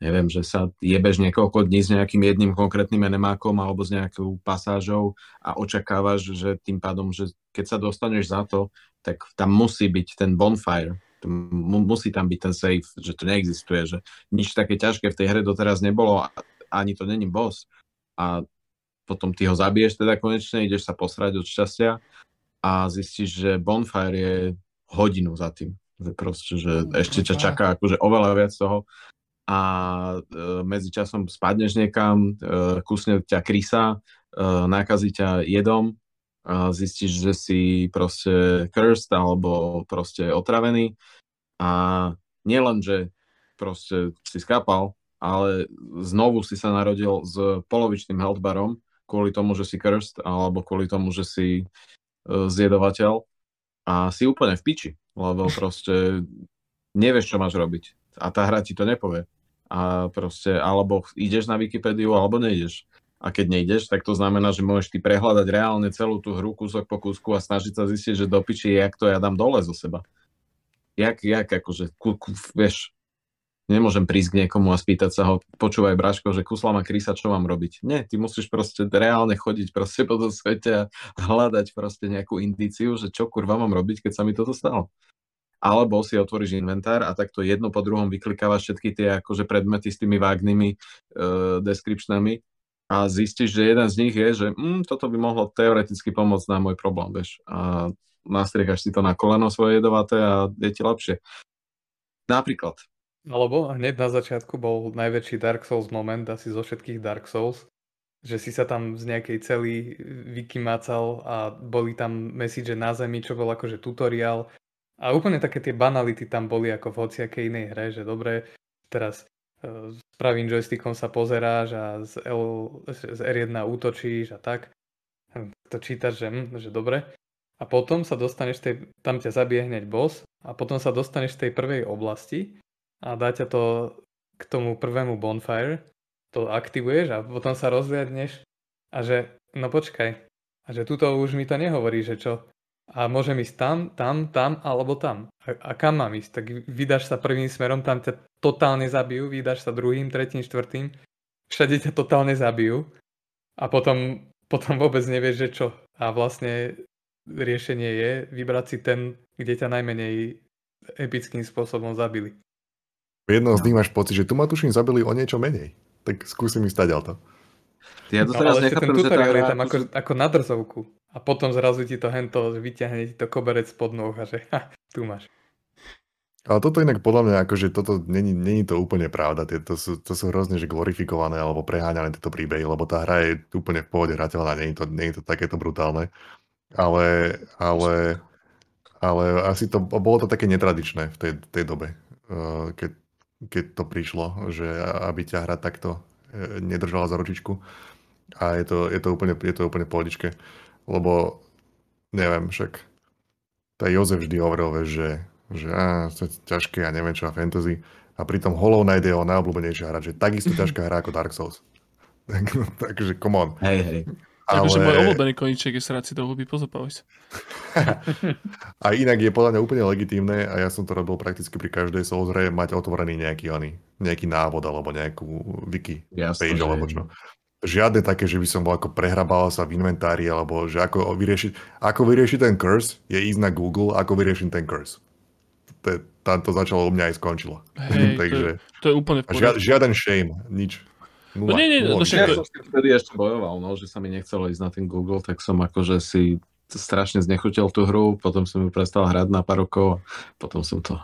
[SPEAKER 3] neviem, že sa jebeš niekoľko dní s nejakým jedným konkrétnym enemákom alebo s nejakou pasážou a očakávaš, že tým pádom, že keď sa dostaneš za to, tak tam musí byť ten bonfire, musí tam byť ten safe, že to neexistuje, že nič také ťažké v tej hre doteraz nebolo, ani to není boss. A potom ty ho zabiješ teda konečne, ideš sa posrať od šťastia a zistíš, že bonfire je hodinu za tým. Že proste, že ešte ťa čaká akože oveľa viac toho. A e, medzi časom spadneš niekam, e, kusne ťa krysa, e, nakazí ťa jedom, a zistíš, že si proste cursed alebo proste otravený. A nielen, že proste si skápal, ale znovu si sa narodil s polovičným health barom kvôli tomu, že si cursed alebo kvôli tomu, že si uh, zjedovateľ a si úplne v piči, lebo proste nevieš, čo máš robiť a tá hra ti to nepovie. A proste, alebo ideš na Wikipédiu, alebo nejdeš. A keď nejdeš, tak to znamená, že môžeš ty prehľadať reálne celú tú hru kúsok po kúsku a snažiť sa zistiť, že do piči, jak to ja dám dole zo seba jak, jak akože, ku, ku, vieš, nemôžem prísť k niekomu a spýtať sa ho, počúvaj Braško, že kusla ma krísa, čo mám robiť. Nie, ty musíš proste reálne chodiť proste po tom svete a hľadať proste nejakú indíciu, že čo kurva mám robiť, keď sa mi toto stalo. Alebo si otvoríš inventár a takto jedno po druhom vyklikávaš všetky tie akože predmety s tými vágnymi uh, descriptionami a zistíš, že jeden z nich je, že mm, toto by mohlo teoreticky pomôcť na môj problém, vieš. A nastriekaš si to na koleno svoje jedovaté a je ti lepšie. Napríklad.
[SPEAKER 4] Alebo hneď na začiatku bol najväčší Dark Souls moment asi zo všetkých Dark Souls, že si sa tam z nejakej celý vykymácal a boli tam message na zemi, čo bol akože tutoriál a úplne také tie banality tam boli ako v hociakej inej hre, že dobre, teraz uh, s pravým joystickom sa pozeráš a z, L, z R1 útočíš a tak. To čítaš, že, hm, že dobre. A potom sa dostaneš, tej, tam ťa zabije hneď boss a potom sa dostaneš z tej prvej oblasti a dá ťa to k tomu prvému bonfire, to aktivuješ a potom sa rozliadneš a že, no počkaj, a že tuto už mi to nehovorí, že čo. A môžem ísť tam, tam, tam alebo tam. A, a kam mám ísť? Tak vydáš sa prvým smerom, tam ťa totálne zabijú, vydáš sa druhým, tretím, štvrtým, všade ťa totálne zabijú a potom, potom vôbec nevieš, že čo. A vlastne riešenie je vybrať si ten, kde ťa najmenej epickým spôsobom zabili.
[SPEAKER 1] Jedno z nich máš pocit, že tu ma tuším zabili o niečo menej. Tak skúsim mi stať to.
[SPEAKER 4] Ja to no, ale ten tutoriál je tam ako, ako na drzovku. A potom zrazu ti to hento, že vyťahne ti to koberec pod noh a že ha, tu máš.
[SPEAKER 1] Ale toto inak podľa mňa, akože toto není, není to úplne pravda. To sú, to sú hrozne že glorifikované alebo preháňané tieto príbehy, lebo tá hra je úplne v pohode hrateľná, není to, není to takéto brutálne. Ale, ale, ale asi to, bolo to také netradičné v tej, tej dobe, eh, keď, keď to prišlo, že aby ťa hra takto eh, nedržala za ručičku. A je to, je to úplne, je to úplne pohodičke. Lebo, neviem, však tá Jozef vždy hovoril, že, že á, to je ťažké a neviem čo a fantasy. A pritom Hollow Knight je jeho najobľúbenejšia hra, že takisto ťažká hra ako Dark Souls. Takže come on.
[SPEAKER 3] Hej, hej.
[SPEAKER 2] Takže ale... môj obľúbený koníček je srať si do huby, pozopávaj
[SPEAKER 1] a inak je podľa mňa úplne legitímne a ja som to robil prakticky pri každej Souls mať otvorený nejaký, oný, nejaký návod alebo nejakú wiki
[SPEAKER 3] Jasne,
[SPEAKER 1] page alebo čo. žiadne také, že by som bol ako prehrabal sa v inventári, alebo že ako vyriešiť, ako vyriešiť ten curse, je ísť na Google, ako vyriešiť ten curse. To, tam to začalo u mňa aj skončilo.
[SPEAKER 2] Hej, Takže, to, je, to je úplne v
[SPEAKER 1] žiad, žiaden shame, nič.
[SPEAKER 2] Nula, no nie, nie,
[SPEAKER 3] no, ja som si vtedy ešte bojoval, no, že sa mi nechcelo ísť na ten Google, tak som akože si strašne znechutil tú hru, potom som ju prestal hrať na pár rokov a potom som to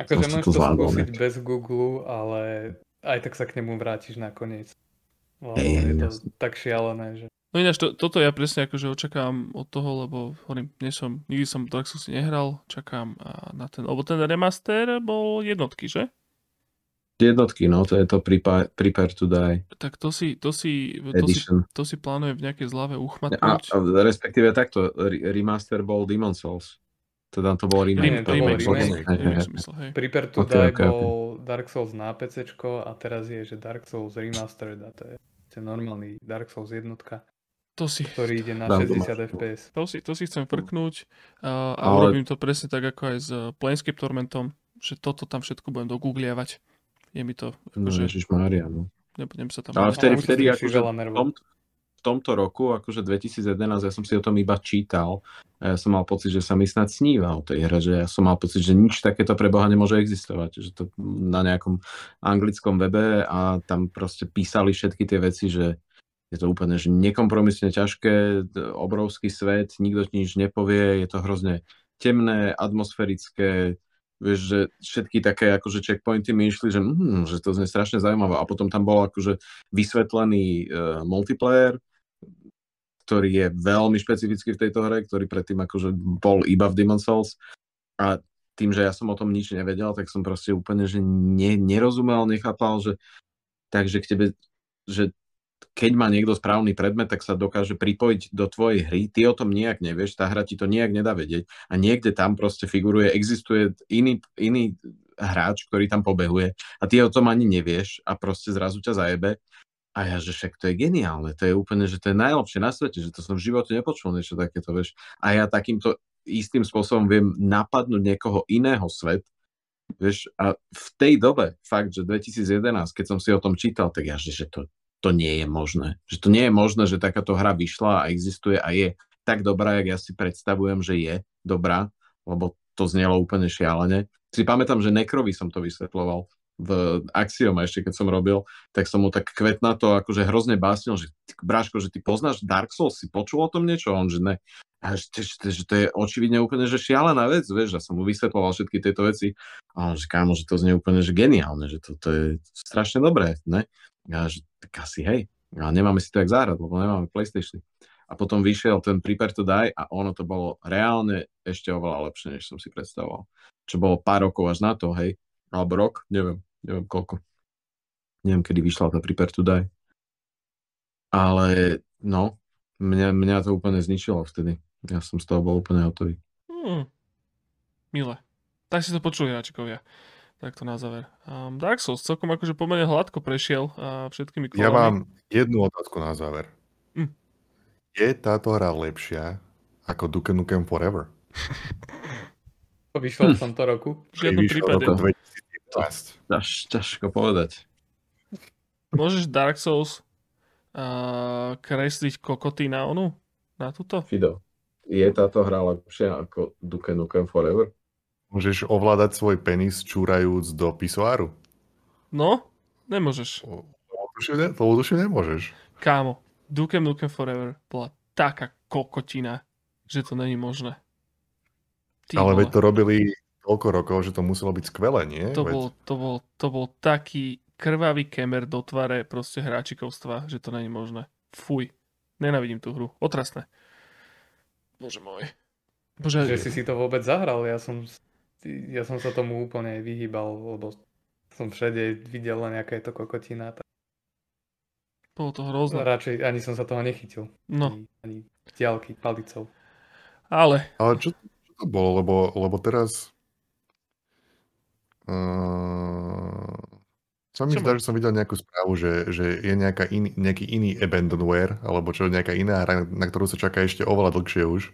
[SPEAKER 4] Akože môžeš to skúsiť bez Google, ale aj tak sa k nemu vrátiš nakoniec. Lebo hey, je to jasný. tak šialené, že...
[SPEAKER 2] No ináč, to, toto ja presne akože očakám od toho, lebo hovorím, nie som, nikdy som Dark Souls nehral, čakám na ten, lebo ten remaster bol jednotky, že?
[SPEAKER 3] Jednotky, no, to je to Prepare, prepare to Die.
[SPEAKER 2] Tak to si, to si, to si, to si plánujem v nejakej zlave uchmatnúť.
[SPEAKER 3] A, a respektíve takto, remaster bol Demon Souls. Teda to bol remake.
[SPEAKER 4] to bol remake. Prepare to Die bol Dark Souls na PC a teraz je, že Dark Souls Remastered a to je ten normálny Dark Souls jednotka.
[SPEAKER 2] To si,
[SPEAKER 4] ktorý ide na 60 FPS.
[SPEAKER 2] To si, to si chcem frknúť a, a Ale... urobím to presne tak ako aj s Planescape Tormentom, že toto tam všetko budem dogoogliavať. Je mi to...
[SPEAKER 3] No, že... Mária, no.
[SPEAKER 2] Nebudem sa tam...
[SPEAKER 3] Ale vtedy, vtedy akože v, tom, v tomto roku, akože 2011, ja som si o tom iba čítal. A ja som mal pocit, že sa mi snad sníva o tej hre, že ja som mal pocit, že nič takéto pre Boha nemôže existovať, že to na nejakom anglickom webe a tam proste písali všetky tie veci, že je to úplne že nekompromisne ťažké, obrovský svet, nikto nič nepovie, je to hrozne temné, atmosférické, vieš, že všetky také akože checkpointy mi išli, že, mm, že to znie strašne zaujímavé. A potom tam bol akože vysvetlený uh, multiplayer, ktorý je veľmi špecifický v tejto hre, ktorý predtým akože bol iba v Demon Souls. A tým, že ja som o tom nič nevedel, tak som proste úplne, že ne, nerozumel, nechápal, že takže k tebe, že keď má niekto správny predmet, tak sa dokáže pripojiť do tvojej hry. Ty o tom nejak nevieš, tá hra ti to nejak nedá vedieť a niekde tam proste figuruje, existuje iný, iný hráč, ktorý tam pobehuje a ty o tom ani nevieš a proste zrazu ťa zajebe. A ja, že však to je geniálne, to je úplne, že to je najlepšie na svete, že to som v živote nepočul niečo takéto, vieš. A ja takýmto istým spôsobom viem napadnúť niekoho iného svet, vieš, a v tej dobe, fakt, že 2011, keď som si o tom čítal, tak ja, že, že to, to nie je možné. Že to nie je možné, že takáto hra vyšla a existuje a je tak dobrá, jak ja si predstavujem, že je dobrá, lebo to znelo úplne šialene. Si pamätám, že Nekrovi som to vysvetloval v Axiom ešte keď som robil, tak som mu tak kvetna to akože hrozne básnil, že Bráško, že ty poznáš Dark Souls, si počul o tom niečo? A on, že ne. A že, že, že to je očividne úplne že šialená vec, vieš, ja som mu vysvetloval všetky tieto veci a on, že kámo, že to znie úplne že geniálne, že to, to je strašne dobré, ne? Ja, že tak asi hej, a nemáme si to jak zahrať, lebo nemáme PlayStation. A potom vyšiel ten Prepare to Die a ono to bolo reálne ešte oveľa lepšie, než som si predstavoval. Čo bolo pár rokov až na to, hej, alebo rok, neviem, neviem koľko. Neviem, kedy vyšla tá Prepare to Die. Ale no, mňa, mňa to úplne zničilo vtedy. Ja som z toho bol úplne hotový.
[SPEAKER 2] Hmm. Milé. Tak si to počuli, Račikovia. Takto na záver. Um, Dark Souls celkom akože pomerne hladko prešiel uh, všetkými kolami.
[SPEAKER 1] Ja mám jednu otázku na záver. Hm. Je táto hra lepšia ako Duke Nukem Forever?
[SPEAKER 4] To vyšlo hm. v tomto roku?
[SPEAKER 2] V žiadnom prípade.
[SPEAKER 3] Ťaž, ťažko povedať.
[SPEAKER 2] Môžeš Dark Souls uh, kresliť kokoty na onu? Na túto?
[SPEAKER 3] Fido, je táto hra lepšia ako Duke Nukem Forever?
[SPEAKER 1] Môžeš ovládať svoj penis čúrajúc do pisoáru?
[SPEAKER 2] No, nemôžeš.
[SPEAKER 1] To údušie nemôžeš.
[SPEAKER 2] Kámo, Duke Nukem Forever bola taká kokotina, že to není možné.
[SPEAKER 1] Ty Ale veď to robili toľko rokov, že to muselo byť skvelé, nie?
[SPEAKER 2] To, bol, to, bol, to bol taký krvavý kemer do tvare proste hráčikovstva, že to není možné. Fuj. Nenavidím tú hru. Otrasné. Bože môj.
[SPEAKER 4] Bože, že si si to vôbec zahral, ja som ja som sa tomu úplne vyhýbal, lebo som všade videl len nejaká je to kokotina. Tak...
[SPEAKER 2] Bolo to hrozné.
[SPEAKER 4] Radšej ani som sa toho nechytil.
[SPEAKER 2] No.
[SPEAKER 4] Ani, ani diálky, palicou.
[SPEAKER 2] Ale.
[SPEAKER 1] Ale čo, čo to bolo? Lebo, lebo teraz... Uh, sa mi zdá, že som videl nejakú správu, že, že je nejaká in, nejaký iný abandonware, alebo čo, nejaká iná hra, na ktorú sa čaká ešte oveľa dlhšie už.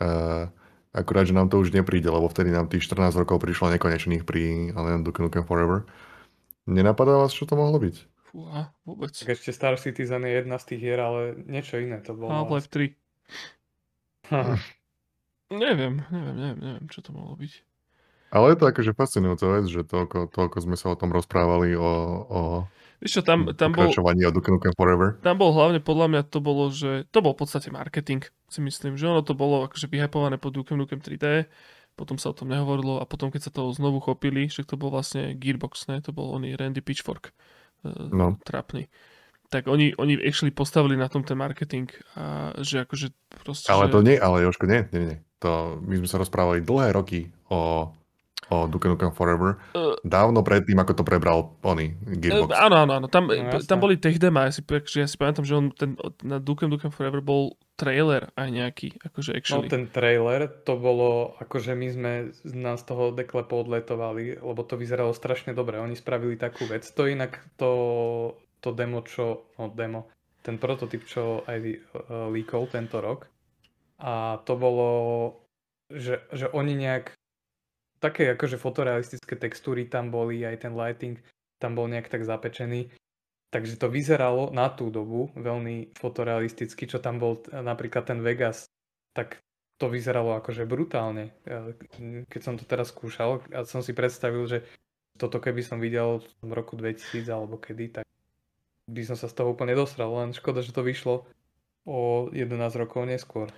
[SPEAKER 1] Uh, Akurát, že nám to už nepríde, lebo vtedy nám tých 14 rokov prišlo nekonečných pri Alien Duke Nukem Forever. Nenapadá vás, čo to mohlo byť?
[SPEAKER 2] Fúha, vôbec.
[SPEAKER 4] Tak ešte Star Citizen je jedna z tých hier, ale niečo iné to bolo.
[SPEAKER 2] Half-Life 3. neviem, neviem, neviem, neviem, čo to mohlo byť.
[SPEAKER 1] Ale je to akože fascinujúca vec, že toľko, toľko sme sa o tom rozprávali, o, o
[SPEAKER 2] Víš čo, tam, tam bol...
[SPEAKER 1] o Duke Nukem Forever.
[SPEAKER 2] Tam bol hlavne, podľa mňa, to bolo, že to bol v podstate marketing, si myslím, že ono to bolo akože vyhypované pod Duke Nukem 3D, potom sa o tom nehovorilo a potom, keď sa to znovu chopili, že to bol vlastne Gearbox, ne? to bol oný Randy Pitchfork, e, no. trapný tak oni, oni actually postavili na tom ten marketing a že akože proste...
[SPEAKER 1] Ale to nie, ale Jožko, nie, nie, nie. To, my sme sa rozprávali dlhé roky o o Duke Nukem Forever. Uh, Dávno predtým, ako to prebral oni, Gearbox.
[SPEAKER 2] Uh, áno, áno, áno. Tam, no, tam boli tech dema. Ja si, ja si pamätám, že on ten, na Duke Nukem Forever bol trailer aj nejaký, akože actually.
[SPEAKER 4] No ten trailer, to bolo, akože my sme nás toho deklepo odletovali, lebo to vyzeralo strašne dobre. Oni spravili takú vec. To inak to, to demo, čo, no demo, ten prototyp, čo aj uh, líkol tento rok. A to bolo, že, že oni nejak také akože fotorealistické textúry tam boli, aj ten lighting tam bol nejak tak zapečený. Takže to vyzeralo na tú dobu veľmi fotorealisticky, čo tam bol napríklad ten Vegas, tak to vyzeralo akože brutálne. Keď som to teraz skúšal a som si predstavil, že toto keby som videl v roku 2000 alebo kedy, tak by som sa z toho úplne dostal. Len škoda, že to vyšlo o 11 rokov neskôr.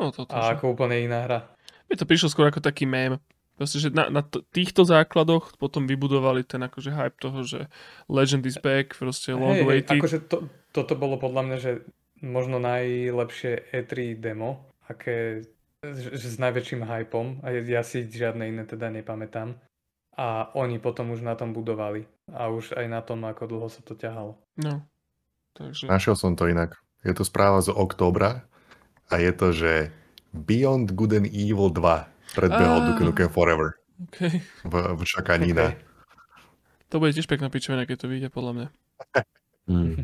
[SPEAKER 2] No, to
[SPEAKER 4] a ako úplne iná hra.
[SPEAKER 2] Mi to prišlo skôr ako taký mém. Proste, že na, na t- týchto základoch potom vybudovali ten akože hype toho, že Legend is back, proste long hey, waited.
[SPEAKER 4] Akože to, toto bolo podľa mňa, že možno najlepšie E3 demo, aké, že, že s najväčším hypom, a ja si žiadne iné teda nepamätám. A oni potom už na tom budovali. A už aj na tom, ako dlho sa to ťahalo.
[SPEAKER 2] No. Takže...
[SPEAKER 1] Našiel som to inak. Je to správa z októbra a je to, že Beyond Good and Evil 2 Predbehol ah. Duke Nukem Forever.
[SPEAKER 2] Okay.
[SPEAKER 1] V, v čakaní okay.
[SPEAKER 2] To bude tiež pekná pičovina, keď to vyjde, podľa mňa.
[SPEAKER 3] mm,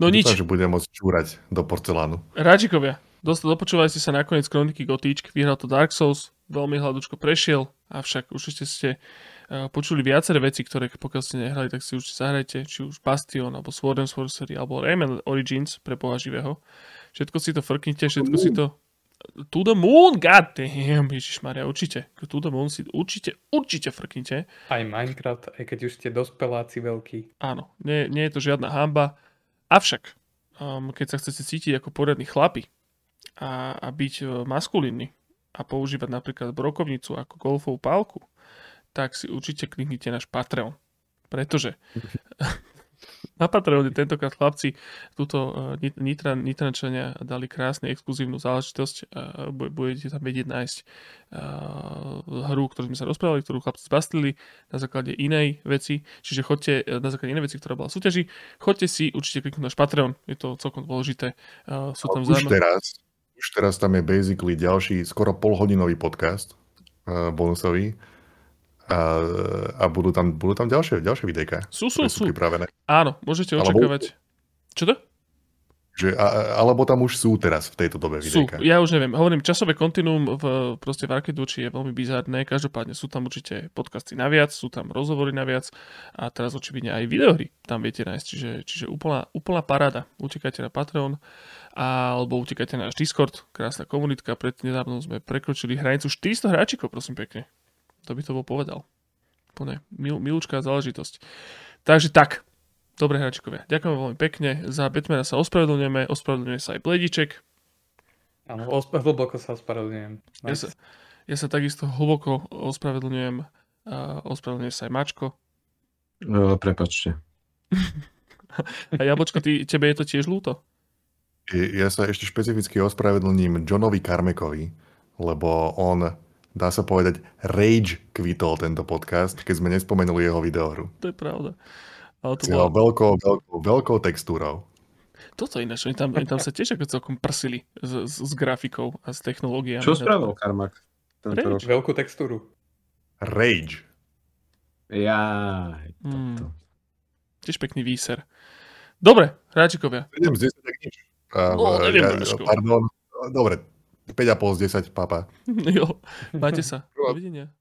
[SPEAKER 2] no nič.
[SPEAKER 1] Dúfam, že budem môcť čúrať do porcelánu.
[SPEAKER 2] Ráčikovia, dopočúvali ste sa nakoniec kroniky Gotíčk, vyhral to Dark Souls, veľmi hľadučko prešiel, avšak už ste uh, počuli viaceré veci, ktoré pokiaľ ste nehrali, tak si už zahrajte, či už Bastion, alebo Sword and Sorcery, alebo Rayman Origins pre boha živého. Všetko si to frknite, všetko si to To the Moon, god damn, ježišmaria, určite. To the Moon si určite, určite frknite.
[SPEAKER 4] Aj Minecraft, aj keď už ste dospeláci veľkí.
[SPEAKER 2] Áno, nie, nie je to žiadna hamba. Avšak, um, keď sa chcete cítiť ako poriadni chlapi a, a byť uh, maskulínny a používať napríklad brokovnicu ako golfovú pálku, tak si určite kliknite náš Patreon. Pretože Na Patreone tentokrát chlapci túto uh, nitra, nitrančania dali krásnu exkluzívnu záležitosť. Uh, budete tam vedieť nájsť uh, hru, ktorú sme sa rozprávali, ktorú chlapci zbastili na základe inej veci. Čiže chodte na základe inej veci, ktorá bola súťaži. Chodte si určite kliknúť náš Patreon. Je to celkom dôležité. Sú tam
[SPEAKER 1] už, teraz, už teraz tam je basically ďalší skoro polhodinový podcast bonusový a, a budú, tam, budú tam ďalšie, ďalšie videjka.
[SPEAKER 2] Sú, sú, sú.
[SPEAKER 1] Pripravené.
[SPEAKER 2] Áno, môžete očakávať. Alebo, Čo to?
[SPEAKER 1] Že, a, alebo tam už sú teraz v tejto dobe videjka.
[SPEAKER 2] Sú, ja už neviem. Hovorím, časové kontinuum v, proste v Arcade je veľmi bizarné. Každopádne sú tam určite podcasty naviac, sú tam rozhovory naviac a teraz očividne aj videohry tam viete nájsť. Čiže, čiže úplná, úplná paráda. Utekajte na Patreon alebo utekajte na náš Discord, krásna komunitka. Pred nedávno sme prekročili hranicu 400 hráčikov, prosím pekne. To by to bol povedal. Plne mil, milúčká záležitosť. Takže tak, dobre hračkovia, ďakujem veľmi pekne. Za Batmana sa ospravedlňujeme, ospravedlňuje sa aj Blediček.
[SPEAKER 4] Áno, hlboko sa ospravedlňujem. Nice.
[SPEAKER 2] Ja, sa, ja sa takisto hlboko ospravedlňujem. A ospravedlňuje sa aj Mačko.
[SPEAKER 3] No, prepačte.
[SPEAKER 2] a Jablčko, ty, tebe je to tiež ľúto?
[SPEAKER 1] Ja sa ešte špecificky ospravedlním Johnovi Karmekovi, lebo on dá sa povedať, rage kvitol tento podcast, keď sme nespomenuli jeho videohru.
[SPEAKER 2] To je pravda. Ale to
[SPEAKER 1] bolo... veľkou, veľkou, veľkou textúrou.
[SPEAKER 2] Toto ináč, oni tam, oni tam sa tiež ako celkom prsili s, s, s grafikou a s technológiami.
[SPEAKER 3] Čo spravil Karmak?
[SPEAKER 4] Rage. Veľkú textúru.
[SPEAKER 1] Rage.
[SPEAKER 3] Ja. Hmm.
[SPEAKER 2] Tiež pekný výser. Dobre, hráčikovia.
[SPEAKER 1] 7 z 10 tak nič. Uh,
[SPEAKER 2] no, neviem,
[SPEAKER 1] ja, pardon. Dobre, 5,5 z 10, papa.
[SPEAKER 2] jo, máte sa. Dovidenia.